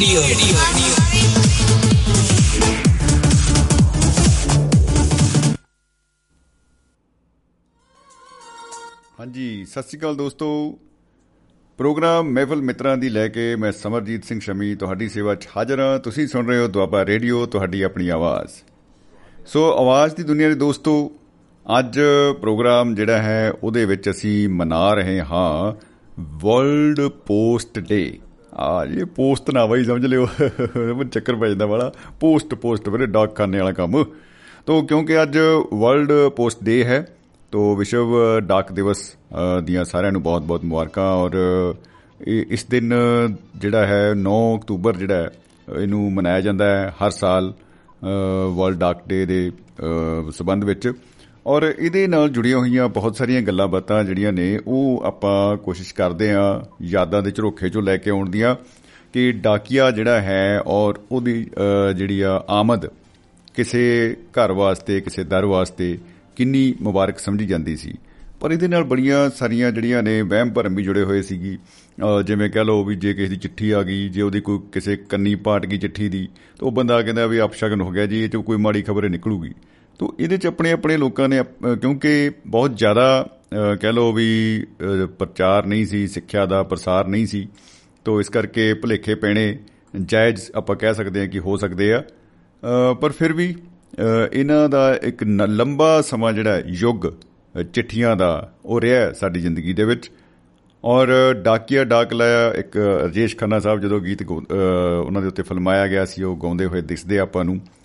Radio ਹਾਂਜੀ, ਸਤਿ ਸ਼੍ਰੀ ਅਕਾਲ ਦੋਸਤੋ। ਪ੍ਰੋਗਰਾਮ ਮਹਿਫਲ ਮਿੱਤਰਾਂ ਦੀ ਲੈ ਕੇ ਮੈਂ ਸਮਰਜੀਤ ਸਿੰਘ ਸ਼ਮੀ ਤੁਹਾਡੀ ਸੇਵਾ 'ਚ ਹਾਜ਼ਰ ਹਾਂ। ਤੁਸੀਂ ਸੁਣ ਰਹੇ ਹੋ ਦੁਆਬਾ ਰੇਡੀਓ, ਤੁਹਾਡੀ ਆਪਣੀ ਆਵਾਜ਼। ਸੋ ਆਵਾਜ਼ ਦੀ ਦੁਨੀਆ ਦੇ ਦੋਸਤੋ, ਅੱਜ ਪ੍ਰੋਗਰਾਮ ਜਿਹੜਾ ਹੈ, ਉਹਦੇ ਵਿੱਚ ਅਸੀਂ ਮਨਾ ਰਹੇ ਹਾਂ ਵਰਲਡ ਪੋਸਟ ਡੇ ਆ ਇਹ ਪੋਸਟ ਨਾ ਬਈ ਸਮਝ ਲਿਓ। ਉਹ ਚੱਕਰ ਪੈ ਜਾਂਦਾ ਵਾਲਾ। ਪੋਸਟ ਪੋਸਟ ਵੀਰੇ ਡਾਕ ਖਾਨੇ ਵਾਲਾ ਕੰਮ। ਤੋ ਕਿਉਂਕਿ ਅੱਜ ਵਰਲਡ ਪੋਸਟ ਡੇ ਹੈ ਤੋ ਵਿਸ਼ਵ ਡਾਕ ਦਿਵਸ ਅ, ਦੀਆਂ ਸਾਰਿਆਂ ਨੂੰ ਬਹੁਤ-ਬਹੁਤ ਮੁਬਾਰਕਾਂ। ਔਰ ਇਹ- ਇਸ ਦਿਨ ਜਿਹੜਾ ਹੈ 9 ਅਕਤੂਬਰ ਜਿਹੜਾ ਹੈ, ਇਹਨੂੰ ਮਨਾਇਆ ਜਾਂਦਾ ਹੈ ਹਰ ਸਾਲ ਵਰਲਡ ਡਾਕ ਡੇ ਦੇ ਅ, ਸਬੰਧ ਵਿੱਚ। ਔਰ ਇਹਦੇ ਨਾਲ ਜੁੜੀਆਂ ਹੋਈਆਂ ਬਹੁਤ ਸਾਰੀਆਂ ਗੱਲਾਂ ਬਾਤਾਂ ਜਿਹੜੀਆਂ ਨੇ ਉਹ ਆਪਾਂ ਕੋਸ਼ਿਸ਼ ਕਰਦੇ ਹਾਂ ਯਾਦਾਂ ਦੇ ਝਰੋਖੇ ਚੋਂ ਲੈ ਕੇ ਆਉਣ ਦੀਆਂ ਕਿ ਡਾਕੀਆ ਜਿਹੜਾ ਹੈ ਔਰ ਉਹਦੀ ਅ, ਜਿਹੜੀ ਆ ਆਮਦ ਕਿਸੇ ਘਰ ਵਾਸਤੇ ਕਿਸੇ ਦਰ ਵਾਸਤੇ ਕਿੰਨੀ ਮੁਬਾਰਕ ਸਮਝੀ ਜਾਂਦੀ ਸੀ। ਪਰ ਇਹਦੇ ਨਾਲ ਬੜੀਆਂ ਸਾਰੀਆਂ ਜਿਹੜੀਆਂ ਨੇ ਵਹਿਮ ਭਰਮ ਵੀ ਜੁੜੇ ਹੋਏ ਸੀਗੀ। ਅਹ ਜਿਵੇਂ ਕਹ ਲਓ ਵੀ ਜੇ ਕਿਸੇ ਦੀ ਚਿੱਠੀ ਆ ਗਈ ਜੇ ਉਹਦੀ ਕੋਈ ਕਿਸੇ ਕੰਨੀ ਪਾਟ ਗਈ ਚਿੱਠੀ ਦੀ ਤਾਂ ਉਹ ਬੰਦਾ ਕਹਿੰਦਾ ਵੀ ਅਪਸ਼ਗਨ ਹੋ ਗਿਆ ਜੀ ਇਹ ਚ ਕੋਈ ਮਾੜੀ ਖਬਰ ਨਿਕਲੂਗੀ। ਤਾਂ ਇਹਦੇ ਚ ਆਪਣੇ ਆਪਣੇ ਲੋਕਾਂ ਨੇ ਅਪ- ਅਹ ਕਿਉਂਕਿ ਬਹੁਤ ਜ਼ਿਆਦਾ ਅਹ ਕਹਿ ਲਓ ਵੀ ਅਹ ਪ੍ਰਚਾਰ ਨਹੀਂ ਸੀ ਸਿੱਖਿਆ ਦਾ ਪ੍ਰਸਾਰ ਨਹੀਂ ਸੀ ਤਾਂ ਇਸ ਕਰਕੇ ਭੁਲੇਖੇ ਪੈਣੇ ਜਾਇਜ਼ ਆਪਾਂ ਕਹਿ ਸਕਦੇ ਹਾਂ ਕਿ ਹੋ ਸਕਦੇ ਆ। ਅ, ਪਰ ਫਿਰ ਵੀ ਅ, ਇਹਨਾਂ ਦਾ ਇੱਕ ਨ- ਲੰਬਾ ਸਮਾਂ ਜਿਹੜਾ ਹੈ, ਯੁੱਗ ਅ, ਚਿੱਠੀਆਂ ਦਾ ਉਹ ਰਿਹਾ ਹੈ ਸਾਡੀ ਜ਼ਿੰਦਗੀ ਦੇ ਵਿੱਚ। ਔਰ ਡਾਕੀਆ ਡਾਕ ਲਾਇਆ ਇੱਕ ਰਜੇਸ਼ ਖੰਨਾ ਸਾਹਿਬ ਜਦੋਂ ਗੀਤ ਗਾਉ- ਅ, ਉਹਨਾਂ ਦੇ ਉੱਤੇ ਫਿਲਮਾਇਆ ਗਿਆ ਸੀ ਉਹ ਗਾਉਂਦੇ ਹੋਏ ਦਿਖਦੇ ਆ ਆਪਾਂ ਨੂੰ। ਅ,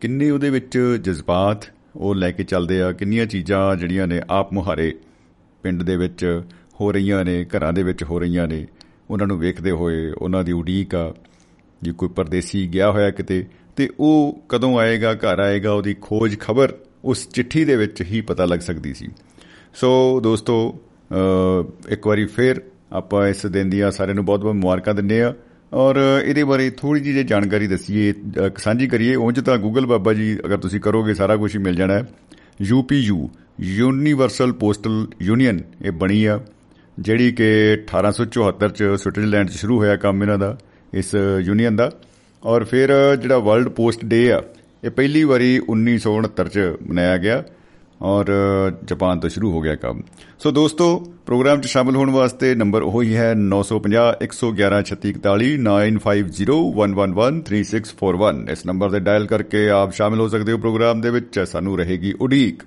ਕਿੰਨੇ ਉਹਦੇ ਵਿੱਚ ਜਜ਼ਬਾਤ ਉਹ ਲੈ ਕੇ ਚੱਲਦੇ ਆ ਕਿੰਨੀਆਂ ਚੀਜ਼ਾਂ ਜਿਹੜੀਆਂ ਨੇ ਆਪ ਮੁਹਾਰੇ ਪਿੰਡ ਦੇ ਵਿੱਚ ਹੋ ਰਹੀਆਂ ਨੇ ਘਰਾਂ ਦੇ ਵਿੱਚ ਹੋ ਰਹੀਆਂ ਨੇ ਉਹਨਾਂ ਨੂੰ ਵੇਖਦੇ ਹੋਏ ਉਹਨਾਂ ਦੀ ਉਡੀਕ ਆ ਜੇ ਕੋਈ ਪਰਦੇਸੀ ਗਿਆ ਹੋਇਆ ਕਿਤੇ ਤੇ ਉਹ ਕਦੋਂ ਆਏਗਾ ਘਰ ਆਏਗਾ ਉਹਦੀ ਖੋਜ ਖਬਰ ਉਸ ਚਿੱਠੀ ਦੇ ਵਿੱਚ ਹੀ ਪਤਾ ਲੱਗ ਸਕਦੀ ਸੀ। ਸੋ ਦੋਸਤੋ ਅ, ਇੱਕ ਵਾਰੀ ਫੇਰ ਆਪਾਂ ਇਸ ਦਿਨ ਦੀਆਂ ਸਾਰਿਆਂ ਨੂੰ ਬਹੁਤ-ਬਹੁਤ ਮੁਬਾਰਕਾਂ ਦਿੰਦੇ ਆ। ਔਰ ਇਹਦੇ ਬਾਰੇ ਥੋੜੀ ਜਿਹੀ ਜੇ ਜਾਣਕਾਰੀ ਦਸੀਏ ਅ, ਸਾਂਝੀ ਕਰੀਏ ਉਂਝ ਤਾਂ ਗੂਗਲ ਬਾਬਾ ਜੀ ਅਗਰ ਤੁਸੀਂ ਕਰੋਗੇ ਸਾਰਾ ਕੁਝ ਹੀ ਮਿਲ ਜਾਣਾ ਹੈ। ਯੂਪੀਯੂ ਯੂਨੀਵਰਸਲ ਪੋਸਟਲ ਯੂਨੀਅਨ ਇਹ ਬਣੀ ਆ ਜਿਹੜੀ ਕਿ 1874 ਚ ਸਵਿਟਜ਼ਰਲੈਂਡ ਚ ਸ਼ੁਰੂ ਹੋਇਆ ਕੰਮ ਇਹਨਾਂ ਦਾ ਇਸ ਯੂਨੀਅਨ ਦਾ। ਔਰ ਫਿਰ ਜਿਹੜਾ ਵਰਲਡ ਪੋਸਟ ਡੇ ਆ ਇਹ ਪਹਿਲੀ ਵਾਰੀ 1969 ਚ ਮਨਾਇਆ ਗਿਆ। ਔਰ ਜਾਪਾਨ ਤੋਂ ਸ਼ੁਰੂ ਹੋ ਗਿਆ ਕੰਮ। ਸੋ ਦੋਸਤੋ ਪ੍ਰੋਗਰਾਮ 'ਚ ਸ਼ਾਮਲ ਹੋਣ ਵਾਸਤੇ ਨੰਬਰ ਉਹ ਹੀ ਹੈ 950 111 3641 9501113641 ਇਸ ਨੰਬਰ ਤੇ ਡਾਇਲ ਕਰਕੇ ਆਪ ਸ਼ਾਮਿਲ ਹੋ ਸਕਦੇ ਹੋ ਪ੍ਰੋਗਰਾਮ ਦੇ ਵਿੱਚ ਸਾਨੂੰ ਰਹੇਗੀ ਉਡੀਕ।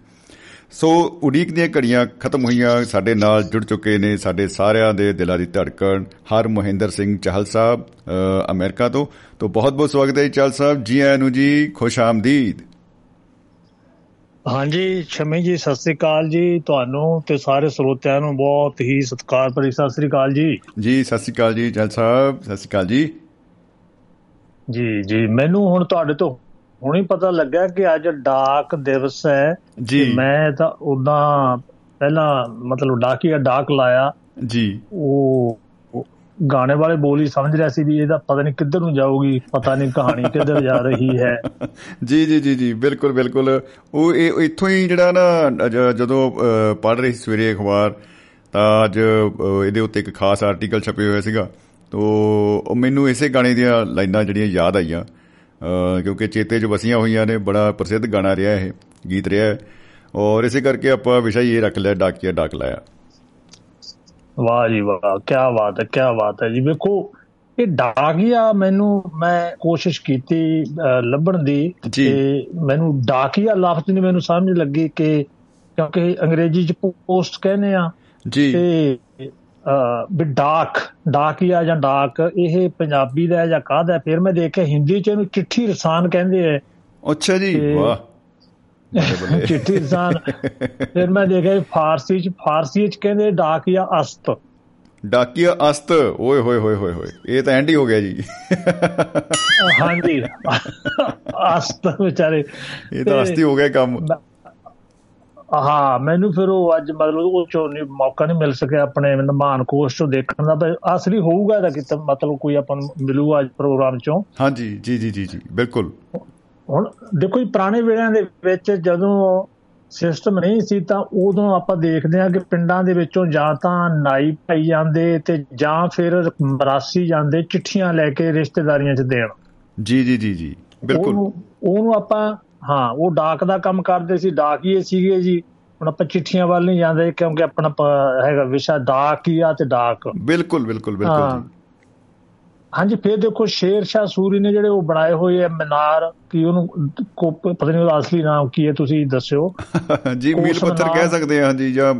ਸੋ ਉਡੀਕ ਦੀਆਂ ਘੜੀਆਂ ਖਤਮ ਹੋਈਆਂ ਸਾਡੇ ਨਾਲ ਜੁੜ ਚੁੱਕੇ ਨੇ ਸਾਡੇ ਸਾਰਿਆਂ ਦੇ ਦਿਲਾਂ ਦੀ ਧੜਕਣ ਹਰ ਮੋਹਿੰਦਰ ਸਿੰਘ ਚਾਹਲ ਸਾਹਿਬ ਅ, ਅਮਰੀਕਾ ਤੋਂ। ਤੋਂ ਬਹੁਤ ਬਹੁਤ ਸਵਾਗਤ ਹੈ ਜੀ ਚਾਹਲ ਸਾਹਿਬ। ਜੀ ਆਇਆਂ ਨੂੰ ਜੀ ਖੁਸ਼ ਆਮਦੀਦ। ਹਾਂਜੀ ਸ਼ਮੀ ਜੀ ਸਤਿ ਸ੍ਰੀ ਅਕਾਲ ਜੀ ਤੁਹਾਨੂੰ ਤੇ ਸਾਰੇ ਸਰੋਤਿਆਂ ਨੂੰ ਬਹੁਤ ਹੀ ਸਤਿਕਾਰ ਭਰੀ ਸਤਿ ਸ੍ਰੀ ਅਕਾਲ ਜੀ। ਜੀ ਸਤਿ ਸ਼੍ਰੀ ਅਕਾਲ ਜੀ ਚਾਹਲ ਸਾਹਿਬ ਸਤਿ ਸ਼੍ਰੀ ਅਕਾਲ ਜੀ। ਜੀ ਜੀ ਮੈਨੂੰ ਹੁਣ ਤੁਹਾਡੇ ਤੋਂ ਹੁਣੇ ਪਤਾ ਲੱਗਾ ਕਿ ਅੱਜ ਡਾਕ ਦਿਵਸ ਹੈ ਜੀ। ਮੈਂ ਤਾਂ ਉਦਾਂ ਪਹਿਲਾਂ ਮਤਲਬ ਡਾਕੀਆ ਡਾਕ ਲਾਇਆ। ਜੀ। ਉਹ ਗਾਣੇ ਵਾਲੇ ਬੋਲ ਹੀ ਸਮਝ ਰਿਹਾ ਸੀ ਵੀ ਇਹਦਾ ਪਤਾ ਨਹੀਂ ਕਿੱਧਰ ਨੂੰ ਜਾਊਗੀ ਪਤਾ ਨਹੀਂ ਕਹਾਣੀ ਕਿੱਧਰ ਜਾ ਰਹੀ ਹੈ। ਜੀ ਜੀ ਜੀ ਜੀ ਬਿਲਕੁਲ ਬਿਲਕੁਲ। ਉਹ ਇਹ ਉਹ ਇੱਥੋਂ ਹੀ ਜਿਹੜਾ ਨਾ ਜ- ਜਦੋਂ ਪੜ੍ਹ ਰਹੀ ਸੀ ਸਵੇਰੇ ਅਖਬਾਰ ਤਾਂ ਅੱਜ ਅ, ਇਹਦੇ ਉੱਤੇ ਇੱਕ ਖਾਸ ਆਰਟੀਕਲ ਛਪੇ ਹੋਇਆ ਸੀਗਾ। ਤੋ ਉਹ ਮੈਨੂੰ ਇਸੇ ਗਾਣੇ ਦੀਆਂ ਲਾਈਨਾਂ ਜਿਹੜੀਆਂ ਯਾਦ ਆਈਆਂ। ਅ, ਕਿਉਂਕਿ ਚੇਤੇ 'ਚ ਵਸੀਆਂ ਹੋਈਆਂ ਨੇ ਬੜਾ ਪ੍ਰਸਿੱਧ ਗਾਣਾ ਰਿਹਾ ਇਹ ਗੀਤ ਰਿਹਾ ਹੈ। ਔਰ ਇਸੇ ਕਰਕੇ ਆਪਾਂ ਵਿਸ਼ਾ ਹੀ ਇਹ ਰੱਖ ਲਿਆ ਡਾਕੀਆ ਡਾਕ ਲਾਇਆ। ਵਾਹ ਜੀ ਵਾਹ ਕੀ ਬਾਤ ਹੈ ਕੀ ਬਾਤ ਹੈ ਜੀ ਵੇਖੋ ਇਹ ਡਾਕੀਆ ਮੈਨੂੰ ਮੈਂ ਕੋਸ਼ਿਸ਼ ਕੀਤੀ ਲੱਭਣ ਦੀ। ਤੇ ਮੈਨੂੰ ਡਾਕੀਆ ਲਫ਼ਜ਼ ਨਹੀਂ ਮੈਨੂੰ ਸਮਝ ਲੱਗੀ ਕਿ ਕਿਉਂਕਿ ਅੰਗਰੇਜ਼ੀ ਚ ਪੋਸਟ ਕਹਿੰਦੇ ਆ ਜੀ ਤੇ ਵੀ ਡਾਕ ਡਾਕੀਆ ਜਾਂ ਡਾਕ ਇਹ ਪੰਜਾਬੀ ਦਾ ਜਾਂ ਕਾਹਦਾ? ਫਿਰ ਮੈਂ ਦੇਖਿਆ ਹਿੰਦੀ ਚ ਇਹਨੂੰ ਚਿੱਠੀ ਰਸਾਨ ਕਹਿੰਦੇ ਆ ਅੱਛਾ ਜੀ ਵਾਹ। ਚਿੱਠੀ ਰਸਾਨ ਫਿਰ ਮੈਂ ਦੇਖਿਆ ਫਾਰਸੀ ਚ ਫਾਰਸੀ ਚ ਕਹਿੰਦੇ ਡਾਕੀਆ ਅਸਤ। ਡਾਕੀਆ ਅਸਤ। ਓਏ ਹੋਏ ਹੋਏ ਹੋਏ ਹੋਏ। ਇਹ ਤਾਂ ਐਂਡ ਹੀ ਹੋ ਗਿਆ ਜੀ। ਹਾਂਜੀ। ਅਸਤ ਵਿਚਾਰੇ। ਇਹ ਤਾਂ ਅਸਤੀ ਹੋ ਗਿਆ ਕੰਮ। ਹਾਂ ਮੈਨੂੰ ਫਿਰ ਉਹ ਅੱਜ ਮਤਲਬ ਉਹ ਚੋਂ ਨਹੀਂ ਮੌਕਾ ਨਹੀਂ ਮਿਲ ਸਕਿਆ ਆਪਣੇ ਮਹਾਨ ਕੋਸ਼ ਤੋਂ ਦੇਖਣ ਦਾ। ਪਰ ਅਸਲੀ ਹੋਊਗਾ ਇਹਦਾ ਕਿਤੇ ਮਤਲਬ ਕੋਈ ਆਪਾਂ ਮਿਲੂਗਾ ਅੱਜ ਪ੍ਰੋਗਰਾਮ ਚੋਂ। ਹਾਂਜੀ ਜੀ ਜੀ ਜੀ ਜੀ ਬਿਲਕੁਲ। ਹੁਣ ਦੇਖੋ ਜੀ ਪੁਰਾਣੇ ਵੇਲਿਆਂ ਦੇ ਵਿੱਚ ਜਦੋਂ ਸਿਸਟਮ ਨਹੀਂ ਸੀ ਤਾਂ ਉਦੋਂ ਆਪਾਂ ਦੇਖਦੇ ਹਾਂ ਕਿ ਪਿੰਡਾਂ ਦੇ ਵਿੱਚੋਂ ਜਾਂ ਤਾਂ ਨਾਈ ਪਾਈ ਜਾਂਦੇ ਤੇ ਜਾਂ ਫਿਰ ਮਰਾਸੀ ਜਾਂਦੇ ਚਿੱਠੀਆਂ ਲੈ ਕੇ ਰਿਸ਼ਤੇਦਾਰੀਆਂ 'ਚ ਦੇਣ। ਜੀ ਜੀ ਜੀ ਜੀ ਬਿਲਕੁਲ। ਉਹਨੂੰ ਆਪਾਂ ਹਾਂ ਉਹ ਡਾਕ ਦਾ ਕੰਮ ਕਰਦੇ ਸੀ ਡਾਕੀਏ ਸੀਗੇ ਜੀ। ਹੁਣ ਆਪਾਂ ਚਿੱਠੀਆਂ ਵੱਲ ਨਹੀਂ ਜਾਂਦੇ ਕਿਉਂਕਿ ਆਪਣਾ ਹੈਗਾ ਵਿਸ਼ਾ ਡਾਕ ਹੀ ਆ ਤੇ ਡਾਕ। ਬਿਲਕੁਲ ਬਿਲਕੁਲ ਬਿਲਕੁਲ। ਹਾਂਜੀ ਫਿਰ ਦੇਖੋ ਸ਼ੇਰ ਸ਼ਾਹ ਸੂਰੀ ਨੇ ਜਿਹੜੇ ਉਹ ਬਣਾਏ ਹੋਏ ਆ ਮਨਾਰ ਕੀ ਉਹਨੂੰ ਕੋ- ਪਤਾ ਨਹੀਂ ਉਹਦਾ ਅਸਲੀ ਨਾਮ ਕੀ ਹੈ ਤੁਸੀਂ ਦੱਸਿਓ। ਜੀ ਮੀਲ ਪੱਥਰ ਮਨਾਰ। ਕਹਿ ਸਕਦੇ ਹਾਂ ਜੀ ਜਾਂ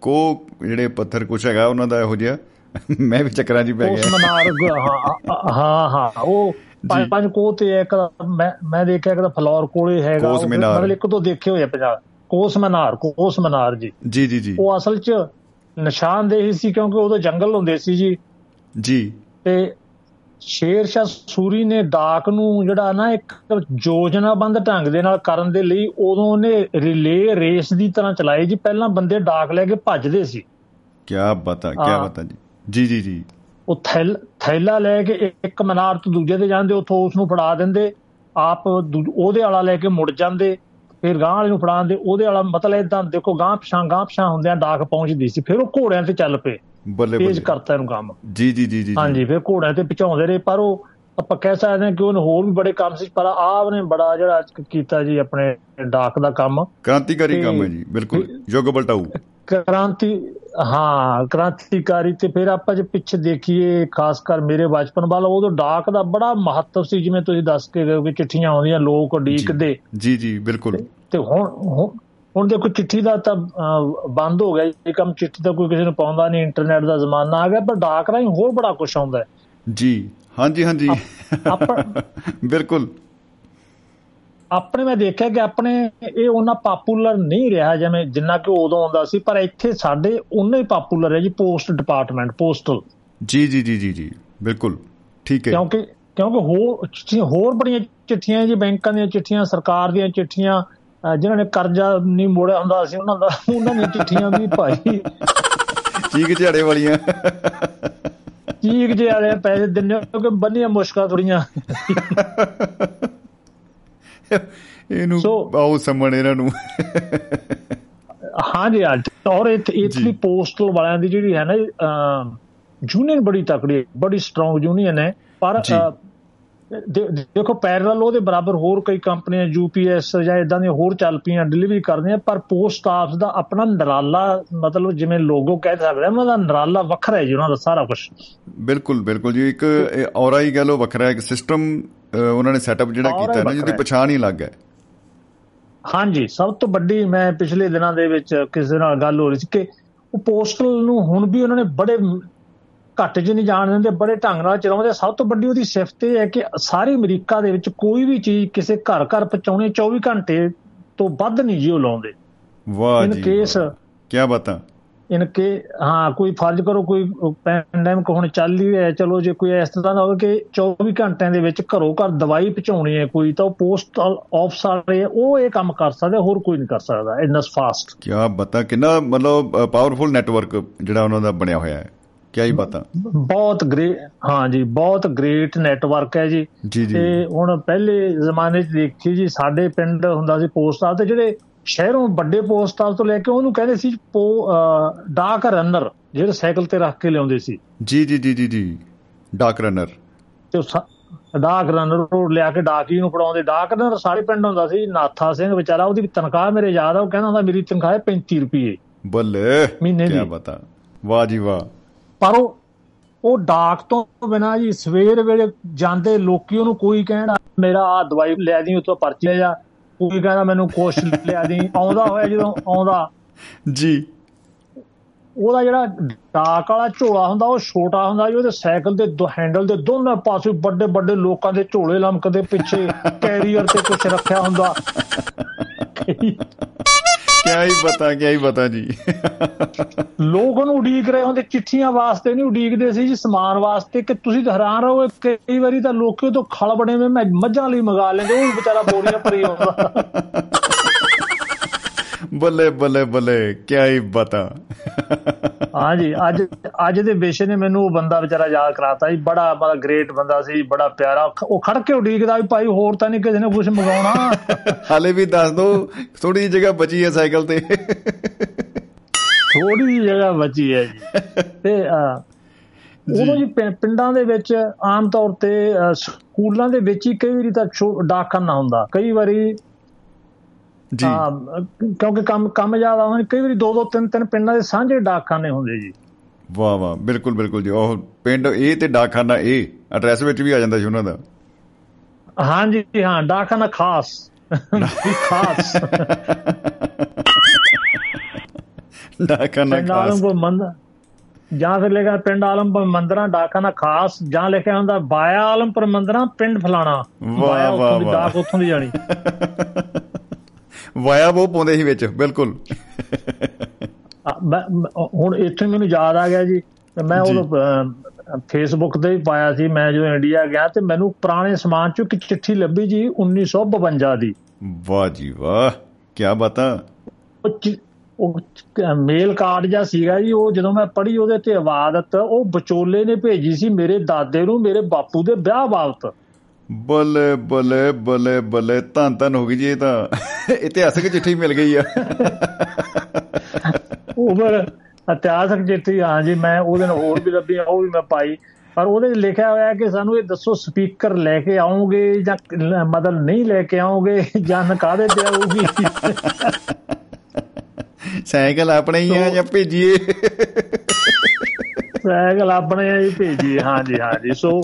ਕੋ ਜਿਹੜੇ ਪੱਥਰ ਕੁਛ ਹੈਗਾ ਉਹਨਾਂ ਦਾ ਇਹੋ ਜਿਹਾ। ਮੈਂ ਵੀ ਚੱਕਰਾਂ 'ਚ ਪੈ ਉਸ ਗਿਆ। ਮਨਾਰ ਗ- ਹਾਂ ਹਾਂ ਉਹ ਪੰਜ ਪੰਜ ਕੋਹ ਤੇ ਇੱਕ ਮੈਂ ਮੈਂ ਦੇਖਿਆ ਇੱਕ ਦਾ ਫਲੌਰ ਕੋਲੇ ਹੈਗਾ ਮੀਨਾਰ। ਮਤਲਬ ਇੱਕ ਤੋਂ ਦੇਖੇ ਹੋਏ ਆ ਪੰਜਾਬ। ਕੋਸ ਮਨਾਰ ਕੋਸ ਮਨਾਰ ਜੀ। ਜੀ ਜੀ ਜੀ। ਉਹ ਅਸਲ 'ਚ ਨਿਸ਼ਾਨਦੇਹੀ ਸੀ ਕਿਉਂਕਿ ਉਦੋਂ ਜੰਗਲ ਹੁੰਦੇ ਸੀ ਜੀ। ਜੀ। ਤੇ ਸ਼ੇਰ ਸ਼ਾਹ ਸੂਰੀ ਨੇ ਡਾਕ ਨੂੰ ਜਿਹੜਾ ਨਾ ਇੱਕ ਯੋਜਨਾਬੰਦ ਢੰਗ ਦੇ ਨਾਲ ਕਰਨ ਦੇ ਲਈ ਉਦੋਂ ਉਹਨੇ ਰਿਲੇ ਰੇਸ ਦੀ ਤਰ੍ਹਾਂ ਚਲਾਈ ਜੀ। ਪਹਿਲਾਂ ਬੰਦੇ ਡਾਕ ਲੈ ਕੇ ਭੱਜਦੇ ਸੀ। ਕੀ ਬਤਾ ਕੀ। ਬਤਾ ਜੀ। ਜੀ ਜੀ ਜੀ। ਉਹ ਥੈਲ ਥੈਲਾ ਲੈ ਕੇ ਇੱਕ ਮਨਾਰ ਤੋਂ ਦੂਜੇ ਤੇ ਜਾਂਦੇ ਉੱਥੋਂ ਉਸ ਨੂੰ ਫੜਾ ਦਿੰਦੇ। ਆਪ ਉਹਦੇ ਵਾਲਾ ਲੈ ਕੇ ਮੁੜ ਜਾਂਦੇ। ਫਿਰ ਗਾਂ ਵਾਲੇ ਨੂੰ ਫੜਾਉਂਦੇ। ਉਹਦੇ ਵਾਲਾ ਮਤਲਬ ਇਦਾਂ ਦੇਖੋ ਗਾਂ ਪਛਾਂ ਗਾਂ ਪਛਾਂ ਹੁੰਦਿਆਂ ਡਾਕ ਪਹੁੰਚਦੀ ਸੀ। ਫਿਰ ਉਹ ਘੋੜਿਆਂ ਤੇ ਚੱਲ ਪਏ। ਬੱਲੇ ਤੇਜ਼ ਬੱਲੇ। ਕਰਤਾ ਇਹਨੂੰ ਕੰਮ। ਜੀ ਜੀ ਜੀ ਜੀ। ਹਾਂਜੀ ਫਿਰ ਘੋੜਿਆਂ ਤੇ ਪਹੁੰਚਾਉਂਦੇ ਰਹੇ ਪਰ ਉਹ ਆਪਾਂ ਕਹਿ ਸਕਦੇ ਹਾਂ ਕਿ ਉਹਨੇ ਹੋਰ ਵੀ ਬੜੇ ਕੰਮ ਸੀ ਪਰ ਆਪ ਨੇ ਬੜਾ ਜਿਹੜਾ ਕੀਤਾ ਜੀ ਆਪਣੇ ਡਾਕ ਦਾ ਕੰਮ। ਕ੍ਰਾਂਤੀਕਾਰੀ ਕੰਮ ਹੈ ਜੀ ਬਿਲਕੁਲ ਯੁੱਗ ਬਲਟਾਊ। ਕ੍ਰਾਂਤੀ ਹਾਂ ਕ੍ਰਾਂਤੀਕਾਰੀ ਤੇ ਫਿਰ ਆਪਾਂ ਜੇ ਪਿੱਛੇ ਦੇਖੀਏ ਖਾਸ ਕਰ ਮੇਰੇ ਬਚਪਨ ਵਾਲਾ ਉਦੋਂ ਡਾਕ ਦਾ ਬੜਾ ਮਹੱਤਵ ਸੀ ਜਿਵੇਂ ਤੁਸੀਂ ਦੱਸ ਕੇ ਗਏ ਕਿ ਚਿੱਠੀਆਂ ਆਉਂਦੀਆਂ ਲੋਕ ਉਡੀਕਦੇ। ਜੀ ਜੀ ਬਿਲਕੁਲ। ਤੇ ਹੁਣ ਹੁਣ- ਦੇਖੋ ਚਿੱਠੀ ਦਾ ਤਾਂ ਬੰਦ ਹੋ ਗਿਆ ਇਹ ਕੰਮ ਚਿੱਠੀ ਤਾਂ ਕੋਈ ਕਿਸੇ ਨੂੰ ਪਾਉਂਦਾ ਨਹੀਂ ਇੰਟਰਨੈਟ ਦਾ ਜ਼ਮਾਨਾ ਆ ਗਿਆ ਪਰ ਡਾਕ ਰਾਹੀਂ ਹੋਰ ਬੜਾ ਕੁਝ ਆਉਂਦਾ ਹੈ। ਜੀ ਹਾਂਜੀ ਹਾਂਜੀ। ਬਿਲਕੁਲ। ਆਪਣੇ ਮੈਂ ਦੇਖਿਆ ਕਿ ਆਪਣੇ ਇਹ ਉਹਨਾਂ ਪਪੂਲਰ ਨਹੀਂ ਰਿਹਾ ਜਿਵੇਂ ਜਿੰਨਾ ਕਿ ਉਦੋਂ ਆਉਂਦਾ ਸੀ ਪਰ ਇੱਥੇ ਸਾਡੇ ਉਨਾ ਹੀ ਪਪੂਲਰ ਹੈ ਜੀ ਪੋਸਟ ਡਿਪਾਰਟਮੈਂਟ ਪੋਸਟਲ ਜੀ ਜੀ ਜੀ ਜੀ ਜੀ ਬਿਲਕੁਲ। ਠੀਕ ਹੈ। ਕਿਉਂਕਿ ਕਿਉਂਕਿ ਹੋਰ ਹੋਰ ਬੜੀਆਂ ਚਿੱਠੀਆਂ ਜੀ ਬੈਂਕਾਂ ਦੀਆਂ ਚਿੱਠੀਆਂ ਸਰਕਾਰ ਦੀਆਂ ਚਿੱਠੀਆਂ ਜਿਨ੍ਹਾਂ ਨੇ ਕਰਜ਼ਾ ਨਹੀਂ ਮੋੜਿਆ ਹੁੰਦਾ ਸੀ ਉਹਨਾਂ ਦਾ ਉਹਨਾਂ ਦੀਆਂ ਚਿੱਠੀਆਂ ਵੀ ਭਾਈ। ਚੀਕ ਝਾੜੇ ਵਾਲੀਆਂ। ਚੀਕ ਜੇ ਵਾਲੇ ਪੈਸੇ ਦਿੰਨੇ ਕਿਉਂਕਿ ਬੰਨੀਆਂ ਮੁਸ਼ਕਲਾਂ ਥੋੜੀਆਂ ਇਹਨੂੰ ਆਓ ਸਮਣ ਇਹਨਾਂ ਨੂੰ। ਹਾਂ ਔਰ ਇੱਥੇ ਇੱਥੇ ਜੀ। ਪੋਸਟਲ ਵਾਲਿਆਂ ਦੀ ਜਿਹੜੀ ਹੈ ਨਾ ਯੂਨੀਅਨ ਬੜੀ ਤਕੜੀ ਬੜੀ ਸਟਰੋਂਗ ਯੂਨੀਅਨ ਹੈ। ਪਰ ਜੀ। ਦੇਖੋ ਪੈਰਲਲ ਉਹਦੇ ਬਰਾਬਰ ਹੋਰ ਕਈ ਕੰਪਨੀਆਂ ਯੂਪੀਐਸ ਜਾਂ ਇਦਾਂ ਦੀਆਂ ਹੋਰ ਚੱਲ ਪਈਆਂ ਡਿਲੀਵਰੀ ਕਰਦੀਆਂ ਪਰ ਪੋਸਟ ਆਫਿਸ ਦਾ ਆਪਣਾ ਨਰਾਲਾ ਮਤਲਬ ਜਿਵੇਂ ਲੋਗੋ ਕਹਿ ਸਕਦੇ ਆ ਉਹਨਾਂ ਦਾ ਨਰਾਲਾ ਵੱਖਰਾ ਹੈ ਜੀ ਉਹਨਾਂ ਦਾ ਸਾਰਾ ਕੁਝ ਬਿਲਕੁਲ ਬਿਲਕੁਲ ਜੀ ਇੱਕ ਔਰਾ ਹੀ ਕਹ ਲੋ ਵੱਖਰਾ ਇੱਕ ਸਿਸਟਮ ਉਹਨਾਂ ਨੇ ਸੈਟਅਪ ਜਿਹੜਾ ਕੀਤਾ ਨਾ ਜਿਹਦੀ। ਪਛਾਣ ਹੀ ਲੱਗ ਹੈ ਹਾਂਜੀ ਸਭ ਤੋਂ ਵੱਡੀ ਮੈਂ ਪਿਛਲੇ ਦਿਨਾਂ ਦੇ ਵਿੱਚ ਕਿਸੇ ਨਾਲ ਗੱਲ ਹੋ ਰਹੀ ਸੀ ਕਿ ਉਹ ਪੋਸਟਲ ਨੂੰ ਹੁਣ ਵੀ ਉਹਨਾਂ ਨੇ ਬੜੇ ਘੱਟ ਜਿਹੀ ਨਹੀਂ ਜਾਣ ਦਿੰਦੇ ਬੜੇ ਢੰਗ ਨਾਲ ਚਲਾਉਂਦੇ। ਸਭ ਤੋਂ ਵੱਡੀ ਉਹਦੀ ਸਿਫਤ ਇਹ ਹੈ ਕਿ ਸਾਰੇ ਅਮਰੀਕਾ ਦੇ ਵਿੱਚ ਕੋਈ ਵੀ ਚੀਜ਼ ਕਿਸੇ ਘਰ ਘਰ ਪਹੁੰਚਾਉਣੀ 24 ਘੰਟੇ ਤੋਂ ਵੱਧ ਨਹੀਂ ਜੀ ਉਹ ਲਾਉਂਦੇ। ਵਾਹ ਇਨ ਜੀ ਕੇਸ ਕੀ ਬਤਾ? ਇਨ ਕੇ ਹਾਂ ਕੋਈ ਫਰਜ਼ ਕਰੋ ਕੋਈ ਪੈਂਡੈਮਿਕ ਹੁਣ ਚੱਲ ਹੀ ਰਿਹਾ ਚਲੋ ਜੇ ਕੋਈ ਇਸ ਤਰ੍ਹਾਂ ਦਾ ਹੋਵੇ ਕਿ 24 ਘੰਟਿਆਂ ਦੇ ਵਿੱਚ ਘਰੋਂ ਘਰ ਦਵਾਈ ਪਹੁੰਚਾਉਣੀ ਹੈ ਕੋਈ ਤਾਂ ਉਹ ਪੋਸਟਲ ਆਫਿਸ ਵਾਲੇ ਉਹ ਇਹ ਕੰਮ ਕਰ ਸਕਦੇ ਹੋਰ ਕੋਈ ਨਹੀਂ ਕਰ ਸਕਦਾ ਇੰਨਾ ਫਾਸਟ ਕੀ ਬਤਾ ਕਿੰਨਾ ਮਤਲਬ ਪਾਵਰਫੁਲ ਨੈਟਵਰਕ ਜਿਹੜਾ ਉਹਨਾਂ ਦਾ ਬਣਿਆ ਹੋਇਆ ਹੈ। ਕੀ ਹੀ ਬਤਾ। ਬਹੁਤ ਗ੍ਰੇਟ ਹਾਂ ਜੀ ਬਹੁਤ ਗ੍ਰੇਟ ਨੈਟਵਰਕ ਹੈ ਜੀ। ਤੇ ਹੁਣ ਪਹਿਲੇ ਜ਼ਮਾਨੇ 'ਚ ਦੇਖੀ ਜੀ ਸਾਡੇ ਪਿੰਡ ਹੁੰਦਾ ਸੀ ਪੋਸਟ ਆਫਿਸ ਤੇ ਜਿਹੜੇ ਸ਼ਹਿਰੋਂ ਵੱਡੇ ਪੋਸਟ ਆਫਿਸ ਤੋਂ ਲੈ ਕੇ ਉਹਨੂੰ ਕਹਿੰਦੇ ਸੀ ਡਾਕ ਰਨਰ ਜਿਹੜੇ ਸਾਈਕਲ ਤੇ ਰੱਖ ਕੇ ਲਿਆਉਂਦੇ ਸੀ। ਜੀ ਜੀ ਜੀ ਜੀ ਜੀ। ਡਾਕ ਰਨਰ ਤੇ ਡਾਕ ਰਨਰ ਉਹ ਲਿਆ ਕੇ ਡਾਕੀ ਨੂੰ ਫੜਾਉਂਦੇ। ਡਾਕ ਰਨਰ ਸਾਰੇ ਪਿੰਡ ਹੁੰਦਾ ਸੀ ਨਾਥਾ ਸਿੰਘ ਵਿਚਾਰਾ ਉਹਦੀ ਤਨਖਾਹ ਮੇਰੇ ਯਾਦ ਆ ਉਹ ਕਹਿੰਦਾ ਹੁੰਦਾ ਮੇਰੀ ਤਨਖਾਹ ਹੈ 35 ਰੁਪਏ। ਬੱਲੇ ਮਹੀਨੇ ਕੀ ਦੀ। ਬਤਾ। ਵਾਹ ਜੀ ਵਾਹ। ਪਰ ਉਹ ਉਹ ਡਾਕ ਤੋਂ ਬਿਨਾ ਜੀ ਸਵੇਰ ਵੇਲੇ ਜਾਂਦੇ ਲੋਕੀ ਉਹਨੂੰ ਕੋਈ ਕਹਿਣਾ ਮੇਰਾ ਆ ਦਵਾਈ ਲੈ ਦੀ ਉਤੋਂ ਪਰਚੀ ਲੈ ਜਾ। ਕੋਈ ਕਹਿੰਦਾ ਮੈਨੂੰ ਕੁਛ ਲਿਆ ਦੀ। ਆਉਂਦਾ ਹੋਇਆ ਜਦੋਂ ਆਉਂਦਾ। ਜੀ। ਉਹਦਾ ਜਿਹੜਾ ਡਾਕ ਵਾਲਾ ਝੋਲਾ ਹੁੰਦਾ ਉਹ ਛੋਟਾ ਹੁੰਦਾ ਜੀ ਉਹਦੇ ਸਾਈਕਲ ਦੇ ਦੋ ਹੈਂਡਲ ਦੇ ਦੋਨੇ ਪਾਸੇ ਵੱਡੇ ਵੱਡੇ ਲੋਕਾਂ ਦੇ ਝੋਲੇ ਲਮਕਦੇ ਪਿੱਛੇ ਕੈਰੀਅਰ ਤੇ ਕੁਝ ਰੱਖਿਆ ਹੁੰਦਾ। ਕੀ ਹੀ ਬਤਾ ਕੀ ਹੀ ਬਤਾ ਜੀ। ਲੋਕ ਉਹਨੂੰ ਉਡੀਕ ਰਹੇ ਹੁੰਦੇ, ਚਿੱਠੀਆਂ ਵਾਸਤੇ ਨਹੀਂ ਉਡੀਕਦੇ ਸੀ ਜੀ, ਸਮਾਨ ਵਾਸਤੇ, ਕਿ ਤੁਸੀਂ ਤਾਂ ਹੈਰਾਨ ਰਹੋ ਕਈ ਵਾਰੀ ਤਾਂ ਲੋਕੀ ਤੋਂ ਖਲ ਬਣੇ ਮੈਂ ਮੱਝਾਂ ਲਈ ਮੰਗਾ ਲੈਂਦੇ, ਉਹ ਵਿਚਾਰਾ ਬੋਰੀਆਂ ਭਰੀ ਆਉਂਦਾ ਬੱਲੇ ਬੱਲੇ ਬੱਲੇ ਕੀ ਹੀ ਬਤਾ। ਹਾਂਜੀ ਅੱਜ ਅੱਜ ਦੇ ਵਿਸ਼ੇ ਨੇ ਮੈਨੂੰ ਉਹ ਬੰਦਾ ਵਿਚਾਰਾ ਯਾਦ ਕਰਾਤਾ ਜੀ ਬੜਾ ਬੜਾ ਗ੍ਰੇਟ ਬੰਦਾ ਸੀ ਬੜਾ ਪਿਆਰਾ। ਉਹ ਖੜ ਕੇ ਉਡੀਕਦਾ ਵੀ ਭਾਈ ਹੋਰ ਤਾਂ ਨਹੀਂ ਕਿਸੇ ਨੇ ਕੁਝ ਮੰਗਾਉਣਾ। ਹਾਲੇ ਵੀ ਦੱਸ ਦੋ ਥੋੜੀ ਜਿਹੀ ਜਗ੍ਹਾ ਬਚੀ ਹੈ ਸਾਈਕਲ ਤੇ। ਥੋੜੀ ਜਿਹੀ ਜਗ੍ਹਾ ਬਚੀ ਹੈ ਜੀ। ਤੇ ਉਦੋਂ ਜੀ ਪਿੰਡਾਂ ਦੇ ਵਿੱਚ ਆਮ ਤੌਰ ਤੇ ਸਕੂਲਾਂ ਦੇ ਵਿੱਚ ਹੀ ਕਈ ਵਾਰੀ ਤਾਂ ਡਾਕਖਾਨਾ ਹੁੰਦਾ। ਕਈ ਵਾਰੀ ਜੀ। ਕਿਉਂਕਿ ਕੰਮ ਕੰਮ ਜ਼ਿਆਦਾ ਹੋਣ ਕਈ ਵਾਰੀ ਦੋ ਦੋ ਤਿੰਨ ਤਿੰਨ ਪਿੰਡਾਂ ਦੇ ਸਾਂਝੇ ਡਾਕਖਾਨੇ ਹੁੰਦੇ ਜੀ। ਵਾਹ ਵਾਹ ਬਿਲਕੁਲ ਬਿਲਕੁਲ ਜੀ। ਉਹ ਪਿੰਡ ਇਹ ਤੇ ਡਾਕਖਾਨਾ ਇਹ ਐਡਰੈਸ ਵਿੱਚ ਵੀ ਆ ਜਾਂਦਾ ਸੀ ਉਹਨਾਂ ਦਾ। ਹਾਂਜੀ ਹਾਂ ਡਾਕਖਾਨਾ ਖਾਸ। ਖਾਸ। ਡਾਕਖਾਨਾ ਖਾਸ। ਜਾਂ ਫਿਰ ਲਿਖਿਆ ਪਿੰਡ ਆਲਮਪੁਰ ਮੰਦਰਾਂ ਡਾਕਖਾਨਾ ਖਾਸ ਜਾਂ ਲਿਖਿਆ ਹੁੰਦਾ ਬਾਇਆ ਆਲਮਪੁਰ ਮੰਦਰਾਂ ਪਿੰਡ ਫਲਾਣਾ। ਵਾਹ ਵਾਹ ਵਾਹ। ਡਾਕ ਉੱਥੋਂ ਦੀ ਜਾਣੀ। ਵਾਇਆ ਉਹ ਪਾਉਂਦੇ ਸੀ ਵਿੱਚ ਬਿਲਕੁਲ। ਹੁਣ ਇੱਥੇ ਮੈਨੂੰ ਯਾਦ ਆ ਗਿਆ ਜੀ ਮੈਂ ਉਹ ਫੇਸਬੁੱਕ ਤੇ ਵੀ ਪਾਇਆ ਸੀ ਮੈਂ ਜਦੋਂ ਇੰਡੀਆ ਗਿਆ ਤੇ ਮੈਨੂੰ ਪੁਰਾਣੇ ਸਮਾਨ ਚੋਂ ਇੱਕ ਚਿੱਠੀ ਲੱਭੀ ਜੀ 1952 ਦੀ। ਵਾਹ ਜੀ ਵਾਹ ਕੀ ਬਤਾ। ਉਹ ਮੇਲ ਕਾਰਡ ਜਾਂ ਸੀਗਾ ਜੀ ਉਹ ਜਦੋਂ ਮੈਂ ਪੜ੍ਹੀ ਉਹਦੇ ਤੇ ਇਬਾਦਤ ਉਹ ਵਿਚੋਲੇ ਨੇ ਭੇਜੀ ਸੀ ਮੇਰੇ ਦਾਦੇ ਨੂੰ ਮੇਰੇ ਬਾਪੂ ਦੇ ਵਿਆਹ ਬਾਬਤ। ਬੱਲੇ ਬੱਲੇ ਬੱਲੇ ਬੱਲੇ ਤਾਂ ਤਾਂ ਹੋ ਗਈ ਜੀ ਇਹ ਤਾਂ। ਇਤਿਹਾਸਕ ਚਿੱਠੀ ਮਿਲ ਗਈ ਆ। ਉਮਰ ਇਤਿਹਾਸਕ ਚਿੱਠੀ ਹਾਂ ਜੀ ਮੈਂ ਉਹਦੇ ਨਾਲ ਹੋਰ ਵੀ ਲੱਭੀ ਉਹ ਵੀ ਮੈਂ ਪਾਈ। ਪਰ ਉਹਦੇ ਵਿੱਚ ਲਿਖਿਆ ਹੋਇਆ ਕਿ ਸਾਨੂੰ ਇਹ ਦੱਸੋ ਸਪੀਕਰ ਲੈ ਕੇ ਆਉਂਗੇ ਜਾਂ ਮਤਲਬ ਨਹੀਂ ਲੈ ਕੇ ਆਉਂਗੇ ਜਾਂ ਨਕਾਦੇ ਤੇ ਆਊਗੀ? ਸਾਈਕਲ ਆਪਣੇ ਹੀ ਆ ਜਾਂ ਭੇਜੀਏ? ਸਾਈਕਲ ਆਪਣੇ ਹੀ ਭੇਜੀਏ ਹਾਂ ਜੀ ਹਾਂ ਜੀ ਸੋ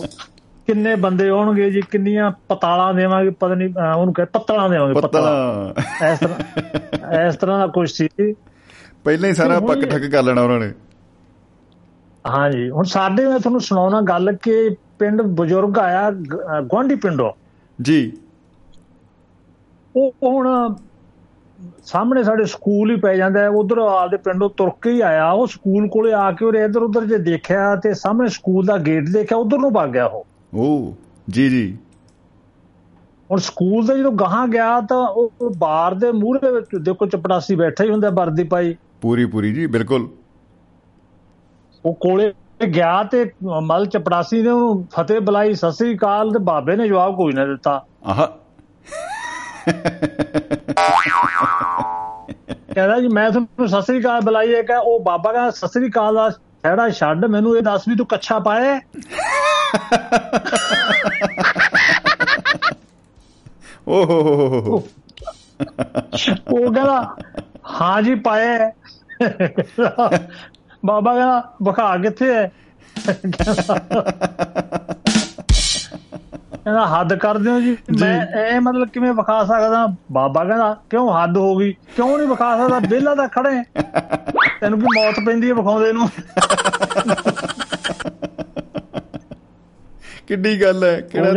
ਕਿੰਨੇ ਬੰਦੇ ਹੋਣਗੇ ਜੀ ਕਿੰਨੀਆਂ ਪਤਾਲਾਂ ਦੇਵਾਂਗੇ ਪਤਾ ਨਹੀਂ ਉਹਨੂੰ ਕਹੇ ਪੱਤਲਾਂ ਦੇਵਾਂਗੇ ਪੱਤਲਾਂ। ਇਸ ਤਰ੍ਹਾਂ ਇਸ ਤਰ੍ਹਾਂ ਦਾ ਕੁਝ ਸੀ। ਪਹਿਲਾਂ ਹੀ ਸਾਰਾ ਪੱਕ ਠੱਕ ਕਰ ਲੈਣਾ ਉਹਨਾਂ ਨੇ। ਹਾਂ ਜੀ ਹੁਣ ਸਾਡੇ ਮੈਂ ਤੁਹਾਨੂੰ ਸੁਣਾਉਣਾ ਗੱਲ ਕਿ ਪਿੰਡ ਬਜ਼ੁਰਗ ਆਇਆ ਗਵਾਂਢੀ ਪਿੰਡੋਂ। ਜੀ। ਉਹ ਹੁਣ ਸਾਹਮਣੇ ਸਾਡੇ ਸਕੂਲ ਹੀ ਪੈ ਜਾਂਦਾ ਉਧਰ ਆਪਦੇ ਪਿੰਡੋਂ ਤੁਰ ਕੇ ਹੀ ਆਇਆ। ਉਹ ਸਕੂਲ ਕੋਲੇ ਆ ਕੇ ਉਹ ਇਧਰ ਉਧਰ ਜੇ ਦੇਖਿਆ ਤੇ ਸਾਹਮਣੇ ਸਕੂਲ ਦਾ ਗੇਟ ਦੇਖਿਆ ਉਧਰ ਨੂੰ ਭੱਗ ਗਿਆ ਉਹ। ਓ ਜੀ ਜੀ। ਹੁਣ ਸਕੂਲ ਦੇ ਜਦੋਂ ਗਾਹਾਂ ਗਿਆ ਤਾਂ ਉਹ ਬਾਰ ਦੇ ਮੂਹਰੇ ਵਿੱਚ ਦੇਖੋ ਚਪੜਾਸੀ ਬੈਠਾ ਹੀ ਹੁੰਦਾ ਵਰਦੀ ਪਾਈ। ਪੂਰੀ ਪੂਰੀ ਜੀ ਬਿਲਕੁਲ। ਉਹ ਕੋਲੇ ਗਿਆ ਤੇ ਮਲ ਚਪੜਾਸੀ ਨੇ ਉਹਨੂੰ ਫਤਿਹ ਬੁਲਾਈ ਸਤਿ ਸ੍ਰੀ ਅਕਾਲ ਤੇ ਬਾਬੇ ਨੇ ਜਵਾਬ ਕੋਈ ਨਾ ਦਿੱਤਾ। ਆਹ। ਕਹਿੰਦਾ ਜੀ ਮੈਂ ਤੁਹਾਨੂੰ ਸਤਿ ਸ੍ਰੀ ਅਕਾਲ ਬੁਲਾਈ ਹੈ ਕਿ ਉਹ ਬਾਬਾ ਕਹਿੰਦਾ ਸਤਿ ਸ੍ਰੀ ਅਕਾਲ ਦਾ ਛੜਾ ਛੱਡ ਮੈਨੂੰ ਇਹ ਦੱਸ ਵੀ ਤੂੰ ਕੱਛਾ ਪਾਇਆ ਓ ਹੋ ਹੋ ਹੋ ਉਹ ਕਹਿੰਦਾ ਹਾਂ ਜੀ ਪਾਇਆ ਬਾਬਾ ਕਹਿੰਦਾ ਬਖਾ ਕਿੱਥੇ ਹੈ? ਕਹਿੰਦਾ ਹੱਦ ਕਰ ਦਿਓ ਜੀ। ਮੈਂ ਇਹ ਮਤਲਬ ਕਿਵੇਂ ਵਿਖਾ ਸਕਦਾ? ਬਾਬਾ ਕਹਿੰਦਾ ਕਿਉਂ ਹੱਦ ਹੋ ਗਈ? ਕਿਉਂ ਨਹੀਂ ਵਿਖਾ ਸਕਦਾ? ਬੇਲਾ ਦਾ ਖੜੇ ਤੈਨੂੰ ਕੀ ਮੌਤ ਪੈਂਦੀ ਹੈ ਵਿਖਾਉਂਦੇ ਨੂੰ। ਕਿੱਡੀ ਗੱਲ ਹੈ? ਕਿਹੜਾ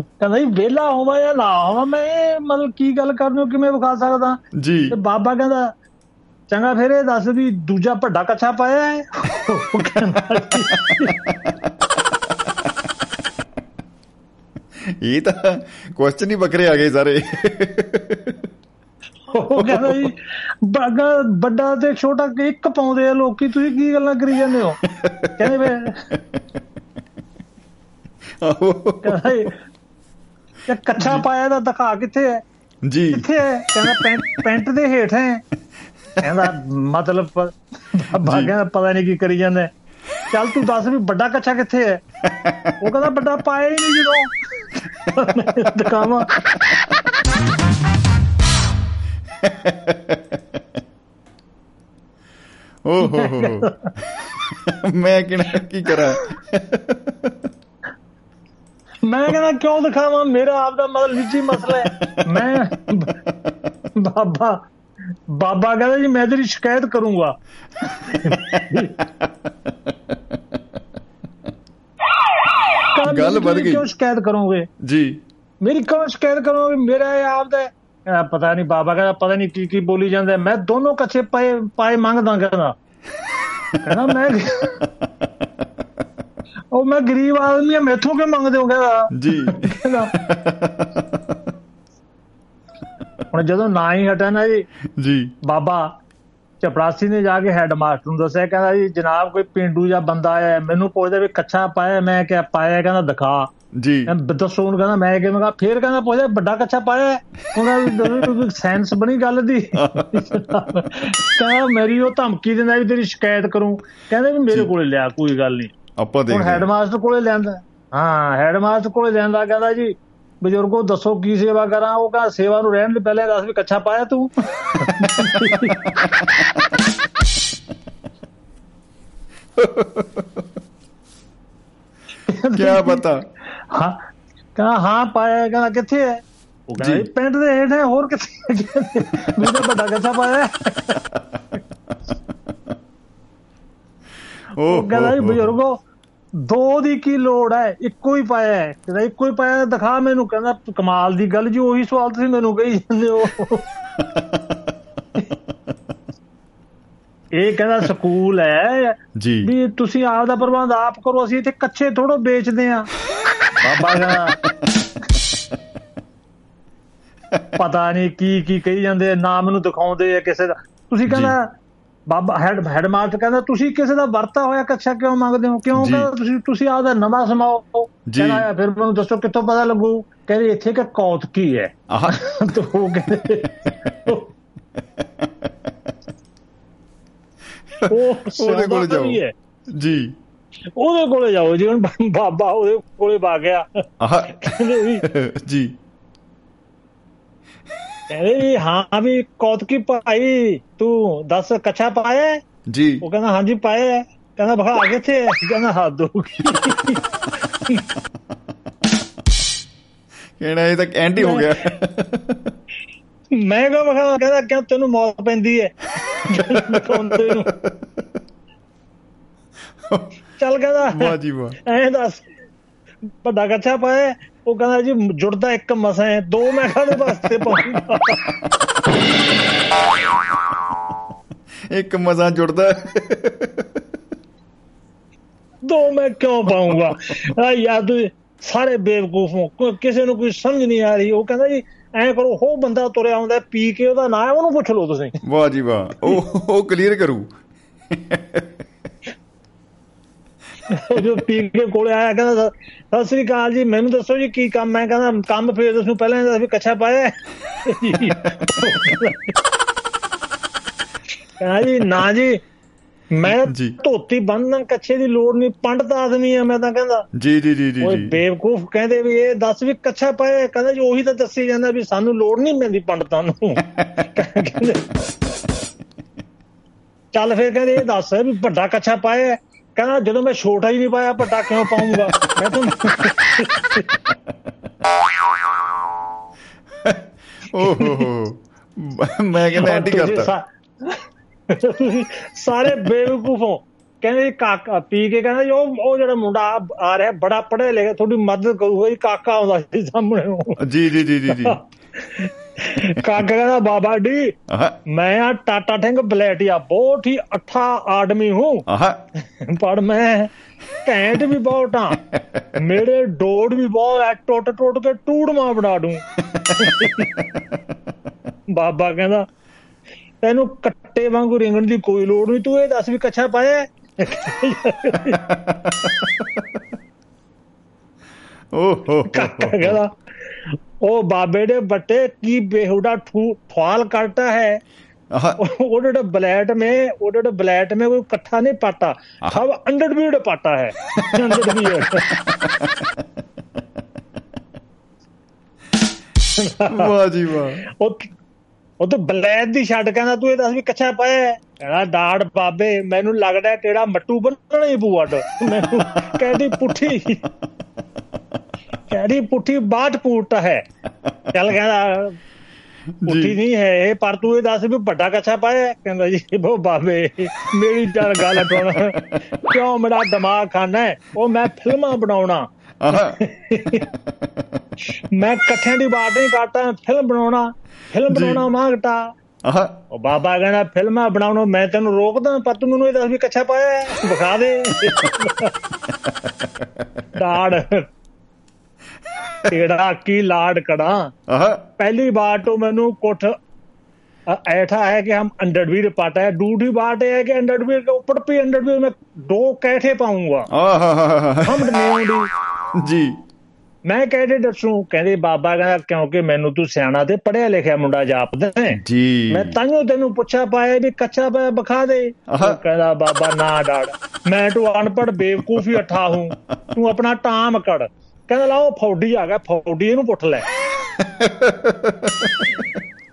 ਕਹਿੰਦਾ ਜੀ ਵੇਲਾ ਹੋਵਾਂ ਜਾਂ ਨਾ ਹੋਵਾਂ ਮੈਂ ਮਤਲਬ ਕੀ ਗੱਲ ਕਰਨੋਂ ਕਿਵੇਂ ਵਿਖਾ ਸਕਦਾ? ਜੀ। ਤੇ ਬਾਬਾ ਕਹਿੰਦਾ ਚੰਗਾ ਫਿਰ ਇਹ ਦੱਸ ਵੀ ਦੂਜਾ ਵੱਡਾ ਕੱਛਾ ਪਾਇਆ ਹੈ? ਇਹ ਤਾਂ ਕੁਐਸਚਨ ਹੀ ਬੱਕਰੇ ਆ ਗਏ ਸਾਰੇ। ਉਹ ਕਹਿੰਦਾ ਜੀ ਬਾਗਾ ਵੱਡਾ ਤੇ ਛੋਟਾ ਇੱਕ ਪਾਉਂਦੇ ਆ ਲੋਕੀ ਤੁਸੀਂ ਕੀ ਗੱਲਾਂ ਕਰੀ ਜਾਂਦੇ ਹੋ? ਕਹਿੰਦੇ ਵੇ ਕਹਿੰਦਾ ਇਹ ਕੱਛਾ ਪਾਇਆ ਦਾ ਦਿਖਾ ਕਿੱਥੇ ਹੈ? ਜੀ। ਕਿੱਥੇ ਹੈ? ਕਹਿੰਦਾ ਪੈਂਟ ਦੇ ਹੇਠ ਹੈ। ਕਹਿੰਦਾ ਮਤਲਬ ਕਹਿੰਦਾ ਪਤਾ ਨਹੀਂ ਕੀ ਕਰੀ ਜਾਂਦੇ। ਚੱਲ ਤੂੰ ਦੱਸ ਵੀ ਵੱਡਾ ਕੱਛਾ ਕਿੱਥੇ ਹੈ? ਉਹ ਕਹਿੰਦਾ ਵੱਡਾ ਪਾਇਆ ਹੀ ਨਹੀਂ ਜਦੋਂ। ਦਿਖਾਵਾਂ ਓ ਹੋ ਹੋ ਮੈਂ ਕਿਹੜਾ ਕੀ ਕਰਾਂ? ਮੈਂ ਕਹਿੰਦਾ ਕਿਉਂ ਦਿਖਾਵਾਂ? ਮੇਰਾ ਆਪ ਦਾ ਮਤਲਬ ਨਿੱਜੀ ਮਸਲਾ ਹੈ। ਮੈਂ ਬਾਬਾ ਬਾਬਾ ਕਹਿੰਦਾ ਜੀ ਮੈਂ ਤੇਰੀ ਸ਼ਿਕਾਇਤ ਕਰੂੰਗਾ। ਗੱਲ ਵੱਧ ਗਈ। ਕਿਉਂ ਸ਼ਿਕਾਇਤ ਕਰੋਗੇ? ਜੀ। ਮੇਰੀ ਕਿਉਂ ਸ਼ਿਕਾਇਤ ਕਰੋਗੇ? ਮੇਰਾ ਇਹ ਆਪ ਦਾ ਪਤਾ ਨਹੀਂ ਬਾਬਾ ਕਹਿੰਦਾ ਪਤਾ ਨਹੀਂ ਕੀ ਕੀ ਬੋਲੀ ਜਾਂਦਾ ਮੈਂ ਦੋਨੋਂ ਕੱਚੇ ਪਾਏ ਪਾਏ ਮੰਗਦਾ ਕਹਿੰਦਾ। ਕਹਿੰਦਾ ਮੈਂ ਉਹ ਮੈਂ ਗਰੀਬ ਆਦਮੀ ਆ ਮੈਥੋਂ ਕਿ ਮੰਗਦੇ ਹੋ ਕਹਿੰਦਾ। ਜੀ। ਹੁਣ ਜਦੋਂ ਨਾ ਹੀ ਹਟਿਆ ਨਾ ਜੀ ਜੀ। ਬਾਬਾ ਚਪੜਾਸੀ ਨੇ ਜਾ ਕੇ ਹੈਡਮਾਸਟਰ ਨੂੰ ਦੱਸਿਆ ਕਹਿੰਦਾ ਜੀ ਜਨਾਬ ਕੋਈ ਪਿੰਡੂ ਜਾਂ ਬੰਦਾ ਆਇਆ ਮੈਨੂੰ ਪੁੱਛਦਾ ਵੀ ਕੱਛਾ ਪਾਇਆ ਮੈਂ ਕਿਹਾ ਪਾਇਆ ਕਹਿੰਦਾ ਦਿਖਾ। ਜੀ। ਮੈਂ ਦੱਸੋ ਉਹਨੂੰ ਕਹਿੰਦਾ ਮੈਂ ਕਿਵੇਂ ਕਹਾ ਫੇਰ ਕਹਿੰਦਾ ਪੁੱਛਦਾ ਵੱਡਾ ਕੱਛਾ ਪਾਇਆ ਹੈ? ਉਹਨਾਂ ਦੀ ਸੈਂਸ ਬਣੀ ਗੱਲ ਦੀ। ਕਹਿੰਦਾ ਮੇਰੀ ਉਹ ਧਮਕੀ ਦਿੰਦਾ ਵੀ ਤੇਰੀ ਸ਼ਿਕਾਇਤ ਕਰੂੰ। ਕਹਿੰਦੇ ਵੀ ਮੇਰੇ। ਕੋਲੇ ਲਿਆ ਕੋਈ ਗੱਲ ਨਹੀਂ। ਆਪਾਂ ਹੁਣ ਦੇਖਦੇ ਹਾਂ। ਹੈਡਮਾਸਟਰ ਕੋਲੇ ਲਿਆਂਦਾ ਹਾਂ ਹੈਡਮਾਸਟਰ ਕੋਲੇ ਲਿਆਂਦਾ ਕਹਿੰਦਾ ਜੀ ਬਜ਼ੁਰਗੋ ਦੱਸੋ ਕੀ ਸੇਵਾ ਕਰਾਂ? ਉਹ ਕਹਿੰਦਾ ਸੇਵਾ ਨੂੰ ਰਹਿਣ ਦੇ ਪਹਿਲੇ ਦੱਸ ਵੀ ਕੱਛਾ ਪਾਇਆ ਤੂੰ। ਕਿਆ ਪਤਾ। ਹਾਂ ਕਹਿੰਦਾ ਹਾਂ ਪਾਇਆ। ਕਹਿੰਦਾ ਕਿੱਥੇ ਹੈ? ਉਹ ਕਹਿੰਦਾ ਪਿੰਡ ਦੇ ਹੇਠ ਹੈ ਹੋਰ ਕਿੱਥੇ? ਮੈਂ ਤਾਂ ਵੱਡਾ ਕੱਛਾ ਪਾਇਆ। ਉਹ ਕਹਿੰਦਾ ਬਜ਼ੁਰਗੋ ਦੋ ਦੀ ਕੀ ਲੋੜ ਹੈ? ਇੱਕੋ ਹੀ ਪਾਇਆ ਹੈ। ਕਹਿੰਦਾ ਇੱਕੋ ਹੀ ਪਾਇਆ ਦਿਖਾ ਮੈਨੂੰ। ਕਹਿੰਦਾ ਕਮਾਲ ਦੀ ਗੱਲ ਜੀ ਉਹੀ ਸਵਾਲ ਤੁਸੀਂ ਮੈਨੂੰ ਕਹੀ ਜਾਂਦੇ ਹੋ। ਇਹ ਕਹਿੰਦਾ ਸਕੂਲ ਹੈ। ਜੀ। ਵੀ ਤੁਸੀਂ ਆਪ ਦਾ ਪ੍ਰਬੰਧ ਆਪ ਕਰੋ ਅਸੀਂ ਇੱਥੇ ਕੱਚੇ ਥੋੜੋ ਵੇਚਦੇ ਆ ਬਾਬਾ ਕਹਿੰਦਾ ਪਤਾ ਨਹੀਂ ਕੀ ਕੀ ਕਹੀ ਜਾਂਦੇ ਨਾ ਮੈਨੂੰ ਦਿਖਾਉਂਦੇ ਆ ਕਿਸੇ ਦਾ। ਤੁਸੀਂ ਕਹਿੰਦਾ ਬਾਬਾ ਹੈਡ ਹੈਡਮਾਸਟਰ ਕਹਿੰਦਾ ਤੁਸੀਂ ਕਿਸੇ ਦਾ ਵਰਤਾ ਹੋਇਆ ਕੱਛਾ ਕਿਉਂ ਮੰਗਦੇ ਹੋ? ਕਿਉਂ। ਕਹਿੰਦਾ ਤੁਸੀਂ ਤੁਸੀਂ ਆਪਦਾ ਨਵਾਂ ਸਮਾਓ। ਜੀ। ਕਹਿੰਦਾ ਫਿਰ ਮੈਨੂੰ ਦੱਸੋ ਕਿੱਥੋਂ ਪਤਾ ਲੱਗੂ? ਕਹਿੰਦੇ ਇੱਥੇ ਕਿ ਕੌਤਕੀ ਹੈ। ਆਹ। ਤੇ ਕਹਿੰਦੇ ਉਹ ਉਹਦੇ ਕੋਲ ਵੀ ਜਾਓ। ਜੀ। ਉਹਦੇ ਕੋਲੇ ਜਾਓ ਜੀ ਹੁਣ ਬਾਬਾ ਉਹਦੇ ਕੋਲੇ ਵਗ ਗਿਆ। ਕਹਿੰਦੇ ਵੀ ਜੀ। ਕਹਿੰਦੇ ਵੀ ਹਾਂ ਵੀ ਕੌਤਕੀ ਭਾਈ ਤੂੰ ਦੱਸ ਕੱਛਾ ਪਾਇਆ? ਜੀ। ਉਹ ਕਹਿੰਦਾ ਹਾਂਜੀ ਪਾਇਆ। ਕਹਿੰਦਾ ਭਖਾ ਕਿੱਥੇ ਕਹਿੰਦਾ ਹੱਦ ਹੋ ਗਈ। ਕਹਿਣਾ ਇਹ ਤਾਂ ਐਂਟੀ ਹੋ ਗਿਆ। ਮੈਂ ਕਿਹਾ ਭਖਾ ਕਹਿੰਦਾ ਕਿਉਂ ਤੈਨੂੰ ਮੌਤ ਪੈਂਦੀ ਹੈ। ਚੱਲ ਕਹਿੰਦਾ ਵਾਹ ਜੀ ਵਾਹ। ਐਂ ਦੱਸ ਵੱਡਾ ਕੱਛਾ ਪਾਇਆ? ਉਹ ਕਹਿੰਦਾ ਜੀ ਜੁੜਦਾ ਇੱਕ ਮਸਾਂ ਹੈ ਦੋ ਮੈਂ ਕਾਹਦੇ ਵਾਸਤੇ ਪਾਉਂਗਾ। ਇੱਕ ਮਜ਼ਾ ਜੁੜਦਾ। ਦੋ ਮੈਂ ਕਿਉਂ ਪਾਉਂਗਾ? ਆ ਤੂੰ ਸਾਰੇ ਬੇਵਕੂਫ ਕਿਸੇ ਨੂੰ ਕੋਈ ਸਮਝ ਨਹੀਂ ਆ ਰਹੀ। ਉਹ ਕਹਿੰਦਾ ਜੀ ਐਂ ਕਰੋ ਉਹ ਬੰਦਾ ਤੁਰਿਆ ਆਉਂਦਾ ਪੀ ਕੇ ਉਹਦਾ ਨਾਂ ਹੈ ਉਹਨੂੰ ਪੁੱਛ ਲਓ ਤੁਸੀਂ। ਵਾਹ ਜੀ ਵਾਹ ਉਹ ਉਹ ਕਲੀਅਰ ਕਰੂ। ਜੋ ਪੀ ਕੇ ਕੋਲੇ ਆਇਆ ਕਹਿੰਦਾ "ਸ- ਸਤਿ ਸ੍ਰੀ ਅਕਾਲ ਜੀ ਮੈਨੂੰ ਦੱਸੋ ਜੀ ਕੀ ਕੰਮ ਹੈ? ਕਹਿੰਦਾ ਕੰਮ ਫੇਰ ਦੱਸੂ ਪਹਿਲਾਂ ਇਹਦਾ ਵੀ ਕੱਛਾ ਪਾਇਆ ਹੈ?" ਕਹਿੰਦਾ ਜੀ ਨਾ ਜੀ ਮੈਂ। ਧੋਤੀ ਬੰਨਣ ਕੱਛੇ ਦੀ ਲੋੜ ਨਹੀਂ ਪੰਡਤ ਆਦਮੀ ਆ ਮੈਂ ਤਾਂ ਕਹਿੰਦਾ ਜੀ ਜੀ ਜੀ ਜੀ ਓਏ ਬੇਵਕੂਫ ਕਹਿੰਦੇ ਵੀ ਇਹ ਦੱਸ ਵੀ ਕੱਛਾ ਪਾਇਆ? ਕਹਿੰਦਾ ਜੀ ਉਹੀ ਤਾਂ ਦੱਸੀ ਜਾਂਦਾ ਵੀ ਸਾਨੂੰ ਲੋੜ ਨਹੀਂ ਪੈਂਦੀ ਪੰਡਤਾਂ ਨੂੰ ਚੱਲ ਫਿਰ ਕਹਿੰਦੇ ਇਹ ਦੱਸ ਵੀ ਵੱਡਾ ਕੱਛਾ ਪਾਇਆ? ਕਹਿੰਦਾ ਜਦੋਂ ਮੈਂ ਛੋਟਾ ਹੀ ਨਹੀਂ ਪਾਇਆ ਵੱਡਾ ਕਿਉਂ ਪਾਉਂਗਾ ਮੈਂ ਤਾਂ ਓ ਹੋ ਹੋ ਮੈਂ ਕਹਿੰਦਾ ਐਂਟੀ ਕਰਤਾ ਸਾਰੇ ਬੇਵਕੂਫ ਹੋ। ਕਹਿੰਦੇ ਕਾਕਾ ਪੀ ਕੇ ਕਹਿੰਦਾ ਉਹ ਉਹ ਜਿਹੜਾ ਮੁੰਡਾ ਆ ਰਿਹਾ ਬੜਾ ਪੜ੍ਹਿਆ ਲਿਖਿਆ ਤੁਹਾਡੀ ਮਦਦ ਕਰੂਗਾ ਜੀ ਕਾਕਾ ਆਉਂਦਾ ਸੀ ਸਾਹਮਣੇ ਜੀ ਜੀ ਜੀ ਜੀ ਜੀ। ਕਾਕਾ ਕਹਿੰਦਾ ਬਾਬਾ ਜੀ ਮੈਂ ਆ ਟਾਟਾ ਸਿੰਘ ਬਲੈਟਿਆ ਬਹੁਤ ਹੀ ਅੱਠਾ ਆਦਮੀ ਹੂੰ। ਪਰ ਮੈਂ ਘੈਂਟ ਵੀ ਬਹੁਤ ਆ। ਮੇਰੇ ਡੋੜ ਵੀ ਬਹੁਤ ਐ ਟੁੱਟ ਟੁੱਟ ਕੇ ਟੂੜਵਾ ਬਣਾ ਦੂੰ। ਬਾਬਾ ਕਹਿੰਦਾ ਤੈਨੂੰ ਕੱਟੇ ਵਾਂਗੂ ਰਿੰਗਣ ਦੀ ਕੋਈ ਲੋੜ ਨਹੀਂ ਤੂੰ ਇਹ ਦੱਸ ਵੀ ਕੱਛਾ ਪਾਇਆ ਓਹੋ। ਕਹਿੰਦਾ ਉਹ ਬਾਬੇ ਦੇ ਬੱਟੇ ਕੀ ਬੇਹੁੜਾ ਠਵਾਲ ਕਰਤਾ ਹੈ? ਉਹਦੇ ਬਲੈਟ ਮੇ ਉਹਦੇ ਬਲੈਟ ਮੇ ਕੋਈ ਇਕੱਠਾ ਨਹੀਂ ਪਾਤਾ। ਸਭ ਅੰਡਰਵੀਡ ਪਾਤਾ ਹੈ। ਵਾਹ ਜੀ ਵਾਹ। ਉਹ ਉਹ ਤਾਂ ਬਲੈਤ ਦੀ ਛੱਡ ਕਹਿੰਦਾ ਤੂੰ ਇਹ ਦੱਸ ਵੀ ਕੱਛਾ ਪਾਇਆ ਹੈ? ਕਹਿੰਦਾ ਡਾੜ ਬਾਬੇ ਮੈਨੂੰ ਲੱਗਦਾ ਤੇਰਾ ਮੱਟੂ ਬੰਨਣਾ ਹੀ ਪਊ ਅੱਡ ਮੈਨੂੰ ਕਹਿੰਦੀ ਪੁੱਠੀ। ਕਹਿੰਦੀ ਪੁੱਠੀ ਬਾਟ ਪੂਟਾ ਹੈ। ਚੱਲ ਕਹਿੰਦਾ ਪੁੱਠੀ ਨਹੀਂ ਹੈ ਇਹ ਪਰ ਤੂੰ ਇਹ ਦੱਸ ਵੀ ਵੱਡਾ ਕੱਛਾ ਪਾਇਆ ਹੈ? ਕਹਿੰਦਾ ਜੀ ਉਹ ਬਾਬੇ ਮੇਰੀ ਚੱਲ ਗੱਲ ਟੋਣਾ ਕਿਉਂ ਮੇਰਾ ਦਿਮਾਗ ਖਾਣਾ ਹੈ? ਉਹ ਮੈਂ ਫਿਲਮਾਂ ਬਣਾਉਣਾ। ਮੈਂ ਇਕੱਠਿਆਂ ਦੀ ਬਾਤ ਨਹੀਂ ਕਰਦਾ ਫਿਲਮ ਬਣਾਉਣਾ ਫਿਲਮ ਜੀ। ਬਣਾਉਣਾ ਮੰਗਤਾ ਆਹ ਉਹ ਬਾਬਾ ਕਹਿੰਦਾ ਫਿਲਮਾਂ ਬਣਾਉਣੋਂ ਮੈਂ ਤੈਨੂੰ ਰੋਕਦਾ ਪਰ ਤੂੰ ਮੈਨੂੰ ਇਹ ਦੱਸ ਵੀ ਕੱਛਾ ਪਾਇਆ ਹੈ? ਵਿਖਾ ਦੇ ਡਾੜ ਕਿਹੜਾ ਕੀ ਲਾਡ ਕੜਾ ਆਹ पहली बार तो मैंने कुछ अ- ऐठा है कि हम अंडरवीर पाता है दूसरी बात यह है कि अंडरवीर के ऊपर भी अंडरवीर में दो कैठे पाऊंगा ਆਹ हम नहीं ਜੀ। ਮੈਂ ਕਹਿੰਦੇ ਦੱਸੂ ਕਹਿੰਦੇ ਬਾਬਾ ਕਹਿੰਦਾ ਕਿਉਂਕਿ ਮੈਨੂੰ ਤੂੰ ਸਿਆਣਾ ਤੇ ਪੜਿਆ ਲਿਖਿਆ ਮੁੰਡਾ ਜਾਪਦਾ ਹੈ। ਜੀ। ਮੈਂ ਤਾਈਓ ਤੈਨੂੰ ਪੁੱਛਿਆ ਪਾਇਆ ਵੀ ਕੱਚਾ ਪਾਇਆ ਬਖਾ ਦੇ। ਕਹਿੰਦਾ ਬਾਬਾ ਨਾ ਡਾੜ ਮੈਂ ਤੂੰ ਅਨਪੜ ਬੇਵਕੂਫੀ ਅਠਾ ਹੂੰ। ਤੂੰ ਆਪਣਾ ਟਾਮ ਕੜ ਕਹਿੰਦਾ ਲਾਓ ਫੌਡੀ ਆ ਗਿਆ ਫੌਡੀ ਇਹਨੂੰ ਪੁੱਟ ਲੈ।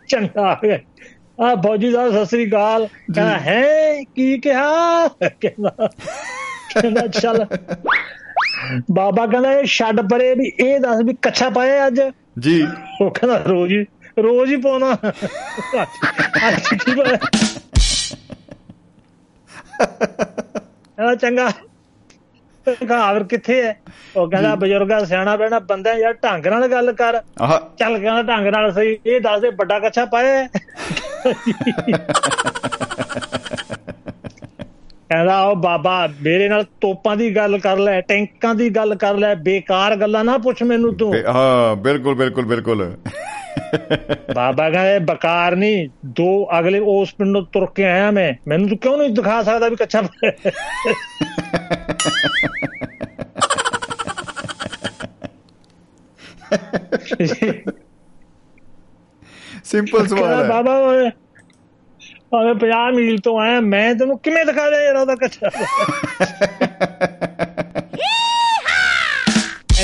ਚੰਗਾ ਆ ਗਿਆ। ਆ ਫੌਜੀ ਸਾਹਿਬ ਸਤਿ ਸ੍ਰੀ ਅਕਾਲ। ਕਹਿੰਦਾ ਹੈ ਕੀ ਕਿਹਾ? ਕਹਿੰਦਾ ਕਹਿੰਦਾ ਚੱਲ। ਬਾਬਾ ਕਹਿੰਦਾ ਇਹ ਛੱਡ ਪਰੇ ਵੀ ਇਹ ਦੱਸ ਵੀ ਕੱਛਾ ਪਾਇਆ ਅੱਜ? ਜੀ। ਉਹ ਕਹਿੰਦਾ ਰੋਜ਼ ਹੀ ਰੋਜ਼ ਹੀ ਪਾਉਣਾ। ਅੱਜ ਕੀ ਪਾਇਆ ਕਹਿੰਦਾ ਚੰਗਾ। ਘਾਵਰ ਕਿੱਥੇ ਹੈ ਉਹ ਕਹਿੰਦਾ ਬਜ਼ੁਰਗਾ ਸਿਆਣਾ ਬੈਣਾ ਬੰਦਾ ਯਾਰ ਢੰਗ ਨਾਲ ਗੱਲ ਕਰ। ਚੱਲ ਕਹਿੰਦਾ ਢੰਗ ਨਾਲ ਸਹੀ ਇਹ ਦੱਸ ਦੇ ਵੱਡਾ ਕੱਛਾ ਪਾਇਆ ਹੈ? ਕਹਿੰਦਾ ਉਹ ਬਾਬਾ ਮੇਰੇ ਨਾਲ ਤੋਪਾਂ ਦੀ ਗੱਲ ਕਰ ਲੈ ਟੈਂਕਾਂ ਦੀ ਗੱਲ ਕਰ ਲੈ ਬੇਕਾਰ ਗੱਲਾਂ ਨਾ ਪੁੱਛ ਮੈਨੂੰ ਤੂੰ। ਹਾਂ ਬਿਲਕੁਲ ਬਿਲਕੁਲ ਬਿਲਕੁਲ। ਬਾਬਾ ਕਹਿੰਦੇ ਬਕਾਰ ਨਹੀਂ ਦੋ ਅਗਲੇ ਉਸ ਪਿੰਡੋਂ ਤੁਰ ਕੇ ਆਇਆ ਮੈਂ। ਮੈਨੂੰ ਤੂੰ ਕਿਉਂ ਨਹੀਂ ਦਿਖਾ ਸਕਦਾ ਵੀ ਕੱਚਾ ਸਿੰਪਲ ਸਵਾਲ ਹੈ। ਬਾਬਾ ਭਾਵੇਂ 50 ਮੀਲ ਤੋਂ ਆਇਆ ਮੈਂ ਤੈਨੂੰ ਕਿਵੇਂ ਦਿਖਾ ਦਿਆਂ ਯਾਰ ਉਹਦਾ ਕੱਚਾ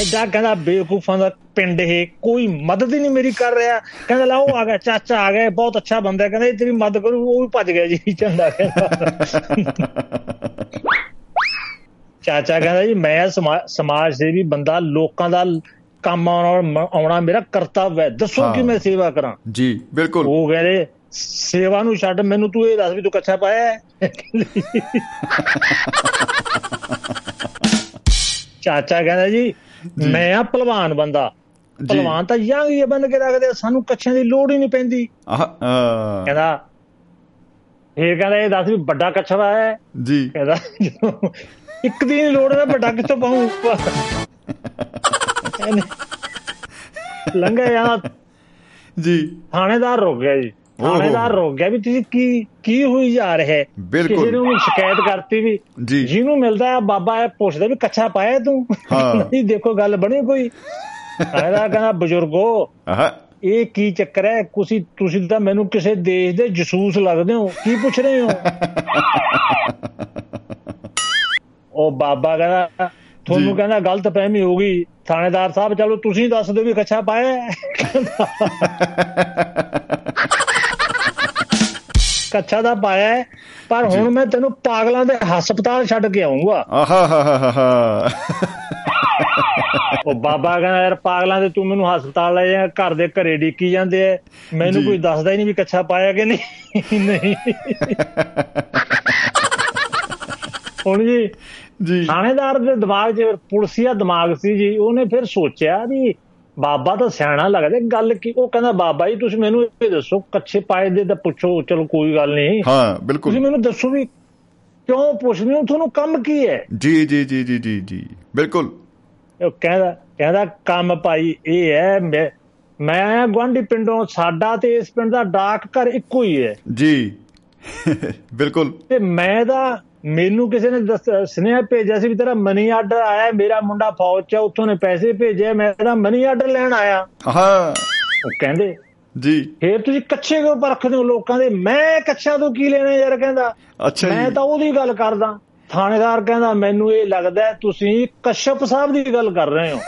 ਐਡਾ ਕਹਿੰਦਾ ਬੇਵਕੂਫਾਂ ਦਾ ਪਿੰਡ ਇਹ ਕੋਈ ਮਦਦ ਹੀ ਨਹੀਂ ਮੇਰੀ ਕਰ ਰਿਹਾ। ਕਹਿੰਦਾ ਲਾ ਉਹ ਆ ਗਿਆ ਚਾਚਾ ਆ ਗਿਆ ਬਹੁਤ ਅੱਛਾ ਬੰਦਾ ਹੈ। ਕਹਿੰਦਾ ਇਹ ਤੇਰੀ ਮਦਦ ਕਰੂ ਉਹ ਵੀ ਭੱਜ ਗਿਆ ਜੀ ਕਹਿੰਦਾ। ਚਾਚਾ ਕਹਿੰਦਾ ਜੀ ਮੈਂ ਸਮਾ- ਸਮਾਜ ਸੇਵੀ ਬੰਦਾ ਲੋਕਾਂ ਦਾ ਕੰਮ ਆਉਣਾ ਮੇਰਾ ਕਰਤੱਵ ਹੈ। ਦੱਸੋ। ਕਿ ਮੈਂ ਸੇਵਾ ਕਰਾਂ? ਜੀ ਬਿਲਕੁਲ। ਉਹ ਕਹਿੰਦੇ ਸੇਵਾ ਨੂੰ ਛੱਡ ਮੈਨੂੰ ਤੂੰ ਇਹ ਦੱਸ ਵੀ ਤੂੰ ਕੱਛਾ ਪਾਇਆ ਹੈ? ਚਾਚਾ ਕਹਿੰਦਾ ਜੀ ਮੈਂ ਆ ਪਹਿਲਵਾਨ ਬੰਦਾ। ਪਹਿਲਵਾਨ ਤਾਂ ਜਾਂਗੀ ਬੰਨ ਕੇ ਰੱਖਦੇ ਸਾਨੂੰ ਕੱਛਿਆਂ ਦੀ ਲੋੜ ਹੀ ਨਹੀਂ ਪੈਂਦੀ ਆਹ ਕਹਿੰਦਾ ਇਹ ਕਹਿੰਦਾ ਇਹ ਦੱਸ ਵੀ ਵੱਡਾ ਕੱਛਾ ਪਾਇਆ ਹੈ? ਜੀ ਕਹਿੰਦਾ ਇੱਕ ਦਿਨ ਲੋੜ ਹੈ ਵੱਡਾ ਕਿੱਥੋਂ ਪਾਉਂ ਲੰਘਿਆ ਜਾਂਦਾ ਜੀ ਥਾਣੇਦਾਰ ਰੁਕ ਗਿਆ ਜੀ। ਥਾਣੇਦਾਰ ਰੁਕ ਗਿਆ ਵੀ ਤੁਸੀਂ ਕੀ ਕੀ ਹੋਈ ਜਾ ਰਿਹਾ ਹੈ? ਬਿਲਕੁਲ। ਕਿਸੇ ਨੇ ਸ਼ਿਕਾਇਤ ਕਰਤੀ ਵੀ ਜਿਹਨੂੰ ਮਿਲਦਾ ਹੈ ਬਾਬਾ ਇਹ ਪੁੱਛਦਾ ਵੀ ਕੱਛਾ ਪਾਇਆ ਤੂੰ? ਹਾਂ। ਨਹੀਂ ਦੇਖੋ ਗੱਲ ਬਣੀ ਕੋਈ। ਥਾਣੇਦਾਰ ਕਹਿੰਦਾ ਬਜ਼ੁਰਗੋ ਇਹ ਕੀ ਚੱਕਰ ਹੈ? ਤੁਸੀਂ ਤੁਸੀਂ ਤਾਂ ਮੈਨੂੰ ਕਿਸੇ ਦੇਸ਼ ਦੇ ਜਸੂਸ ਲੱਗਦੇ ਹੋ। ਕੀ ਪੁੱਛ ਰਹੇ ਹੋ? ਉਹ ਬਾਬਾ ਕਹਿੰਦਾ ਤੁਹਾਨੂੰ। ਕਹਿੰਦਾ ਗਲਤ ਫਹਿਮੀ ਹੋ ਗਈ। ਥਾਣੇਦਾਰ ਸਾਹਿਬ ਚਲੋ ਤੁਸੀਂ ਦੱਸ ਦਿਓ ਵੀ ਕੱਛਾ ਪਾਇਆ ਹੈ। ਕੱਛਾ ਦਾ ਪਾਇਆ ਪਰ ਹੁਣ ਮੈਂ ਤੈਨੂੰ ਪਾਗਲਾਂ ਦੇ ਹਸਪਤਾਲ ਛੱਡ ਕੇ ਆਉਂਗਾ। ਆਹਾ ਹਾ ਹਾ ਹਾ ਹਾ। ਉਹ ਬਾਬਾ ਕਹਿੰਦਾ ਯਾਰ ਪਾਗਲਾਂ ਦੇ ਤੂੰ ਮੈਨੂੰ ਹਸਪਤਾਲ ਲੈ ਜਾ ਘਰ ਦੇ ਘਰੇ ਡੀਕੀ ਜਾਂਦੇ ਐ। ਮੈਨੂੰ। ਕੋਈ ਦੱਸਦਾ ਹੀ ਨਹੀਂ ਵੀ ਕੱਛਾ ਪਾਇਆ ਕਿ ਨਹੀਂ। ਨਹੀਂ। ਹੁਣ ਜੀ ਜੀ। ਥਾਣੇਦਾਰ ਦੇ ਦਿਮਾਗ 'ਚ ਪੁਲਸੀਆ ਦਿਮਾਗ ਸੀ ਜੀ ਉਹਨੇ ਫਿਰ ਸੋਚਿਆ ਵੀ ਬਾਬਾ ਤਾਂ ਸਿਆਣਾ ਲੱਗਦਾ ਗੱਲ ਕੀ ਉਹ ਕਹਿੰਦਾ ਬਾਬਾ ਜੀ ਤੁਸੀਂ ਮੈਨੂੰ ਇਹ ਦੱਸੋ ਕੱਛੇ ਪਾਏ ਦੇ ਤਾਂ ਪੁੱਛੋ ਚਲੋ ਕੋਈ ਗੱਲ ਨਹੀਂ। ਹਾਂ ਬਿਲਕੁਲ। ਤੁਸੀਂ ਮੈਨੂੰ ਦੱਸੋ ਵੀ ਕਿਉਂ ਪੁੱਛਦੇ ਹੋ ਤੁਹਾਨੂੰ ਕੰਮ ਕੀ ਹੈ? ਜੀ ਜੀ ਜੀ ਜੀ ਜੀ ਜੀ ਬਿਲਕੁਲ। ਉਹ ਕਹਿੰਦਾ ਕਹਿੰਦਾ ਕੰਮ ਭਾਈ ਇਹ ਹੈ ਮੈਂ ਮੈਂ ਗੁਆਂਢੀ ਪਿੰਡੋਂ ਸਾਡਾ ਤੇ ਇਸ ਪਿੰਡ ਦਾ ਡਾਕ ਘਰ ਇੱਕੋ ਹੀ ਹੈ। ਜੀ ਬਿਲਕੁਲ। ਤੇ ਮੈਂ ਤਾਂ ਮੈਨੂੰ ਕਿਸੇ ਨੇ ਸੁਨੇਹਾ ਭੇਜਿਆ ਸੀ ਵੀ ਤੇਰਾ ਮਨੀ ਆਰਡਰ ਆਇਆ ਮੇਰਾ ਮੁੰਡਾ ਫੌਜ 'ਚ ਉੱਥੋਂ ਨੇ ਪੈਸੇ ਭੇਜੇ ਮੈਂ ਇਹਦਾ ਮਨੀ ਆਰਡਰ ਲੈਣ ਆਇਆ। ਹਾਂ। ਉਹ ਕਹਿੰਦੇ ਜੀ। ਫੇਰ ਤੁਸੀਂ ਕੱਚੇ ਕਿਉਂ ਪਰਖਦੇ ਹੋ ਲੋਕਾਂ ਦੇ? ਮੈਂ ਕੱਚਾ ਤੋਂ ਕੀ ਲੈਣਾ ਯਾਰ ਕਹਿੰਦਾ। ਅੱਛਾ ਮੈਂ ਤਾਂ ਉਹਦੀ ਗੱਲ ਕਰਦਾ। ਥਾਣੇਦਾਰ ਕਹਿੰਦਾ ਮੈਨੂੰ ਇਹ ਲੱਗਦਾ ਤੁਸੀਂ ਕਸ਼ਪ ਸਾਹਿਬ ਦੀ ਗੱਲ ਕਰ ਰਹੇ ਹੋ।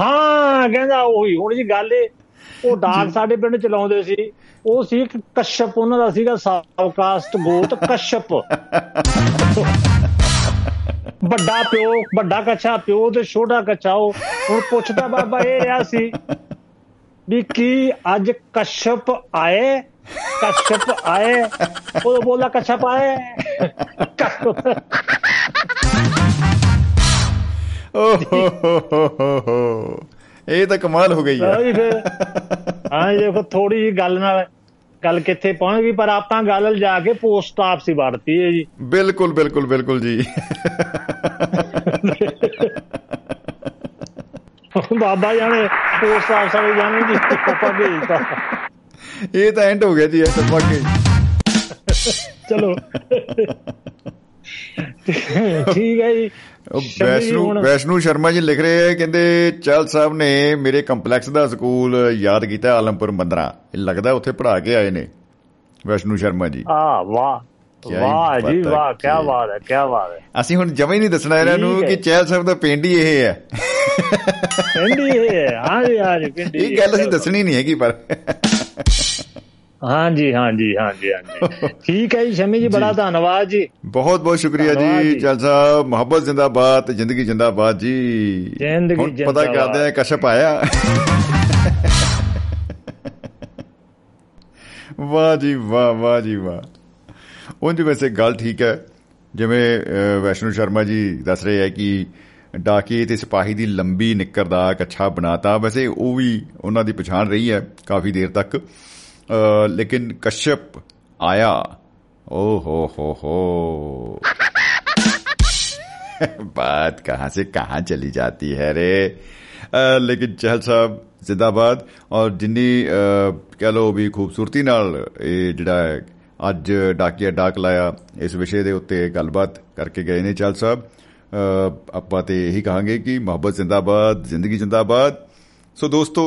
ਹਾਂ ਕਹਿੰਦਾ ਉਹੀ ਹੁਣ ਜੀ ਗੱਲ ਇਹ ਉਹ ਡਾਕ ਸਾਡੇ ਪਿੰਡ ਚਲਾਉਂਦੇ ਸੀ। ਉਹ ਸੀ ਇੱਕ ਕਸ਼ਪ ਉਹਨਾਂ ਦਾ ਸੀਗਾ ਸਾਵਕਾਸਟ ਗੋਤ ਕਸ਼ਪ। ਵੱਡਾ ਪਿਓ ਵੱਡਾ ਕੱਛਾ ਪਿਓ ਤੇ ਛੋਟਾ ਕੱਛਾ ਉਹ ਹੁਣ ਪੁੱਛਦਾ ਬਾਬਾ ਇਹ ਰਿਹਾ ਸੀ ਵੀ ਕੀ ਅੱਜ ਕਸ਼ਪ ਆਏ? ਕਸ਼ਪ ਆਏ? ਉਹ ਬੋਲਦਾ ਕਸ਼ਪ ਆਏ। ਓ ਹੋ ਹੋ ਹੋ ਹੋ ਹੋ। ਇਹ ਤਾਂ ਕਮਾਲ ਹੋ ਗਈ ਹਾਂ ਹੈ ਜੀ ਫਿਰ। ਹਾਂ ਜੀ ਦੇਖੋ ਥੋੜੀ ਜੀ ਗੱਲ ਨਾਲ ਗੱਲ ਕਿੱਥੇ ਪਹੁੰਚ ਗਈ ਪਰ ਆਪਾਂ ਗੱਲ ਜਾ ਕੇ ਪੋਸਟ ਆਫਿਸ ਹੀ ਵੜਤੀ ਹੈ ਜੀ। ਬਿਲਕੁਲ ਬਿਲਕੁਲ ਬਿਲਕੁਲ ਜੀ। ਬਾਬਾ ਜਾਨੇ ਪੋਸਟ ਆਫਿਸ ਵਾਲੇ ਜਾਣੇ ਜੀ ਪਾਪਾ ਭੇਜਤਾ। ਇਹ ਤਾਂ ਐਂਡ ਹੋ ਗਿਆ ਜੀ ਇਹ ਤਾਂ ਵਾਕਈ ਚਲੋ। ਠੀਕ ਹੈ ਜੀ। ਵੈਸ਼ਨੂ ਵੈਸ਼ਨੂ ਸ਼ਰਮਾ ਜੀ ਲਿਖ ਰਹੇ ਹੈ ਕਹਿੰਦੇ ਚਹਿਲ ਸਾਹਿਬ ਨੇ ਮੇਰੇ ਕੰਪਲੈਕਸ ਦਾ ਸਕੂਲ ਯਾਦ ਕੀਤਾ ਆਲਮਪੁਰ ਮੰਦਰਾ। ਇਹ ਲੱਗਦਾ ਉੱਥੇ ਪੜ੍ਹਾ ਕੇ ਆਏ ਨੇ ਵੈਸ਼ਨੂ ਸ਼ਰਮਾ ਜੀ। ਆ ਵਾਹ। ਹੀ ਵਾਹ ਜੀ ਹੈ, ਵਾਹ ਕੀ ਬਾਤ ਹੈ ਕੀ ਬਾਤ ਹੈ। ਅਸੀਂ ਹੁਣ ਜਮਾ ਹੀ ਨਹੀਂ ਦੱਸਣਾ ਇਹਨਾਂ ਨੂੰ ਹੈ। ਕਿ ਚਹਿਲ ਸਾਹਿਬ ਦਾ ਪਿੰਡ ਹੀ ਇਹ ਹੈ। ਪਿੰਡੀ ਹੈ ਹਾਂ। ਜੀ ਹਾਂ ਜੀ ਪਿੰਡੀ ਇਹ ਗੱਲ ਅਸੀਂ ਦੱਸਣੀ ਨਹੀਂ ਹੈਗੀ ਪਰ ਹਾਂ ਜੀ ਹਾਂ ਜੀ ਹਾਂ ਜੀ ਹਾਂ ਜੀ ਠੀਕ ਹੈ ਜੀ ਸ਼ਮੀ ਜੀ ਬੜਾ ਧੰਨਵਾਦ ਜੀ। ਬਹੁਤ ਬਹੁਤ ਸ਼ੁਕਰੀਆ ਜੀ। ਚਹਿਲ ਸਾਹਿਬ ਮੁਹੱਬਤ ਜ਼ਿੰਦਾਬਾਦ ਜ਼ਿੰਦਗੀ ਜ਼ਿੰਦਾਬਾਦ ਜੀ। ਜ਼ਿੰਦਗੀ ਹੁਣ ਪਤਾ ਜ਼ਿੰਦਾਬਾਦ। ਕਰਦੇ ਆ ਕਸ਼ਪ ਆਇਆ। ਵਾਹ ਜੀ ਵਾਹ ਵਾਹ ਜੀ ਵਾਹ। ਉਂਝ ਵੈਸੇ ਗੱਲ ਠੀਕ ਹੈ। ਜਿਵੇਂ ਵੈਸ਼ਨੂ ਸ਼ਰਮਾ ਜੀ ਦੱਸ ਰਹੇ ਹੈ ਕਿ ਡਾਕੀ ਤੇ ਸਿਪਾਹੀ ਦੀ ਲੰਬੀ ਨਿੱਕਰ ਦਾ ਕੱਛਾ ਬਣਾਤਾ। ਵੈਸੇ ਉਹ ਵੀ ਉਹਨਾਂ ਦੀ ਪਛਾਣ ਰਹੀ ਹੈ ਕਾਫੀ ਦੇਰ ਤੱਕ। ਅਹ, ਲੇਕਿਨ ਕਸ਼ਪ ਆਇਆ ਓ ਹੋ ਹੋ ਹੋ बात कहां से कहां चली जाती है रे ਅ, ਲੇਕਿਨ ਚਹਿਲ ਸਾਹਿਬ ਜ਼ਿੰਦਾਬਾਦ ਔਰ ਜਿੰਨੀ ਅ, ਕਹਿ ਲੋ ਵੀ ਖੂਬਸੂਰਤੀ ਨਾਲ ਇਹ ਜਿਹੜਾ ਹੈ ਅੱਜ ਡਾਕੀਆ ਡਾਕ ਲਾਇਆ ਇਸ ਵਿਸ਼ੇ ਦੇ ਉੱਤੇ ਗੱਲਬਾਤ ਕਰਕੇ ਗਏ ਨੇ ਚਹਿਲ ਸਾਹਿਬ ਅ, ਆਪਾਂ ਤੇ ਇਹੀ ਕਹਾਂਗੇ ਕਿ ਮੁਹੱਬਤ ਜ਼ਿੰਦਾਬਾਦ ਜ਼ਿੰਦਗੀ ਜ਼ਿੰਦਾਬਾਦ ਸੋ ਦੋਸਤੋ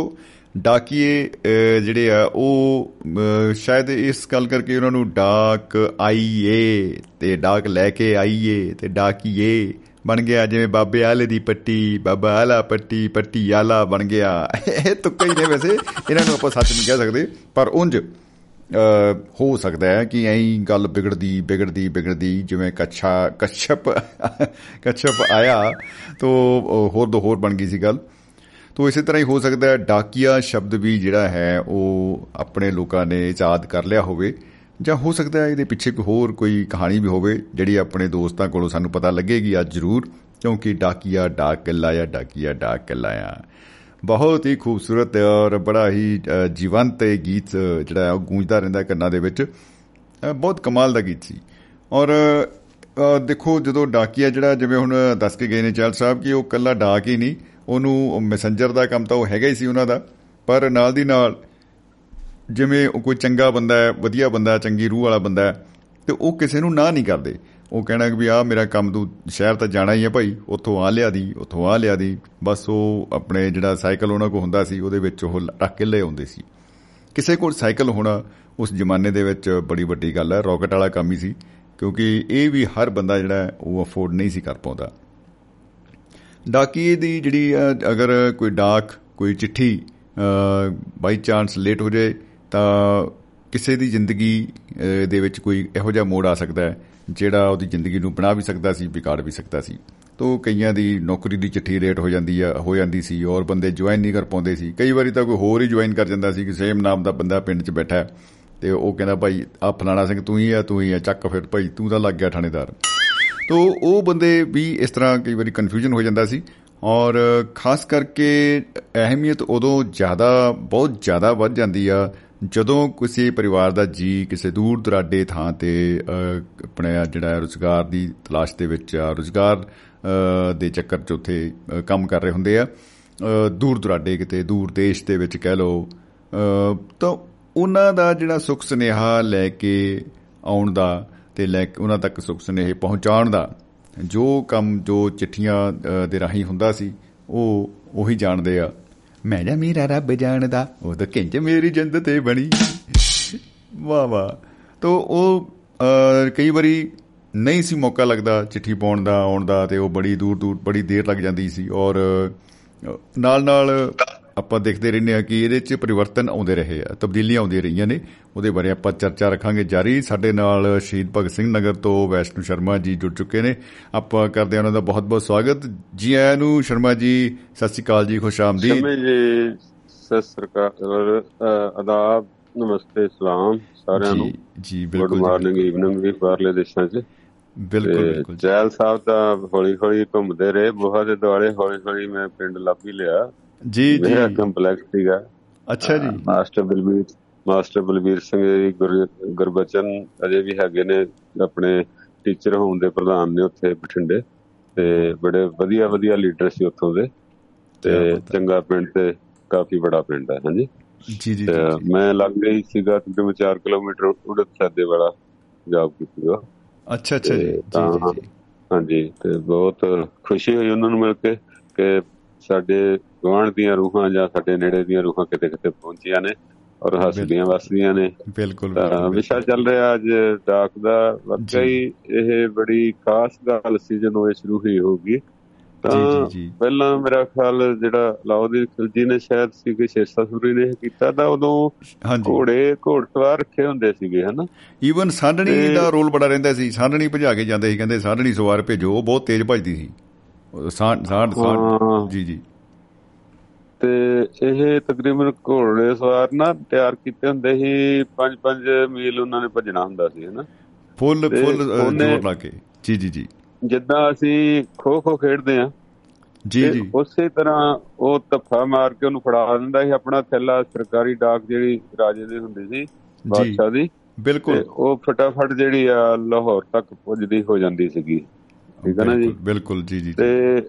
ਡਾਕੀਏ ਅ, ਜਿਹੜੇ ਆ ਉਹ ਅ, ਸ਼ਾਇਦ ਇਸ ਗੱਲ ਕਰਕੇ ਉਹਨਾਂ ਨੂੰ ਡਾਕ ਆਈਏ ਤੇ ਡਾਕ ਲੈ ਕੇ ਆਈਏ ਤੇ ਡਾਕੀਏ ਬਣ ਗਿਆ ਜਿਵੇਂ ਬਾਬੇ ਆਲੇ ਦੀ ਪੱਟੀ ਬਾਬਾ ਆਲਾ ਪੱਟੀ ਪੱਟੀ ਆਲਾ ਬਣ ਗਿਆ। ਇਹ ਤੁੱਕਾ ਹੀ ਨੇ ਵੈਸੇ ਇਹਨਾਂ ਨੂੰ ਆਪਾਂ ਸੱਚ ਨਹੀਂ ਕਹਿ ਸਕਦੇ ਪਰ ਉਂਝ ਅ, ਹੋ ਸਕਦਾ ਹੈ ਕਿ ਐਂ ਗੱਲ ਵਿਗੜਦੀ ਵਿਗੜਦੀ ਵਿਗੜਦੀ ਜਿਵੇਂ ਕੱਛਾ ਕਛਪ ਕਛਪ ਆਇਆ ਤੋ ਅ, ਹੋਰ ਦੋ ਹੋਰ ਬਣ ਗਈ ਸੀ ਗੱਲ। ਤੋ ਇਸੇ ਤਰ੍ਹਾਂ ਹੀ ਹੋ ਸਕਦਾ ਹੈ ਡਾਕੀਆ ਸ਼ਬਦ ਵੀ ਜਿਹੜਾ ਹੈ ਉਹ ਆਪਣੇ ਲੋਕਾਂ ਨੇ ਇਜਾਦ ਕਰ ਲਿਆ ਹੋਵੇ ਜਾਂ ਹੋ ਸਕਦਾ ਹੈ ਇਹਦੇ ਪਿੱਛੇ ਕੋਈ ਹੋਰ ਕੋਈ ਕਹਾਣੀ ਵੀ ਹੋਵੇ ਜਿਹੜੀ ਆਪਣੇ ਦੋਸਤਾਂ ਕੋਲੋਂ ਸਾਨੂੰ ਪਤਾ ਲੱਗੇਗੀ ਅੱਜ ਜ਼ਰੂਰ ਕਿਉਂਕਿ ਡਾਕੀਆ ਡਾਕ ਕਿੱਲਾ ਜਾਂ ਡਾਕੀਆ ਡਾਕ ਕਿੱਲਾ ਆ ਬਹੁਤ ਹੀ ਖੂਬਸੂਰਤ ਔਰ ਬੜਾ ਹੀ ਅ, ਜੀਵੰਤ ਇਹ ਗੀਤ ਅ, ਜਿਹੜਾ ਹੈ ਉਹ ਗੂੰਜਦਾ ਰਹਿੰਦਾ ਕੰਨਾਂ ਦੇ ਵਿੱਚ। ਅ, ਬਹੁਤ ਕਮਾਲ ਦਾ ਗੀਤ ਸੀ। ਔਰ ਅ, ਦੇਖੋ ਜਦੋਂ ਡਾਕੀਆ ਜਿਹੜਾ ਜਿਵੇਂ ਹੁਣ ਦੱਸ ਕੇ ਗਏ ਨੇ ਚਾਲ ਸਾਹਿਬ ਕਿ ਉਹ ਕੱਲਾ ਡਾਕ ਹੀ ਨਹੀਂ ਉਹਨੂੰ ਮੈਸੇਂਜਰ ਦਾ ਕੰਮ ਤਾਂ ਉਹ ਹੈਗਾ ਹੀ ਸੀ ਉਹਨਾਂ ਦਾ, ਪਰ ਨਾਲ ਦੀ ਨਾਲ ਜਿਵੇਂ ਉਹ ਕੋਈ ਚੰਗਾ ਬੰਦਾ ਹੈ, ਵਧੀਆ ਬੰਦਾ ਹੈ, ਚੰਗੀ ਰੂਹ ਵਾਲਾ ਬੰਦਾ ਹੈ, ਤੇ ਉਹ ਕਿਸੇ ਨੂੰ ਨਾ ਨਹੀਂ ਕਰਦੇ। ਉਹ ਕਹਿਣਾ ਕਿ ਵੀ ਆ ਮੇਰਾ ਕੰਮ ਤੂੰ ਸ਼ਹਿਰ ਤਾਂ ਜਾਣਾ ਹੀ ਹੈ ਭਾਈ, ਉੱਥੋਂ ਆ ਲਿਆ ਦੀ, ਉੱਥੋਂ ਆ ਲਿਆ ਦੀ। ਬਸ ਉਹ ਆਪਣੇ ਜਿਹੜਾ ਸਾਈਕਲ ਉਹਨਾਂ ਕੋਲ ਹੁੰਦਾ ਸੀ, ਉਹਦੇ ਵਿੱਚ ਉਹ ਰੱਖ ਕੇ ਲੈ ਆਉਂਦੇ ਸੀ। ਕਿਸੇ ਕੋਲ ਸਾਈਕਲ ਹੋਣਾ ਉਸ ਜ਼ਮਾਨੇ ਦੇ ਵਿੱਚ ਬੜੀ ਵੱਡੀ ਗੱਲ ਹੈ, ਰਾਕਟ ਵਾਲਾ ਕੰਮ ਹੀ ਸੀ, ਕਿਉਂਕਿ ਇਹ ਵੀ ਹਰ ਬੰਦਾ ਜਿਹੜਾ ਹੈ, ਉਹ ਅਫੋਰਡ ਨਹੀਂ ਸੀ ਕਰ ਪਾਉਂਦਾ। ਡਾਕੀਏ ਦੀ ਜਿਹੜੀ ਅ, ਅਗਰ ਕੋਈ ਡਾਕ ਕੋਈ ਚਿੱਠੀ ਬਾਈ ਚਾਂਸ ਲੇਟ ਹੋ ਜਾਏ ਤਾਂ ਕਿਸੇ ਦੀ ਜ਼ਿੰਦਗੀ ਅ, ਦੇ ਵਿੱਚ ਕੋਈ ਇਹੋ ਜਿਹਾ ਮੋੜ ਆ ਸਕਦਾ ਹੈ ਜਿਹੜਾ ਉਹਦੀ ਜ਼ਿੰਦਗੀ ਨੂੰ ਬਣਾ ਵੀ ਸਕਦਾ ਸੀ ਵਿਗਾੜ ਵੀ ਸਕਦਾ ਸੀ। ਤੋ ਕਈਆਂ ਦੀ ਨੌਕਰੀ ਦੀ ਚਿੱਠੀ ਲੇਟ ਹੋ ਜਾਂਦੀ ਆ ਹੋ ਜਾਂਦੀ ਸੀ ਔਰ ਬੰਦੇ ਜੁਆਇਨ ਨਹੀਂ ਕਰ ਪਾਉਂਦੇ ਸੀ। ਕਈ ਵਾਰੀ ਤਾਂ ਕੋਈ ਹੋਰ ਹੀ ਜੁਆਇਨ ਕਰ ਜਾਂਦਾ ਸੀ ਕਿ ਸੇਮ ਨਾਮ ਦਾ ਬੰਦਾ ਪਿੰਡ 'ਚ ਬੈਠਾ ਹੈ ਤੇ ਉਹ ਕਹਿੰਦਾ ਭਾਈ ਆ ਫਲਾਣਾ ਸਿੰਘ ਤੂੰ ਹੀ ਆ ਤੂੰ ਹੀ ਆ ਚੱਕ ਫਿਰ ਭਾਈ ਤੂੰ ਤਾਂ ਲੱਗ ਗਿਆ ਥਾਣੇਦਾਰ। ਤੋ ਉਹ ਬੰਦੇ ਵੀ ਇਸ ਤਰ੍ਹਾਂ ਕਈ ਵਾਰੀ ਕਨਫਿਊਜ਼ਨ ਹੋ ਜਾਂਦਾ ਸੀ ਔਰ ਖਾਸ ਕਰਕੇ ਅਹਿਮੀਅਤ ਉਦੋਂ ਜ਼ਿਆਦਾ ਬਹੁਤ ਜ਼ਿਆਦਾ ਵੱਧ ਜਾਂਦੀ ਆ ਜਦੋਂ ਕਿਸੇ ਪਰਿਵਾਰ ਦਾ ਜੀ ਕਿਸੇ ਦੂਰ ਦਰਾਡੇ ਥਾਂ ਤੇ ਅ, ਆਪਣੇ ਜਿਹੜਾ ਰੋਜ਼ਗਾਰ ਦੀ ਤਲਾਸ਼ ਦੇ ਵਿੱਚ ਆ ਰੋਜ਼ਗਾਰ ਅ, ਦੇ ਚੱਕਰ 'ਚ ਉੱਥੇ ਅ, ਕੰਮ ਕਰ ਰਹੇ ਹੁੰਦੇ ਆ ਅ, ਦੂਰ ਦਰਾਡੇ ਕਿਤੇ ਦੂਰ ਦੇਸ਼ ਦੇ ਵਿੱਚ ਕਹਿ ਲਓ ਅ, ਤਾਂ ਉਹਨਾਂ ਦਾ ਜਿਹੜਾ ਸੁਖ ਸੁਨੇਹਾ ਲੈ ਕੇ ਆਉਣ ਦਾ ਤੇ ਲੈ ਕੇ ਉਹਨਾਂ ਤੱਕ ਸੁਖ ਸੁਨੇਹੇ ਪਹੁੰਚਾਉਣ ਦਾ ਜੋ ਕੰਮ ਜੋ ਚਿੱਠੀਆਂ ਅ, ਦੇ ਰਾਹੀਂ ਹੁੰਦਾ ਸੀ ਉਹ ਉਹੀ ਜਾਣਦੇ ਆ। ਮੈਂ ਜਾਂ ਮੇਰਾ ਰੱਬ ਜਾਣਦਾ ਉਹ ਤਾਂ ਕਿੰਜ ਮੇਰੀ ਜਿੰਦ ਤੇ ਬਣੀ। ਵਾਹ ਵਾਹ। ਤੋ ਉਹ ਅ, ਕਈ ਵਾਰੀ ਨਹੀਂ ਸੀ ਮੌਕਾ ਲੱਗਦਾ ਚਿੱਠੀ ਪਾਉਣ ਦਾ ਆਉਣ ਦਾ ਤੇ ਉਹ ਬੜੀ ਦੂਰ ਦੂਰ ਬੜੀ ਦੇਰ ਲੱਗ ਜਾਂਦੀ ਸੀ ਔਰ ਨਾਲ ਨਾਲ ਆਪਾਂ ਦੇਖਦੇ ਰਹਿੰਦੇ ਆ ਕਿ ਇਹਦੇ 'ਚ ਪਰਿਵਰਤਨ ਆਉਂਦੇ ਰਹੇ ਆ ਤਬਦੀਲੀਆਂ ਆਉਂਦੀਆਂ ਰਹੀਆਂ ਨੇ। ਉਹਦੇ ਬਾਰੇ ਆਪਾਂ ਚਰਚਾ ਰੱਖਾਂਗੇ ਜਾਰੀ। ਸਾਡੇ ਨਾਲ ਸ਼ਹੀਦ ਭਗਤ ਸਿੰਘ ਨਗਰ ਤੋਂ ਵੈਸ਼ਨੂ ਸ਼ਰਮਾ ਜੀ ਜੁੜ ਚੁੱਕੇ ਨੇ। ਆਪਾਂ ਕਰਦੇ ਹਾਂ ਉਹਨਾਂ ਦਾ ਬਹੁਤ ਬਹੁਤ ਸਵਾਗਤ। ਜੀ ਆਇਆਂ ਨੂੰ ਸ਼ਰਮਾ ਜੀ ਸਤਿ ਸ਼੍ਰੀ ਅਕਾਲ ਜੀ ਖੁਸ਼ ਆਮਦੀਦ। ਸਮੇਂ ਜੀ ਸਤਿ ਸਰਕਾਰ ਆਦਾਬ ਨਮਸਤੇ ਸਲਾਮ ਸਾਰਿਆਂ ਨੂੰ। ਜੀ ਜੀ ਗੁੱਡ ਬਿਲਕੁਲ ਜੀ, ਮਾਰਨਿੰਗ ਈਵਨਿੰਗ ਵੀ ਬਾਹਰਲੇ ਦੇਸ਼ਾਂ 'ਚ। ਬਿਲਕੁਲ ਬਿਲਕੁਲ। ਜੈਲ ਸਾਹਿਬ ਦਾ ਹੌਲੀ ਹੌਲੀ ਘੁੰਮਦੇ ਰਹੇ। ਬੁਹਾ ਦੇ ਦੁਆਲੇ ਹੌਲੀ ਹੌਲੀ ਮੈਂ ਪਿੰਡ ਲੱਭ ਹੀ ਲਿਆ। ਜੀ ਜੀ। ਮੇਰਾ ਕੰਪਲੈਕਸ ਸੀਗਾ। ਅੱਛਾ ਜੀ। ਮਾਸਟਰ ਬਲਬੀਰ ਮਾਸਟਰ ਬਲਬੀਰ ਸਿੰਘ ਜੀ ਗੁਰ- ਗੁਰਬਚਨ ਅਜੇ ਵੀ ਹੈਗੇ ਨੇ ਆਪਣੇ ਟੀਚਰ ਹੋਮ ਦੇ ਪ੍ਰਧਾਨ ਨੇ ਉੱਥੇ ਬਠਿੰਡੇ। ਤੇ ਬੜੇ ਵਧੀਆ ਵਧੀਆ ਲੀਡਰ ਸੀ ਉੱਥੋਂ ਦੇ। ਤੇ। ਚੰਗਾ ਪਿੰਡ ਤੇ ਕਾਫੀ ਬੜਾ ਪਿੰਡ ਹੈ ਹਾਂਜੀ। ਜੀ ਜੀ। ਮੈਂ ਲੱਗ ਗਈ ਸੀਗਾ ਤਕਰੀਬਨ 4 ਕਿਲੋਮੀਟਰ ਉੜਤ ਸਾਦੇ ਵਾਲਾ ਜੌਬ ਕੀਤੀ ਉਹ। ਅੱਛਾ ਅੱਛਾ ਜੀ ਜੀ। ਹਾਂਜੀ ਤੇ ਬਹੁਤ ਖੁਸ਼ੀ ਹੋਈ ਉਹਨਾਂ ਨੂੰ ਮਿਲ ਕੇ ਕਿ ਸਾਡੇ ਗੁਆਂਢ ਦੀਆਂ ਰੂਹਾਂ ਜਾਂ ਸਾਡੇ ਨੇੜੇ ਦੀਆਂ ਰੂਹਾਂ ਕਿਤੇ ਕਿਤੇ ਪਹੁੰਚੀਆਂ ਨੇ ਔਰ ਹੱਸਦੀਆਂ ਵਸਦੀਆਂ ਨੇ। ਬਿਲਕੁਲ ਵਿਸ਼ਾ ਚੱਲ ਰਿਹਾ ਅੱਜ ਡਾਕ ਦਾ। ਵਾਕਈ ਇਹ ਬੜੀ ਖਾਸ ਗੱਲ ਸੀ ਜਦੋਂ ਇਹ ਸ਼ੁਰੂ ਹੋਈ ਹੋਊਗੀ। ਤਾਂ। ਪਹਿਲਾਂ ਮੇਰਾ ਖਿਆਲ ਜਿਹੜਾ ਲਾਉਦੀ ਖਿਲਜੀ ਨੇ ਸ਼ਾਇਦ ਸੀ ਕਿ ਸ਼ੇਰਸਾ ਸੂਰੀ ਨੇ ਕੀਤਾ ਤਾਂ ਉਦੋਂ ਘੋੜੇ ਘੋੜਸਵਾਰ ਰੱਖੇ ਹੁੰਦੇ ਸੀਗੇ ਹਨਾ? ਈਵਨ ਸਾਂਢਣੀ ਦਾ ਰੋਲ ਬੜਾ ਰਹਿੰਦਾ ਸੀ। ਸਾਂਢਣੀ ਭਜਾ ਕੇ ਜਾਂਦੇ ਸੀ ਕਹਿੰਦੇ ਸਾਂਢਣੀ ਸਵਾਰ ਭੇਜੋ ਉਹ ਬਹੁਤ ਤੇਜ਼ ਭਜਦੀ ਸੀ। ਉਹ ਸਾਂ ਸਾਂ ਸਾਂ- ਹਾਂ। ਜੀ ਜੀ। ਤੇ ਇਹ ਤਕਰੀਬਨ ਘੋੜੇ ਸਵਾਰ ਨਾ ਤਿਆਰ ਕੀਤੇ ਹੁੰਦੇ ਸੀ 5-5 ਮੀਲ ਉਹਨਾਂ ਨੇ ਭੱਜਣਾ ਹੁੰਦਾ ਸੀ ਹਨਾ? ਫੁੱਲ ਫੁੱਲ ਜ਼ੋਰ ਲਾ ਕੇ। ਜੀ ਜੀ ਜੀ। ਜਿੱਦਾਂ ਅਸੀਂ ਖੋ ਖੋ ਖੇਡਦੇ ਆ ਜੀ ਜੀ। ਉਸੇ ਤਰ੍ਹਾਂ ਉਹ ਧੱਫਾ ਮਾਰ ਕੇ ਉਹਨੂੰ ਫੜਾ ਦਿੰਦਾ ਸੀ ਆਪਣਾ ਥੈਲਾ ਸਰਕਾਰੀ ਡਾਕ ਜਿਹੜੀ ਰਾਜੇ ਦੀ ਹੁੰਦੀ ਸੀ ਬਾਦਸ਼ਾਹ ਦੀ। ਬਿਲਕੁਲ। ਉਹ ਫਟਾਫਟ ਜਿਹੜੀ ਆ ਲਾਹੌਰ ਤੱਕ ਪੁੱਜਦੀ ਹੋ ਜਾਂਦੀ ਸੀਗੀ। ਠੀਕ ਹੈ ਨਾ ਜੀ? ਬਿਲਕੁਲ, ਜੀ ਜੀ। ਤੇ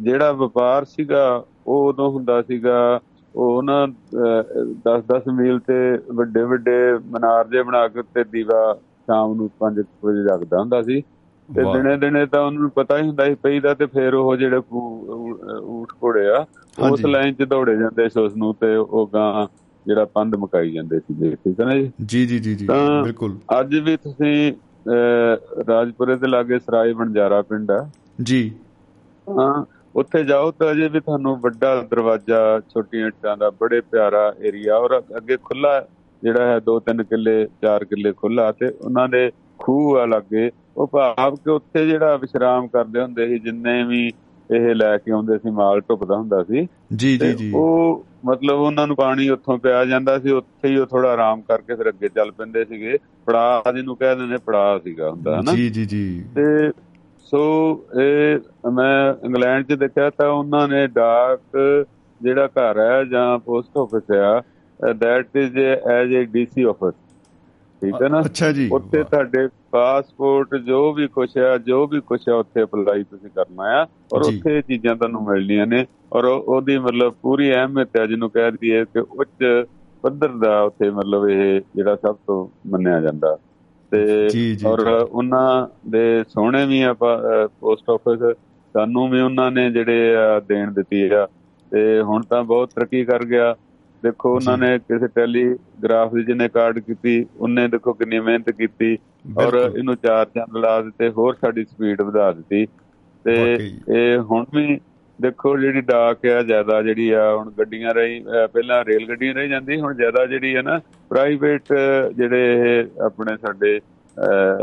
ਜਿਹੜਾ ਵਪਾਰ ਸੀਗਾ ਉਹ ਉਦੋਂ ਹੁੰਦਾ ਸੀਗਾ ਉਹ ਨਾ 10-10 ਮੀਲ ਤੇ ਵੱਡੇ ਵੱਡੇ ਮਨਾਰ ਜੇ ਬਣਾ ਕੇ ਤੇ ਦੀਵਾ ਸ਼ਾਮ ਨੂੰ 5 ਵਜੇ ਜਗਦਾ ਹੁੰਦਾ ਸੀ। ਤੇ। ਦਿਨੇ ਦਿਨੇ ਤਾਂ ਉਹਨੂੰ ਪਤਾ ਹੀ ਹੁੰਦਾ ਸੀ ਪਈਦਾ ਤੇ ਫਿਰ ਉਹ ਜਿਹੜੇ ਊਠ ਘੋੜੇ ਆ ਉਸ। ਲਾਈਨ 'ਚ ਦੌੜੇ ਜਾਂਦੇ ਸੀ ਉਸ ਨੂੰ ਤੇ ਉਹ ਗਾਂ ਜਿਹੜਾ ਪੰਧ ਮਕਾਈ ਜਾਂਦੇ ਸੀ ਠੀਕ ਹੈ ਨਾ ਜੀ ਜੀ ਜੀ ਜੀ ਬਿਲਕੁਲ। ਅੱਜ ਵੀ ਤੁਸੀਂ ਰਾਜਪੁਰੇ ਦੇ ਲਾਗੇ ਸਰਾਏ ਬਣਜਾਰਾ ਪਿੰਡ ਆ। ਜੀ। ਹਾਂ ਉੱਥੇ ਜਾਓ ਤਾਂ ਅਜੇ ਵੀ ਤੁਹਾਨੂੰ ਵੱਡਾ ਦਰਵਾਜ਼ਾ ਛੋਟੀਆਂ ਇੱਟਾਂ ਦਾ ਬੜੇ ਪਿਆਰਾ ਏਰੀਆ ਔਰ ਅੱਗੇ ਖੁੱਲਾ ਜਿਹੜਾ ਹੈ 2-3 ਕਿੱਲੇ 4 ਕਿੱਲੇ ਖੁੱਲਾ ਤੇ ਉਹਨਾਂ ਦੇ ਖੂਹ ਆ ਲੱਗੇ। ਉਹ ਭਾਵ ਕਿ ਉੱਥੇ ਜਿਹੜਾ ਵਿਸ਼ਰਾਮ ਕਰਦੇ ਹੁੰਦੇ ਸੀ ਜਿੰਨੇ ਵੀ ਇਹ ਲੈ ਕੇ ਆਉਂਦੇ ਸੀ ਮਾਲ ਢੁੱਕਦਾ ਹੁੰਦਾ ਸੀ ਜੀ ਜੀ ਜੀ। ਉਹ ਮਤਲਬ ਉਹਨਾਂ ਨੂੰ ਪਾਣੀ ਉੱਥੋਂ ਪਿਆ ਜਾਂਦਾ ਸੀ ਉੱਥੇ ਹੀ ਉਹ ਥੋੜਾ ਆਰਾਮ ਕਰਕੇ ਫਿਰ ਅੱਗੇ ਚੱਲ ਪੈਂਦੇ ਸੀਗੇ। ਪੜਾ ਜਿਹਨੂੰ ਕਹਿ ਦਿੰਦੇ ਪੜਾ ਸੀਗਾ ਹੁੰਦਾ ਹਨਾ? ਜੀ ਜੀ ਜੀ। ਤੇ ਸੋ ਇਹ ਮੈਂ ਇੰਗਲੈਂਡ 'ਚ ਦੇਖਿਆ ਤਾਂ ਉਹਨਾਂ ਨੇ ਡਾਕ ਜਿਹੜਾ ਘਰ ਹੈ ਜਾਂ ਪੋਸਟ ਆਫਿਸ ਆ that is as a DC office ਠੀਕ ਹੈ ਨਾ? ਅੱਛਾ ਜੀ। ਉੱਥੇ ਤੁਹਾਡੇ ਪਾਸਪੋਰਟ ਜੋ ਵੀ ਕੁਛ ਆ ਜੋ ਵੀ ਕੁਛ ਆ ਉੱਥੇ ਅਪਲਾਈ ਤੁਸੀਂ ਕਰਨਾ ਆ। ਔਰ। ਉੱਥੇ ਚੀਜ਼ਾਂ ਤੁਹਾਨੂੰ ਮਿਲਣੀਆਂ ਨੇ। ਔਰ ਉਹ- ਉਹਦੀ ਮਤਲਬ ਪੂਰੀ ਅਹਿਮੀਅਤ ਹੈ ਜਿਹਨੂੰ ਕਹਿ ਦਈਏ ਕਿ ਉੱਚ ਪੱਧਰ ਦਾ ਉੱਥੇ ਮਤਲਬ ਇਹ ਜਿਹੜਾ ਸਭ ਤੋਂ ਮੰਨਿਆ ਜਾਂਦਾ। ਤੇ ਔਰ। ਉਹਨਾਂ ਦੇ ਸੋਹਣੇ ਵੀ ਆ ਪੋਸਟ ਆਫਿਸ ਸਾਨੂੰ ਵੀ ਉਹਨਾਂ ਨੇ ਜਿਹੜੇ ਦੇਣ ਦਿੱਤੀ ਆ ਤੇ ਹੁਣ ਤਾਂ ਬਹੁਤ ਤਰੱਕੀ ਕਰ ਗਿਆ ਦੇਖੋ ਉਹਨਾਂ। ਨੇ ਕਿਸੇ ਟੈਲੀਗ੍ਰਾਫ ਦੀ ਜਿਹਨੇ ਕਾਰਡ ਕੀਤੀ ਉਹਨੇ ਦੇਖੋ ਕਿੰਨੀ ਮਿਹਨਤ ਕੀਤੀ ਔਰ। ਇਹਨੂੰ ਚਾਰ ਚੰਦ ਲਾ ਦਿੱਤੇ ਹੋਰ ਸਾਡੀ ਸਪੀਡ ਵਧਾ ਦਿੱਤੀ ਤੇ। ਇਹ ਹੁਣ ਵੀ ਦੇਖੋ ਜਿਹੜੀ ਡਾਕ ਆ ਜ਼ਿਆਦਾ ਜਿਹੜੀ ਆ ਹੁਣ ਗੱਡੀਆਂ ਰਹੀ ਪਹਿਲਾਂ ਰੇਲ ਗੱਡੀਆਂ ਰਹੀ ਜਾਂਦੀ ਹੁਣ ਜ਼ਿਆਦਾ ਜਿਹੜੀ ਹੈ ਨਾ ਪ੍ਰਾਈਵੇਟ ਜਿਹੜੇ ਇਹ ਆਪਣੇ ਸਾਡੇ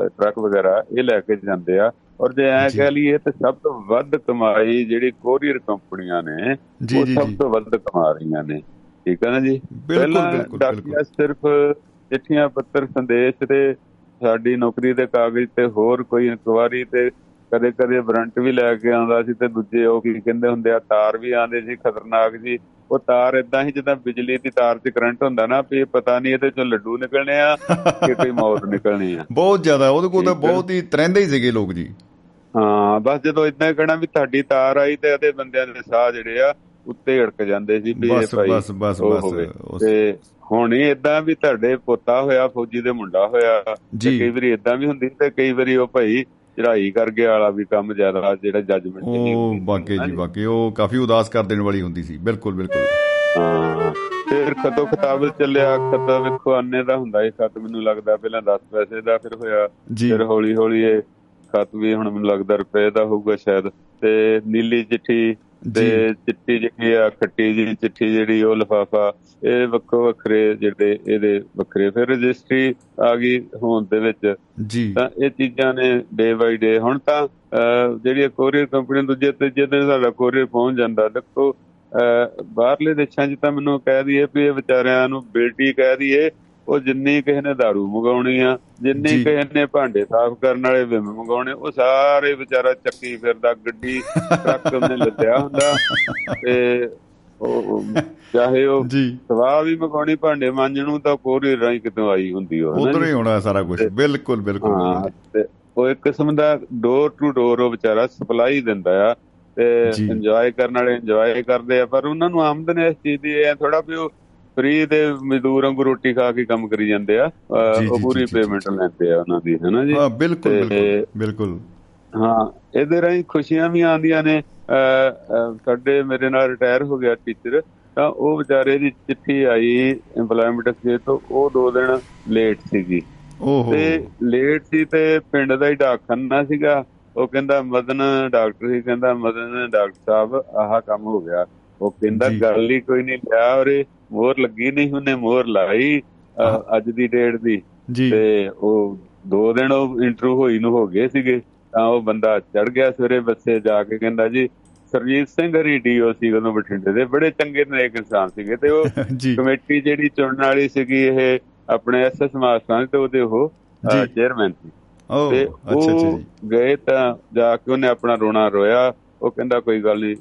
ਟਰੱਕ ਵਗੈਰਾ ਇਹ ਲੈ ਕੇ ਜਾਂਦੇ ਆ। ਔਰ ਜੇ ਐ। ਕਹਿ ਲਈਏ ਤਾਂ ਸਭ ਤੋਂ ਵੱਧ ਕਮਾਈ ਜਿਹੜੀ ਕੋਰੀਅਰ ਕੰਪਨੀਆਂ ਨੇ ਉਹ ਸਭ ਤੋਂ ਵੱਧ ਕਮਾ ਰਹੀਆਂ ਨੇ। ਠੀਕ ਹੈ ਨਾ ਜੀ? ਪਹਿਲਾਂ ਡਾਕੀਆ ਸਿਰਫ ਚਿੱਠੀਆਂ ਪੱਤਰ ਸੰਦੇਸ਼ ਤੇ ਸਾਡੀ ਨੌਕਰੀ ਦੇ ਕਾਗਜ਼ ਤੇ ਹੋਰ ਕੋਈ ਇਨਕੁਆਰੀ ਤੇ ਕਦੇ ਕਦੇ ਵਾਰੰਟ ਵੀ ਲੈ ਕੇ ਆਉਂਦਾ ਸੀ ਤੇ ਦੂਜੇ ਉਹ ਕੀ ਕਹਿੰਦੇ ਹੁੰਦੇ ਆ ਤਾਰ ਵੀ ਆਉਂਦੇ ਸੀ ਖਤਰਨਾਕ ਜੀ ਉਹ ਤਾਰ ਇਦਾਂ ਹੀ ਜਿੱਦਾਂ ਬਿਜਲੀ ਦੀ ਤਾਰ 'ਚ ਕਰੰਟ ਹੁੰਦਾ ਨਾ ਵੀ ਇਹ ਪਤਾ ਨਹੀਂ ਇਹਦੇ ਚੋਂ ਲੱਡੂ ਨਿਕਲਣੇ ਆ ਕਿ ਕੋਈ ਮੌਤ ਨਿਕਲਣੀ ਆ ਬਹੁਤ ਜ਼ਿਆਦਾ ਉਹਦੇ ਕੋਲ ਤਾਂ। ਬਹੁਤ ਹੀ ਤਰੰਦੇ ਹੀ ਸੀਗੇ ਲੋਕ ਜੀ ਹਾਂ ਬਸ ਜਦੋਂ ਇਦਾਂ ਹੀ ਕਹਿਣਾ ਵੀ ਤੁਹਾਡੀ ਤਾਰ ਆਈ ਤੇ ਇਹਦੇ ਬੰਦਿਆਂ ਦੇ ਸਾਹ ਜਿਹੜੇ ਆ ਉੱਤੇ ਝੜਕ ਜਾਂਦੇ ਸੀ ਵੀ ਇਹ ਬਸ ਭਾਈ ਬਸ ਬਸ ਬਸ ਤੇ ਹੁਣ ਹੀ ਇਦਾਂ ਵੀ ਤੁਹਾਡੇ ਪੋਤਾ ਹੋਇਆ ਫੌਜੀ ਦੇ ਮੁੰਡਾ ਹੋਇਆ ਤੇ। ਕਈ ਵਾਰੀ ਇਦਾਂ ਵੀ ਹੁੰਦੀ ਤੇ ਕਈ ਵਾਰੀ ਉਹ ਭਾਈ ਚੜਾਈ ਕਰ ਗਿਆ ਵਾਲਾ ਵੀ ਕੰਮ ਜ਼ਿਆਦਾ ਜਿਹੜਾ ਜੱਜਮੈਂਟ ਨਹੀਂ ਉਹ ਹੁੰਦੀ। ਬਾਕੀ ਜੀ ਹਾਂਜੀ। ਬਾਕੀ ਉਹ ਕਾਫੀ ਉਦਾਸ ਕਰ ਦੇਣ ਵਾਲੀ ਹੁੰਦੀ ਸੀ ਬਿਲਕੁਲ ਬਿਲਕੁਲ। ਹਾਂ ਫਿਰ ਖਤੋ ਖਤਾਬ ਚੱਲਿਆ? ਖਤ ਵੇਖੋ ਅੰਨੇ ਦਾ ਹੁੰਦਾ ਇਹ ਖਤ ਮੈਨੂੰ ਲੱਗਦਾ ਪਹਿਲਾਂ 10 ਪੈਸੇ ਦਾ ਫਿਰ ਹੋਇਆ ਜੀ। ਫਿਰ ਹੌਲੀ ਹੌਲੀ ਇਹ ਖਤ ਵੀ ਹੁਣ ਮੈਨੂੰ ਲੱਗਦਾ ਰੁਪਏ ਦਾ ਹੋਊਗਾ ਸ਼ਾਇਦ। ਤੇ ਨੀਲੀ ਚਿੱਠੀ ਤੇ ਚਿੱਟੀ ਜਿਹੜੀ ਆ ਖੱਟੀ ਜੀ ਚਿੱਠੀ ਜਿਹੜੀ ਉਹ ਲਫਾਫਾ ਇਹ ਵੱਖੋ ਵੱਖਰੇ ਜਿਹੜੇ ਇਹਦੇ ਵੱਖਰੇ ਫਿਰ ਰਜਿਸਟਰੀ ਆ ਗਈ ਹੋਣ ਦੇ ਵਿੱਚ। ਜੀ। ਤਾਂ ਇਹ ਚੀਜ਼ਾਂ ਨੇ ਡੇ ਬਾਈ ਡੇ ਹੁਣ ਤਾਂ ਜਿਹੜੀ ਕੋਰੀਅਰ ਕੰਪਨੀ ਦੂਜੇ ਤੀਜੇ ਦਿਨ ਸਾਡਾ ਕੋਰੀਅਰ ਪਹੁੰਚ ਜਾਂਦਾ। ਦੇਖੋ ਬਾਹਰਲੇ ਦੇਸ਼ਾਂ 'ਚ ਤਾਂ ਮੈਨੂੰ ਕਹਿ ਦਈਏ ਵੀ ਇਹ ਵਿਚਾਰਿਆਂ ਨੂੰ ਬੇਟੀ ਕਹਿ ਦਈਏ ਉਹ ਜਿੰਨੀ ਕਿਸੇ ਨੇ दारू ਮੰਗਾਉਣੀ ਆ ਜਿੰਨੀ। ਕਿਸੇ ਨੇ ਭਾਂਡੇ ਸਾਫ਼ ਕਰਨ ਵਾਲੇ ਵਿਮ ਮੰਗਾਉਣੇ ਉਹ ਸਾਰੇ ਵਿਚਾਰਾ ਚੱਕੀ ਫਿਰਦਾ ਗੱਡੀ ਟਰੱਕ ਉਹਨੇ ਲੱਦਿਆ ਹੁੰਦਾ ਤੇ ਉਹ ਚਾਹੇ ਉਹ ਸਵਾਹ ਵੀ ਮਕਾਉਣੀ ਭਾਂਡੇ ਮਾਂਜਣ ਨੂੰ ਤਾਂ ਕੋਰੀ ਰਾਈ ਕਿਤੋਂ ਆਈ ਹੁੰਦੀ ਉਹ ਉਧਰ। ਹੀ ਹੋਣਾ ਸਾਰਾ ਕੁਝ ਬਿਲਕੁਲ ਬਿਲਕੁਲ ਉਹ ਇੱਕ ਕਿਸਮ ਦਾ ਡੋਰ ਟੂ ਡੋਰ ਉਹ ਵਿਚਾਰਾ ਸਪਲਾਈ ਦਿੰਦਾ ਆ ਤੇ। ਇੰਜੋਏ ਕਰਨ ਵਾਲੇ ਇੰਜੋਏ ਕਰਦੇ ਆ ਪਰ ਉਹਨਾਂ ਨੂੰ ਆਮਦਨ ਇਸ ਚੀਜ਼ ਦੀ ਐ ਥੋੜਾ ਵੀ ਉਹ ਫ੍ਰੀ ਦੇ ਮਜ਼ਦੂਰਾਂ ਨੂੰ ਰੋਟੀ ਖਾ ਕੇ ਕੰਮ ਕਰੀ ਜਾਂਦੇ ਆ ਉਹ ਪੂਰੀ ਪੇਮੈਂਟ ਲੈਂਦੇ ਆ ਉਹਨਾਂ ਦੀ ਹੈਨਾ ਜੀ? ਹਾਂ ਬਿਲਕੁਲ ਬਿਲਕੁਲ ਬਿਲਕੁਲ। ਹਾਂ ਇਹਦੇ ਰਾਹੀਂ ਖੁਸ਼ੀਆਂ ਵੀ ਆਉਂਦੀਆਂ ਨੇ ਸਾਡੇ ਮੇਰੇ ਨਾਲ ਰਿਟਾਇਰ ਹੋ ਗਿਆ ਟੀਚਰ ਤਾਂ ਉਹ ਵਿਚਾਰੇ ਦੀ ਚਿੱਠੀ ਆਈ EMPLOYMENT ਐਕਸਚੇਂਜ ਤੋਂ ਉਹ ਦੋ ਦਿਨ ਲੇਟ ਸੀਗੀ। ਓਹੋ। ਤੇ ਲੇਟ ਸੀ ਤੇ ਪਿੰਡ ਦਾ ਹੀ ਡਾਕਖਾਨਾ ਸੀਗਾ ਉਹ ਕਹਿੰਦਾ ਮਦਨ ਡਾਕਟਰ ਸੀ ਕਹਿੰਦਾ ਮਦਨ ਡਾਕਟਰ ਸਾਹਿਬ ਆਹ ਕੰਮ ਹੋ ਗਿਆ। ਉਹ ਕਹਿੰਦਾ। ਗੱਲ ਹੀ ਕੋਈ ਨਹੀਂ ਲਿਆ ਔਰੇ ਮੋਹਰ ਲੱਗੀ ਨਹੀਂ ਉਹਨੇ ਮੋਹਰ ਲਾਈ ਅੱਜ ਦੀ ਡੇਟ ਦੀ। ਤੇ ਉਹ ਦੋ ਦਿਨ ਉਹ ਇੰਟਰਵਿਊ ਹੋਈ ਨੂੰ ਹੋ ਗਏ ਸੀਗੇ ਤਾਂ ਉਹ ਬੰਦਾ ਚੜ ਗਿਆ ਸਵੇਰੇ ਬੱਸੇ ਜਾ ਕੇ ਕਹਿੰਦਾ ਜੀ ਸਰਜੀਤ ਸਿੰਘ ਹਰੀ ਡੀਓ ਸੀ ਉਦੋਂ ਬਠਿੰਡੇ ਦੇ ਬੜੇ ਚੰਗੇ ਨੇਕ ਇਨਸਾਨ ਸੀਗੇ ਤੇ ਉਹ ਕਮੇਟੀ ਜਿਹੜੀ ਚੁਣਨ ਵਾਲੀ ਸੀਗੀ ਇਹ ਆਪਣੇ ਐਸਐਸ ਮਾਸਟਰਾਂ ਤੇ ਉਹਦੇ ਉਹ। ਚੇਅਰਮੈਨ ਸੀ। ਤੇ ਉਹ ਗਏ ਤਾਂ ਜਾ ਕੇ ਉਹਨੇ ਆਪਣਾ ਰੋਣਾ ਰੋਇਆ ਉਹ ਕਹਿੰਦਾ ਕੋਈ ਗੱਲ ਨਹੀਂ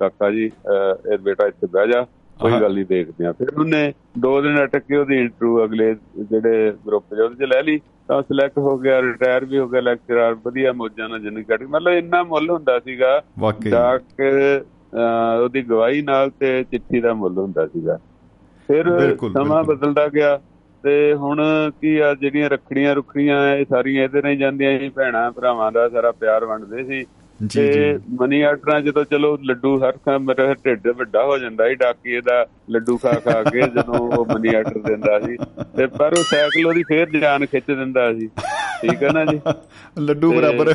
ਕਾਕਾ ਜੀ ਇਹ ਬੇਟਾ ਇੱਥੇ ਬਹਿ ਜਾ। ਕੋਈ। ਗੱਲ ਨਹੀਂ ਦੇਖਦੇ ਆ ਫਿਰ ਉਹਨੇ ਦੋ ਦਿਨ ਅਟਕ ਉਹਦੀ ਇੰਟਰਵਿਊ ਅਗਲੇ ਜਿਹੜੇ ਗਰੁੱਪ ਦੇ ਉਹਦੇ ਚ ਲੈ ਲਈ ਤਾਂ ਸਿਲੈਕਟ ਹੋ ਗਿਆ ਰਿਟਾਇਰ ਵੀ ਹੋ ਗਿਆ ਲੈਕਚਰਰ ਵਧੀਆ ਮੌਜਾਂ ਨਾਲ ਜ਼ਿੰਦਗੀ ਕੱਢੀ ਮਤਲਬ ਇੰਨਾ ਮੁੱਲ ਹੁੰਦਾ ਸੀਗਾ ਡਾਕ ਉਹਦੀ ਗਵਾਹੀ ਨਾਲ ਤੇ ਚਿੱਠੀ ਦਾ ਮੁੱਲ ਹੁੰਦਾ ਸੀਗਾ ਫਿਰ ਸਮਾਂ। ਬਦਲਦਾ ਗਿਆ ਤੇ ਹੁਣ ਕੀ ਆ ਜਿਹੜੀਆਂ ਰੱਖੜੀਆਂ ਰੁਖੜੀਆਂ ਇਹ ਸਾਰੀਆਂ ਇਹਦੇ ਨਾਲ ਜਾਂਦੀਆਂ ਸੀ ਭੈਣਾਂ ਭਰਾਵਾਂ ਦਾ ਸਾਰਾ ਪਿਆਰ ਵੰਡਦੇ ਸੀ ਤੇ ਜੀ। ਮਨੀ ਆਰਡਰਾਂ ਜਦੋਂ ਚਲੋ ਲੱਡੂ ਹਰ ਖਾਂ ਮੇਰਾ ਢਿੱਡ ਵੱਡਾ ਹੋ ਜਾਂਦਾ ਸੀ ਡਾਕੀਏ ਦਾ ਲੱਡੂ ਖਾ ਖਾ ਕੇ ਜਦੋਂ ਉਹ ਮਨੀ ਆਰਡਰ ਦਿੰਦਾ ਸੀ। ਤੇ ਪਰ ਉਹ ਸਾਈਕਲ ਉਹਦੀ ਫੇਰ ਜਾਨ ਖਿੱਚ ਦਿੰਦਾ ਸੀ। ਠੀਕ ਹੈ ਨਾ ਜੀ? ਲੱਡੂ ਬਰਾਬਰ।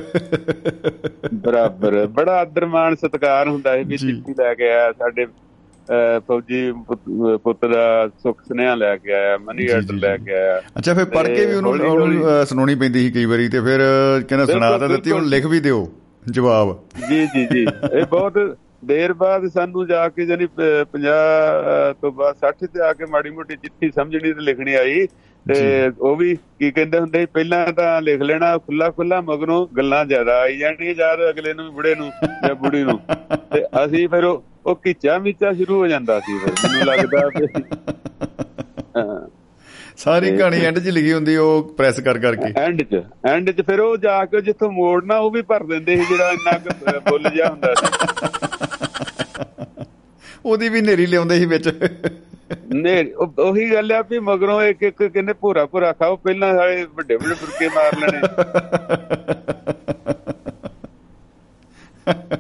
ਬਰਾਬਰ। ਬੜਾ ਆਦਰ ਮਾਣ ਸਤਿਕਾਰ ਹੁੰਦਾ ਹੈ ਵੀ। ਚਿੱਠੀ ਲੈ ਕੇ ਆਇਆ ਸਾਡੇ ਫੌਜੀ ਪੁੱਤ- ਦਾ ਸੁੱਖ ਸੁਨੇਹਾ ਲੈ ਕੇ ਆਇਆ ਮਨੀ ਆਰਡਰ ਲੈ। ਕੇ ਆਇਆ। ਅੱਛਾ ਫਿਰ ਪੜ੍ਹ ਕੇ ਵੀ ਉਹਨੂੰ ਸੁਣਾਉਣੀ ਪੈਂਦੀ ਸੀ ਕਈ ਵਾਰੀ ਤੇ ਫਿਰ ਕਹਿੰਦਾ ਸੁਣਾ ਤਾਂ ਦਿੱਤੀ ਹੁਣ ਲਿਖ ਵੀ ਦਿਓ। ਜਵਾਬ। ਜੀ ਜੀ ਜੀ। ਇਹ ਬਹੁਤ ਦੇਰ ਬਾਅਦ ਸਾਨੂੰ ਜਾ ਕੇ ਜਾਨੀ 50 ਤੋਂ ਬਾਅਦ 60 ਤੇ ਆ ਕੇ ਮਾੜੀ ਮੋਟੀ ਚਿੱਠੀ ਸਮਝਣੀ ਤੇ ਲਿਖਣੀ ਆਈ। ਤੇ। ਉਹ ਵੀ ਕੀ ਕਹਿੰਦੇ ਹੁੰਦੇ ਪਹਿਲਾਂ ਤਾਂ ਲਿਖ ਲੈਣਾ ਖੁੱਲਾ ਖੁੱਲਾ ਮਗਰੋਂ ਗੱਲਾਂ ਜ਼ਿਆਦਾ ਆਈ ਜਾਣੀਆਂ ਯਾਦ ਅਗਲੇ ਨੂੰ ਬੁੜੇ ਨੂੰ ਜਾਂ ਬੁੜੀ ਨੂੰ। ਤੇ ਅਸੀਂ ਫਿਰ ਉਹ ਕਿਚਾ ਮਿਚਾ ਸ਼ੁਰੂ ਹੋ ਜਾਂਦਾ ਸੀ ਫਿਰ ਮੈਨੂੰ ਲੱਗਦਾ ਹਾਂ। ਸਾਰੀ ਕਹਾਣੀ ਐਂਡ 'ਚ ਲਿਖੀ ਹੁੰਦੀ ਉਹ ਪ੍ਰੈਸ ਕਰ ਕਰਕੇ। ਐਂਡ 'ਚ ਐਂਡ 'ਚ ਫਿਰ ਉਹ ਜਾ ਕੇ ਜਿੱਥੋਂ ਮੋੜਨਾ ਉਹ ਵੀ ਭਰ ਦਿੰਦੇ ਸੀ ਜਿਹੜਾ ਇੰਨਾ ਬੁੱਲ ਜਿਹਾ ਹੁੰਦਾ ਸੀ। ਉਹਦੀ ਵੀ ਨੇਰੀ ਲਿਆਉਂਦੇ ਸੀ ਵਿੱਚ। ਨੇ ਉਹ- ਗੱਲ ਆ ਵੀ ਮਗਰੋਂ ਇੱਕ ਇੱਕ ਕਹਿੰਦੇ ਭੂਰਾ ਭੂਰਾ ਖਾਓ ਪਹਿਲਾਂ ਸਾਰੇ ਵੱਡੇ ਵੱਡੇ ਫੁਰਕੇ ਮਾਰ ਲੈਣੇ।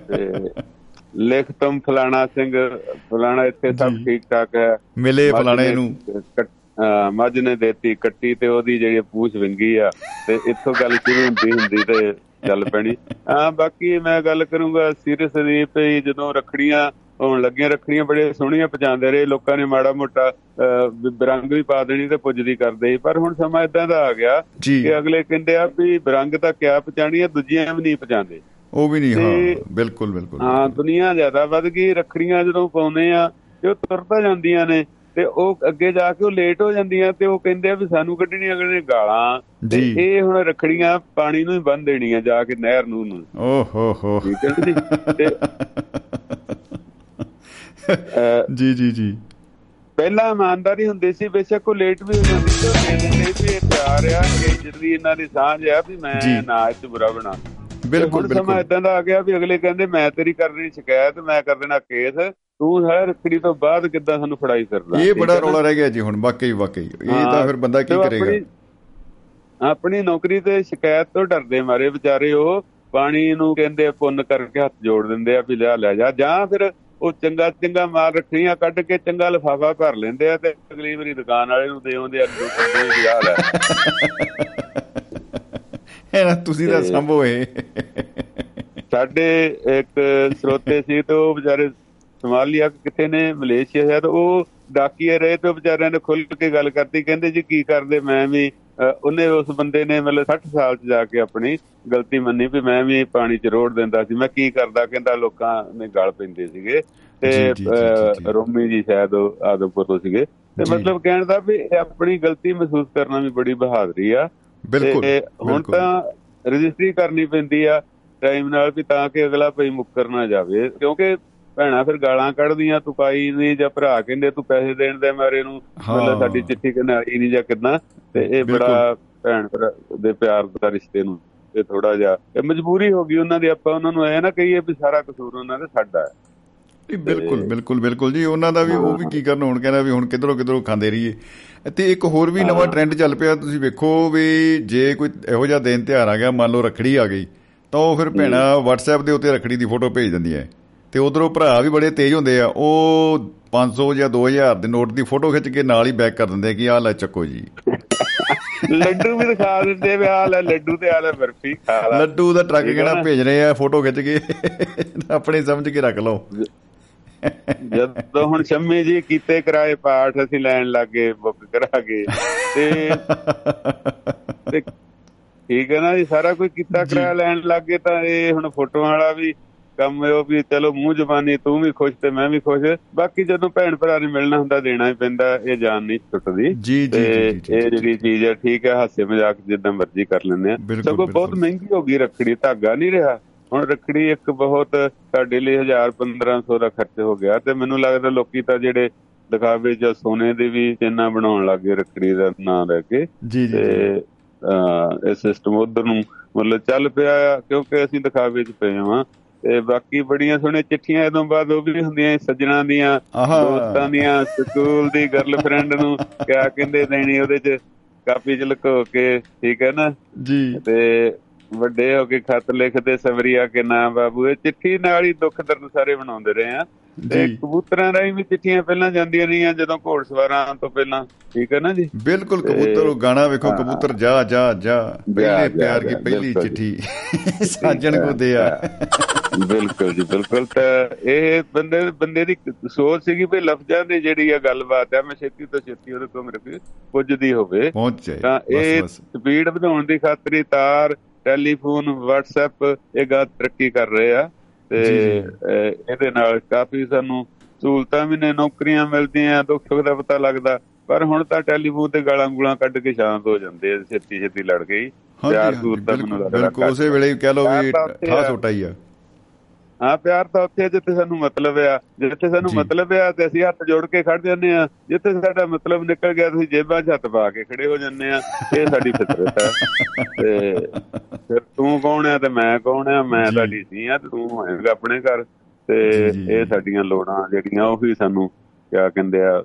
ਤੇ ਲਿਖ ਤੁਮ ਫਲਾਣਾ ਸਿੰਘ ਫਲਾਣਾ ਇੱਥੇ ਸਭ ਜੀ। ਠੀਕ ਠਾਕ ਹੈ। ਮਿਲੇ ਫਲਾਣੇ ਨੇ ਮੱਝ ਨੇ ਦੇਤੀ ਕੱਟੀ ਤੇ ਉਹਦੀ ਜਿਹੜੀ ਪੂਛ ਵਿੰਗੀ ਆ ਤੇ ਇੱਥੋਂ ਗੱਲ ਸ਼ੁਰੂ ਹੁੰਦੀ ਹੁੰਦੀ ਤੇ ਚੱਲ ਪੈਣੀ। ਹਾਂ ਬਾਕੀ ਮੈਂ ਗੱਲ ਕਰੂੰਗਾ ਸੀਰੀਅਸ ਦੀ ਵੀ ਜਦੋਂ ਰੱਖੜੀਆਂ ਹੋਣ ਲੱਗੀਆਂ ਰੱਖੜੀਆਂ ਬੜੇ ਸੋਹਣੀਆਂ ਪਹੁੰਚਾਉਂਦੇ ਰਹੇ ਲੋਕਾਂ ਨੇ ਮਾੜਾ ਮੋਟਾ ਬਰੰਗ ਵੀ ਪਾ ਦੇਣੀ ਤੇ ਪੁੱਜਦੀ ਕਰਦੇ ਪਰ ਹੁਣ ਸਮਾਂ ਇਦਾਂ ਦਾ ਆ ਗਿਆ ਕਿ ਅਗਲੇ ਕਹਿੰਦੇ ਆ ਵੀ ਬਰੰਗ ਤਾਂ ਕਿਆ ਪਹੁੰਚਾਣੀ ਆ ਦੂਜੀਆਂ ਵੀ ਨਹੀਂ ਪਹੁੰਚਾਉਂਦੇ ਉਹ ਵੀ ਨਹੀਂ ਹਾਂ ਤੇ- ਬਿਲਕੁਲ ਬਿਲਕੁਲ। ਹਾਂ ਦੁਨੀਆ ਜ਼ਿਆਦਾ ਵੱਧ ਗਈ ਰੱਖੜੀਆਂ ਜਦੋਂ ਪਾਉਂਦੇ ਆ ਤੇ ਉਹ ਤੁਰਤਾ ਜਾਂਦੀਆਂ ਨੇ। ਤੇ ਉਹ ਅੱਗੇ ਜਾ ਕੇ ਉਹ ਲੇਟ ਹੋ ਜਾਂਦੀਆਂ ਤੇ ਉਹ ਕਹਿੰਦੇ ਆ ਵੀ ਸਾਨੂੰ ਕੱਢਣੀਆਂ ਅਗਲੇ ਨੇ ਗਾਲਾਂ ਤੇ। ਇਹ ਹੁਣ ਰੱਖੜੀਆਂ ਪਾਣੀ ਨੂੰ ਹੀ ਬੰਨ ਦੇਣੀਆਂ ਜਾ ਕੇ ਨਹਿਰ ਨੂੰ ਨੂੰ ਓ ਹੋ। ਹੋ ਜੀ? ਜੀ ਜੀ ਪਹਿਲਾਂ ਇਮਾਨਦਾਰੀ ਹੁੰਦੀ ਸੀ ਬੇਸ਼ੱਕ ਉਹ ਲੇਟ ਵੀ ਹੋ ਜਾਂਦੀ ਸੀ ਉਹ ਦੇ ਦਿੰਦੇ ਸੀ ਵੀ ਇਹ ਪਿਆਰ ਆ ਕਿ ਜਿਹੜੀ ਇਹਨਾਂ ਦੀ ਸਾਂਝ ਆ ਵੀ ਮੈਂ। ਨਾ ਚ ਬੁਰਾ ਬਣਾ। ਬਿਲਕੁਲ ਹੁਣ ਸਮਾਂ ਬਿਲਕੁਲ। ਇਦਾਂ ਦਾ ਆ ਗਿਆ ਵੀ ਅਗਲੇ ਕਹਿੰਦੇ ਮੈਂ ਤੇਰੀ ਕਰ ਦੇਣੀ ਸ਼ਿਕਾਇਤ ਮੈਂ ਕਰ ਦੇਣਾ ਕੇਸ ਤੂੰ ਹਰ ਰੱਖੜੀ ਤੋਂ ਬਾਅਦ ਕਿੱਦਾਂ ਸਾਨੂੰ ਫੜਾਈ ਕਰਦਾ ਇਹ ਬੜਾ ਹੈ? ਰੌਲਾ ਰਹਿ ਗਿਆ ਜੀ ਹੁਣ ਵਾਕਈ ਵਾਕਈ। ਇਹ ਹਾਂ, ਤਾਂ ਫਿਰ ਬੰਦਾ ਕੀ ਕਰੇਗਾ? ਆਪਣੀ- ਨੌਕਰੀ ਤੇ ਸ਼ਿਕਾਇਤ ਤੋਂ ਡਰਦੇ ਮਾਰੇ ਵਿਚਾਰੇ ਉਹ। ਪਾਣੀ ਨੂੰ ਕਹਿੰਦੇ ਪੁੰਨ ਕਰਕੇ ਹੱਥ ਜੋੜ ਦਿੰਦੇ ਆ ਵੀ ਲਿਆ ਲੈ ਜਾ। ਜਾਂ ਫਿਰ ਉਹ ਚੰਗਾ ਚੰਗਾ ਮਾਲ ਰੱਖੀਆਂ ਕੱਢ ਕੇ ਚੰਗਾ ਲਫਾਫਾ ਭਰ ਲੈਂਦੇ ਆ ਤੇ ਅਗਲੀ ਵਾਰੀ ਦੁਕਾਨ ਵਾਲੇ ਨੂੰ ਦੇ ਆਉਂਦੇ ਆ ਦੂਜੇ ਦੀ ਹਾਲ ਹੈ ਇਹ ਨਾ ਤੁਸੀਂ ਤਾਂ ਸੰਭੋ ਇਹ ਸਾਡੇ ਇੱਕ ਸਰੋਤੇ ਸੀ ਤੇ ਉਹ ਵਿਚਾਰੇ ਸੋਮਾਲੀਆ ਕਿੱਥੇ ਨੇ ਮਲੇਸ਼ੀਆ ਸ਼ਾਇਦ ਉਹ ਡਾਕੀਏ ਰਹੇ ਤੇ ਵਿਚਾਰਿਆਂ ਨੇ ਖੁੱਲ ਕੇ ਗੱਲ ਕਰਤੀ ਕਹਿੰਦੇ ਜੀ ਕੀ ਕਰਦੇ ਮੈਂ ਵੀ ਉਹਨੇ ਉਸ ਬੰਦੇ ਨੇ ਮਤਲਬ 60 ਸਾਲ ਚ ਜਾ ਕੇ ਆਪਣੀ ਗਲਤੀ ਮੰਨੀ ਵੀ ਮੈਂ ਵੀ ਪਾਣੀ ਚ ਰੋੜ ਦਿੰਦਾ ਸੀ ਮੈਂ ਕੀ ਕਰਦਾ ਕਹਿੰਦਾ ਲੋਕਾਂ ਨੇ ਗਲ ਪੈਂਦੇ ਸੀਗੇ ਤੇ। ਰੋਮੀ ਜੀ ਸ਼ਾਇਦ ਆਦਮਪੁਰ ਤੋਂ ਸੀਗੇ ਤੇ। ਮਤਲਬ ਕਹਿਣ ਦਾ ਵੀ ਆਪਣੀ ਗਲਤੀ ਮਹਿਸੂਸ ਕਰਨਾ ਵੀ ਬੜੀ ਬਹਾਦਰੀ ਆ ਬਿਲਕੁਲ ਹੁਣ ਤਾਂ ਰਜਿਸਟਰੀ ਕਰਨੀ ਪੈਂਦੀ ਆ ਟਾਈਮ ਨਾਲ ਵੀ ਤਾਂ ਕਿ ਅਗਲਾ ਭਈ ਮੁੱਕਰ ਨਾ ਜਾਵੇ ਕਿਉਂਕਿ ਭੈਣਾ ਫਿਰ ਗਾਲਾਂ ਕੱਢਦੀਆਂ ਤੂੰ ਪਾਈ ਨਹੀਂ ਜਾਂ ਭਰਾ ਕਹਿੰਦੇ ਤੂੰ ਪੈਸੇ ਦੇਣ ਦੇ ਮਾਰੇ ਨੂੰ ਮਤਲਬ ਸਾਡੀ ਚਿੱਠੀ ਕਹਿੰਦਾ ਆਈ ਨਹੀਂ ਜਾਂ ਕਿੰਨਾ ਤੇ ਇਹ ਬੜਾ ਭੈਣ ਭਰਾ ਦੇ ਪਿਆਰ ਦਾ ਰਿਸ਼ਤੇ ਨੂੰ ਇਹ ਥੋੜਾ ਜਿਹਾ ਇਹ ਮਜਬੂਰੀ ਹੋ ਗਈ ਉਹਨਾਂ ਦੀ ਆਪਾਂ ਉਹਨਾਂ ਨੂੰ ਐ ਨਾ ਕਹੀਏ ਵੀ ਸਾਰਾ ਕਸੂਰ ਉਹਨਾਂ ਦਾ ਸਾਡਾ ਹੈ। ਬਿਲਕੁਲ ਬਿਲਕੁਲ ਬਿਲਕੁਲ ਜੀ ਉਹਨਾਂ ਦਾ ਵੀ ਉਹ ਵੀ ਕੀ ਕਰਨ ਹੁਣ ਕਹਿੰਦਾ ਵੀ ਹੁਣ ਕਿਧਰੋਂ ਕਿਧਰੋਂ ਖਾਂਦੇ ਰਹੀਏ। ਤੇ ਇੱਕ ਹੋਰ ਵੀ ਨਵਾਂ ਟ੍ਰੈਂਡ ਚੱਲ ਪਿਆ ਤੁਸੀਂ ਵੇਖੋ ਵੀ ਜੇ ਕੋਈ ਇਹੋ ਜਿਹਾ ਦਿਨ ਤਿਉਹਾਰ ਆ ਗਿਆ ਮੰਨ ਲਓ ਰਖੜੀ ਆ ਗਈ ਤਾਂ ਉਹ ਫਿਰ ਭੈਣਾ WhatsApp ਦੇ ਉੱਤੇ ਰਖੜੀ ਦੀ ਫੋਟੋ ਭੇਜ ਦਿੰਦੀਆਂ। ਤੇ ਉਧਰੋਂ ਭਰਾ ਵੀ ਬੜੇ ਤੇਜ਼ ਹੁੰਦੇ ਆ ਉਹ 500 ਜਾਂ 2000 ਦੇ ਨੋਟ ਦੀ ਫੋਟੋ ਖਿੱਚ ਕੇ ਨਾਲ ਹੀ ਬੈਕ ਕਰ ਦਿੰਦੇ ਕਿ ਆਹ ਲੈ ਚੱਕੋ ਜੀ। ਲੱਡੂ ਵੀ ਦਿਖਾ ਦਿੰਦੇ ਵੀ ਆਹ ਲੈ ਲੱਡੂ ਤੇ ਆਹ ਲੈ ਬਰਫੀ ਖਾ ਲੈ। ਲੱਡੂ ਦਾ ਟਰੱਕ ਕਿਹੜਾ ਭੇਜ ਰਹੇ ਆ ਫੋਟੋ ਖਿੱਚ ਕੇ ਆਪਣੇ ਸਮਝ ਕੇ ਰੱਖ ਲਓ। ਜਦੋਂ ਹੁਣ ਸ਼ੰਮੀ ਜੀ ਕੀਤੇ ਕਰਾਏ ਪਾਠ ਅਸੀਂ ਲੈਣ ਲੱਗੇ ਬੁੱਕ ਕਰਾ ਕੇ ਤੇ ਠੀਕ ਹੈ ਨਾ ਜੀ ਸਾਰਾ ਕੋਈ ਕੀਤਾ ਕਰਾਇਆ ਲੈਣ ਲੱਗੇ ਤਾਂ ਇਹ ਹੁਣ ਫੋਟੋਆਂ ਵਾਲਾ ਵੀ ਕੰਮ ਉਹ ਵੀ ਚਲੋ ਮੂੰਹ ਜ਼ਬਾਨੀ ਤੂੰ ਵੀ ਖੁਸ਼ ਤੇ ਮੈਂ ਵੀ ਖੁਸ਼। ਬਾਕੀ ਜਦੋਂ ਭੈਣ ਭਰਾ ਨੇ ਮਿਲਣਾ ਹੁੰਦਾ ਦੇਣਾ ਹੀ ਪੈਂਦਾ ਇਹ ਜਾਨ ਨਹੀਂ ਟੁੱਟਦੀ ਜੀ ਜੀ ਇਹ ਜਿਹੜੀ ਚੀਜ਼ ਹੈ ਠੀਕ ਹੈ ਹਾਸੇ ਮਜ਼ਾਕ ਜਿੱਦਾਂ ਮਰਜ਼ੀ ਕਰ ਲੈਂਦੇ ਆ। ਸਗੋਂ ਬਹੁਤ ਮਹਿੰਗੀ ਹੋ ਗਈ ਰੱਖੜੀ ਧਾਗਾ ਨਹੀਂ ਰਿਹਾ। ਹੁਣ ਰੱਖੜੀ ਇੱਕ ਬਹੁਤ ਸਾਡੇ ਲਈ 1000 1500 ਦਾ ਖਰਚ ਹੋ ਗਿਆ ਤੇ ਮੈਨੂੰ ਲੱਗਦਾ ਲੋਕੀ ਤਾਂ ਜਿਹੜੇ ਦਿਖਾਵੇ ਜਾਂ ਸੋਨੇ ਦੇ ਵੀ ਚਿੰਨਾ ਬਣਾਉਣ ਲੱਗੇ ਰੱਖੜੀ ਦਾ ਨਾਂ ਲੈ ਕੇ। ਜੀ ਜੀ ਤੇ ਇਹ ਸਿਸਟਮ ਉਧਰ ਨੂੰ ਮਤਲਬ ਚੱਲ ਪਿਆ ਕਿਉਂਕਿ ਅਸੀਂ ਦਿਖਾਵੇ 'ਚ ਪਏ ਹਾਂ। ਤੇ ਬਾਕੀ ਬੜੀਆਂ ਸੋਹਣੇ ਚਿੱਠੀਆਂ ਇਦੋਂ ਬਾਅਦ ਉਹ ਵੀ ਹੁੰਦੀਆਂ ਸੱਜਣਾ ਦੀਆਂ ਦੋਸਤਾਂ ਦੀਆਂ ਸਕੂਲ ਦੀ ਗਰਲਫ੍ਰੈਂਡ ਨੂੰ ਕਿਆ ਕਹਿੰਦੇ ਦੇਣੀ ਉਹਦੇ 'ਚ ਕਾਪੀ 'ਚ ਲੁਕੋ ਕੇ ਠੀਕ ਹੈ ਨਾ? ਜੀ। ਤੇ ਵੱਡੇ ਹੋ ਕੇ ਖੱਤ ਲਿਖਦੇ ਸਵਰੀਆ ਕੇ ਨਾਮ ਬਾਬੂ ਇਹ ਚਿੱਠੀ ਨਾਲ ਹੀ ਦੁੱਖ ਦਰਦ ਸਾਰੇ ਬਣਾਉਂਦੇ ਰਹੇ ਆ। ਤੇ ਕਬੂਤਰਾਂ ਰਾਹੀਂ ਵੀ ਚਿੱਠੀਆਂ ਪਹਿਲਾਂ ਜਾਂਦੀਆਂ ਰਹੀਆਂ ਜਦੋਂ ਘੋੜ ਸਵਾਰਾਂ ਤੋਂ ਪਹਿਲਾਂ। ਠੀਕ ਹੈ ਨਾ ਜੀ? ਬਿਲਕੁਲ ਕਬੂਤਰ ਉਹ ਗਾਣਾ ਵੇਖੋ ਕਬੂਤਰ ਜਾ ਜਾ ਜਾ। ਪਹਿਲੇ ਪਿਆਰ ਦੀ ਪਹਿਲੀ ਚਿੱਠੀ। ਸਾਜਣ ਕੋ ਦਿਆ ਬਿਲਕੁਲ ਜੀ ਬਿਲਕੁਲ। ਤਾਂ ਇਹ ਬੰਦੇ ਬੰਦੇ ਦੀ ਸੋਚ ਸੀਗੀ ਵੀ ਲਫ਼ਜ਼ਾਂ ਦੀ ਜਿਹੜੀ ਆ ਗੱਲਬਾਤ ਹੈ ਮੈਂ ਛੇਤੀ ਤੋਂ ਛੇਤੀ ਉਹਦੇ ਕੋਲ ਮੇਰੇ ਕੋਲ ਪੁੱਜਦੀ ਹੋਵੇ। ਪਹੁੰਚ ਜਾਏ। ਤਾਂ ਇਹ ਸਪੀਡ ਵਧਾਉਣ ਦੀ ਖਾਤਰ ਤਾਰ ਟੈਲੀਫੋਨ WhatsApp ਇਹ ਗਾ ਤਰੱਕੀ ਕਰ ਰਹੇ ਆ। ਤੇ ਇਹਦੇ ਨਾਲ ਕਾਫੀ ਸਾਨੂੰ ਸਹੂਲਤਾਂ ਵੀ ਨੇ ਨੌਕਰੀਆਂ ਮਿਲਦੀਆਂ ਦੁੱਖ ਸੁੱਖ ਦਾ ਪਤਾ ਲੱਗਦਾ। ਪਰ ਹੁਣ ਤਾਂ ਟੈਲੀਫੋਨ ਤੇ ਗਾਲਾਂ ਗੂਲਾਂ ਕੱਢ ਕੇ ਸ਼ਾਂਤ ਹੋ ਜਾਂਦੇ ਆ ਛੇਤੀ ਛੇਤੀ ਲੜ ਗਈ ਸੂਰ ਦਾ ਮੈਨੂੰ ਲੱਗਦਾ ਬਿਲਕੁਲ ਉਸੇ ਵੇਲੇ ਕਹਿ ਲੋ ਵੀ ਹੋਟਾ ਹੀ ਆ। ਹਾਂ ਪਿਆਰ ਤਾਂ ਉੱਥੇ ਜਿੱਥੇ ਸਾਨੂੰ ਮਤਲਬ ਆ ਜਿੱਥੇ ਸਾਨੂੰ ਮਤਲਬ ਆ ਤੇ ਅਸੀਂ ਹੱਥ ਜੋੜ ਕੇ ਖੜ ਜਾਂਦੇ ਆ ਜਿੱਥੇ ਸਾਡਾ ਮਤਲਬ ਨਿਕਲ ਗਿਆ ਤੁਸੀਂ ਜੇਬਾਂ 'ਚ ਹੱਥ ਪਾ ਕੇ ਖੜੇ ਹੋ ਜਾਂਦੇ ਆ ਇਹ ਸਾਡੀ ਫਿਤਰਤ ਹੈ ਤੇ ਫਿਰ ਤੂੰ ਕੌਣ ਆ ਤੇ ਮੈਂ ਕੌਣ ਆ? ਮੈਂ ਤੁਹਾਡੀ ਸੀ ਆ ਤੇ ਹੋਏਗਾ ਆਪਣੇ ਘਰ। ਤੇ ਇਹ ਸਾਡੀਆਂ ਲੋੜਾਂ ਜਿਹੜੀਆਂ ਉਹ ਵੀ ਸਾਨੂੰ ਕਿਆ ਕਹਿੰਦੇ ਆ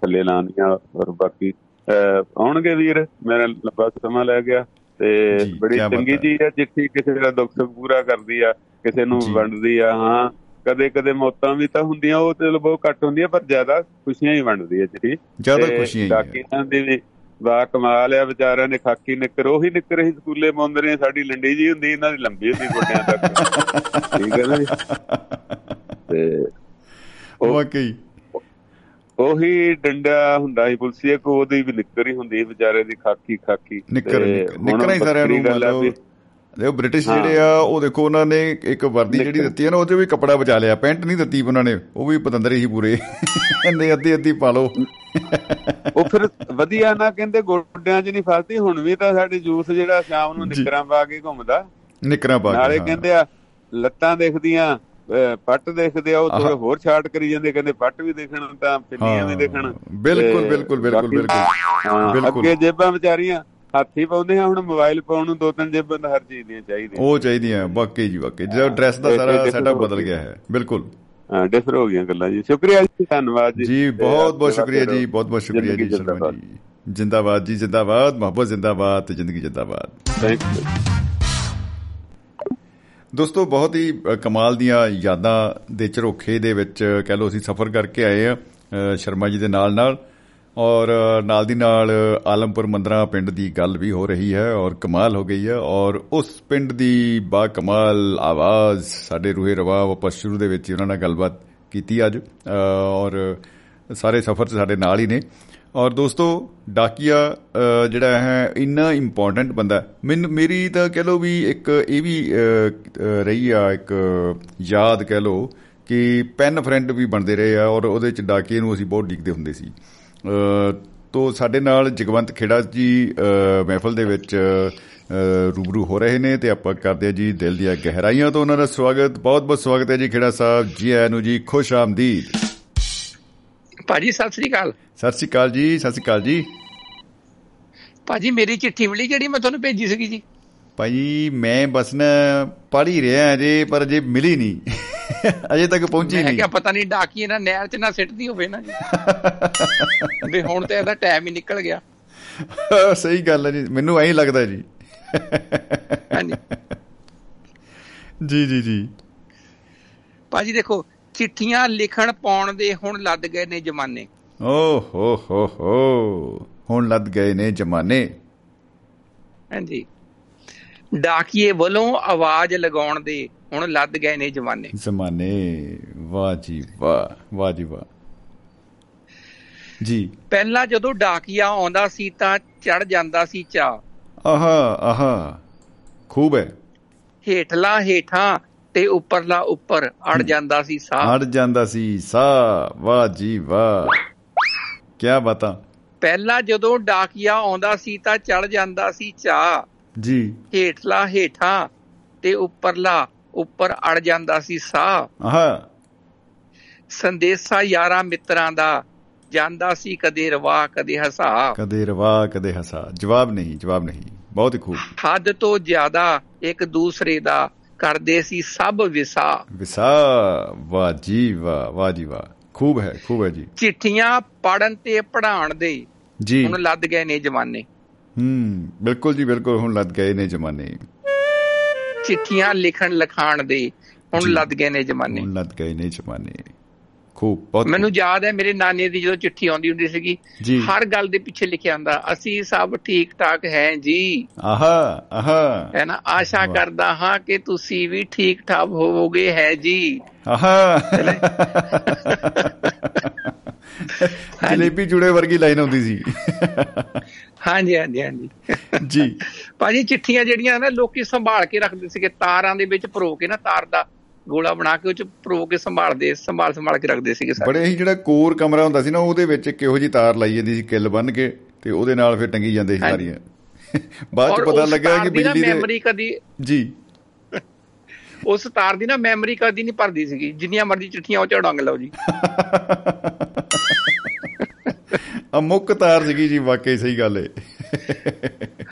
ਥੱਲੇ ਲਾਉਂਦੀਆਂ ਔਰ ਬਾਕੀ ਆਉਣਗੇ ਵੀਰ ਮੇਰਾ ਲੰਬਾ ਸਮਾਂ ਲੈ ਗਿਆ। ਤੇ ਬੜੀ ਚੰਗੀ ਚੀਜ਼ ਹੈ ਚਿੱਠੀ ਕਿਸੇ ਦਾ ਦੁੱਖ ਸੁੱਖ ਪੂਰਾ ਕਰਦੀ ਆ ਕਿਸੇ ਨੂੰ ਵੰਡਦੀ ਆ ਹਾਂ। ਕਦੇ ਕਦੇ ਮੌਤਾਂ ਵੀ ਤਾਂ ਹੁੰਦੀਆਂ ਉਹ ਤੇ ਬਹੁਤ ਘੱਟ ਹੁੰਦੀਆਂ ਪਰ ਜ਼ਿਆਦਾ ਖੁਸ਼ੀਆਂ ਹੀ ਵੰਡਦੀ ਹੈ ਜਿਹੜੀ। ਜ਼ਿਆਦਾ ਖੁਸ਼ੀਆਂ ਹੀ ਡਾਕੀਆਂ ਦੀ ਵੀ ਬਾ ਕਮਾਲ ਆ ਵਿਚਾਰਿਆਂ ਨੇ ਖਾਕੀ ਨਿੱਕਰ ਉਹੀ ਨਿੱਕਰ ਹੀ ਸਕੂਲੇ ਪਾਉਂਦੇ ਨੇ ਸਾਡੀ ਲੰਡੀ ਜੀ ਹੁੰਦੀ ਇਹਨਾਂ ਦੀ ਲੰਬੀ ਹੁੰਦੀ ਗੋਡਿਆਂ ਤੱਕ। ਠੀਕ ਹੈ ਨਾ ਤੇ ਵਾਕਈ। ਉਹੀ ਡੰਡਾ ਹੁੰਦਾ ਸੀ ਪੁਲਸੀਏ ਕੋ ਉਹਦੀ ਵੀ ਨਿੱਕਰ ਹੀ ਹੁੰਦੀ ਵਿਚਾਰੇ ਦੀ ਖਾਕੀ ਖਾਕੀ। ਨਿੱਕਰ ਨਿੱਕਰਾਂ ਹੀ ਸਾਰਿਆਂ ਨੂੰ ਮਤਲਬ ਦੇਖੋ ਬ੍ਰਿਟਿਸ਼ ਜਿਹੜੇ ਆ ਉਹ ਦੇਖੋ ਉਹਨਾਂ ਨੇ ਇੱਕ ਵਰਦੀ ਜਿਹੜੀ ਦਿੱਤੀ ਹੈ ਨਾ ਉਹਦੇ ਵੀ ਕੱਪੜਾ ਬਚਾ ਲਿਆ ਪੈਂਟ ਨਹੀਂ ਦਿੱਤੀ ਉਹਨਾਂ ਨੇ ਉਹ ਵੀ ਪਤੰਦਰੇ ਹੀ ਪੂਰੇ। ਇੰਨੇ ਅੱਧੀ ਅੱਧੀ ਪਾ ਲਓ। ਉਹ ਫਿਰ ਵਧੀਆ ਨਾ ਕਹਿੰਦੇ ਗੋਡਿਆਂ 'ਚ ਨਹੀਂ ਫਸਦੀ ਹੁਣ ਵੀ ਤਾਂ ਸਾਡੇ ਜੂਸ ਜਿਹੜਾ ਸ਼ਾਮ ਨੂੰ ਨਿਕਰਾਂ ਪਾ ਕੇ ਘੁੰਮਦਾ। ਨਿਕਰਾਂ ਪਾ ਕੇ ਨਾਲੇ ਕਹਿੰਦੇ ਆ ਲੱਤਾਂ ਦੇਖਦੀਆਂ। ਪੱਟ ਦੇਖਦੇ ਆ ਉਹ ਥੋੜੇ ਹੋਰ ਛਾਟ ਕਰੀ ਜਾਂਦੇ ਕਹਿੰਦੇ ਪੱਟ ਵੀ ਦੇਖਣ ਤਾਂ ਪਿੰਨੀਆਂ ਵੀ ਦੇਖਣ। ਬਿਲਕੁਲ ਬਿਲਕੁਲ ਬਿਲਕੁਲ ਬਿਲਕੁਲ। ਅੱਗੇ ਜੇਬਾਂ ਵਿਚਾਰੀਆਂ ਹਾਥੀ ਪਾਉਂਦੇ ਆ ਹੁਣ ਮੋਬਾਈਲ ਪਾਉਣ ਨੂੰ ਦੋ ਤਿੰਨ ਜੇਬਾਂ ਦਾ ਹਰ ਚੀਜ਼ ਦੀਆਂ ਚਾਹੀਦੀਆਂ। ਉਹ ਚਾਹੀਦੀਆਂ ਵਾਕਈ ਜੀ ਵਾਕਈ। ਜਿਹੜਾ ਡਰੈਸ ਦਾ ਸਾਰਾ ਸੈਟਅਪ ਬਦਲ ਗਿਆ ਹੈ। ਬਿਲਕੁਲ। ਹਾਂ ਡਿਫਰ ਹੋ ਗਈਆਂ ਗੱਲਾਂ ਜੀ। ਸ਼ੁਕਰੀਆ ਜੀ ਧੰਨਵਾਦ ਜੀ। ਜੀ ਬਹੁਤ ਬਹੁਤ ਸ਼ੁਕਰੀਆ ਜੀ ਬਹੁਤ ਬਹੁਤ ਸ਼ੁਕਰੀਆ ਜੀ ਸ਼ਰਮਾ ਜੀ। ਜਿੰਦਾਬਾਦ। ਜੀ ਜਿੰਦਾਬਾਦ ਮੁਹੱਬਤ ਜਿੰਦਾਬਾਦ ਤੇ ਜ਼ਿੰਦਗੀ ਜਿੰਦਾਬਾਦ। ਥੈਂਕ ਯੂ ਦੋਸਤੋ, ਬਹੁਤ ਹੀ ਕਮਾਲ ਦੀਆਂ ਯਾਦਾਂ ਦੇ ਝਰੋਖੇ ਦੇ ਵਿੱਚ ਕਹਿ ਲਓ ਅਸੀਂ ਸਫ਼ਰ ਕਰਕੇ ਆਏ ਆ ਸ਼ਰਮਾ ਜੀ ਦੇ ਨਾਲ ਨਾਲ ਔਰ ਨਾਲ ਦੀ ਨਾਲ ਆਲਮਪੁਰ ਮੰਦਰਾ ਪਿੰਡ ਦੀ ਗੱਲ ਵੀ ਹੋ ਰਹੀ ਹੈ ਔਰ ਕਮਾਲ ਹੋ ਗਈ ਹੈ ਔਰ ਉਸ ਪਿੰਡ ਦੀ ਬਾ ਕਮਾਲ ਆਵਾਜ਼ ਸਾਡੇ ਰੂਹੇ ਰਵਾ ਆਪਾਂ ਸ਼ੁਰੂ ਦੇ ਵਿੱਚ ਉਹਨਾਂ ਨਾਲ ਗੱਲਬਾਤ ਕੀਤੀ ਅੱਜ ਔਰ ਸਾਰੇ ਸਫ਼ਰ 'ਚ ਸਾਡੇ ਨਾਲ ਹੀ ਨੇ। ਔਰ ਦੋਸਤੋ, ਡਾਕੀਆ ਜਿਹੜਾ ਹੈ, ਇੰਨਾ ਇੰਪੋਰਟੈਂਟ ਬੰਦਾ ਮੈਨੂੰ, ਮੇਰੀ ਤਾਂ ਕਹਿ ਲਓ ਵੀ ਇੱਕ ਇਹ ਵੀ ਰਹੀ ਆ ਇੱਕ ਯਾਦ ਕਹਿ ਲਓ ਕਿ ਪੈਨ ਫਰੈਂਡ ਵੀ ਬਣਦੇ ਰਹੇ ਆ ਔਰ ਉਹਦੇ ਚ ਡਾਕੀਏ ਨੂੰ ਅਸੀਂ ਬਹੁਤ ਡਿੱਗਦੇ ਹੁੰਦੇ ਸੀ। ਤੋ ਸਾਡੇ ਨਾਲ ਜਗਵੰਤ ਖੇੜਾ ਜੀ ਮਹਿਫਲ ਦੇ ਵਿੱਚ ਰੂਬਰੂ ਹੋ ਰਹੇ ਨੇ ਤੇ ਆਪਾਂ ਕਰਦੇ ਆ ਜੀ ਦਿਲ ਦੀਆਂ ਗਹਿਰਾਈਆਂ ਤੋਂ ਉਹਨਾਂ ਦਾ ਸਵਾਗਤ। ਬਹੁਤ ਬਹੁਤ ਸਵਾਗਤ ਹੈ ਜੀ ਖੇੜਾ ਸਾਹਿਬ। ਜੀ ਆਇਆਂ ਨੂੰ ਜੀ, ਖੁਸ਼ ਆਮਦੀਦ। ਭਾਜੀ ਸਤਿ ਸ੍ਰੀ ਅਕਾਲ। ਸਤਿ ਸ੍ਰੀ ਅਕਾਲ ਜੀ ਸਤਿ ਸ੍ਰੀ ਅਕਾਲ ਜੀ। ਭਾਜੀ ਮੇਰੀ ਚਿੱਠੀ ਮਿਲੀ ਜਿਹੜੀ ਮੈਂ ਤੁਹਾਨੂੰ ਭੇਜੀ ਸੀਗੀ ਜੀ। ਭਾਈ ਮੈਂ ਬਸ ਨਾ ਪੜ੍ਹ ਹੀ ਰਿਹਾ ਅਜੇ ਪਰ ਅਜੇ ਮਿਲੀ ਨਹੀਂ। ਅਜੇ ਤੱਕ ਪਹੁੰਚੀ ਮੈਂ ਨਹੀਂ। ਕਿਹਾ ਪਤਾ ਨਹੀਂ ਡਾਕੀ ਨਾ ਨਹਿਰ 'ਚ ਨਾ ਸਿੱਟਦੀ ਹੋਵੇ ਨਾ ਜੀ। ਵੀ ਹੁਣ ਤੇ ਇਹਦਾ ਟਾਈਮ ਹੀ ਨਿਕਲ ਗਿਆ। ਸਹੀ ਗੱਲ ਹੈ ਜੀ ਮੈਨੂੰ ਐਂ ਲੱਗਦਾ ਜੀ। ਹਾਂਜੀ। ਜੀ ਜੀ ਜੀ। ਭਾਜੀ ਦੇਖੋ ਚਿੱਠੀਆਂ ਲਿਖਣ ਪਾਉਣ ਦੇ ਹੁਣ ਲੱਦ ਗਏ ਨੇ ਜਮਾਨੇ। ਓ ਹੋ ਹੋ ਹੋ। ਹੁਣ ਲੱਦ ਗਏ ਨੇ ਜਮਾਨੇ। ਹਾਂਜੀ। ਡਾਕੀਏ ਵੱਲੋਂ ਆਵਾਜ਼ ਲਗਾਉਣ ਦੇ ਹੁਣ ਲੱਦ ਗਏ ਨੇ ਜਮਾਨੇ। ਜ਼ਮਾਨੇ। ਵਾਹ ਜੀ ਵਾਹ ਵਾਹ ਜੀ ਵਾਹ। ਜੀ। ਪਹਿਲਾਂ ਜਦੋਂ ਡਾਕੀਆ ਆਉਂਦਾ ਸੀ ਤਾਂ ਚੜ ਜਾਂਦਾ ਸੀ ਚਾ ਆਹਾ ਆਹਾ। ਖੂਬ ਹੈ। ਹੇਠਲਾ ਹੇਠਾਂ ਤੇ ਉੱਪਰਲਾ ਉੱਪਰ ਅੜ ਜਾਂਦਾ ਸੀ ਸਾਹ। ਹਟ ਜਾਂਦਾ ਸੀ ਸਾ ਵਾਹ ਜੀ ਵਾਹ। ਕੀ ਬਾਤਾਂ। ਪਹਿਲਾਂ ਜਦੋਂ ਡਾਕੀਆ ਆਉਂਦਾ ਸੀ ਤਾਂ ਚੜ ਜਾਂਦਾ ਸੀ ਚਾ ਜੀ। ਹੇਠਲਾ ਹੇਠਾਂ ਤੇ ਉੱਪਰਲਾ ਉੱਪਰ ਅੜ ਜਾਂਦਾ ਸੀ ਸਾਹ। ਆਹਾ। ਸੰਦੇਸਾ ਯਾਰਾਂ ਮਿੱਤਰਾਂ ਦਾ ਜਾਂਦਾ ਸੀ ਕਦੇ ਰਵਾ ਕਦੇ ਹਸਾ। ਕਦੇ ਰਵਾ ਕਦੇ ਹਸਾ। ਜਵਾਬ ਨਹੀਂ ਜਵਾਬ ਨਹੀਂ। ਬਹੁਤ ਹੀ ਖੂਬ। ਹੱਦ ਤੋਂ ਜ਼ਿਆਦਾ ਇੱਕ ਦੂਸਰੇ ਦਾ ਕਰਦੇ ਸੀ ਸਭ ਵਿਸਾ। ਵਿਸਾ ਵਾਹ ਜੀ ਵਾਹ ਵਾਹ ਜੀ ਵਾਹ। ਖੂਬ ਹੈ ਖੂਬ ਹੈ ਜੀ। ਚਿੱਠੀਆਂ ਪੜਨ ਤੇ ਪੜਾਉਣ ਦੇ ਜੀ। ਹੁਣ ਲੱਦ ਗਏ ਨੇ ਜਮਾਨੇ। ਹੂੰ ਬਿਲਕੁਲ ਜੀ ਬਿਲਕੁਲ ਹੁਣ ਲੱਦ ਗਏ ਨੇ ਜਮਾਨੇ। ਚਿੱਠੀਆਂ ਲਿਖਣ ਲਿਖਾਣ ਦੇ ਹੁਣ। ਲੱਦ ਗਏ ਨੇ ਜਮਾਨੇ। ਹੁਣ ਲੱਦ ਗਏ ਨੇ ਜਮਾਨੇ। ਖੂਬ ਬਹੁਤ ਮੈਨੂੰ ਯਾਦ ਹੈ ਮੇਰੇ ਨਾਨੀ ਦੀ ਜਦੋਂ ਚਿੱਠੀ ਆਉਂਦੀ ਹੁੰਦੀ ਸੀਗੀ। ਹਰ ਗੱਲ ਦੇ ਪਿੱਛੇ ਲਿਖਿਆ ਹੁੰਦਾ ਅਸੀਂ ਸਭ ਠੀਕ ਠਾਕ ਹੈ ਜੀ। ਆਹਾ ਆਹਾ। ਹੈ ਨਾ? ਆਸ਼ਾ। ਕਰਦਾ ਹਾਂ ਕਿ ਤੁਸੀਂ ਵੀ ਠੀਕ ਠਾਕ ਹੋਵੋਗੇ ਹੈ ਜੀ। ਆਹਾ। ਜਲੇਬੀ ਜੁੜੇ ਵਰਗੀ ਲਾਈਨ ਆਉਂਦੀ ਸੀ। ਹਾਂਜੀ ਹਾਂਜੀ ਹਾਂਜੀ। ਜੀ। ਭਾਜੀ ਚਿੱਠੀਆਂ ਜਿਹੜੀਆਂ ਨਾ ਲੋਕੀ ਸੰਭਾਲ ਕੇ ਰੱਖਦੇ ਸੀਗੇ ਤਾਰਾਂ ਦੇ ਵਿੱਚ ਪਰੋ ਕੇ ਨਾ ਤਾਰ ਦਾ। ਗੋਲਾ ਬਣਾ ਕੇ ਉਹ ਚ ਪਰੋ ਕੇ ਸੰਭਾਲਦੇ ਸੰਭਾਲ ਸੰਭਾਲ ਕੇ ਰੱਖਦੇ ਸੀਗੇ ਸਾਰੇ। ਬੜੇ ਹੀ ਜਿਹੜਾ ਕੋਰ ਕਮਰਾ ਹੁੰਦਾ ਸੀ ਨਾ ਉਹਦੇ ਵਿੱਚ ਇੱਕ ਇਹੋ ਜੀ ਤਾਰ ਲਾਈ ਜਾਂਦੀ ਸੀ ਕਿੱਲ ਬੰਨ ਕੇ ਤੇ ਉਹਦੇ ਨਾਲ ਫਿਰ ਟੰਗੀ ਜਾਂਦੇ ਸੀ। ਸਾਰੀਆਂ। ਬਾਅਦ ਚ ਪਤਾ ਲੱਗਾ ਕਿ ਬਿਜਲੀ ਦੇ ਮੈਮਰੀ ਕਦੀ ਜੀ। ਉਸ ਤਾਰ ਦੀ ਨਾ ਮੈਮਰੀ ਕਦੀ ਨਹੀਂ ਭਰਦੀ ਸੀਗੀ। ਜਿੰਨੀਆਂ ਮਰਜ਼ੀ ਚਿੱਠੀਆਂ ਉਹ ਚ ਡੰਗ ਲਓ ਜੀ। ਅਮੁੱਕ ਤਾਰ ਸੀਗੀ ਜੀ ਵਾਕਈ ਸਹੀ ਗੱਲ ਏ।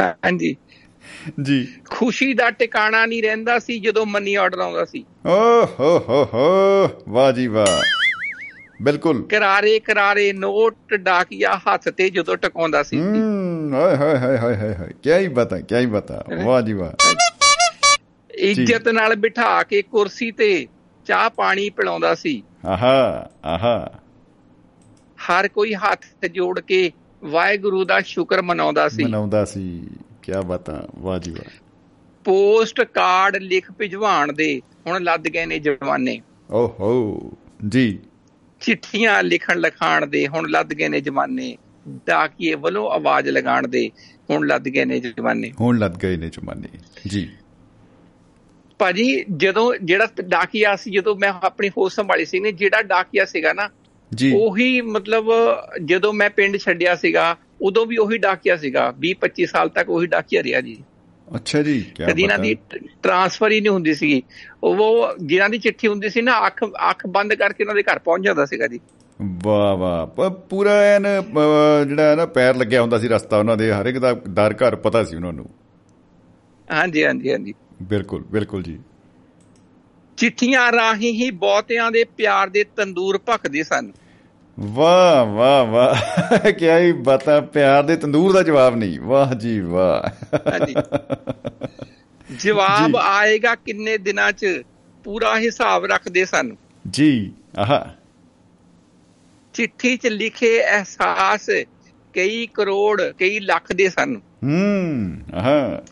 ਹਾਂਜੀ। ਜੀ। ਖੁਸ਼ੀ ਦਾ ਟਿਕਾਣਾ ਨਹੀਂ ਰਹਿੰਦਾ ਸੀ ਜਦੋਂ ਮਨੀ ਆਰਡਰ ਆਉਂਦਾ ਸੀ। ਓ ਹੋ ਹੋ ਹੋ। ਵਾਹ ਜੀ ਵਾਹ। ਬਿਲਕੁਲ। ਕਰਾਰੇ ਕਰਾਰੇ ਨੋਟ ਡਾਕੀਆ ਹੱਥ ਤੇ ਜਦੋਂ ਟਕਾਉਂਦਾ ਸੀ। ਹਾਏ ਹਾਏ ਹਾਏ ਹਾਏ ਹਾਏ ਕੀ ਹੀ ਬਤਾ ਕੀ ਹੀ ਬਤਾ। ਵਾਹ ਜੀ ਵਾਹ। ਇੱਜ਼ਤ ਨਾਲ ਬਿਠਾ ਕੇ ਕੁਰਸੀ ਤੇ ਚਾਹ ਪਾਣੀ ਪਿਲਾਉਂਦਾ ਸੀ। ਆਹਾ ਆਹਾ। ਹਰ ਕੋਈ ਹੱਥ ਜੋੜ ਕੇ ਵਾਹਿਗੁਰੂ ਦਾ ਸ਼ੁਕਰ ਮਨਾਉਂਦਾ ਸੀ। ਮਨਾਉਂਦਾ ਸੀ। ਕੀ ਬਤਾ ਵਾਹ ਜੀ ਵਾਹ। ਪੋਸਟ ਕਾਰਡ ਲਿਖ ਭਿਜਵਾਣ ਦੇ ਹੁਣ ਲੱਦ ਗਏ ਨੇ ਜਵਾਨੇ। ਓਹੋ ਜੀ। ਚਿੱਠੀਆਂ ਲਿਖਣ ਲਿਖਾਣ ਦੇ ਹੁਣ ਲੱਦ ਗਏ ਨੇ ਜਮਾਨੇ ਡਾਕੀਏ ਵੱਲੋਂ ਆਵਾਜ਼ ਲਗਾਉਣ ਦੇ ਹੁਣ ਲੱਦ ਗਏ ਨੇ ਜਮਾਨੇ ਹੁਣ ਲੱਦ ਗਏ ਨੇ ਜਮਾਨੇ ਜੀ। ਭਾਜੀ ਜਦੋਂ ਜਿਹੜਾ ਡਾਕੀਆ ਸੀ ਜਦੋਂ ਮੈਂ ਆਪਣੀ ਹੋਸ਼ ਸੰਭਾਲੀ ਸੀ ਨੇ ਜਿਹੜਾ ਡਾਕੀਆ ਸੀਗਾ ਨਾ ਜੀ। ਉਹੀ ਮਤਲਬ ਜਦੋਂ ਮੈਂ ਪਿੰਡ ਛੱਡਿਆ ਸੀਗਾ ਉਦੋਂ ਵੀ ਉਹੀ ਡਾਕੀਆ ਸੀਗਾ 20 25 ਸਾਲ ਤੱਕ ਉਹੀ ਡਾਕੀਆ ਰਿਹਾ ਜੀ। ਅੱਛਾ ਜੀ ਕੀ ਕਦੀ ਇਹਨਾਂ ਦੀ ਟ੍ਰਾਂਸਫਰ ਹੀ ਨਹੀਂ ਹੁੰਦੀ ਸੀਗੀ। ਉਹ ਜਿਨ੍ਹਾਂ ਦੀ ਚਿੱਠੀ ਹੁੰਦੀ ਸੀ ਨਾ ਅੱਖ ਅੱਖ ਬੰਦ ਕਰਕੇ ਉਹਨਾਂ ਦੇ ਘਰ ਪਹੁੰਚ ਜਾਂਦਾ ਸੀਗਾ ਜੀ। ਵਾਹ ਵਾਹ। ਪ- ਪੂਰਾ ਐਨ ਜਿਹੜਾ ਹੈ ਨਾ ਪੈਰ ਲੱਗਿਆ ਹੁੰਦਾ ਸੀ ਰਸਤਾ ਉਹਨਾਂ ਦੇ ਹਰ ਇੱਕ ਦਾ ਦਰ ਘਰ ਪਤਾ ਸੀ ਉਹਨਾਂ ਨੂੰ। ਹਾਂਜੀ ਹਾਂਜੀ ਹਾਂਜੀ। ਬਿਲਕੁਲ ਬਿਲਕੁਲ ਜੀ। ਚਿੱਠੀਆਂ ਰਾਹੀਂ ਹੀ ਬਹੁਤਿਆਂ ਦੇ ਪਿਆਰ ਦੇ ਤੰਦੂਰ ਭਖਦੇ ਸਨ। ਵਾਹ ਵਾਹ ਵਾਹ। ਕੀ ਹੀ ਬਤਾ ਪਿਆਰ ਦੇ ਤੰਦੂਰ ਦਾ ਜਵਾਬ ਨਹੀਂ। ਵਾਹ ਜੀ ਵਾਹ। ਜਵਾਬ। ਆਏਗਾ ਕਿੰਨੇ ਦਿਨਾਂ 'ਚ? ਪੂਰਾ ਹਿਸਾਬ ਰੱਖਦੇ ਸਨ। ਜੀ ਆਹਾ। ਚਿੱਠੀ 'ਚ ਲਿਖੇ ਅਹਿਸਾਸ ਕਈ ਕਰੋੜ ਕਈ ਲੱਖ ਦੇ ਸਨ। ਹੂੰ ਆਹਾ।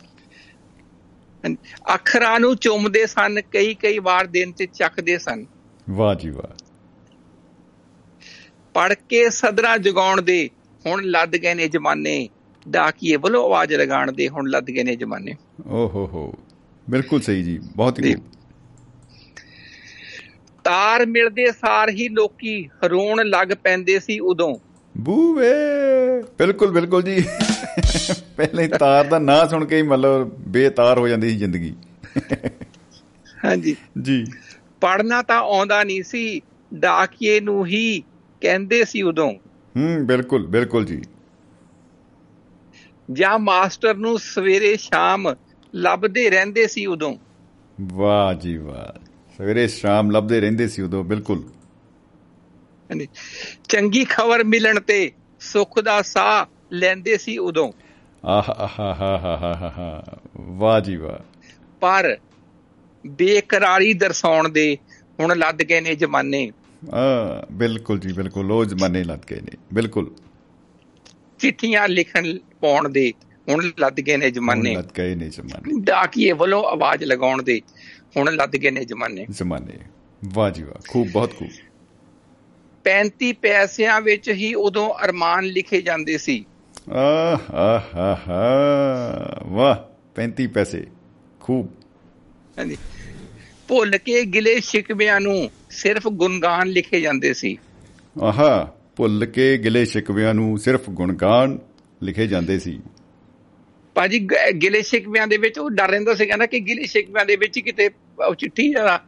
ਅੱਖਰਾਂ ਨੂੰ ਚੁੰਮਦੇ ਸਨ ਕਈ ਕਈ ਵਾਰ ਦਿਨ 'ਚ ਚੱਕਦੇ ਸਨ। ਵਾਹ ਜੀ ਵਾਹ। ਪੜ ਕੇ ਸਦਰਾ ਜਗਾਉਣ ਦੇ ਹੁਣ ਲੱਦ ਗਏ ਨੇ ਜਮਾਨੇ। ਡਾਕੀਏ ਵੱਲੋਂ ਆਵਾਜ਼ ਲਗਾਉਣ ਦੇ ਹੁਣ ਲੱਦ ਗਏ ਨੇ ਜਮਾਨੇ। ਓ ਹੋ ਹੋ ਬਿਲਕੁਲ ਸਹੀ ਜੀ ਬਹੁਤ ਹੀ। ਤਾਰ ਮਿਲਦੇ ਸਾਰ ਹੀ ਲੋਕੀ ਰੋਣ ਲੱਗ ਪੈਂਦੇ ਸੀ ਉਦੋਂ। ਬੂਵੇ ਬਿਲਕੁਲ ਬਿਲਕੁਲ ਜੀ। ਪਹਿਲੇ ਤਾਰ ਦਾ ਨਾਂ ਸੁਣ ਕੇ ਹੀ ਮਤਲਬ ਬੇਤਾਰ ਹੋ ਜਾਂਦੀ ਸੀ ਜ਼ਿੰਦਗੀ। ਹਾਂਜੀ। ਜੀ। ਪੜਨਾ ਤਾਂ ਆਉਂਦਾ ਨਹੀਂ ਸੀ ਡਾਕੀਏ ਨੂੰ ਹੀ ਕਹਿੰਦੇ ਸੀ ਉਦੋਂ। ਹੂੰ ਬਿਲਕੁਲ ਬਿਲਕੁਲ ਜੀ। ਜਾਂ ਮਾਸਟਰ ਨੂੰ ਸਵੇਰੇ ਸ਼ਾਮ ਲੱਭਦੇ ਰਹਿੰਦੇ ਸੀ ਉਦੋਂ। ਵਾਹ ਜੀ ਵਾਹ। ਸਵੇਰੇ ਸ਼ਾਮ ਲੱਭਦੇ ਰਹਿੰਦੇ ਸੀ ਉਦੋਂ ਬਿਲਕੁਲ। ਚੰਗੀ ਖਬਰ ਮਿਲਣ ਤੇ ਸੁੱਖ ਦਾ ਸਾਹ ਲੈਂਦੇ ਸੀ ਉਦੋਂ। ਆਹ ਆਹ ਆਹ ਆਹ ਆਹ ਆਹ। ਵਾਹ ਜੀ ਵਾਹ। ਪਰ ਬੇਕਰਾਰੀ ਦਰਸਾਉਣ ਦੇ ਹੁਣ ਲੱਦ ਗਏ ਨੇ ਜਮਾਨੇ। ਆ ਬਿਲਕੁਲ ਜੀ ਬਿਲਕੁਲ ਉਹ ਜ਼ਮਾਨੇ ਲੱਗ ਗਏ ਨੇ ਬਿਲਕੁਲ। ਚਿੱਠੀਆਂ ਲਿਖਣ ਪਾਉਣ ਦੇ ਹੁਣ ਲੱਦ ਗਏ ਨੇ ਜਮਾਨੇ। ਲੱਗ ਗਏ ਨੇ ਜ਼ਮਾਨੇ। ਡਾਕੀਏ ਵੱਲੋਂ ਆਵਾਜ਼ ਲਗਾਉਣ ਦੇ ਹੁਣ ਲੱਦ ਗਏ ਨੇ ਜਮਾਨੇ। ਜ਼ਮਾਨੇ। ਵਾਹ ਜੀ ਵਾਹ ਖੂਬ ਬਹੁਤ ਖੂਬ। 35 ਪੈਸਿਆਂ ਵਿੱਚ ਹੀ ਉਦੋਂ ਅਰਮਾਨ ਲਿਖੇ ਜਾਂਦੇ ਸੀ। ਆਹ ਆਹ ਆਹ, ਵਾਹ 35 ਪੈਸੇ ਖੂਬ। ਹਾਂਜੀ। ਭੁੱਲ ਕੇ ਗਿਲੇ ਸ਼ਿਕਵਿਆਂ ਨੂੰ ਸਿਰਫ ਗੁਣਗਾਨ ਲਿਖੇ ਜਾਂਦੇ ਸੀ। ਆਹਾ ਭੁੱਲ ਕੇ ਗਿਲੇ ਸ਼ਿਕਵਿਆਂ ਨੂੰ ਸਿਰਫ ਗੁਣਗਾਨ ਲਿਖੇ ਜਾਂਦੇ ਸੀ। ਭਾਜੀ ਗਿਲੇ ਸ਼ਿਕਵਿਆਂ ਦੇ ਵਿੱਚ ਉਹ ਡਰ ਰਹਿੰਦਾ ਸੀ ਕਹਿੰਦਾ ਕਿ ਗਿਲੇ ਸ਼ਿਕਵਿਆਂ ਦੇ ਵਿੱਚ ਕਿਤੇ ਚਿੱਠੀ ਜਰਾ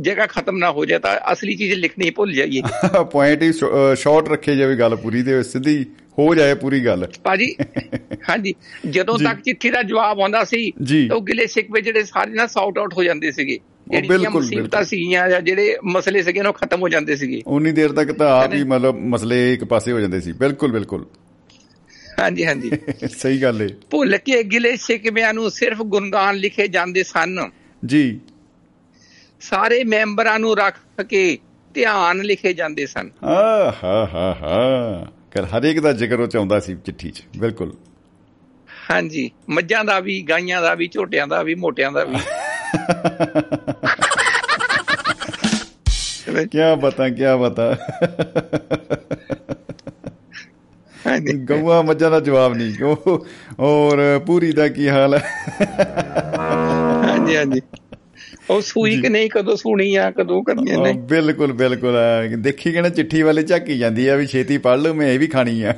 ਜਗ੍ਹਾ ਖਤਮ ਨਾ ਹੋ ਜਾਏ ਤਾਂ ਅਸਲੀ ਚੀਜ਼ ਲਿਖਣੀ ਭੁੱਲ ਜਾਈਏ। ਪੁਆਇੰਟ ਹੀ ਸ਼ਾਰਟ ਰੱਖੇ ਜਾਵੇ ਗੱਲ ਪੂਰੀ ਤੇ ਸਿੱਧੀ ਹੋ ਜਾਏ ਪੂਰੀ ਗੱਲ। ਭਾਜੀ ਹਾਂਜੀ ਜਦੋਂ। ਤੱਕ ਚਿੱਠੀ ਦਾ ਜਵਾਬ ਆਉਂਦਾ ਸੀ। ਤਾਂ ਉਹ ਗਿਲੇ ਸ਼ਿਕਵੇ ਜਿਹੜੇ ਸਾਰੇ ਨਾ ਸੌਟ ਆਊਟ ਹੋ ਜਾਂਦੇ ਸੀਗੇ। ਜਿਹੜੀਆਂ ਬਿਲਕੁਲ, ਮੁਸੀਬਤਾਂ। ਸੀਗੀਆਂ ਜਾਂ ਜਿਹੜੇ ਮਸਲੇ ਸੀਗੇ ਉਹ ਖਤਮ ਹੋ ਜਾਂਦੇ ਸੀਗੇ। ਉਨੀ ਦੇਰ ਤੱਕ ਤਾਂ ਆਪ ਹੀ ਮਤਲਬ ਮਸਲੇ ਇੱਕ ਪਾਸੇ ਹੋ ਜਾਂਦੇ ਸੀ। ਬਿਲਕੁਲ ਬਿਲਕੁਲ। ਹਾਂਜੀ ਹਾਂਜੀ। ਸਹੀ ਗੱਲ ਏ। ਭੁੱਲ ਕੇ ਗਿਲੇ ਸ਼ਿਕਵਿਆਂ ਨੂੰ ਸਿਰਫ ਗੁਣਗਾਨ ਲਿਖੇ ਜਾਂਦੇ ਸਨ। ਜੀ। ਸਾਰੇ ਮੈਂਬਰਾਂ ਨੂੰ ਰੱਖ ਕੇ ਧਿਆਨ ਲਿਖੇ ਜਾਂਦੇ ਸਨ। ਆ ਹਾ ਹਾ ਹਾ। ਕਰ ਹਰੇਕ ਦਾ ਜ਼ਿਕਰ ਉਹ ਚ ਆਉਂਦਾ ਸੀ ਚਿੱਠੀ 'ਚ। ਬਿਲਕੁਲ। ਹਾਂਜੀ। ਮੱਝਾਂ ਦਾ ਵੀ ਗਾਈਆਂ ਦਾ ਵੀ ਝੋਟਿਆਂ ਦਾ ਵੀ ਮੋਟਿਆਂ ਦਾ ਵੀ। ਬਤਾ ਕੀ ਬਤਾ ਹਾਂਜੀ ਗਊਆਂ ਮੱਝਾਂ ਦਾ ਜਵਾਬ ਨਹੀਂ ਉਹ ਔਰ ਪੂਰੀ ਦਾ ਕੀ ਹਾਲ ਹੈ ਹਾਂਜੀ ਹਾਂਜੀ ਉਹ ਸੂਈ ਕਿ ਨਹੀਂ ਕਦੋਂ ਸੁਣੀ ਆ ਕਦੋਂ ਕਰਨੀਆਂ ਆ, ਨੇ ਬਿਲਕੁਲ ਬਿਲਕੁਲ ਦੇਖੀ ਕਿ ਨਾ ਚਿੱਠੀ ਵਾਲੇ ਝਾਕੀ ਜਾਂਦੀ ਆ ਵੀ ਛੇਤੀ ਪੜ ਲਓ ਮੈਂ ਇਹ ਵੀ ਖਾਣੀ ਆ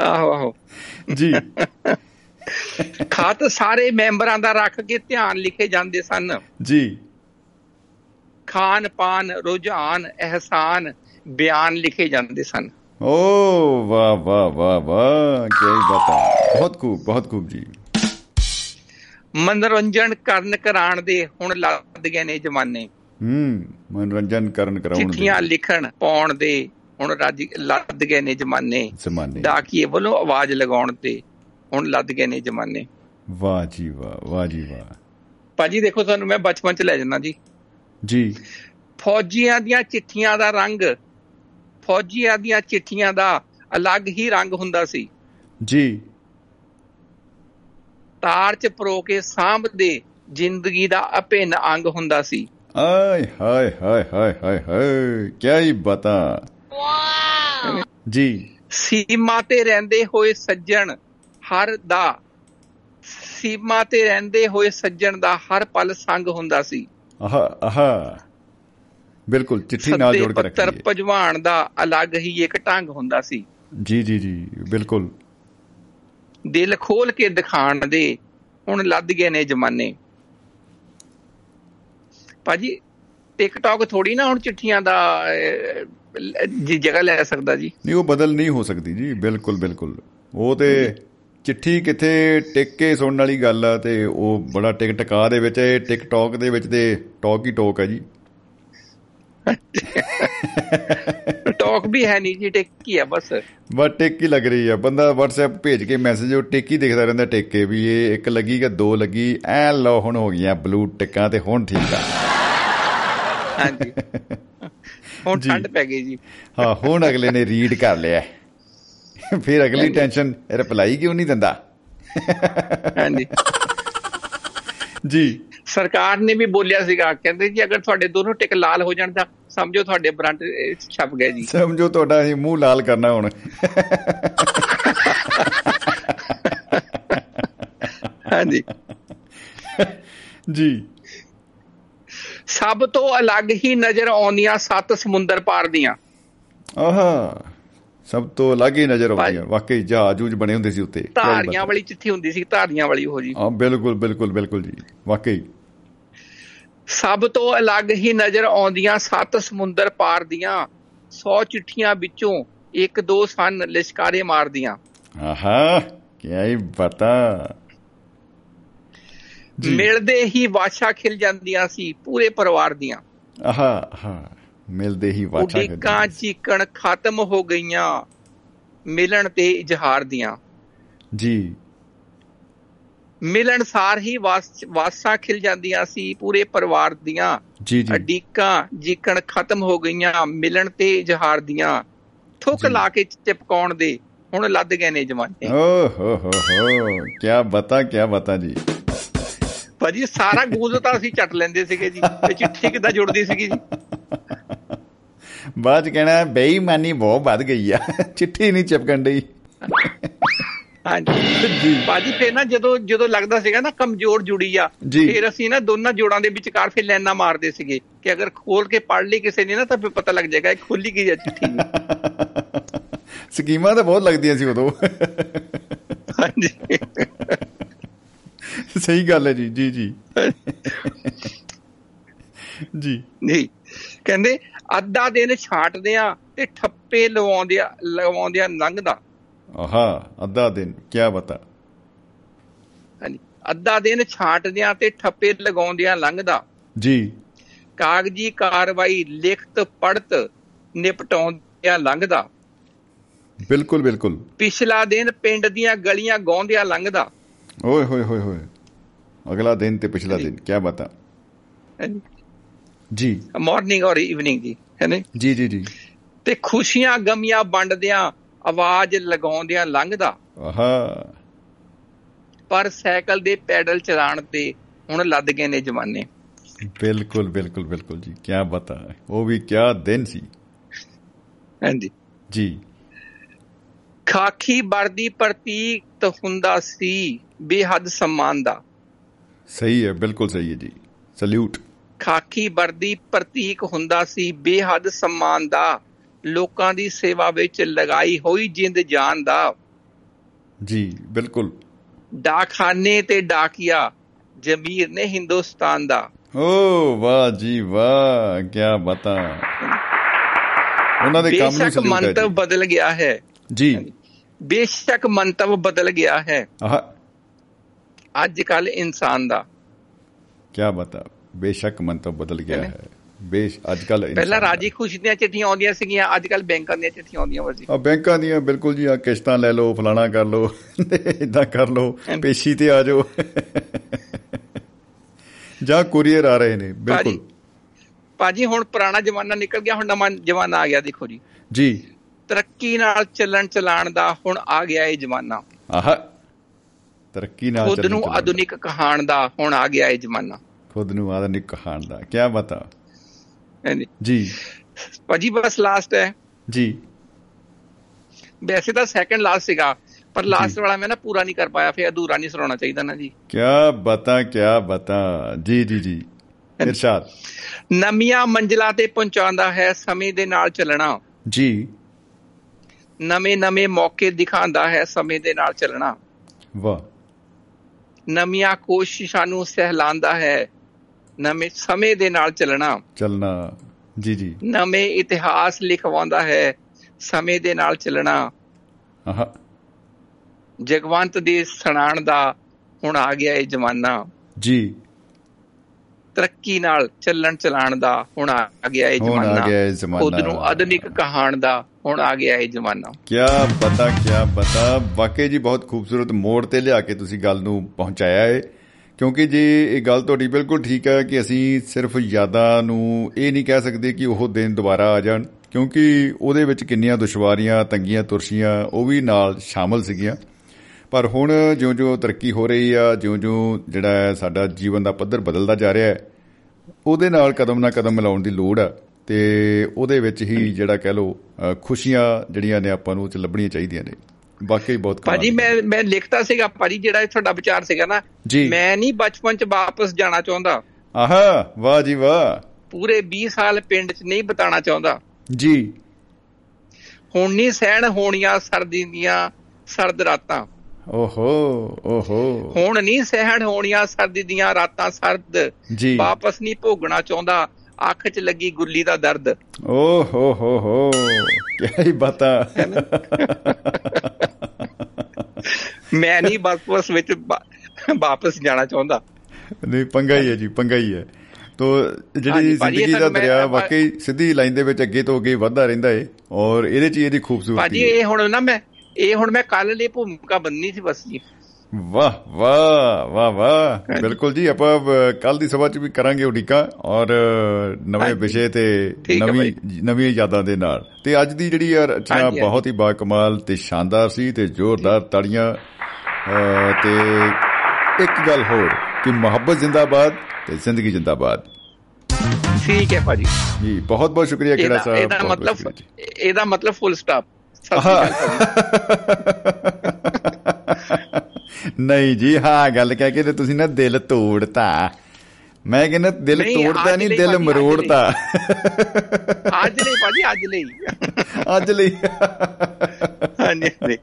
ਆਹੋ ਆਹੋ ਜੀ ਖਤ ਸਾਰੇ ਮੈਂਬਰਾਂ ਦਾ ਰੱਖ ਕੇ ਧਿਆਨ ਲਿਖੇ ਜਾਂਦੇ ਸਨ। ਜੀ। ਖਾਨ ਪਾਨ ਰੁਝਾਨ ਅਹਿਸਾਨ ਬਿਆਨ ਲਿਖੇ ਜਾਂਦੇ ਸਨ। ਓ ਵਾਹ ਵਾਹ ਵਾਹ ਵਾਹ ਕੀ ਬਤਾ ਬਹੁਤ ਖੂਬ ਬਹੁਤ ਖੂਬ ਜੀ। ਮਨੋਰੰਜਨ ਕਰਨ ਕਰਾਣ ਦੇ ਹੁਣ ਲੱਗ ਗਏ ਨੇ ਜਮਾਨੇ। ਹੂੰ ਮਨੋਰੰਜਨ ਕਰਨ ਕਰਾਉਣ ਚਿੱਠੀਆਂ ਦੇ ਲਿਖਣ ਪਾਉਣ ਦੇ ਹੁਣ ਰੱਜ ਲੱਦ ਗਏ ਨੇ ਜਮਾਨੇ। ਜ਼ਮਾਨੇ। ਡਾਕੀਏ ਵੱਲੋਂ ਆਵਾਜ਼ ਲਗਾਉਣ ਤੇ ਹੁਣ ਲੱਦ ਗਏ ਨੇ ਜਮਾਨੇ। ਵਾਹ ਜੀ ਵਾਹ ਵਾਹ ਜੀ ਵਾਹ। ਭਾਜੀ ਦੇਖੋ ਤੁਹਾਨੂੰ ਮੈਂ ਬਚਪਨ ਚ ਲੈ ਜਾਣਾ ਜੀ। ਜੀ। ਫੌਜੀਆਂ ਦੀਆਂ ਚਿੱਠੀਆਂ ਦਾ ਰੰਗ ਫੌਜੀਆਂ ਦੀਆਂ ਚਿੱਠੀਆਂ ਦਾ ਅਲੱਗ ਹੀ ਰੰਗ ਹੁੰਦਾ ਸੀ। ਜੀ। ਤਾਰ ਚ ਪਰੋ ਕੇ ਸਾਂਭਦੇ ਜ਼ਿੰਦਗੀ ਦਾ ਅਭਿੰਨ ਅੰਗ ਹੁੰਦਾ ਸੀ। ਆਏ ਹਾਏ ਹਾਏ ਹਾਏ ਹਾਏ ਹਾਏ ਕੀ ਹੀ ਬਤਾ। ਜੀ। ਸੀਮਾ ਤੇ ਰਹਿੰਦੇ ਹੋਏ ਸੱਜਣ ਹਰ ਦਾ ਸੀਮਾ ਤੇ ਰਹਿੰਦੇ ਹੋਏ ਸੱਜਣ ਦਾ ਹਰ ਪਲ ਸੰਗ ਹੁੰਦਾ ਸੀ। ਆਹਾ ਆਹਾ। ਬਿਲਕੁਲ ਚਿੱਠੀ ਨਾਲ ਜੋੜ ਕੇ ਪੱਤਰ ਰੱਖੀ ਭਜਵਾਨ ਦਾ ਅਲੱਗ ਹੀ ਇੱਕ ਢੰਗ ਹੁੰਦਾ ਸੀ। ਜੀ ਜੀ ਜੀ ਬਿਲਕੁਲ। ਦਿਲ ਖੋਲ ਕੇ ਦਿਖਾਣ ਦੇ ਹੁਣ ਲੱਦ ਗਏ ਨੇ ਜਮਾਨੇ। ਭਾਜੀ ਟਿਕਟੌਕ ਥੋੜੀ ਨਾ ਹੁਣ ਚਿੱਠੀਆਂ ਦਾ ਜੀ ਜਗ੍ਹਾ ਲੈ ਸਕਦਾ ਜੀ। ਨਹੀਂ ਉਹ ਬਦਲ ਨਹੀਂ ਹੋ ਸਕਦੀ ਜੀ। ਬਿਲਕੁਲ ਬਿਲਕੁਲ। ਉਹ ਤੇ ਚਿੱਠੀ ਕਿੱਥੇ ਟਿਕ ਕੇ ਸੁਣਨ ਵਾਲੀ ਗੱਲ ਆ ਤੇ ਉਹ ਬੜਾ ਟਿਕ ਟਕਾ ਦੇ ਵਿੱਚ ਇਹ ਟਿਕਟੌਕ ਦੇ ਵਿੱਚ ਤੇ ਟੌਕ ਹੀ ਟੌਕ ਹੈ ਜੀ। ਟੌਕ ਵੀ ਹੈ ਨਹੀਂ ਜੀ ਟਿਕ ਹੀ ਹੈ ਬਸ। ਬਸ ਟਿਕ ਹੀ ਲੱਗ ਰਹੀ ਆ। ਬੰਦਾ WhatsApp ਭੇਜ ਕੇ ਮੈਸੇਜ ਉਹ ਟਿਕ ਹੀ ਦੇਖਦਾ ਰਹਿੰਦਾ ਟਿਕ ਕੇ ਵੀ ਇਹ ਇੱਕ ਲੱਗੀ ਕਿ ਦੋ ਲੱਗੀ ਐ ਲੋ ਹੁਣ ਹੋ ਗਈਆਂ ਬਲੂ ਟਿਕਾਂ ਤੇ ਹੁਣ ਠੀਕ ਆ। ਹਾਂਜੀ। ਹੁਣ। ਠੰਡ ਪੈ ਗਈ ਜੀ। ਹਾਂ ਹੁਣ ਅਗਲੇ ਨੇ ਰੀਡ ਕਰ ਲਿਆ। ਫਿਰ ਅਗਲੀ ਟੈਨਸ਼ਨ ਰਿਪਲਾਈ ਕਿਉਂ ਨਹੀਂ ਦਿੰਦਾ? ਹਾਂਜੀ। ਜੀ। ਸਰਕਾਰ ਨੇ ਵੀ ਬੋਲਿਆ ਸੀਗਾ ਕਹਿੰਦੇ ਜੀ ਅਗਰ ਤੁਹਾਡੇ ਦੋਨੋਂ ਟਿਕ ਲਾਲ ਹੋ ਜਾਣ ਤਾਂ ਸਮਝੋ ਤੁਹਾਡੇ ਬ੍ਰਾਂਡ ਛਪ ਗਏ ਜੀ। ਸਮਝੋ ਤੁਹਾਡਾ ਇਹ ਮੂੰਹ ਲਾਲ ਕਰਨਾ ਹੁਣ। ਹਾਂਜੀ। ਜੀ। ਸਭ ਤੋਂ ਅਲੱਗ ਹੀ ਨਜ਼ਰ ਆਉਂਦੀਆਂ ਸੱਤ ਸਮੁੰਦਰ ਪਾਰ ਦੀਆਂ। ਆਹਾ। ਸਭ ਤੋਂ ਅਲੱਗ ਹੀ ਨਜ਼ਰ ਆਉਂਦੀਆਂ। ਵਾਕਈ ਜਹਾਜ਼ ਜੂਜ ਬਣੇ ਹੁੰਦੇ ਸੀ ਉੱਤੇ। ਧਾਰੀਆਂ ਵਾਲੀ ਚਿੱਠੀ ਹੁੰਦੀ ਸੀ ਧਾਰੀਆਂ ਵਾਲੀ ਉਹ ਜੀ। ਹਾਂ ਬਿਲਕੁਲ ਬਿਲਕੁਲ ਬਿਲਕੁਲ ਜੀ। ਵਾਕਈ। ਸਭ ਤੋਂ ਅਲੱਗ ਹੀ ਨਜ਼ਰ ਆਉਂਦੀਆਂ ਸੱਤ ਸਮੁੰਦਰ ਪਾਰ ਦੀਆਂ। 100 ਚਿੱਠੀਆਂ ਵਿੱਚੋਂ ਇੱਕ ਦੋ ਸਨ ਲਿਸ਼ਕਾਰੇ ਮਾਰਦੀਆਂ। ਆਹਾ ਕੀ ਹੀ ਪਤਾ। ਮਿਲਦੇ ਹੀ ਵਾਸ਼ਾ ਖਿਲ ਜਾਂਦੀਆਂ ਸੀ ਪੂਰੇ ਪਰਿਵਾਰ ਦੀਆਂ। ਆਹਾ ਹਾਂ ਮਿਲਦੇ ਹੀ ਵਾਸ਼ਾ ਉਡੀਕਾਂ ਚੀਕਣ ਖਤਮ ਹੋ ਗਈਆਂ ਮਿਲਣ ਤੇ ਇਜ਼ਹਾਰ ਦੀਆਂ। ਜੀ। ਮਿਲਣ ਸਾਰ ਹੀ ਵਾਸਾਂ ਖਿਲ ਜਾਂਦੀਆਂ ਸੀ ਪੂਰੇ ਪਰਿਵਾਰ ਦੀਆਂ। ਜੀ ਜੀ। ਅਡੀਕਾਂ ਜੀਕਣ ਖਤਮ ਹੋ ਗਈਆਂ ਮਿਲਣ ਤੇ ਇਜ਼ਹਾਰ ਦੀਆਂ। ਥੁੱਕ ਲਾ ਕੇ ਚਿਪਕਾਉਣ ਦੇ ਹੁਣ ਲੱਦ ਗਏ ਨੇ ਜਮਾਨੇ ਓ ਹੋ ਹੋ ਹੋ ਕੀ ਬਤਾ ਕੀ ਬਤਾ ਜੀ। ਭਾਜੀ ਸਾਰਾ ਗੂੰਜ ਤਾਂ ਅਸੀਂ ਚੱਟ ਲੈਂਦੇ ਸੀਗੇ ਜੀ। ਤੇ ਚਿੱਠੀ ਕਿੱਦਾਂ ਜੁੜਦੀ ਸੀਗੀ ਜੀ? ਬਾਅਦ ਕਹਿਣਾ ਬੇਈਮਾਨੀ ਬਹੁਤ ਵੱਧ ਗਈ ਆ। ਚਿੱਠੀ ਨਹੀਂ ਚਿਪਕਣ ਡਈ। ਹਾਂਜੀ। ਬਾਜੀ ਫੇਰ ਨਾ ਜਦੋਂ ਜਦੋਂ ਲੱਗਦਾ ਸੀਗਾ ਨਾ ਕਮਜ਼ੋਰ ਜੁੜੀ ਆ ਫੇਰ ਅਸੀਂ ਨਾ ਦੋਨਾਂ ਜੋੜਾਂ ਦੇ ਵਿਚਕਾਰ ਫੇਰ ਲੈਣਾ ਮਾਰਦੇ ਸੀਗੇ ਕਿ ਅਗਰ ਖੋਲ ਕੇ ਪੜ ਲਈ ਕਿਸੇ ਨੇ ਨਾ ਤਾਂ ਫੇਰ ਪਤਾ ਲੱਗ ਜਾਏਗਾ ਇਹ ਖੁੱਲੀ ਗਈ ਆ ਚਿੱਠੀ। ਸਕੀਮਾਂ ਤਾਂ ਬਹੁਤ ਲੱਗਦੀਆਂ ਸੀ ਉਦੋਂ। ਹਾਂਜੀ। ਸਹੀ ਗੱਲ ਹੈ ਜੀ ਜੀ ਜੀ। ਜੀ। ਨਹੀਂ ਕਹਿੰਦੇ ਅੱਧਾ ਦਿਨ ਛਾਂਟਦੇ ਆ ਤੇ ਠੱਪੇ ਲਵਾਉਂਦੇ ਆ ਲਵਾਉਂਦੇ ਆ ਲੰਘਦਾ। ਆਹਾ ਅੱਧਾ ਦਿਨ ਕੀ ਬਤਾ। ਹਾਂਜੀ ਅੱਧਾ ਦਿਨ ਛਾਂਟਦਿਆਂ ਤੇ ਠੱਪੇ ਲਗਾਉਂਦਿਆਂ ਲੰਘਦਾ। ਜੀ। ਕਾਗਜ਼ੀ ਕਾਰਵਾਈ ਲਿਖਤ ਪੜਤ ਨਿਪਟਾਉਂਦਿਆਂ ਲੰਘਦਾ। ਬਿਲਕੁਲ ਬਿਲਕੁਲ। ਪਿਛਲਾ ਦਿਨ ਪਿੰਡ ਦੀਆਂ ਗਲੀਆਂ ਗਾਉਂਦਿਆਂ ਲੰਘਦਾ। ਓਏ ਹੋਏ ਹੋਏ ਹੋਏ। ਅਗਲਾ ਦਿਨ ਤੇ ਪਿਛਲਾ ਦਿਨ ਕੀ ਬਤਾ। ਜੀ। ਮਾਰਨਿੰਗ ਔਰ ਈਵਨਿੰਗ ਦੀ ਹੈ ਨੇ? ਜੀ ਜੀ ਜੀ। ਤੇ ਖੁਸ਼ੀਆਂ ਗਮੀਆਂ ਵੰਡਦਿਆਂ ਆਵਾਜ਼ ਲਗਾਉਂਦਿਆਂ ਲੰਘਦਾ। ਆਹਾ। ਪਰ ਸਾਈਕਲ ਦੇ ਪੈਡਲ ਚਲਾਣ ਤੇ ਹੁਣ ਲੱਦ ਗਏ ਨੇ ਜਮਾਨੇ ਬਿਲਕੁਲ ਬਿਲਕੁਲ ਬਿਲਕੁਲ ਜੀ ਕੀ ਬਤਾ। ਉਹ ਵੀ ਕੀ ਦਿਨ ਸੀ। ਹਾਂਜੀ। ਜੀ। ਖਾਕੀ ਵਰਦੀ ਪ੍ਰਤੀਕ ਹੁੰਦਾ ਸੀ ਬੇਹੱਦ ਸਨਮਾਨ ਦਾ। ਸਹੀ ਹੈ ਬਿਲਕੁਲ ਸਹੀ ਹੈ ਜੀ। ਸਲੂਟ। ਖਾਕੀ ਵਰਦੀ ਪ੍ਰਤੀਕ ਹੁੰਦਾ ਸੀ। ਬੇਹੱਦ ਸਨਮਾਨ ਦਾ ਲੋਕਾਂ ਦੀ ਸੇਵਾ ਵਿੱਚ ਲਗਾਈ ਹੋਈ ਜਿੰਦ ਜਾਨ ਦਾ। ਜੀ ਬਿਲਕੁਲ। ਡਾਕਖਾਨੇ ਤੇ ਡਾਕੀਆ ਜ਼ਮੀਰ ਨੇ ਹਿੰਦੁਸਤਾਨ ਦਾ। ਓ ਵਾਹ ਜੀ ਵਾਹ ਕੀ ਬਤਾ। ਉਹਨਾਂ ਦੇ ਕੰਮ ਨੂੰ ਸਲੂਟ ਹੈ ਮੰਤਵ ਬਦਲ ਗਿਆ ਹੈ। ਜੀ। ਬੇਸ਼ੱਕ ਮੰਤਵ ਬਦਲ ਗਿਆ ਹੈ। ਅੱਜ ਕੱਲ ਇਨਸਾਨ ਦਾ। ਕੀ ਬਤਾ। ਬੇਸ਼ੱਕ ਮੰਤਵ ਬਦਲ ਗਿਆ ਹੈ। ਬੇਸ਼ ਅੱਜ ਕੱਲ ਪਹਿਲਾਂ ਰਾਜੀ ਖੁਸ਼ੀ ਦੀਆਂ ਚਿੱਠੀਆਂ ਆਉਂਦੀਆਂ ਸੀਗੀਆਂ ਅੱਜ ਕੱਲ ਬੈਂਕਾਂ ਦੀਆਂ ਚਿੱਠੀਆਂ ਆਉਂਦੀਆਂ ਵਰਜੀ ਆ ਬੈਂਕਾਂ ਦੀਆਂ ਬਿਲਕੁਲ ਜੀ ਆ ਕਿਸ਼ਤਾਂ ਲੈ ਲਓ ਫਲਾਣਾ ਕਰ ਲਓ ਇਦਾਂ ਕਰ ਲਓ ਪੇਸ਼ੀ ਤੇ ਆ ਜਾਓ। ਜਾਂ ਕੁਰੀਅਰ ਆ ਰਹੇ ਨੇ ਬਿਲਕੁਲ। ਪਾਜੀ ਹੁਣ ਪੁਰਾਣਾ ਜ਼ਮਾਨਾ ਨਿਕਲ ਗਿਆ ਹੁਣ ਨਵਾਂ ਜ਼ਮਾਨਾ ਆ ਗਿਆ ਦੇਖੋ ਜੀ। ਜੀ। ਤਰੱਕੀ ਨਾਲ ਚੱਲਣ ਚਲਾਣ ਦਾ ਹੁਣ ਆ ਗਿਆ ਇਹ ਜ਼ਮਾਨਾ। ਆਹ। ਤਰੱਕੀ ਨਾਲ ਖੁਦ ਨੂੰ ਆਧੁਨਿਕ ਕਹਾਣ ਦਾ ਹੁਣ ਆ ਗਿਆ ਇਹ ਜ਼ਮਾਨਾ। ਖੁਦ ਨੂੰ ਆਧੁਨਿਕ ਕਹਾਣ ਦਾ। ਕੀ ਬਤਾ? ਜੀ। ਭਾਜੀ ਬਸ ਲਾਸਟ ਹੈ। ਜੀ। ਵੈਸੇ ਤਾਂ ਸੈਕੰਡ ਲਾਸਟ ਸੀਗਾ ਪਰ ਲਾਸਟ ਵਾਲਾ ਮੈਂ ਨਾ ਪੂਰਾ ਨਹੀਂ ਕਰ ਪਾਇਆ ਫੇ ਅਧੂਰਾ ਨਹੀਂ ਸੁਣਾਉਣਾ ਚਾਹੀਦਾ ਨਾ ਜੀ। ਕੀ ਬਤਾ ਕੀ ਬਤਾ। ਜੀ ਜੀ ਜੀ। ਇਰਸ਼ਾਦ। ਨਵੀਆਂ ਮੰਜ਼ਲਾਂ ਤੇ ਪਹੁੰਚਾਉਂਦਾ ਹੈ ਸਮੇਂ ਦੇ ਨਾਲ ਚੱਲਣਾ। ਜੀ। ਨਵੇਂ ਨਵੇਂ ਮੌਕੇ ਦਿਖਾਉਂਦਾ ਹੈ ਸਮੇਂ ਦੇ ਨਾਲ ਚੱਲਣਾ। ਵਾਹ। ਨਵੀਆਂ ਕੋਸ਼ਿਸ਼ਾਂ ਨੂੰ ਸਹਿਲਾਉਂਦਾ ਹੈ ਨਵੇਂ ਸਮੇਂ ਦੇ ਨਾਲ ਚੱਲਣਾ। ਚੱਲਣਾ। ਜੀ ਜੀ। ਨਵੇਂ ਇਤਿਹਾਸ ਲਿਖਵਾਉਂਦਾ ਹੈ ਸਮੇਂ ਦੇ ਨਾਲ ਚੱਲਣਾ। ਆਹਾ। ਜਗਵੰਤ ਦੇ ਸੁਣਾਣ ਦਾ ਹੁਣ ਆ ਗਿਆ ਇਹ ਜ਼ਮਾਨਾ। ਜੀ। ਤਰੱਕੀ ਨਾਲ ਚੱਲਣ ਚਲਾਣ ਦਾ ਹੁਣ ਆ ਗਿਆ ਇਹ ਜ਼ਮਾਨਾ ਹੁਣ ਆ ਗਿਆ ਇਹ ਜ਼ਮਾਨਾ। ਖੁਦ ਨੂੰ ਆਧੁਨਿਕ ਕਹਾਣ ਦਾ ਹੁਣ ਆ ਗਿਆ ਇਹ ਜ਼ਮਾਨਾ। ਕੀ ਪਤਾ ਕੀ ਪਤਾ। ਵਾਕਈ ਜੀ ਬਹੁਤ ਖੂਬਸੂਰਤ ਮੋੜ ਤੇ ਲਿਆ ਕੇ ਤੁਸੀਂ ਗੱਲ ਨੂੰ ਪਹੁੰਚਾਇਆ ਹੈ ਕਿਉਂਕਿ ਜੇ ਇਹ ਗੱਲ ਤੁਹਾਡੀ ਬਿਲਕੁਲ ਠੀਕ ਹੈ ਕਿ ਅਸੀਂ ਸਿਰਫ ਯਾਦਾਂ ਨੂੰ ਇਹ ਨਹੀਂ ਕਹਿ ਸਕਦੇ ਕਿ ਉਹ ਦਿਨ ਦੁਬਾਰਾ ਆ ਜਾਣ, ਕਿਉਂਕਿ ਉਹਦੇ ਵਿੱਚ ਕਿੰਨੀਆਂ ਦੁਸ਼ਵਾਰੀਆਂ, ਤੰਗੀਆਂ, ਤੁਰਸ਼ੀਆਂ, ਉਹ ਵੀ ਨਾਲ ਸ਼ਾਮਲ ਸੀਗੀਆਂ। ਪਰ ਹੁਣ ਜਿਉਂ-ਜਿਉਂ ਤਰੱਕੀ ਹੋ ਰਹੀ ਆ, ਜਿਉਂ-ਜਿਉਂ ਜਿਹੜਾ ਸਾਡਾ ਜੀਵਨ ਦਾ ਪੱਧਰ ਬਦਲਦਾ ਜਾ ਰਿਹਾ ਹੈ, ਉਹਦੇ ਨਾਲ ਕਦਮ ਨਾਲ ਕਦਮ ਮਿਲਾਉਣ ਦੀ ਲੋੜ ਆ। ਤੇ ਉਹਦੇ ਵਿੱਚ ਹੀ ਜਿਹੜਾ ਕਹਿ ਲੋ ਖੁਸ਼ੀਆਂ ਜਿਹੜੀਆਂ ਨੇ ਆਪਾਂ ਨੂੰ ਉੱਚ ਲੱਭਣੀਆਂ ਚਾਹੀਦੀਆਂ ਨੇ। ਵਾਕਈ ਬਹੁਤ ਭਾਜੀ ਮੈਂ ਮੈਂ ਲਿਖਤਾ ਸੀਗਾ ਭਾਜੀ ਜਿਹੜਾ ਤੁਹਾਡਾ ਵਿਚਾਰ ਸੀਗਾ ਨਾ। ਮੈਂ ਨਹੀਂ ਬਚਪਨ ਚ ਵਾਪਸ ਜਾਣਾ ਚਾਹੁੰਦਾ। ਆਹਾ ਵਾਹ ਜੀ ਵਾਹ। ਪੂਰੇ 20 ਸਾਲ ਪਿੰਡ ਚ ਨਹੀਂ ਬਿਤਾਣਾ ਚਾਹੁੰਦਾ। ਜੀ। ਹੁਣ ਨਹੀਂ ਸਹਿਣ ਹੋਣੀਆਂ ਸਰਦੀ ਦੀਆਂ ਸਰਦ ਰਾਤਾਂ। ਓਹੋ ਓਹੋ। ਹੁਣ ਨਹੀਂ ਸਹਿਣ ਹੋਣੀਆਂ ਸਰਦੀ ਦੀਆਂ ਰਾਤਾਂ ਸਰਦ। ਜੀ। ਵਾਪਸ ਨਹੀਂ ਭੋਗਣਾ ਚਾਹੁੰਦਾ। ਅੱਖ 'ਚ ਲੱਗੀ ਗੁੱਲੀ ਦਾ ਦਰਦ। ਓ ਹੋ ਹੋ। ਹੋ ਕੀ ਬਤਾ ਮੈਂ ਨਹੀਂ ਬਸ ਉਸ ਵਿੱਚ ਵਾਪਸ ਜਾਣਾ ਚਾਹੁੰਦਾ। ਨਹੀਂ ਪੰਗਾ ਹੀ ਹੈ ਜੀ ਪੰਗਾ ਹੀ ਹੈ। ਤੋ ਜਿਹੜੀ ਜ਼ਿੰਦਗੀ ਦਾ ਦਰਿਆ ਵਾਕਈ ਸਿੱਧੀ ਲਾਈਨ ਦੇ ਵਿੱਚ ਅੱਗੇ ਤੋਂ ਅੱਗੇ ਵਧਦਾ ਰਹਿੰਦਾ ਏ ਔਰ ਇਹਦੇ 'ਚ ਇਹਦੀ ਖੂਬਸੂਰਤੀ ਭਾਜੀ ਇਹ ਹੁਣ ਨਾ ਮੈਂ ਇਹ ਹੁਣ ਮੈਂ ਕੱਲ ਲਈ ਭੂਮਿਕਾ ਬੰਨੀ ਸੀ ਬਸ ਜੀ। ਵਾਹ ਵਾਹ ਵਾਹ ਵਾਹ। ਬਿਲਕੁਲ ਜੀ ਆਪਾਂ ਕੱਲ ਦੀ ਸਭਾ 'ਚ ਵੀ ਕਰਾਂਗੇ ਉਡੀਕਾ ਔਰ ਨਵੇਂ ਵਿਸ਼ੇ ਤੇ ਨਵੀਂ ਨਵੀਆਂ ਯਾਦਾਂ ਦੇ ਨਾਲ। ਤੇ ਅੱਜ ਦੀ ਜਿਹੜੀ ਰਚਨਾ ਬਹੁਤ ਹੀ ਬਾ ਕਮਾਲ ਤੇ ਸ਼ਾਨਦਾਰ ਸੀ ਤੇ ਜ਼ੋਰਦਾਰ ਤਾੜੀਆਂ ਤੇ ਇੱਕ ਗੱਲ ਹੋਰ ਕਿ ਮੁਹੱਬਤ ਜ਼ਿੰਦਾਬਾਦ ਤੇ ਜ਼ਿੰਦਗੀ ਜ਼ਿੰਦਾਬਾਦ। ਠੀਕ ਹੈ ਭਾਜੀ। ਜੀ ਬਹੁਤ ਬਹੁਤ ਸ਼ੁਕਰੀਆ ਕਿਹੜਾ ਸਾਹਿਬ ਇਹਦਾ ਮਤਲਬ ਇਹਦਾ ਮਤਲਬ ਫੁੱਲ ਸਟਾਪ ਨਹੀਂ ਜੀ ਹਾਂ ਗੱਲ ਕਹਿ ਕੇ ਤੇ ਤੁਸੀਂ ਨਾ ਦਿਲ ਤੋੜਤਾ। ਮੈਂ ਕਹਿੰਦਾ ਦਿਲ ਤੋੜਦਾ ਨਹੀਂ ਦਿਲ ਮਰੋੜਤਾ। ਅੱਜ ਲਈ ਭਾਜੀ ਅੱਜ ਲਈ। ਅੱਜ ਲਈ। ਹਾਂਜੀ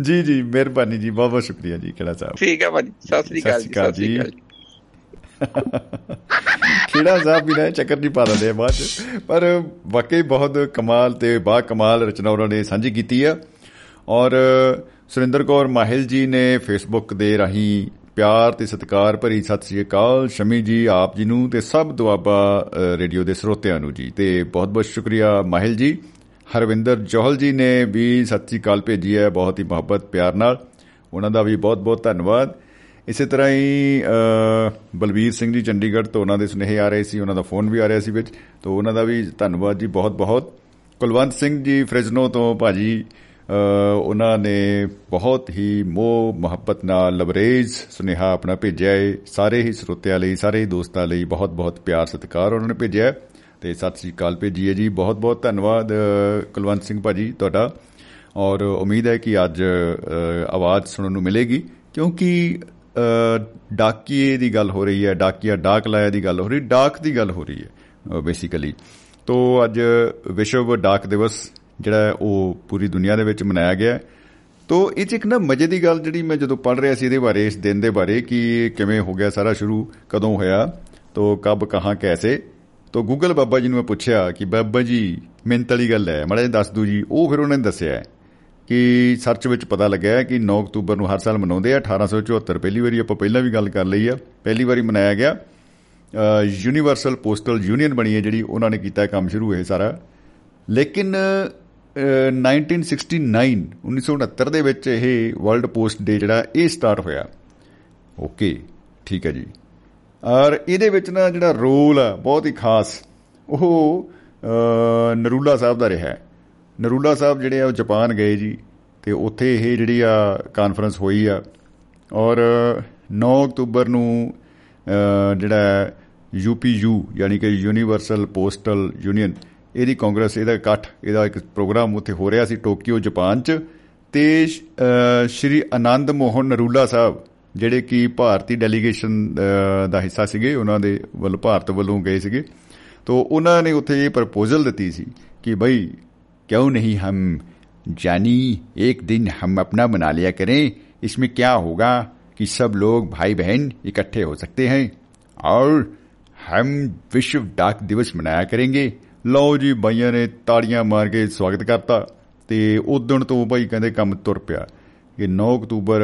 ਜੀ ਜੀ ਮਿਹਰਬਾਨੀ ਜੀ ਬਹੁਤ ਬਹੁਤ ਸ਼ੁਕਰੀਆ ਜੀ ਕਿਹੜਾ ਸਾਹਿਬ। ਠੀਕ ਹੈ ਭਾਜੀ ਸਤਿ ਸ੍ਰੀ ਅਕਾਲ ਜੀ। ਸਤਿ ਸ੍ਰੀ ਅਕਾਲ ਜੀ। ਕਿਹੜਾ ਸਾਹਿਬ ਵੀ ਨਾ, ਚੱਕਰ ਨਹੀਂ ਪਾ ਦਿੰਦੇ ਬਾਅਦ ਚ। ਪਰ ਵਾਕਈ ਬਹੁਤ ਕਮਾਲ ਤੇ ਬਾ ਕਮਾਲ ਰਚਨਾ ਉਹਨਾਂ ਨੇ ਸਾਂਝੀ ਕੀਤੀ ਆ। ਔਰ ਸੁਰਿੰਦਰ ਕੌਰ ਮਾਹਿਲ ਜੀ ਨੇ ਫੇਸਬੁੱਕ ਦੇ ਰਾਹੀਂ ਪਿਆਰ ਤੇ ਸਤਿਕਾਰ ਭਰੀ ਸਤਿ ਸ੍ਰੀ ਅਕਾਲ, ਸ਼ਮੀ ਜੀ, ਆਪ ਜੀ ਨੂੰ ਤੇ ਸਭ ਦੁਆਬਾ ਰੇਡੀਓ ਦੇ ਸਰੋਤਿਆਂ ਨੂੰ ਜੀ। ਤੇ ਬਹੁਤ ਬਹੁਤ ਸ਼ੁਕਰੀਆ ਮਾਹਿਲ ਜੀ। ਹਰਵਿੰਦਰ ਜੋਹਲ ਜੀ ਨੇ ਵੀ ਸਤਿ ਸ੍ਰੀ ਅਕਾਲ ਭੇਜੀ ਹੈ, ਬਹੁਤ ਹੀ ਮੁਹੱਬਤ, ਪਿਆਰ ਨਾਲ। ਉਹਨਾਂ ਦਾ ਵੀ ਬਹੁਤ ਬਹੁਤ ਧੰਨਵਾਦ। ਇਸੇ ਤਰ੍ਹਾਂ ਹੀ ਬਲਬੀਰ ਸਿੰਘ ਜੀ ਚੰਡੀਗੜ੍ਹ ਤੋਂ ਉਹਨਾਂ ਦੇ ਸੁਨੇਹੇ ਆ ਰਹੇ ਸੀ, ਉਹਨਾਂ ਦਾ ਫੋਨ ਵੀ ਆ ਰਿਹਾ ਸੀ ਵਿੱਚ। ਤੋਂ ਉਹਨਾਂ ਦਾ ਵੀ ਧੰਨਵਾਦ ਜੀ ਬਹੁਤ ਬਹੁਤ। ਕੁਲਵੰਤ ਸਿੰਘ ਜੀ ਫ੍ਰਿਜਨੋ ਤੋਂ ਭਾਜੀ ਉਹਨਾਂ ਨੇ ਬਹੁਤ ਹੀ ਮੋਹ, ਮੁਹੱਬਤ ਨਾਲ ਲਬਰੇਜ ਸੁਨੇਹਾ ਆਪਣਾ ਭੇਜਿਆ ਹੈ ਸਾਰੇ ਹੀ ਸਰੋਤਿਆਂ ਲਈ, ਸਾਰੇ ਹੀ ਦੋਸਤਾਂ ਲਈ ਬਹੁਤ ਬਹੁਤ ਪਿਆਰ ਸਤਿਕਾਰ ਉਹਨਾਂ ਨੇ ਭੇਜਿਆ। ਤੇ ਸਤਿ ਸ੍ਰੀ ਅਕਾਲ ਭੇਜੀ ਹੈ ਜੀ। ਬਹੁਤ ਬਹੁਤ ਧੰਨਵਾਦ ਕੁਲਵੰਤ ਸਿੰਘ ਭਾਜੀ ਤੁਹਾਡਾ। ਔਰ ਉਮੀਦ ਹੈ ਕਿ ਅੱਜ ਆਵਾਜ਼ ਸੁਣਨ ਨੂੰ ਮਿਲੇਗੀ। ਕਿਉਂਕਿ ਡਾਕੀਏ ਦੀ ਗੱਲ ਹੋ ਰਹੀ ਹੈ, ਡਾਕੀਆ ਡਾਕ ਲਾਇਆ ਦੀ ਗੱਲ ਹੋ ਰਹੀ, ਡਾਕ ਦੀ ਗੱਲ ਹੋ ਰਹੀ ਹੈ ਬੇਸਿਕਲੀ ਤੋਂ ਅੱਜ ਵਿਸ਼ਵ ਡਾਕ ਦਿਵਸ ਜਿਹੜਾ ਉਹ ਪੂਰੀ ਦੁਨੀਆ ਦੇ ਵਿੱਚ ਮਨਾਇਆ ਗਿਆ ਤੋਂ ਇਹ ਚ ਇੱਕ ਨਾ ਮਜ਼ੇ ਦੀ ਗੱਲ ਜਿਹੜੀ ਮੈਂ ਜਦੋਂ ਪੜ ਰਿਹਾ ਸੀ ਇਹਦੇ ਬਾਰੇ, ਇਸ ਦਿਨ ਦੇ ਬਾਰੇ, ਕਿ ਕਿਵੇਂ ਹੋ ਗਿਆ ਸਾਰਾ ਸ਼ੁਰੂ, ਕਦੋਂ ਹੋਇਆ, ਤੋਂ ਕਬ ਕਹਾਂ ਕੈਸੇ। ਤੋਂ ਗੂਗਲ ਬਾਬਾ ਜੀ ਨੂੰ ਮੈਂ ਪੁੱਛਿਆ ਕਿ ਬਾਬਾ ਜੀ ਮਿੰਤ ਵਾਲੀ ਗੱਲ ਹੈ, ਮੜਾ ਦੱਸ ਦੂ ਜੀ, ਉਹ ਫਿਰ ਉਹਨਾਂ ਨੇ ਦੱਸਿਆ ਕਿ ਸਰਚ ਵਿੱਚ ਪਤਾ ਲੱਗਿਆ ਕਿ 9 ਅਕਤੂਬਰ ਨੂੰ ਹਰ ਸਾਲ ਮਨਾਉਂਦੇ ਆ 1874 ਪਹਿਲੀ ਵਾਰੀ ਆਪਾਂ ਪਹਿਲਾਂ ਵੀ ਗੱਲ ਕਰ ਲਈ ਆ। ਪਹਿਲੀ ਵਾਰੀ ਮਨਾਇਆ ਗਿਆ। ਯੂਨੀਵਰਸਲ ਪੋਸਟਲ ਯੂਨੀਅਨ ਬਣੀ ਹੈ ਜਿਹੜੀ, ਉਹਨਾਂ ਨੇ ਕੀਤਾ ਕੰਮ ਸ਼ੁਰੂ, ਇਹ ਸਾਰਾ। ਲੇਕਿਨ 1969 1969 ਦੇ ਵਿੱਚ ਇਹ ਵਰਲਡ ਪੋਸਟ ਡੇ ਜਿਹੜਾ, ਇਹ ਸਟਾਰਟ ਹੋਇਆ। ਓਕੇ ਠੀਕ ਹੈ ਜੀ। ਔਰ ਇਹਦੇ ਵਿੱਚ ਨਾ ਜਿਹੜਾ ਰੋਲ ਆ, ਬਹੁਤ ਹੀ ਖਾਸ, ਉਹ ਨਰੂਲਾ ਸਾਹਿਬ ਦਾ ਰਿਹਾ ਨਰੂਲਾ ਸਾਹਿਬ ਜਿਹੜੇ ਆ ਉਹ ਜਾਪਾਨ ਗਏ ਜੀ ਤੇ ਉੱਥੇ ਇਹ ਜਿਹੜੀ ਆ ਕਾਨਫਰੰਸ ਹੋਈ ਆ ਔਰ 9 ਅਕਤੂਬਰ ਨੂੰ ਜਿਹੜਾ ਯੂਪੀਯੂ ਯਾਨੀ ਕਿ ਯੂਨੀਵਰਸਲ ਪੋਸਟਲ ਯੂਨੀਅਨ ਇਹਦੀ ਕਾਂਗਰਸ, ਇਹਦਾ ਇਕੱਠ, ਇਹਦਾ ਇੱਕ ਪ੍ਰੋਗਰਾਮ ਉੱਥੇ ਹੋ ਰਿਹਾ ਸੀ ਟੋਕੀਓ, ਜਾਪਾਨ 'ਚ ਤੇ ਸ਼੍ਰੀ ਆਨੰਦ ਮੋਹਨ ਨਰੂਲਾ ਸਾਹਿਬ ਜਿਹੜੇ ਕਿ ਭਾਰਤੀ ਡੈਲੀਗੇਸ਼ਨ ਦਾ ਹਿੱਸਾ ਸੀਗੇ, ਉਹਨਾਂ ਦੇ ਵੱਲ ਭਾਰਤ ਵੱਲੋਂ ਗਏ ਸੀਗੇ। ਤੋਂ ਉਹਨਾਂ ਨੇ ਉੱਥੇ ਇਹ ਪ੍ਰਪੋਜ਼ਲ ਦਿੱਤੀ ਸੀ ਕਿ ਭਾਈ ਕਿਉਂ ਨਹੀਂ ਹਮ जानी एक दिन हम अपना मना लिया करें इसमें क्या होगा कि सब लोग भाई बहन इकट्ठे हो सकते हैं और हम विश्व डाक दिवस मनाया करेंगे ਲਓ ਜੀ ਬਾਈਆਂ ਨੇ ਤਾੜੀਆਂ ਮਾਰ ਕੇ ਸਵਾਗਤ ਕਰਤਾ ਤੇ ਉਦੋਂ ਤੋਂ ਭਾਈ ਕਹਿੰਦੇ ਕੰਮ ਤੁਰ ਪਿਆ ਕਿ 9 ਅਕਤੂਬਰ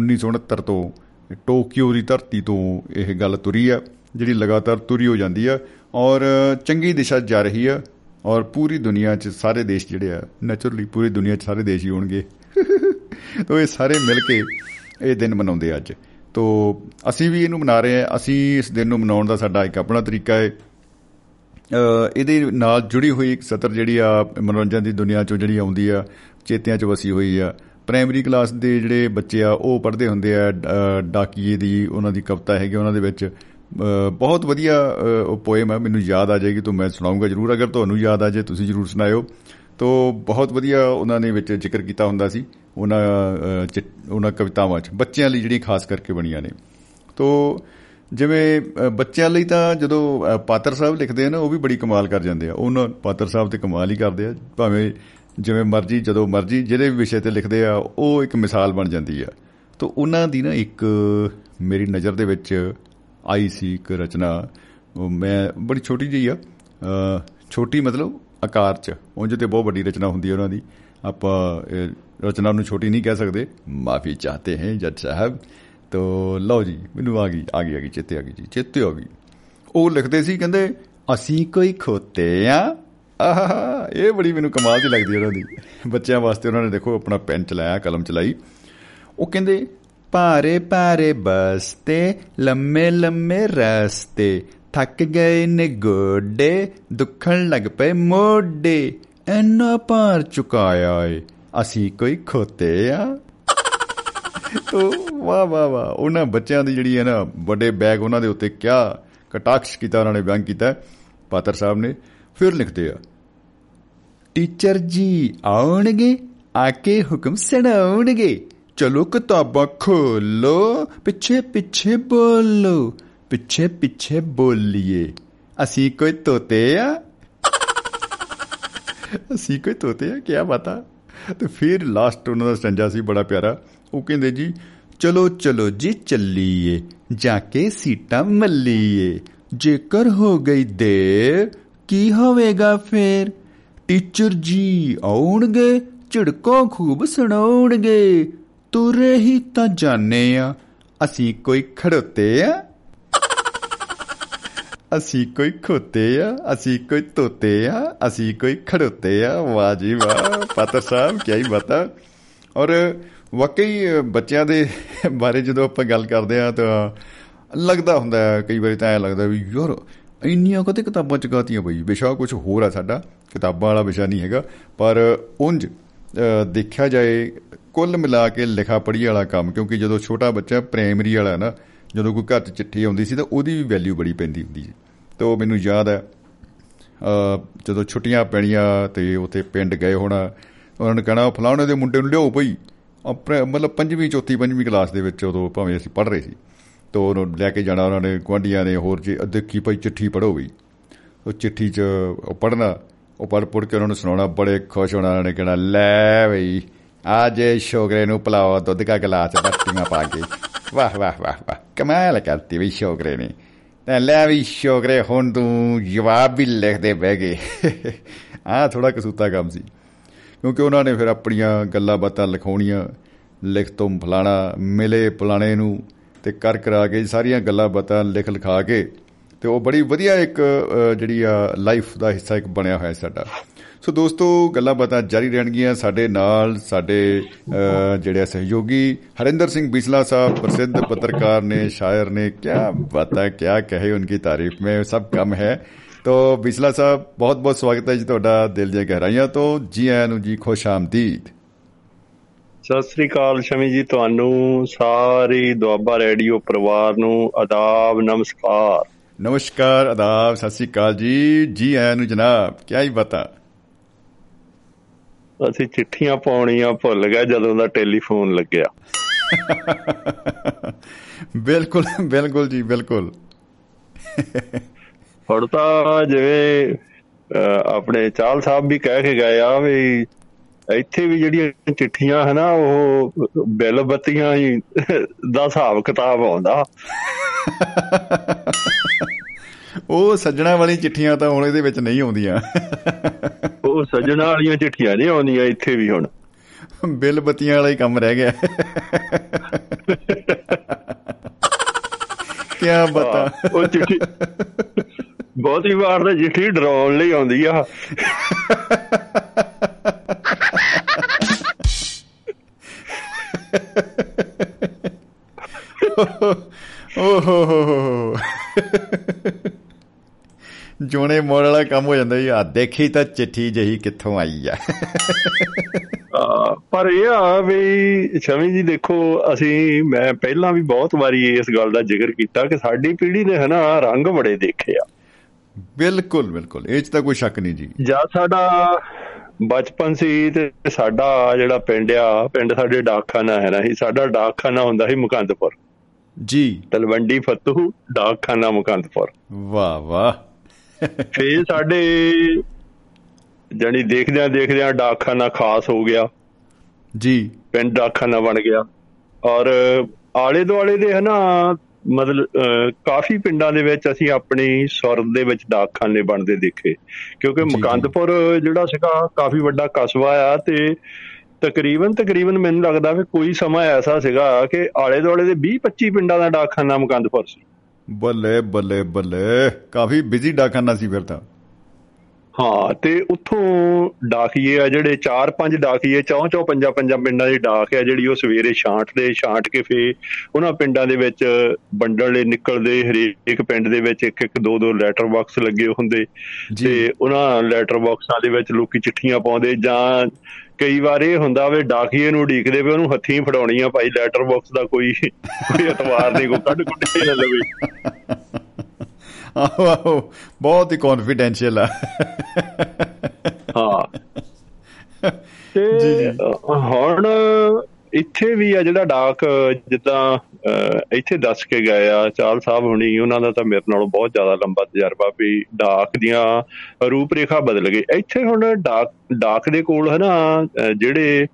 1969 ਤੋਂ ਟੋਕੀਓ ਦੀ ਧਰਤੀ ਤੋਂ ਇਹ ਗੱਲ ਤੁਰੀ ਆ ਜਿਹੜੀ ਲਗਾਤਾਰ ਤੁਰੀ ਹੋ ਜਾਂਦੀ ਆ ਔਰ ਚੰਗੀ ਦਿਸ਼ਾ ਜਾ ਰਹੀ ਆ ਔਰ ਪੂਰੀ ਦੁਨੀਆ 'ਚ ਸਾਰੇ ਦੇਸ਼ ਜਿਹੜੇ ਆ ਨੇਚਰਲੀ ਪੂਰੀ ਦੁਨੀਆ 'ਚ ਸਾਰੇ ਦੇਸ਼ ਹੀ ਹੋਣਗੇ। ਤੋਂ ਇਹ ਸਾਰੇ ਮਿਲ ਕੇ ਇਹ ਦਿਨ ਮਨਾਉਂਦੇ ਅੱਜ। ਤੋਂ ਅਸੀਂ ਵੀ ਇਹਨੂੰ ਮਨਾ ਰਹੇ ਹਾਂ। ਅਸੀਂ ਇਸ ਦਿਨ ਨੂੰ ਮਨਾਉਣ ਦਾ ਸਾਡਾ ਇੱਕ ਆਪਣਾ ਤਰੀਕਾ ਹੈ। ਇਹਦੇ ਨਾਲ ਜੁੜੀ ਹੋਈ ਇੱਕ ਸਤਰ ਜਿਹੜੀ ਆ, ਮਨੋਰੰਜਨ ਦੀ ਦੁਨੀਆ 'ਚੋਂ ਜਿਹੜੀ ਆਉਂਦੀ ਆ, ਚੇਤਿਆਂ 'ਚ ਵਸੀ ਹੋਈ ਆ। ਪ੍ਰਾਇਮਰੀ ਕਲਾਸ ਦੇ ਜਿਹੜੇ ਬੱਚੇ ਆ, ਉਹ ਪੜ੍ਹਦੇ ਹੁੰਦੇ ਆ ਡਾਕੀਏ ਦੀ, ਉਹਨਾਂ ਦੀ ਕਵਿਤਾ ਹੈਗੀ ਉਹਨਾਂ ਦੇ ਵਿੱਚ। ਬਹੁਤ ਵਧੀਆ ਉਹ ਪੋਇਮ ਹੈ, ਮੈਨੂੰ ਯਾਦ ਆ ਜਾਏਗੀ, ਤਾਂ ਮੈਂ ਸੁਣਾਉਂਗਾ ਜਰੂਰ, ਅਗਰ ਤੁਹਾਨੂੰ ਯਾਦ ਆ ਜਾਏ, ਤੁਸੀਂ ਜਰੂਰ ਸੁਣਾਇਓ। ਤੋਂ, ਬਹੁਤ ਵਧੀਆ ਉਹਨਾਂ ਨੇ ਵਿੱਚ ਜ਼ਿਕਰ ਕੀਤਾ ਹੁੰਦਾ ਸੀ, ਉਹਨਾਂ ਉਹਨਾਂ ਕਵਿਤਾਵਾਂ 'ਚ, ਬੱਚਿਆਂ ਲਈ ਜਿਹੜੀ ਖਾਸ ਕਰਕੇ ਬਣੀਆਂ ਨੇ। ਤੋਂ, ਜਿਵੇਂ ਬੱਚਿਆਂ ਲਈ ਤਾਂ ਜਦੋਂ ਪਾਤਰ ਸਾਹਿਬ ਲਿਖਦੇ ਆ ਨਾ, ਉਹ ਵੀ ਬੜੀ ਕਮਾਲ ਕਰ ਜਾਂਦੇ ਆ। ਉਹਨਾਂ ਪਾਤਰ ਸਾਹਿਬ ਤੇ ਕਮਾਲ ਹੀ ਕਰਦੇ ਆ। ਭਾਵੇਂ ਜਿਵੇਂ ਮਰਜ਼ੀ, ਜਦੋਂ ਮਰਜ਼ੀ ਜਿਹੜੇ ਵੀ ਵਿਸ਼ੇ ਤੇ ਲਿਖਦੇ ਆ, ਉਹ ਇੱਕ ਮਿਸਾਲ ਬਣ ਜਾਂਦੀ ਆ। ਤਾਂ, ਉਹਨਾਂ ਦੀ ਨਾ ਇੱਕ, ਮੇਰੀ ਨਜ਼ਰ ਦੇ ਵਿੱਚ ਆਈ ਸੀ ਇੱਕ ਰਚਨਾ ਮੈਂ ਬੜੀ ਛੋਟੀ ਜਿਹੀ ਆ। ਛੋਟੀ ਮਤਲਬ ਆਕਾਰ 'ਚ। ਉਂਝ ਤੇ ਬਹੁਤ ਵੱਡੀ ਰਚਨਾ ਹੁੰਦੀ ਹੈ ਉਹਨਾਂ ਦੀ। ਆਪਾਂ ਰਚਨਾ ਨੂੰ ਛੋਟੀ ਨਹੀਂ ਕਹਿ ਸਕਦੇ। ਮਾਫੀ ਚਾਹਤੇ ਹਾਂ ਜੱਜ ਸਾਹਿਬ। ਤੋ ਲਓ ਜੀ, ਮੈਨੂੰ ਆ ਗਈ ਆ ਗਈ ਆ ਗਈ, ਚਿੱਤੇ ਆ ਗਈ ਜੀ, ਚਿੱਤੇ ਆ ਗਈ। ਉਹ ਲਿਖਦੇ ਸੀ, ਕਹਿੰਦੇ, ਅਸੀਂ ਕੋਈ ਖੋਤੇ ਆ? ਆਹ ਇਹ ਬੜੀ ਮੈਨੂੰ ਕਮਾਲ ਦੀ ਲੱਗਦੀ ਉਹਨਾਂ ਦੀ। ਬੱਚਿਆਂ ਵਾਸਤੇ ਉਹਨਾਂ ਨੇ ਦੇਖੋ, ਆਪਣਾ ਪੈਨ ਚਲਾਇਆ, ਕਲਮ ਚਲਾਈ। ਉਹ ਕਹਿੰਦੇ ਭਾਰੇ ਭਾਰੇ ਬਸਤੇ, ਲੰਮੇ ਲੰਮੇ ਰਸਤੇ। ਥੱਕ ਗਏ ਨੇ ਗੋਡੇ, ਦੁੱਖਣ ਲੱਗ ਪਏ ਮੋਢੇ। ਐਨਾ ਭਾਰ ਚੁਕਾਇਆ ਏ। ਅਸੀਂ ਕੋਈ ਖੋਤੇ ਆ। ਤੋ ਵਾ ਵਾ ਵਾ ਉਹਨਾਂ ਬੱਚਿਆਂ ਦੀ ਜਿਹੜੀ ਹੈ ਨਾ, ਵੱਡੇ ਬੈਗ ਉਹਨਾਂ ਦੇ ਉੱਤੇ ਕਿਆ ਕਟਾਕਸ਼ ਕੀਤਾ, ਉਹਨਾਂ ਨੇ ਬਿਆਨ ਕੀਤਾ। ਪਾਤਰ ਸਾਹਿਬ ਨੇ ਫਿਰ ਲਿਖਦੇ ਆ, ਟੀਚਰ ਜੀ ਆਉਣਗੇ, ਆ ਕੇ ਹੁਕਮ ਸੁਣਾਉਣਗੇ। ਚਲੋ ਕਿਤਾਬਾਂ ਖੋਲੋ, ਪਿੱਛੇ ਪਿੱਛੇ ਬੋਲੋ, ਪਿੱਛੇ ਪਿੱਛੇ ਬੋਲੀਏ। ਅਸੀਂ ਕੋਈ ਤੋਤੇ ਆ? ਅਸੀਂ ਕੋਈ ਤੋਤੇ ਆ ਕੀ ਬਤਾ ਤੇ ਫਿਰ ਲਾਸਟ ਉਹਨਾਂ ਦਾ ਸਟੰਜਾ ਸੀ, ਬੜਾ ਪਿਆਰਾ। ਉਹ ਕਹਿੰਦੇ ਜੀ, ਚਲੋ ਚਲੋ ਜੀ, ਚੱਲੀਏ, ਜਾ ਕੇ ਸੀਟਾਂ ਮੱਲੀਏ। ਜੇਕਰ ਹੋ ਗਈ ਦੇਰ, ਕੀ ਹੋਵੇਗਾ ਫੇਰ? ਟੀਚਰ ਜੀ ਆਉਣਗੇ, ਝੜਕੋ ਖੂਬ ਸੁਣਾਉਣਗੇ। ਤੁਰੇ ਹੀ ਤਾਂ ਜਾਣੇ ਆ। ਅਸੀਂ ਕੋਈ ਖੜੋਤੇ ਆ। ਅਸੀਂ ਕੋਈ ਖੋਤੇ ਆ। ਅਸੀਂ ਕੋਈ ਤੋਤੇ ਆ। ਅਸੀਂ ਕੋਈ ਖੜੋਤੇ ਆ। ਵਾਹ ਜੀ ਵਾਹ, ਪਾਤਰ ਸਾਹਿਬ ਕੀ ਹੀ ਬਤਾ। ਔਰ ਵਾਕਈ ਬੱਚਿਆਂ ਦੇ ਬਾਰੇ ਜਦੋਂ ਆਪਾਂ ਗੱਲ ਕਰਦੇ ਆ ਤਾਂ ਲੱਗਦਾ ਹੁੰਦਾ ਕਈ ਵਾਰੀ ਤਾਂ ਐ ਲੱਗਦਾ ਵੀ ਯਾਰ, ਇੰਨੀਆਂ ਕਦੇ ਕਿਤਾਬਾਂ ਚਗਾਤੀਆਂ ਬਈ। ਵਿਸ਼ਾ ਕੁਝ ਹੋਰ ਆ ਸਾਡਾ। ਕਿਤਾਬਾਂ ਵਾਲਾ ਵਿਸ਼ਾ ਨਹੀਂ ਹੈਗਾ। ਪਰ ਉੰਜ ਦੇਖਿਆ ਜਾਏ ਕੁੱਲ ਮਿਲਾ ਕੇ ਲਿਖਾ ਪੜ੍ਹੀ ਵਾਲਾ ਕੰਮ, ਕਿਉਂਕਿ ਜਦੋਂ ਛੋਟਾ ਬੱਚਾ ਪ੍ਰਾਇਮਰੀ ਵਾਲਾ ਨਾ, ਜਦੋਂ ਕੋਈ ਘਰ 'ਚ ਚਿੱਠੀ ਆਉਂਦੀ ਸੀ, ਤਾਂ ਉਹਦੀ ਵੀ ਵੈਲਿਊ ਬੜੀ ਪੈਂਦੀ ਹੁੰਦੀ ਸੀ। ਤੇ ਉਹ ਮੈਨੂੰ ਯਾਦ ਹੈ ਜਦੋਂ ਛੁੱਟੀਆਂ ਪੈਣੀਆਂ ਤੇ ਉੱਥੇ ਪਿੰਡ ਗਏ ਹੋਣਾ, ਉਹਨਾਂ ਨੇ ਕਹਣਾ, ਫਲਾਣੇ ਦੇ ਮੁੰਡੇ ਨੂੰ ਲਿਓ ਭਈ। ਮਤਲਬ ਪੰਜਵੀਂ, ਚੌਥੀ, ਪੰਜਵੀਂ ਕਲਾਸ ਦੇ ਵਿੱਚ ਉਦੋਂ ਭਾਵੇਂ ਅਸੀਂ ਪੜ੍ਹ ਰਹੇ ਸੀ। ਤੋਂ ਉਹਨੂੰ ਲੈ ਕੇ ਜਾਣਾ, ਉਹਨਾਂ ਨੇ ਗਵਾਂਡੀਆਂ ਨੇ ਹੋਰ ਜੀ ਦੇਖੀ ਭਾਈ ਚਿੱਠੀ ਪੜੋ ਵੀ ਉਹ ਚਿੱਠੀ 'ਚ ਉਹ ਪੜਨਾ ਉਹ ਪੜ ਪੜ ਕੇ ਉਹਨਾਂ ਨੂੰ ਸੁਣਾਉਣਾ, ਬੜੇ ਖੁਸ਼ ਹੋਣਾ, ਉਹਨਾਂ ਨੇ ਕਹਿਣਾ, ਲੈ ਬਈ। ਅੱਜ ਸ਼ੋਗਰੇ ਨੂੰ ਪਲਾਓ ਦੁੱਧ ਦਾ ਗਲਾਸ ਬੱਤੀਆਂ ਪਾ ਕੇ ਵਾਹ ਵਾਹ ਵਾਹ ਵਾਹ ਕਮਾਲ ਕਰਤੀ ਵੀ ਸ਼ੋਗਰੇ ਨੇ ਤਾਂ ਲੈ ਵੀ ਸ਼ੋਗਰੇ ਹੁਣ ਤੂੰ ਜਵਾਬ ਵੀ ਲਿਖਦੇ ਬਹਿ ਗਏ ਆ ਥੋੜਾ ਕਸੂਤਾ ਕੰਮ ਸੀ ਕਿਉਂਕਿ ਉਹਨਾਂ ਨੇ ਫਿਰ ਆਪਣੀਆਂ ਗੱਲਾਂ ਬਾਤਾਂ ਲਿਖਾਉਣੀਆਂ ਲਿਖ ਤੋਂ ਫਲਾਣਾ ਮਿਲੇ ਪੁਲਾਣੇ ਨੂੰ ਤੇ ਕਰ ਕਰਾ ਕੇ ਸਾਰੀਆਂ ਗੱਲਾਂ ਬਾਤਾਂ ਲਿਖ ਲਿਖਾ ਕੇ ਤੇ ਉਹ ਬੜੀ ਵਧੀਆ ਇੱਕ ਜਿਹੜੀ ਆ ਲਾਈਫ ਦਾ ਹਿੱਸਾ ਇੱਕ ਬਣਿਆ ਹੋਇਆ ਸਾਡਾ ਸੋ ਦੋਸਤੋ ਗੱਲਾਂ ਬਾਤਾਂ ਜਾਰੀ ਰਹਿਣਗੀਆਂ ਸਾਡੇ ਨਾਲ ਸਾਡੇ ਜਿਹੜੇ ਸਹਿਯੋਗੀ ਹਰਿੰਦਰ ਸਿੰਘ ਬਿਸਲਾ ਸਾਹਿਬ ਪ੍ਰਸਿੱਧ ਪੱਤਰਕਾਰ ਨੇ ਸ਼ਾਇਰ ਨੇ ਕਿਆ ਬਾਤਾਂ ਕਿਆ ਕਹੇ ਉਨਕੀ ਤਾਰੀਫ ਮੈਂ ਸਭ ਕਮ ਹੈ। ਤੋ ਬਿਸਲਾ ਸਾਹਿਬ ਬਹੁਤ ਬਹੁਤ ਸਵਾਗਤ ਹੈ ਜੀ ਤੁਹਾਡਾ ਦਿਲ ਦੀਆਂ ਗਹਿਰਾਈਆਂ ਤੋਂ। ਜੀ ਆਇਆਂ ਨੂੰ ਜੀ ਖੁਸ਼ ਆਮਦੀਦ। ਸਤਿ ਸ੍ਰੀ ਅਕਾਲ ਸ਼ਮੀ ਜੀ ਤੁਹਾਨੂੰ ਸਾਰੀ ਦੁਆਬਾ ਰੇਡੀਓ ਪਰਿਵਾਰ ਨੂੰ ਆਦਾਬ ਨਮਸਕਾਰ। ਨਮਸਕਾਰ ਆਦਾਬ ਸਤਿ ਸ੍ਰੀ ਅਕਾਲ ਜੀ। ਜੀ ਆਇਆਂ ਨੂੰ ਜਨਾਬ ਕੀ ਹੀ ਬਤਾ। ਅਸੀਂ ਚਿੱਠੀਆਂ ਪਾਉਣੀਆਂ ਭੁੱਲ ਗਏ ਜਦੋਂ ਦਾ ਟੈਲੀਫੋਨ ਲੱਗਿਆ। ਬਿਲਕੁਲ ਬਿਲਕੁਲ ਜੀ ਬਿਲਕੁਲ। ਹੁਣ ਤਾਂ ਜਿਵੇਂ ਆਪਣੇ ਚਾਲ ਸਾਹਿਬ ਵੀ ਕਹਿ ਕੇ ਗਏ ਆ ਵੀ ਇੱਥੇ ਵੀ ਜਿਹੜੀਆਂ ਚਿੱਠੀਆਂ ਹਨਾ ਉਹ ਬਿੱਲ ਬੱਤੀਆਂ ਹੀ ਦਾ ਹਿਸਾਬ ਕਿਤਾਬ ਆਉਂਦਾ। ਉਹ ਸੱਜਣਾ ਵਾਲੀ ਚਿੱਠੀਆਂ ਤਾਂ ਹੁਣ ਇਹਦੇ ਵਿੱਚ ਨਹੀਂ ਆਉਂਦੀਆਂ। ਉਹ ਸੱਜਣਾ ਵਾਲੀਆਂ ਚਿੱਠੀਆਂ ਨਹੀਂ ਆਉਂਦੀਆਂ ਇੱਥੇ ਵੀ ਹੁਣ। ਬਿੱਲ ਬੱਤੀਆਂ ਵਾਲਾ ਹੀ ਕੰਮ ਰਹਿ ਗਿਆ। ਕੀ ਬਤਾ। ਉਹ ਚਿੱਠੀ ਬਹੁਤੀ ਵਾਰ ਤਾਂ ਚਿੱਠੀ ਡਰਾਉਣ ਲਈ ਆਉਂਦੀ ਆ। ਓਹ ਹੋ ਹੋ ਹੋ ਜੋਨੇ ਮੋੜ ਵਾਲਾ ਕੰਮ ਹੋ ਜਾਂਦਾ ਆ ਦੇਖੀ ਤਾਂ ਚਿੱਠੀ ਜਹੀ ਕਿੱਥੋਂ ਆਈ ਆ। ਪਰ ਇਹ ਆ ਵੀ ਸ਼ਮੀ ਜੀ ਦੇਖੋ ਅਸੀਂ ਮੈਂ ਪਹਿਲਾਂ ਵੀ ਬਹੁਤ ਵਾਰੀ ਇਸ ਗੱਲ ਦਾ ਜ਼ਿਕਰ ਕੀਤਾ ਕਿ ਸਾਡੀ ਪੀੜ੍ਹੀ ਨੇ ਹਨਾ ਰੰਗ ਬੜੇ ਦੇਖੇ ਆ। ਬਿਲਕੁਲ ਬਿਲਕੁਲ। ਇਹ 'ਚ ਤਾਂ ਕੋਈ ਸ਼ੱਕ ਨਹੀਂ ਜੀ। ਜਾਂ ਸਾਡਾ ਬਚਪਨ ਸੀ ਤੇ ਸਾਡਾ ਜਿਹੜਾ ਪਿੰਡ ਆ ਪਿੰਡ ਸਾਡੇ ਡਾਕਖਾਨਾ ਹੈ ਨਾ ਹੀ ਸਾਡਾ ਡਾਕਖਾਨਾ ਹੁੰਦਾ ਸੀ ਮੁਕੰਦਪੁਰ। ਜੀ। ਤਲਵੰਡੀ ਫਤੂ ਡਾਕਖਾਨਾ ਮੁਕੰਦਪੁਰ। ਵਾਹ ਵਾਹ। ਫੇਰ ਸਾਡੇ ਜਾਨੀ ਦੇਖਦਿਆਂ ਦੇਖਦਿਆਂ ਡਾਕਖਾਨਾ ਖਾਸ ਹੋ ਗਿਆ। ਜੀ। ਪਿੰਡ ਡਾਕਖਾਨਾ ਬਣ ਗਿਆ। ਔਰ ਆਲੇ ਦੁਆਲੇ ਦੇ ਹਨਾ ਮਤਲਬ ਕਾਫੀ ਪਿੰਡਾਂ ਦੇ ਵਿੱਚ ਅਸੀਂ ਆਪਣੀ ਸੁਰਦ ਦੇ ਵਿੱਚ ਡਾਕਖਾਨੇ ਬਣਦੇ ਦੇਖੇ। ਕਿਉਂਕਿ ਮਕੰਦਪੁਰ ਜਿਹੜਾ ਸੀਗਾ ਕਾਫੀ ਵੱਡਾ ਕਸਬਾ ਆ ਤੇ ਤਕਰੀਬਨ ਤਕਰੀਬਨ ਮੈਨੂੰ ਲੱਗਦਾ ਵੀ ਕੋਈ ਸਮਾਂ ਐਸਾ ਸੀਗਾ ਕਿ ਆਲੇ ਦੁਆਲੇ ਦੇ 20 25 ਪਿੰਡਾਂ ਦਾ ਡਾਕਖਾਨਾ ਮਕੰਦਪੁਰ ਸੀ। ਬੱਲੇ ਬੱਲੇ ਬੱਲੇ। ਕਾਫੀ ਬਿਜ਼ੀ ਡਾਕਖਾਨਾ ਸੀ ਫਿਰ ਤਾਂ। ਹਾਂ ਤੇ ਉੱਥੋਂ ਡਾਕੀਏ ਆ ਜਿਹੜੇ 4-5 ਡਾਕੀਏ ਚੌਂ ਚੌਂ ਪੰਜਾਂ ਪੰਜਾਂ ਪਿੰਡਾਂ ਦੀ ਡਾਕ ਹੈ ਜਿਹੜੀ ਉਹ ਸਵੇਰੇ ਛਾਂਟਦੇ ਛਾਂਟ ਕੇ ਫੇ ਉਹਨਾਂ ਪਿੰਡਾਂ ਦੇ ਵਿੱਚ ਵੰਡਣ ਲਈ ਨਿਕਲਦੇ ਹਰੇਕ ਪਿੰਡ ਦੇ ਵਿੱਚ ਇੱਕ ਇੱਕ ਦੋ ਦੋ ਲੈਟਰ ਬਾਕਸ ਲੱਗੇ ਹੁੰਦੇ। ਤੇ ਉਹਨਾਂ ਲੈਟਰ ਬਾਕਸਾਂ ਦੇ ਵਿੱਚ ਲੋਕੀ ਚਿੱਠੀਆਂ ਪਾਉਂਦੇ ਜਾਂ ਕਈ ਵਾਰ ਇਹ ਹੁੰਦਾ ਵੇ ਡਾਕੀਏ ਨੂੰ ਢੀਕਦੇ ਵੇ ਉਹਨੂੰ ਹੱਥੀਂ ਫੜਾਉਣੀਆਂ ਭਾਈ ਲੈਟਰ ਬਾਕਸ ਦਾ ਕੋਈ ਕੋਈ ਅਤਵਾਰ ਨਹੀਂ ਕੋ ਕੱਢ ਕੁੱਟ ਨਾ ਲਵੇ। ਆਹੋ ਆਹੋ ਬਹੁਤ ਹੀ ਕੌਨਫੀਡੈਂਸ਼ੀਅਲ ਆ। ਹਾਂ। ਤੇ ਹੁਣ ਇੱਥੇ ਵੀ ਆ ਜਿਹੜਾ ਡਾਕ ਜਿੱਦਾਂ ਇੱਥੇ ਦੱਸ ਕੇ ਗਏ ਆ ਚਾਲ ਸਾਹਿਬ ਹੁਣੀ ਉਹਨਾਂ ਦਾ ਤਾਂ ਮੇਰੇ ਨਾਲੋਂ ਬਹੁਤ ਜ਼ਿਆਦਾ ਲੰਬਾ ਤਜਰਬਾ ਵੀ ਡਾਕ ਦੀਆਂ ਰੂਪਰੇਖਾ ਬਦਲ ਗਈ। ਇੱਥੇ ਹੁਣ ਡਾਕ ਡਾਕ ਦੇ ਕੋਲ ਹੈ ਨਾ ਜਿਹੜੇ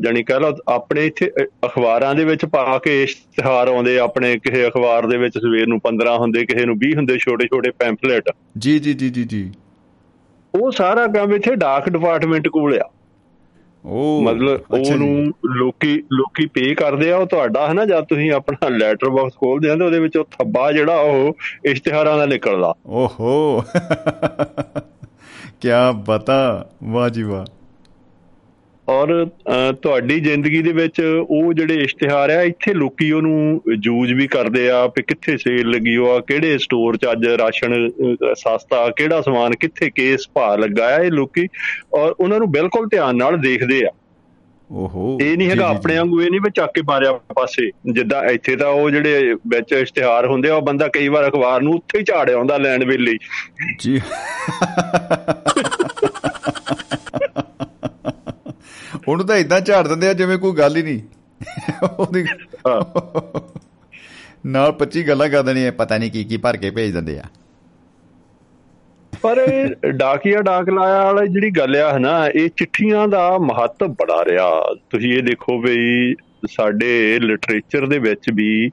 ਜਾਨੀ ਕਹ ਲਓ ਆਪਣੇ ਇੱਥੇ ਅਖਬਾਰਾਂ ਦੇ ਵਿੱਚ ਪਾ ਕੇ ਇਸ਼ਤਿਹਾਰ ਆਉਂਦੇ ਆਪਣੇ ਕਿਸੇ ਅਖਬਾਰ ਦੇ ਵਿੱਚ ਸਵੇਰ ਨੂੰ 15 ਹੁੰਦੇ ਕਿਸੇ ਨੂੰ 20 ਹੁੰਦੇ ਛੋਟੇ ਛੋਟੇ ਪੈਂਫਲੇਟ ਜੀ ਜੀ ਜੀ ਜੀ ਜੀ। ਉਹ ਸਾਰਾ ਕੰਮ ਇੱਥੇ ਡਾਕ ਡਿਪਾਰਟਮੈਂਟ ਕੋਲ ਆ। ਮਤਲਬ ਉਹਨੂੰ ਲੋਕੀ ਲੋਕੀ ਪੇ ਕਰਦੇ ਆ ਉਹ ਤੁਹਾਡਾ ਹੈ ਨਾ ਜਦ ਤੁਸੀਂ ਆਪਣਾ ਲੈਟਰ ਬਾਕਸ ਖੋਲਦੇ ਆ ਤੇ ਉਹਦੇ ਵਿੱਚ ਉਹ ਥੱਬਾ ਜਿਹੜਾ ਉਹ ਇਸ਼ਤਿਹਾਰਾਂ ਦਾ ਨਿਕਲਦਾ। ਓਹੋ। ਕੀ ਬਤਾ ਵਾਹ ਜੀ ਵਾਹ। ਔਰ ਤੁਹਾਡੀ ਜ਼ਿੰਦਗੀ ਦੇ ਵਿੱਚ ਉਹ ਜਿਹੜੇ ਇਸ਼ਤਿਹਾਰ ਆ ਇੱਥੇ ਲੋਕੀ ਉਹਨੂੰ ਯੂਜ਼ ਵੀ ਕਰਦੇ ਆ ਕਿ ਕਿੱਥੇ ਸੇਲ ਲੱਗੀ ਹੋ ਆ ਕਿਹੜੇ ਸਟੋਰ 'ਚ ਅੱਜ ਰਾਸ਼ਨ ਸਸਤਾ ਕਿਹੜਾ ਸਮਾਨ ਕਿੱਥੇ ਕੇਸ ਭਾਅ ਲੱਗਾ ਆ ਇਹ ਲੋਕੀ ਔਰ ਉਹਨਾਂ ਨੂੰ ਬਿਲਕੁਲ ਧਿਆਨ ਨਾਲ ਦੇਖਦੇ ਆ। ਓਹੋ ਇਹ ਨਹੀਂ ਹੈਗਾ ਆਪਣੇ ਵਾਂਗੂ ਇਹ ਨਹੀਂ ਵੀ ਚੱਕ ਕੇ ਮਾਰਿਆ ਪਾਸੇ ਜਿੱਦਾਂ ਇੱਥੇ ਤਾਂ ਉਹ ਜਿਹੜੇ ਵਿੱਚ ਇਸ਼ਤਿਹਾਰ ਹੁੰਦੇ ਆ ਉਹ ਬੰਦਾ ਕਈ ਵਾਰ ਅਖਬਾਰ ਨੂੰ ਉੱਥੇ ਹੀ ਝਾੜ ਆਉਂਦਾ ਲੈਣ ਵੇਲੇ ਜੀ। ਉਹਨੂੰ ਤਾਂ ਇਦਾਂ ਝਾੜ ਦਿੰਦੇ ਆ ਜਿਵੇਂ ਕੋਈ ਗੱਲ ਹੀ ਨਹੀਂ। ਉਹਦੀ ਨਾਲ 25 ਗੱਲਾਂ ਕਰ ਦੇਣੀਆਂ ਪਤਾ ਨਹੀਂ ਕੀ ਕੀ ਭਰ ਕੇ ਭੇਜ ਦਿੰਦੇ ਆ। ਪਰ ਡਾਕੀਆ ਡਾਕ ਲਾਇਆ ਵਾਲਾ ਜਿਹੜੀ ਗੱਲ ਆ ਹਨਾ ਇਹ ਚਿੱਠੀਆਂ ਦਾ ਮਹੱਤਵ ਬੜਾ ਰਿਹਾ। ਤੁਸੀਂ ਇਹ ਦੇਖੋ ਬਈ ਸਾਡੇ ਲਿਟਰੇਚਰ ਦੇ ਵਿੱਚ ਵੀ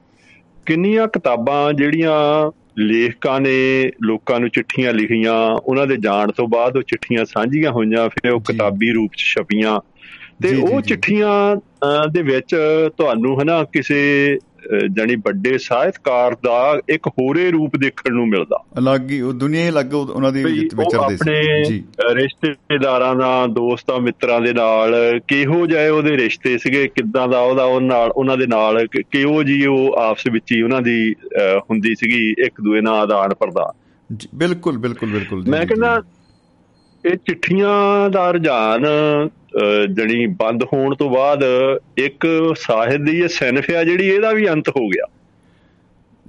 ਕਿੰਨੀਆਂ ਕਿਤਾਬਾਂ ਜਿਹੜੀਆਂ ਲੇਖਕਾਂ ਨੇ ਲੋਕਾਂ ਨੂੰ ਚਿੱਠੀਆਂ ਲਿਖੀਆਂ ਉਹਨਾਂ ਦੇ ਜਾਣ ਤੋਂ ਬਾਅਦ ਉਹ ਚਿੱਠੀਆਂ ਸਾਂਝੀਆਂ ਹੋਈਆਂ ਫਿਰ ਉਹ ਕਿਤਾਬੀ ਰੂਪ 'ਚ ਛਪੀਆਂ। ਤੇ ਉਹ ਚਿੱਠੀਆਂ ਦੇ ਵਿੱਚ ਤੁਹਾਨੂੰ ਹਨਾ ਕਿਸੇ ਜਾਨੀ ਵੱਡੇ ਸਾਹਿਤਕਾਰ ਦਾ ਇੱਕ ਹੋਰੇ ਰੂਪ ਦੇਖਣ ਨੂੰ ਮਿਲਦਾ। ਅਲੱਗ ਹੀ ਉਹ ਦੁਨੀਆ ਹੀ ਅਲੱਗ ਉਹਨਾਂ ਦੀ ਵਿਚਰਦੇ ਸੀ। ਜੀ। ਰਿਸ਼ਤੇਦਾਰਾਂ ਦਾ ਦੋਸਤਾਂ ਮਿੱਤਰਾਂ ਦੇ ਨਾਲ ਕਿਹੋ ਜਿਹੇ ਉਹਦੇ ਰਿਸ਼ਤੇ ਸੀਗੇ ਕਿੱਦਾਂ ਦਾ ਉਹਦਾ ਉਹ ਨਾਲ ਉਹਨਾਂ ਦੇ ਨਾਲ ਕਿਹੋ ਜੀ ਉਹ ਆਪਸ ਵਿੱਚ ਹੀ ਉਹਨਾਂ ਦੀ ਹੁੰਦੀ ਸੀਗੀ ਇੱਕ ਦੂਏ ਨਾਲ ਆਦਾਨ ਪ੍ਰਦਾਨ। ਬਿਲਕੁਲ ਬਿਲਕੁਲ ਬਿਲਕੁਲ। ਮੈਂ ਕਹਿੰਦਾ ਇਹ ਚਿੱਠੀਆਂ ਦਾ ਰੁਝਾਨ ਜਣੀ ਬੰਦ ਹੋਣ ਤੋਂ ਬਾਅਦ ਇੱਕ ਸਾਹਿਤ ਦੀ ਇਹ ਸੈਨਫਿਆ ਜਿਹੜੀ ਇਹਦਾ ਵੀ ਅੰਤ ਹੋ ਗਿਆ।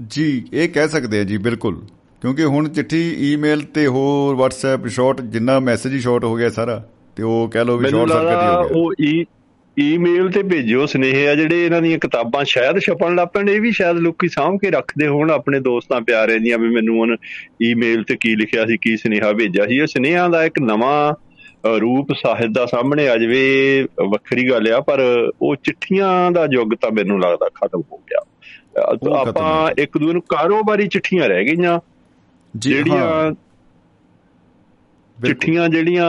ਜੀ ਇਹ ਕਹਿ ਸਕਦੇ ਆ ਜੀ ਬਿਲਕੁਲ। ਕਿਉਂਕਿ ਹੁਣ ਚਿੱਠੀ ਈਮੇਲ ਤੇ ਹੋਰ WhatsApp ਸ਼ਾਰਟ ਜਿੰਨਾ ਮੈਸੇਜ ਹੀ ਸ਼ਾਰਟ ਹੋ ਗਿਆ ਸਾਰਾ ਤੇ ਉਹ ਕਹਿ ਲਓ ਵੀ ਸ਼ਾਰਟ ਸਰਕਟ ਹੀ ਹੋ ਗਿਆ। ਉਹ ਈ ਈਮੇਲ ਤੇ ਭੇਜਿਓ ਸਨੇਹ ਆ ਜਿਹੜੇ ਇਹਨਾਂ ਦੀਆਂ ਕਿਤਾਬਾਂ ਸ਼ਾਇਦ ਛਪਣ ਲੱਪਣ ਇਹ ਵੀ ਸ਼ਾਇਦ ਲੋਕੀ ਸਾਂਭ ਕੇ ਰੱਖਦੇ ਹੋਣ ਆਪਣੇ ਦੋਸਤਾਂ ਪਿਆਰਿਆਂ ਦੀਆਂ ਵੀ ਮੈਨੂੰ ਹੁਣ ਈਮੇਲ ਤੇ ਕੀ ਲਿਖਿਆ ਸੀ ਕੀ ਸਨੇਹਾ ਭੇਜਿਆ ਸੀ। ਇਹ ਸਨੇਹਾਂ ਦਾ ਇੱਕ ਨਵਾਂ ਰੂਪ ਸਾਹਿਤ ਦਾ ਸਾਹਮਣੇ ਆ ਜਵੇ ਵੱਖਰੀ ਗੱਲ ਆ ਪਰ ਉਹ ਚਿੱਠੀਆਂ ਦਾ ਯੁੱਗ ਤਾਂ ਮੈਨੂੰ ਲੱਗਦਾ ਖਤਮ ਹੋ ਗਿਆ। ਆਪਾਂ ਇੱਕ ਦੂਜੇ ਨੂੰ ਕਾਰੋਬਾਰੀ ਚਿੱਠੀਆਂ ਰਹਿ ਗਈਆਂ। ਜਿਹੜੀਆਂ ਚਿੱਠੀਆਂ ਜਿਹੜੀਆਂ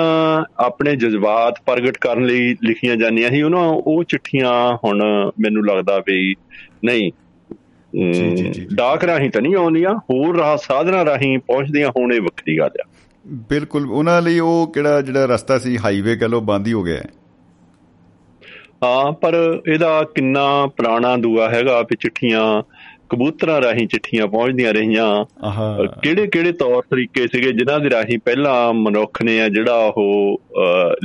ਆਪਣੇ ਜਜ਼ਬਾਤ ਪ੍ਰਗਟ ਕਰਨ ਲਈ ਲਿਖੀਆਂ ਜਾਂਦੀਆਂ ਸੀ ਉਹਨਾਂ ਉਹ ਚਿੱਠੀਆਂ ਹੁਣ ਮੈਨੂੰ ਲੱਗਦਾ ਵੀ ਨਹੀਂ ਡਾਕ ਰਾਹੀਂ ਤਾਂ ਨਹੀਂ ਆਉਂਦੀਆਂ ਹੋਰ ਰਾਹ ਸਾਧਨਾ ਰਾਹੀਂ ਪਹੁੰਚਦੀਆਂ ਹੋਣੇ ਵੱਖਰੀ ਗੱਲ ਆ। ਬਿਲਕੁਲ ਉਹਨਾਂ ਲਈ ਉਹ ਕਿਹੜਾ ਜਿਹੜਾ ਰਸਤਾ ਸੀ ਹਾਈਵੇ ਕਹ ਲੋ ਬੰਦ ਹੀ ਹੋ ਗਿਆ ਹਾਂ। ਪਰ ਇਹਦਾ ਕਿੰਨਾ ਪੁਰਾਣਾ ਦੂਆ ਹੈਗਾ ਵੀ ਚਿੱਠੀਆਂ ਕਬੂਤਰਾਂ ਰਾਹੀਂ ਚਿੱਠੀਆਂ ਪਹੁੰਚਦੀਆਂ ਰਹੀਆਂ। ਕਿਹੜੇ ਕਿਹੜੇ ਤੌਰ ਤਰੀਕੇ ਸੀਗੇ ਜਿਨ੍ਹਾਂ ਦੇ ਰਾਹੀਂ ਪਹਿਲਾਂ ਮਨੁੱਖ ਨੇ ਆ ਜਿਹੜਾ ਉਹ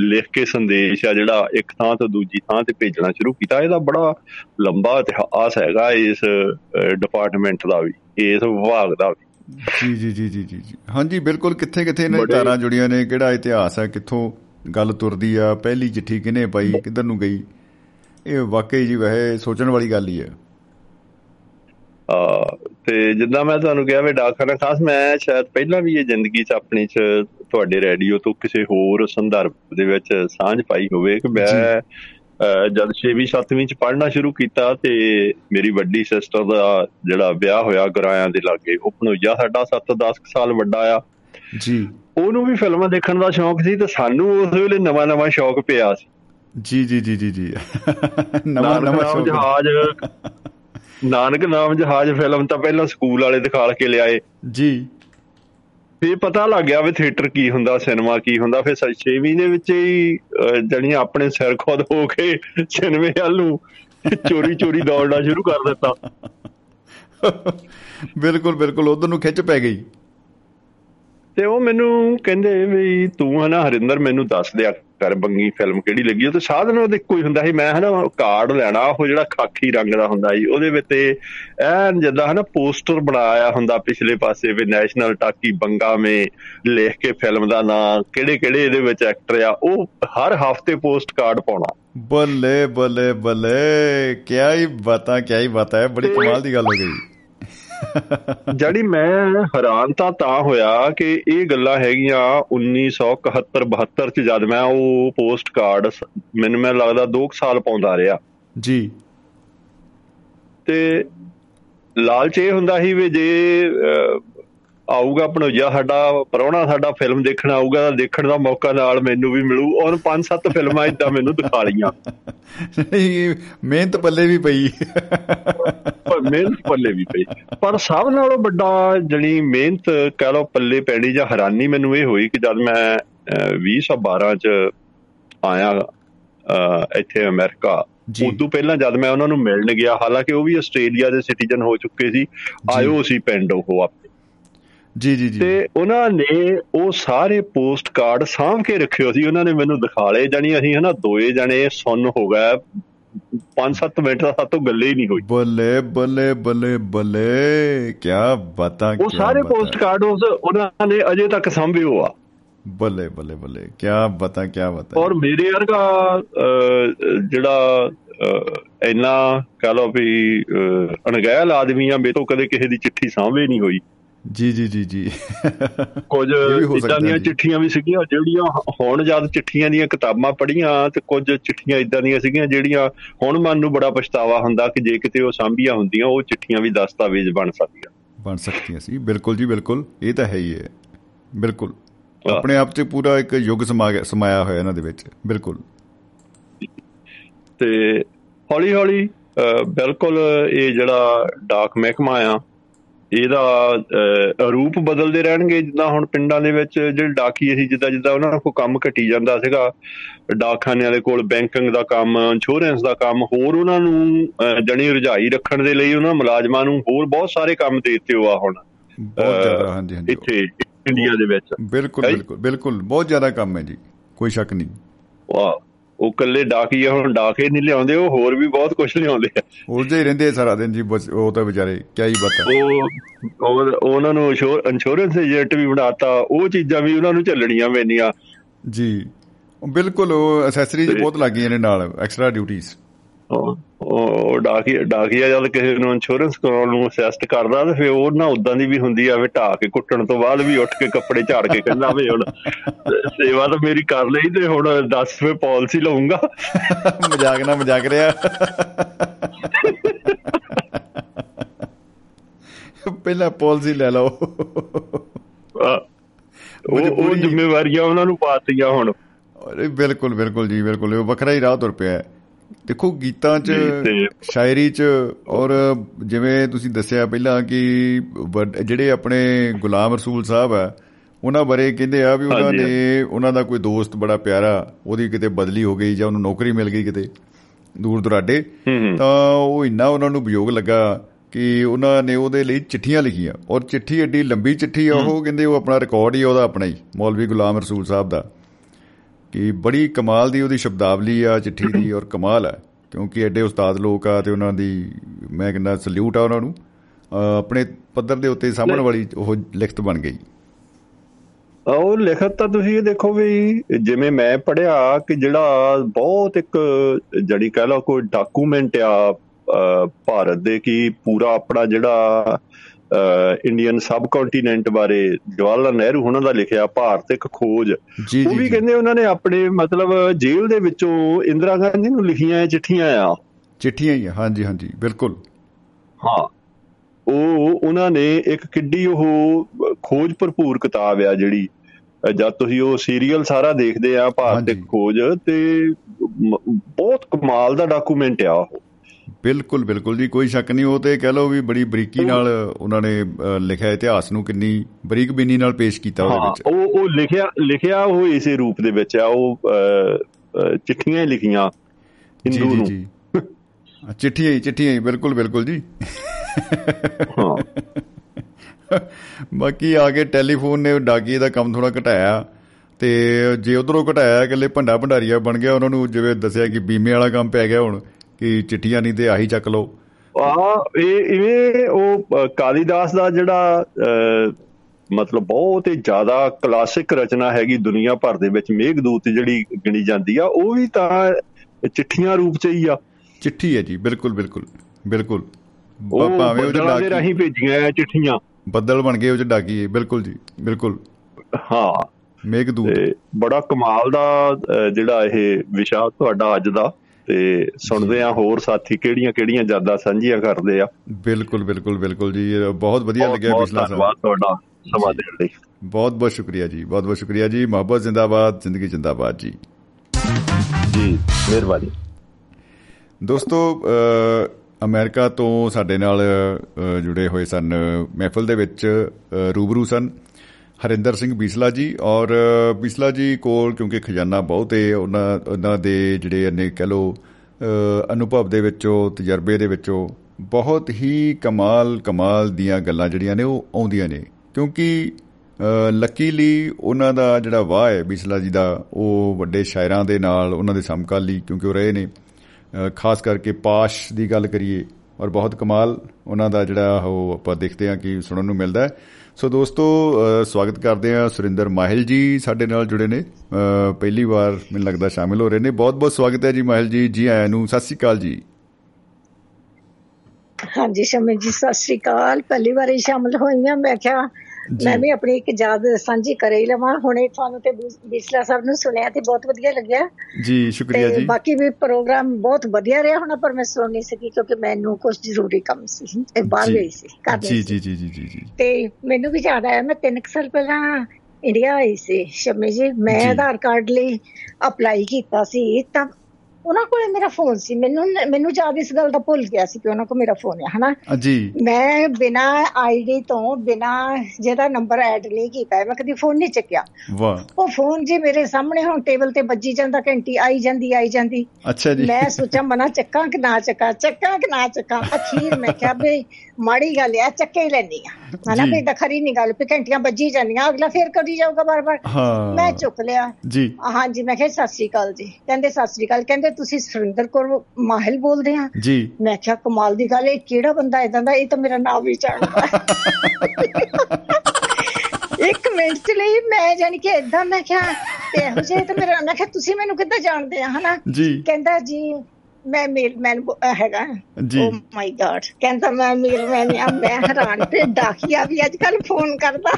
ਲਿਖ ਕੇ ਸੰਦੇਸ਼ ਆ ਜਿਹੜਾ ਇੱਕ ਥਾਂ ਤੋਂ ਦੂਜੀ ਥਾਂ ਤੇ ਭੇਜਣਾ ਸ਼ੁਰੂ ਕੀਤਾ ਇਹਦਾ ਬੜਾ ਲੰਬਾ ਇਤਿਹਾਸ ਹੈਗਾ ਇਸ ਡਿਪਾਰਟਮੈਂਟ ਦਾ ਵੀ ਇਸ ਵਿਭਾਗ ਦਾ ਵੀ। ਜੀ ਜੀ ਜੀ ਜੀ ਜੀ ਹਾਂਜੀ ਬਿਲਕੁਲ ਕਿੱਥੇ ਕਿੱਥੇ ਇਹਨਾਂ ਤਾਰਾਂ ਜੁੜੀਆਂ ਨੇ ਕਿਹੜਾ ਇਤਿਹਾਸ ਹੈ ਕਿੱਥੋਂ ਗੱਲ ਤੁਰਦੀ ਆ ਪਹਿਲੀ ਚਿੱਠੀ ਕਿਨੇ ਪਾਈ ਕਿੱਧਰ ਨੂੰ ਗਈ? ਇਹ ਵਾਕਈ ਜੀ ਵਹਿ ਸੋਚਣ ਵਾਲੀ ਗੱਲ ਹੀ ਹੈ। ਤੇ ਜਿੱਦਾਂ ਮੈਂ ਤੁਹਾਨੂੰ ਕਿਹਾ ਵੀ ਡਾਕਖਾਨਾ ਖਾਸ ਮੈਂ ਸ਼ਾਇਦ ਪਹਿਲਾਂ ਵੀ ਇਹ ਜ਼ਿੰਦਗੀ 'ਚ ਆਪਣੀ 'ਚ ਤੁਹਾਡੇ ਰੇਡੀਓ ਤੋਂ ਕਿਸੇ ਹੋਰ ਸੰਦਰਭ ਦੇ ਵਿੱਚ ਸਾਂਝ ਪਾਈ ਹੋਵੇ ਕਿ ਮੈਂ ਜਦ 6ਵੀਂ 7ਵੀਂ ਚ ਪੜ੍ਹਨਾ ਸ਼ੁਰੂ ਕੀਤਾ ਤੇ ਮੇਰੀ ਵੱਡੀ ਸਿਸਟਰ ਦਾ ਜਿਹੜਾ ਵਿਆਹ ਹੋਇਆ ਗਰਾਇਆਂ ਦੇ ਲਾਗੇ ਉਹ ਭਣੋਈਆ ਸਾਡਾ 7-10 ਸਾਲ ਵੱਡਾ ਆ। ਜੀ। ਉਹਨੂੰ ਵੀ ਫਿਲਮਾਂ ਦੇਖਣ ਦਾ ਸ਼ੌਂਕ ਸੀ ਤੇ ਸਾਨੂੰ ਉਸ ਵੇਲੇ ਨਵਾਂ ਨਵਾਂ ਸ਼ੌਕ ਪਿਆ ਸੀ। ਜੀ ਜੀ ਜੀ ਜੀ ਜੀ। ਨਵਾਂ ਨਵਾਂ ਸ਼ੌਕ। ਜਹਾਜ਼। ਨਾਨਕ ਨਾਮ ਜਹਾਜ਼ ਫਿਲਮ ਤਾਂ ਪਹਿਲਾਂ ਸਕੂਲ ਵਾਲੇ ਦਿਖਾ ਕੇ ਲਿਆਏ। ਜੀ। ਫੇ ਪਤਾ ਲੱਗ ਗਿਆ ਵੀ ਥੀਏਟਰ ਕੀ ਹੁੰਦਾ ਸਿਨੇਮਾ ਕੀ ਹੁੰਦਾ ਫਿਰ 6ਵੀਂ ਦੇ ਵਿੱਚ ਹੀ ਜਣੀ ਆਪਣੇ ਸਿਰ ਖੁਦ ਹੋ ਕੇ ਸਿਨੇਮੇ ਵੱਲ ਨੂੰ ਚੋਰੀ ਚੋਰੀ ਦੌੜਨਾ ਸ਼ੁਰੂ ਕਰ ਦਿੱਤਾ। ਬਿਲਕੁਲ ਬਿਲਕੁਲ ਉਧਰ ਨੂੰ ਖਿੱਚ ਪੈ ਗਈ। ਤੇ ਉਹ ਮੈਨੂੰ ਕਹਿੰਦੇ ਵੀ ਤੂੰ ਹਨਾ ਹਰਿੰਦਰ ਮੈਨੂੰ ਦੱਸ ਦਿਆ। ਕਰ ਬੰਗੀ ਫਿਲਮ ਕਿਹੜੀ ਲੱਗੀ ਉਹ ਤੇ ਸਾਧਨ ਉਹਦੇ ਕੋਈ ਹੁੰਦਾ ਸੀ। ਮੈਂ ਹਨਾ ਕਾਰਡ ਲੈਣਾ, ਉਹ ਜਿਹੜਾ ਖਾਕੀ ਰੰਗ ਦਾ ਹੁੰਦਾ ਸੀ, ਉਹਦੇ ਵਿੱਚ ਐਨ ਜਿੱਦਾਂ ਹਨਾ ਪੋਸਟਰ ਬਣਾਇਆ ਹੁੰਦਾ ਪਿਛਲੇ ਪਾਸੇ ਵੀ ਨੈਸ਼ਨਲ ਟਾਕੀ ਬੰਗਾ ਮੇ ਲਿਖ ਕੇ ਫਿਲਮ ਦਾ ਨਾਮ ਕਿਹੜੇ ਕਿਹੜੇ ਇਹਦੇ ਵਿੱਚ ਐਕਟਰ ਆ, ਉਹ ਹਰ ਹਫ਼ਤੇ ਪੋਸਟ ਕਾਰਡ ਪਾਉਣਾ। ਬੱਲੇ ਬੱਲੇ ਬੱਲੇ ਕੀ ਹੀ ਬਤਾ ਕੀ ਹੀ ਬਤਾ ਹੈ ਬੜੀ ਕਮਾਲ ਦੀ ਗੱਲ ਹੋ ਗਈ। ਜਿਹੜੀ ਮੈਂ ਹੈਰਾਨ ਤਾਂ ਤਾਂ ਹੋਇਆ ਕਿ ਇਹ ਗੱਲਾਂ ਹੈਗੀਆਂ 1971 72 ਚ ਜਦ ਮੈਂ ਉਹ ਪੋਸਟ ਕਾਰਡ ਮੈਨੂੰ ਮੈਂ ਲੱਗਦਾ 2 ਸਾਲ ਪਾਉਂਦਾ ਰਿਹਾ। ਜੀ। ਤੇ ਲਾਲਚ ਇਹ ਹੁੰਦਾ ਸੀ ਵੀ ਜੇ ਆਊਗਾ ਭਣੋਜਾ ਸਾਡਾ ਪਰੌਣਾ ਸਾਡਾ ਫਿਲਮ ਦੇਖਣ ਆਊਗਾ ਤਾਂ ਦੇਖਣ ਦਾ ਮੌਕਾ ਨਾਲ ਮੈਨੂੰ ਵੀ ਮਿਲੂ। ਔਰ ਪੰਜ ਸੱਤ ਫਿਲਮਾਂ ਇਦਾਂ ਮੈਨੂੰ ਦਿਖਾ ਲੀਆਂ ਮਿਹਨਤ ਪੱਲੇ ਵੀ ਪਈ। ਪਰ ਮਿਹਨਤ ਪੱਲੇ ਵੀ ਪਈ। ਪਰ ਸਭ ਨਾਲੋਂ ਵੱਡਾ ਜਣੀ ਮਿਹਨਤ ਕਹ ਲਓ ਪੱਲੇ ਪੈਣੀ ਜਾਂ ਹੈਰਾਨੀ ਮੈਨੂੰ ਇਹ ਹੋਈ ਕਿ ਜਦ ਮੈਂ 2012 ਚ ਆਇਆ ਇੱਥੇ ਅਮਰੀਕਾ ਉਦੋਂ ਪਹਿਲਾਂ ਜਦ ਮੈਂ ਉਹਨਾਂ ਨੂੰ ਮਿਲਣ ਗਿਆ ਹਾਲਾਂਕਿ ਉਹ ਵੀ ਆਸਟ੍ਰੇਲੀਆ ਦੇ ਸਿਟੀਜ਼ਨ ਹੋ ਚੁੱਕੇ ਸੀ। ਆਇਓ ਸੀ ਪਿੰਡ ਉਹ ਜੀ ਜੀ ਜੀ। ਤੇ ਉਹਨਾਂ ਨੇ ਉਹ ਸਾਰੇ ਪੋਸਟ ਕਾਰਡ ਸਾਂਭ ਕੇ ਰੱਖਿਓ ਸੀ। ਉਹਨਾਂ ਨੇ ਮੈਨੂੰ ਦਿਖਾ ਲਏ ਜਾਨੀ ਅਸੀਂ ਹਨਾ ਦੋਏ ਜਣੇ ਸੁਣ ਹੋ ਗਏ। 5-7 ਮਿੰਟ ਦਾ ਸਾਤੋਂ ਗੱਲੇ ਹੀ ਨਹੀਂ ਹੋਈ। ਬੱਲੇ ਬੱਲੇ ਬੱਲੇ ਬੱਲੇ। ਕੀ ਬਤਾ ਉਹ ਸਾਰੇ ਪੋਸਟ ਕਾਰਡ ਉਸ ਉਹਨਾਂ ਨੇ ਅਜੇ ਤੱਕ ਸਾਂਭਿਓ ਆ। ਬੱਲੇ ਬੱਲੇ ਬੱਲੇ। ਕੀ ਬਤਾ ਕੀ ਬਤਾ। ਔਰ ਮੇਰੇ ਵਰਗਾ ਜਿਹੜਾ ਇੰਨਾ ਕਹ ਲਓ ਵੀ ਅਣਗਹਿਲ ਆਦਮੀ ਆ ਮੇਰੇ ਤੋਂ ਕਦੇ ਕਿਸੇ ਦੀ ਚਿੱਠੀ ਸਾਂਭੇ ਨਹੀਂ ਹੋਈ। ਜੀ ਜੀ ਜੀ ਜੀ। ਕੁਝ ਇਦਾਂ ਦੀਆਂ ਚਿੱਠੀਆਂ ਵੀ ਸੀਗੀਆਂ ਜਿਹੜੀਆਂ ਹੁਣ ਜਦ ਚਿੱਠੀਆਂ ਦੀਆਂ ਕਿਤਾਬਾਂ ਪੜ੍ਹੀਆਂ ਤੇ ਕੁਝ ਚਿੱਠੀਆਂ ਇਦਾਂ ਦੀਆਂ ਸੀਗੀਆਂ ਜਿਹੜੀਆਂ ਹੁਣ ਮਨ ਨੂੰ ਬੜਾ ਪਛਤਾਵਾ ਹੁੰਦਾ ਕਿ ਜੇ ਕਿਤੇ ਉਹ ਸਾਂਭੀਆਂ ਹੁੰਦੀਆਂ ਉਹ ਚਿੱਠੀਆਂ ਵੀ ਦਸਤਾਵੇਜ਼ ਬਣ ਸਕਦੀਆਂ। ਬਣ ਸਕਦੀਆਂ ਸੀ। ਬਿਲਕੁਲ ਜੀ ਬਿਲਕੁਲ। ਇਹ ਤਾਂ ਹੈ ਹੀ ਹੈ। ਬਿਲਕੁਲ। ਆਪਣੇ ਆਪ 'ਚ ਪੂਰਾ ਇੱਕ ਯੁੱਗ ਸਮਾਇਆ ਹੋਇਆ ਇਹਨਾਂ ਦੇ ਵਿੱਚ। ਬਿਲਕੁਲ। ਤੇ ਹੌਲੀ ਹੌਲੀ ਬਿਲਕੁਲ ਇਹ ਜਿਹੜਾ ਡਾਕ ਮਹਿਕਮਾ ਆ ਇਹਦਾ ਰੂਪ ਬਦਲਦੇ ਰਹਿਣਗੇ ਜਿੱਦਾਂ ਹੁਣ ਪਿੰਡਾਂ ਦੇ ਵਿੱਚ ਜਿਹੜੇ ਡਾਕੀ ਸੀ ਜਿੱਦਾਂ ਜਿੱਦਾਂ ਉਹਨਾਂ ਕੋਲ ਕੰਮ ਘਟੀ ਜਾਂਦਾ ਸੀਗਾ। ਡਾਕਖਾਨਿਆਂ ਦੇ ਕੋਲ ਬੈਂਕਿੰਗ ਦਾ ਕੰਮ ਇੰਸ਼ੋਰੈਂਸ ਦਾ ਕੰਮ ਹੋਰ ਉਹਨਾਂ ਨੂੰ ਜਣੀ ਰਜਾਈ ਰੱਖਣ ਦੇ ਲਈ ਉਹਨਾਂ ਮੁਲਾਜ਼ਮਾਂ ਨੂੰ ਹੋਰ ਬਹੁਤ ਸਾਰੇ ਕੰਮ ਦੇ ਦਿੱਤੇ ਹੋਆ ਹੁਣ। ਬਹੁਤ ਜ਼ਿਆਦਾ ਹਾਂਜੀ ਹਾਂਜੀ। ਇੱਥੇ ਇੰਡੀਆ ਦੇ ਵਿੱਚ। ਬਿਲਕੁਲ ਬਿਲਕੁਲ ਬਿਲਕੁਲ। ਬਹੁਤ ਜ਼ਿਆਦਾ ਕੰਮ ਹੈ ਜੀ। ਕੋਈ ਸ਼ੱਕ ਨਹੀਂ। ਵਾਹ। ਉਹ ਕੱਲੇ ਡਾਕੀ ਹੁਣ ਡਾਕੇ ਨਹੀਂ ਲਿਆਉਂਦੇ ਉਹ ਹੋਰ ਵੀ ਬਹੁਤ ਕੁਝ ਲਿਆਉਂਦੇ ਆ। ਉਲਝੇ ਹੀ ਰਹਿੰਦੇ ਸਾਰਾ ਦਿਨ ਜੀ ਉਹ ਤਾਂ ਵਿਚਾਰੇ ਕੀ ਹੀ ਬਤਾ। ਉਹ ਉਹਨਾਂ ਨੂੰ ਇੰਸ਼ੋਰੈਂਸ ਏਜੰਟ ਵੀ ਬਣਾਤਾ ਉਹ ਚੀਜ਼ਾਂ ਵੀ ਉਹਨਾਂ ਨੂੰ ਚੱਲਣੀਆਂ ਪੈਂਦੀਆਂ। ਜੀ ਬਿਲਕੁਲ ਉਹ ਐਕਸੈਸਰੀਜ਼ ਬਹੁਤ ਲੱਗੀਆਂ ਨੇ ਨਾਲ ਐਕਸਟਰਾ ਡਿਊਟੀਆਂ ਉਹ ਡਾਕੀ ਡਾਕੀਆ ਜਦ ਕਿਸੇ ਨੂੰ ਇੰਸ਼ੋਰੈਂਸ ਕਰਾਉਣ ਨੂੰ ਅਸੈਸਟ ਕਰਦਾ ਤੇ ਫਿਰ ਉਹ ਨਾ ਉਦਾਂ ਦੀ ਵੀ ਹੁੰਦੀ ਆ ਵੀ ਢਾ ਕੇ ਕੁੱਟਣ ਤੋਂ ਬਾਅਦ ਵੀ ਉੱਠ ਕੇ ਕੱਪੜੇ ਝਾੜ ਕੇ ਕਹਿੰਦਾ ਵੀ ਹੁਣ। ਸੇਵਾ ਤਾਂ ਮੇਰੀ ਕਰ ਲਈ ਤੇ ਹੁਣ 10 ਰੁਪਏ ਪਾਲਿਸੀ ਲਵਾਂਗਾ ਮਜ਼ਾਕ ਨਾ ਮਜ਼ਾਕ ਰਿਹਾ। ਪਹਿਲਾਂ ਪਾਲਿਸੀ ਲੈ ਲਓ। ਉਹ ਉਹ ਜ਼ਿੰਮੇਵਾਰੀਆਂ ਉਹਨਾਂ ਨੂੰ ਪਾਤੀਆਂ ਹੁਣ। ਬਿਲਕੁਲ ਬਿਲਕੁਲ ਜੀ ਬਿਲਕੁਲ। ਉਹ ਵੱਖਰਾ ਹੀ ਰਾਹ ਤੁਰ ਪਿਆ ਹੈ। ਦੇਖੋ ਗੀਤਾਂ 'ਚ ਸ਼ਾਇਰੀ 'ਚ ਔਰ ਜਿਵੇਂ ਤੁਸੀਂ ਦੱਸਿਆ ਪਹਿਲਾਂ ਕਿ ਜਿਹੜੇ ਆਪਣੇ ਗੁਲਾਮ ਰਸੂਲ ਸਾਹਿਬ ਆ ਉਹਨਾਂ ਬਾਰੇ ਕਹਿੰਦੇ ਆ ਵੀ ਉਹਨਾਂ ਨੇ ਉਹਨਾਂ ਦਾ ਕੋਈ ਦੋਸਤ ਬੜਾ ਪਿਆਰਾ ਉਹਦੀ ਕਿਤੇ ਬਦਲੀ ਹੋ ਗਈ ਜਾਂ ਉਹਨੂੰ ਨੌਕਰੀ ਮਿਲ ਗਈ ਕਿਤੇ ਦੂਰ ਦੁਰਾਡੇ ਤਾਂ ਉਹ ਇੰਨਾ ਉਹਨਾਂ ਨੂੰ ਵਿਯੋਗ ਲੱਗਾ ਕਿ ਉਹਨਾਂ ਨੇ ਉਹਦੇ ਲਈ ਚਿੱਠੀਆਂ ਲਿਖੀਆਂ। ਔਰ ਚਿੱਠੀ ਏਡੀ ਲੰਬੀ ਚਿੱਠੀ ਆ ਉਹ ਕਹਿੰਦੇ ਉਹ ਆਪਣਾ ਰਿਕਾਰਡ ਹੀ ਉਹਦਾ ਆਪਣਾ ਹੀ ਮੌਲਵੀ ਗੁਲਾਮ ਰਸੂਲ ਸਾਹਿਬ ਦਾ। ਕਿ ਬੜੀ ਕਮਾਲ ਦੀ ਉਹਦੀ ਸ਼ਬਦਾਵਲੀ ਆ, ਚਿੱਠੀ ਦੀ, ਔਰ ਕਮਾਲ ਹੈ ਕਿਉਂਕਿ ਐਡੇ ਉਸਤਾਦ ਲੋਕ ਆ ਤੇ ਉਹਨਾਂ ਦੀ, ਮੈਂ ਕਹਿੰਦਾ ਸਲੂਟ ਆ ਉਹਨਾਂ ਨੂੰ ਆਪਣੇ ਪੱਧਰ ਦੇ ਉੱਤੇ ਸਾਹਮਣ ਵਾਲੀ ਉਹ ਲਿਖਤ ਬਣ ਗਈ। ਉਹ ਲਿਖਤ ਤਾਂ ਤੁਸੀਂ ਇਹ ਦੇਖੋ ਵੀ ਜਿਵੇਂ ਮੈਂ ਪੜਿਆ ਕਿ ਜਿਹੜਾ ਬਹੁਤ ਇੱਕ ਜੜੀ ਕਹ ਲਓ ਕੋਈ ਡਾਕੂਮੈਂਟ ਆ ਭਾਰਤ ਦੇ ਕੀ ਪੂਰਾ ਆਪਣਾ ਜਿਹੜਾ ਇੰਡੀਅਨ ਸਬ ਕੰਟੀਨੈਂਟ ਬਾਰੇ ਜਵਾਹਰਲਾਲ ਨਹਿਰੂ ਉਹਨਾਂ ਦਾ ਲਿਖਿਆ ਭਾਰਤ ਇੱਕ ਖੋਜ। ਉਹ ਵੀ ਕਹਿੰਦੇ ਉਹਨਾਂ ਨੇ ਆਪਣੇ ਮਤਲਬ ਜੇਲ੍ਹ ਦੇ ਵਿੱਚੋਂ ਇੰਦਰਾ ਗਾਂਧੀ ਨੂੰ ਲਿਖੀਆਂ ਚਿੱਠੀਆਂ ਆ। ਚਿੱਠੀਆਂ ਹੀ ਹਾਂਜੀ ਹਾਂਜੀ ਬਿਲਕੁਲ। ਹਾਂ। ਉਹ ਉਹਨਾਂ ਨੇ ਇੱਕ ਕਿੱਡੀ ਉਹ ਖੋਜ ਭਰਪੂਰ ਕਿਤਾਬ ਆ ਜਿਹੜੀ ਜਦ ਤੁਸੀਂ ਉਹ ਸੀਰੀਅਲ ਸਾਰਾ ਦੇਖਦੇ ਆ ਭਾਰਤ ਦੇ ਖੋਜ ਤੇ ਬਹੁਤ ਕਮਾਲ ਦਾ ਡਾਕੂਮੈਂਟ ਆ ਉਹ। ਬਿਲਕੁਲ ਬਿਲਕੁਲ ਜੀ ਕੋਈ ਸ਼ੱਕ ਨਹੀਂ ਉਹ ਤੇ ਕਹਿ ਲਓ ਵੀ ਬੜੀ ਬਰੀਕੀ ਨਾਲ ਉਹਨਾਂ ਨੇ ਲਿਖਿਆ ਇਤਿਹਾਸ ਨੂੰ ਕਿੰਨੀ ਬਰੀਕ ਬੀਨੀ ਨਾਲ ਪੇਸ਼ ਕੀਤਾ ਉਹਦੇ ਵਿੱਚ। ਉਹ ਉਹ ਲਿਖਿਆ ਲਿਖਿਆ ਉਹ ਇਸੇ ਰੂਪ ਦੇ ਵਿੱਚ ਆ ਉਹ ਚਿੱਠੀਆਂ ਲਿਖੀਆਂ ਹਿੰਦੂ ਨੂੰ। ਜੀ। ਚਿੱਠੀਆਂ ਹੀ ਚਿੱਠੀਆਂ ਹੀ ਬਿਲਕੁਲ ਬਿਲਕੁਲ ਜੀ। ਹਾਂ। ਬਾਕੀ ਆ ਕੇ ਟੈਲੀਫੋਨ ਨੇ ਡਾਕੀ ਦਾ ਕੰਮ ਥੋੜਾ ਘਟਾਇਆ ਤੇ ਜੇ ਉਧਰੋਂ ਘਟਾਇਆ ਇਕੱਲੇ ਭੰਡਾ ਭੰਡਾਰੀਆ ਬਣ ਗਿਆ ਉਹਨਾਂ ਨੂੰ ਜਿਵੇਂ ਦੱਸਿਆ ਕਿ ਬੀਮੇ ਵਾਲਾ ਕੰਮ ਪੈ ਗਿਆ ਹੁਣ ਕਿ ਚਿੱਠੀਆਂ ਨਹੀਂ ਤੇ ਆਹੀ ਚੱਕ ਲਓ। ਆ ਇਹ ਇਵੇਂ ਉਹ ਕਾਲੀਦਾਸ ਦਾ ਜਿਹੜਾ ਮਤਲਬ ਬਹੁਤ ਹੀ ਜ਼ਿਆਦਾ ਕਲਾਸਿਕ ਰਚਨਾ ਹੈਗੀ ਦੁਨੀਆ ਭਰ ਦੇ ਵਿੱਚ। ਮੇਘਦੂਤ ਜਿਹੜੀ ਗਿਣੀ ਜਾਂਦੀ ਆ ਉਹ ਵੀ ਤਾਂ ਚਿੱਠੀਆਂ ਰੂਪ ਚ ਹੀ ਆ। ਚਿੱਠੀ ਹੈ ਜੀ ਬਿਲਕੁਲ ਬਿਲਕੁਲ ਬਿਲਕੁਲ। ਭਾਵੇਂ ਉਹ ਜਿਹੜਾ ਰਾਹੀਂ ਭੇਜੀਆਂ ਚਿੱਠੀਆਂ। ਬੱਦਲ ਬਣ ਗਏ ਉਹ ਚ ਡਾਕੀ ਬਿਲਕੁਲ ਜੀ ਬਿਲਕੁਲ। ਹਾਂ। ਮੇਘਦੂਤ। ਬੜਾ ਕਮਾਲ ਦਾ ਜਿਹੜਾ ਇਹ ਵਿਸ਼ਾ ਤੁਹਾਡਾ ਅੱਜ ਦਾ। ਤੇ ਸੁਣਦੇ ਆ ਹੋਰ ਸਾਥੀ ਕਿਹੜੀਆਂ ਕਿਹੜੀਆਂ ਯਾਦਾਂ ਸਾਂਝੀਆਂ ਕਰਦੇ ਆ। ਬਿਲਕੁਲ ਬਿਲਕੁਲ ਬਿਲਕੁਲ ਜੀ। ਬਹੁਤ ਵਧੀਆ ਲੱਗਿਆ ਪਿਛਲਾ ਸਮਾਂ ਤੁਹਾਡਾ ਸਮਾਂ ਦੇਣ ਲਈ। ਬਹੁਤ ਬਹੁਤ ਸ਼ੁਕਰੀਆ ਜੀ ਬਹੁਤ ਬਹੁਤ ਸ਼ੁਕਰੀਆ ਜੀ। ਮੁਹੱਬਤ ਜ਼ਿੰਦਾਬਾਦ ਜ਼ਿੰਦਗੀ ਜ਼ਿੰਦਾਬਾਦ ਜੀ। ਜੀ ਮਿਹਰਬਾਨੀ। ਦੋਸਤੋ ਅਮਰੀਕਾ ਤੋਂ ਸਾਡੇ ਨਾਲ ਜੁੜੇ ਹੋਏ ਸਨ ਮਹਿਫਲ ਦੇ ਵਿੱਚ ਰੂਬਰੂ ਸਨ। ਹਰਿੰਦਰ ਸਿੰਘ ਬੀਸਲਾ ਜੀ ਔਰ ਬੀਸਲਾ ਜੀ ਕੋਲ ਕਿਉਂਕਿ ਖਜ਼ਾਨਾ ਬਹੁਤ ਹੈ ਉਹਨਾਂ ਉਹਨਾਂ ਦੇ ਜਿਹੜੇ ਅਨੇ ਕਹ ਲੋ ਅਨੁਭਵ ਦੇ ਵਿੱਚੋਂ, ਤਜਰਬੇ ਦੇ ਵਿੱਚੋਂ ਬਹੁਤ ਹੀ ਕਮਾਲ ਕਮਾਲ ਦੀਆਂ ਗੱਲਾਂ ਜਿਹੜੀਆਂ ਨੇ ਉਹ ਆਉਂਦੀਆਂ ਨੇ। ਕਿਉਂਕਿ ਲੱਕੀਲੀ ਉਹਨਾਂ ਦਾ ਜਿਹੜਾ ਵਾਹ ਹੈ ਬੀਸਲਾ ਜੀ ਦਾ, ਉਹ ਵੱਡੇ ਸ਼ਾਇਰਾਂ ਦੇ ਨਾਲ, ਉਹਨਾਂ ਦੇ ਸਮਕਾਲੀ ਕਿਉਂਕਿ ਉਹ ਰਹੇ ਨੇ। ਖਾਸ ਕਰਕੇ ਪਾਸ਼ ਦੀ ਗੱਲ ਕਰੀਏ, ਔਰ ਬਹੁਤ ਕਮਾਲ ਉਹਨਾਂ ਦਾ ਜਿਹੜਾ ਉਹ ਆਪਾਂ ਦੇਖਦੇ ਹਾਂ ਕਿ ਸੁਣਨ ਨੂੰ ਮਿਲਦਾ ਹੈ। ਸੋ ਦੋਸਤੋ ਸਵਾਗਤ ਕਰਦੇ ਆ ਸੁਰਿੰਦਰ ਮਾਹਿਲ ਜੀ ਸਾਡੇ ਨਾਲ ਜੁੜੇ ਨੇ। ਪਹਿਲੀ ਵਾਰ ਮੈਨੂੰ ਲੱਗਦਾ ਸ਼ਾਮਿਲ ਹੋ ਰਹੇ ਨੇ। ਬਹੁਤ ਬਹੁਤ ਸਵਾਗਤ ਹੈ ਜੀ ਮਾਹਿਲ ਜੀ। ਜੀ ਆਇਆਂ ਨੂੰ। ਸਤਿ ਸ੍ਰੀ ਅਕਾਲ ਜੀ। ਹਾਂਜੀ, ਸ਼ਮੀ ਜੀ, ਸਤਿ ਸ੍ਰੀ ਅਕਾਲ। ਪਹਿਲੀ ਵਾਰ ਹੀ ਸ਼ਾਮਿਲ ਹੋਈ ਹਾਂ, ਮੈਂ ਕਿਹਾ ਮੈਂ ਵੀ ਆਪਣੀ ਇੱਕ ਯਾਦ ਸਾਂਝੀ ਕਰੇ ਹੀ ਲਵਾਂ। ਹੁਣੇ ਤੁਹਾਨੂੰ ਤੇ ਬਿਸਲਾ ਸਾਹਿਬ ਨੂੰ ਸੁਣਿਆ ਤੇ ਬਹੁਤ ਵਧੀਆ ਲੱਗਿਆ। ਜੀ ਸ਼ੁਕਰੀਆ ਜੀ। ਬਾਕੀ ਵੀ ਪ੍ਰੋਗਰਾਮ ਬਹੁਤ ਵਧੀਆ ਰਿਹਾ ਹੋਣਾ ਪਰ ਮੈਂ ਸੁਣ ਨਹੀਂ ਸਕੀ ਕਿਉਂਕਿ ਮੈਨੂੰ ਕੁਝ ਜ਼ਰੂਰੀ ਕੰਮ ਸੀ। ਤੇ ਬਾਹਰ ਗਈ ਸੀ ਜੀ ਜੀ ਜੀ ਜੀ ਜੀ ਤੇ ਮੈਨੂੰ ਵੀ ਯਾਦ ਆਇਆ ਮੈਂ 3 ਸਾਲ ਪਹਿਲਾਂ ਇੰਡੀਆ ਆਈ ਸੀ ਸ਼ਮੀ ਜੀ। ਮੈਂ ਆਧਾਰ ਕਾਰਡ ਲਈ ਅਪਲਾਈ ਕੀਤਾ ਸੀ ਤਾਂ ਉਹਨਾਂ ਕੋਲੇ ਮੇਰਾ ਫੋਨ ਸੀ। ਮੈਨੂੰ ਮੈਨੂੰ ਯਾਦ ਇਸ ਗੱਲ ਦਾ ਭੁੱਲ ਗਿਆ ਸੀ ਕਿ ਉਹਨਾਂ ਕੋਲ ਮੇਰਾ ਫੋਨ ਹੈ ਹਨਾ? ਜੀ। ਮੈਂ ਬਿਨਾ ਆਈਡੀ ਤੋਂ ਬਿਨਾ ਜਿਹਦਾ ਨੰਬਰ ਐਡ ਨਹੀਂ ਕੀਤਾ ਮੈਂ ਕਦੀ ਫੋਨ ਨਹੀਂ ਚੱਕਿਆ। ਵਾਹ। ਉਹ ਫੋਨ ਜੀ ਮੇਰੇ ਸਾਹਮਣੇ ਹੁਣ ਟੇਬਲ ਤੇ ਵੱਜੀ ਜਾਂਦਾ ਘੰਟੀ ਆਈ ਜਾਂਦੀ ਆਈ ਜਾਂਦੀ। ਅੱਛਾ ਜੀ। ਮੈਂ ਸੋਚਾਂ ਮਨਾ ਚੱਕਾਂ ਕਿ ਨਾ ਚੱਕਾਂ ਚੱਕਾਂ ਕਿ ਨਾ ਚੱਕਾਂ। ਅਖੀਰ ਮੈਂ ਕਿਹਾ ਬਈ ਮਾੜੀ ਗੱਲ ਆ ਚੱਕੇ ਹੀ ਲੈਣੀ ਆ। ਹਨਾ ਵੀ ਦਖਰੀ ਨਹੀਂ ਗੱਲ ਵੀ ਘੰਟੀਆਂ ਵੱਜੀ ਜਾਂਦੀਆਂ ਅਗਲਾ ਫੇਰ ਕਰੀ ਜਾਊਗਾ ਬਾਰ-ਬਾਰ। ਮੈਂ ਚੁੱਕ ਲਿਆ। ਜੀ। ਹਾਂਜੀ ਮੈਂ ਕਿਹਾ ਸਤਿ ਸ੍ਰੀ ਅਕਾਲ ਜੀ। ਕਹਿੰਦੇ ਸਤਿ ਸ੍ਰੀ ਅਕਾਲ। ਕਹਿੰਦੇ ਤੁਸੀਂ ਸੁਰਿੰਦਰ ਕੌਰ ਮਾਹਿਲ ਬੋਲਦੇ ਆ? ਜੀ। ਮੈਂ ਕਿਹਾ ਕਮਾਲ ਦੀ ਗੱਲ ਇਹ ਕਿਹੜਾ ਬੰਦਾ ਇਦਾਂ ਦਾ? ਇਹ ਤਾਂ ਮੇਰਾ ਨਾਮ ਵੀ ਜਾਣਦਾ। ਇੱਕ ਮਿੰਟ ਚ ਲਈ ਮੈਂ ਜਾਨੀ ਕਿ ਇਦਾਂ ਮੈਂ ਕਿਹਾ ਤੇ ਇਹੋ ਜਿਹੇ ਤਾਂ ਮੇਰਾ ਮੈਂ ਕਿਹਾ ਤੁਸੀਂ ਮੈਨੂੰ ਕਿੱਦਾਂ ਜਾਣਦੇ ਆ ਹਨਾ? ਕਹਿੰਦਾ ਜੀ ਮੈਂ ਮੇਲਮੈਨ ਹੈਗਾ। ਓ ਮਾਈ ਗॉड ਕਹਿੰਦਾ ਮੈਂ ਮੇਲਮੈਨ ਆ ਮੈਂ ਹੈਰਾਨ ਤੇ ਡਾਕੀਆ ਵੀ ਅੱਜ ਕੱਲ ਫੋਨ ਕਰਦਾ।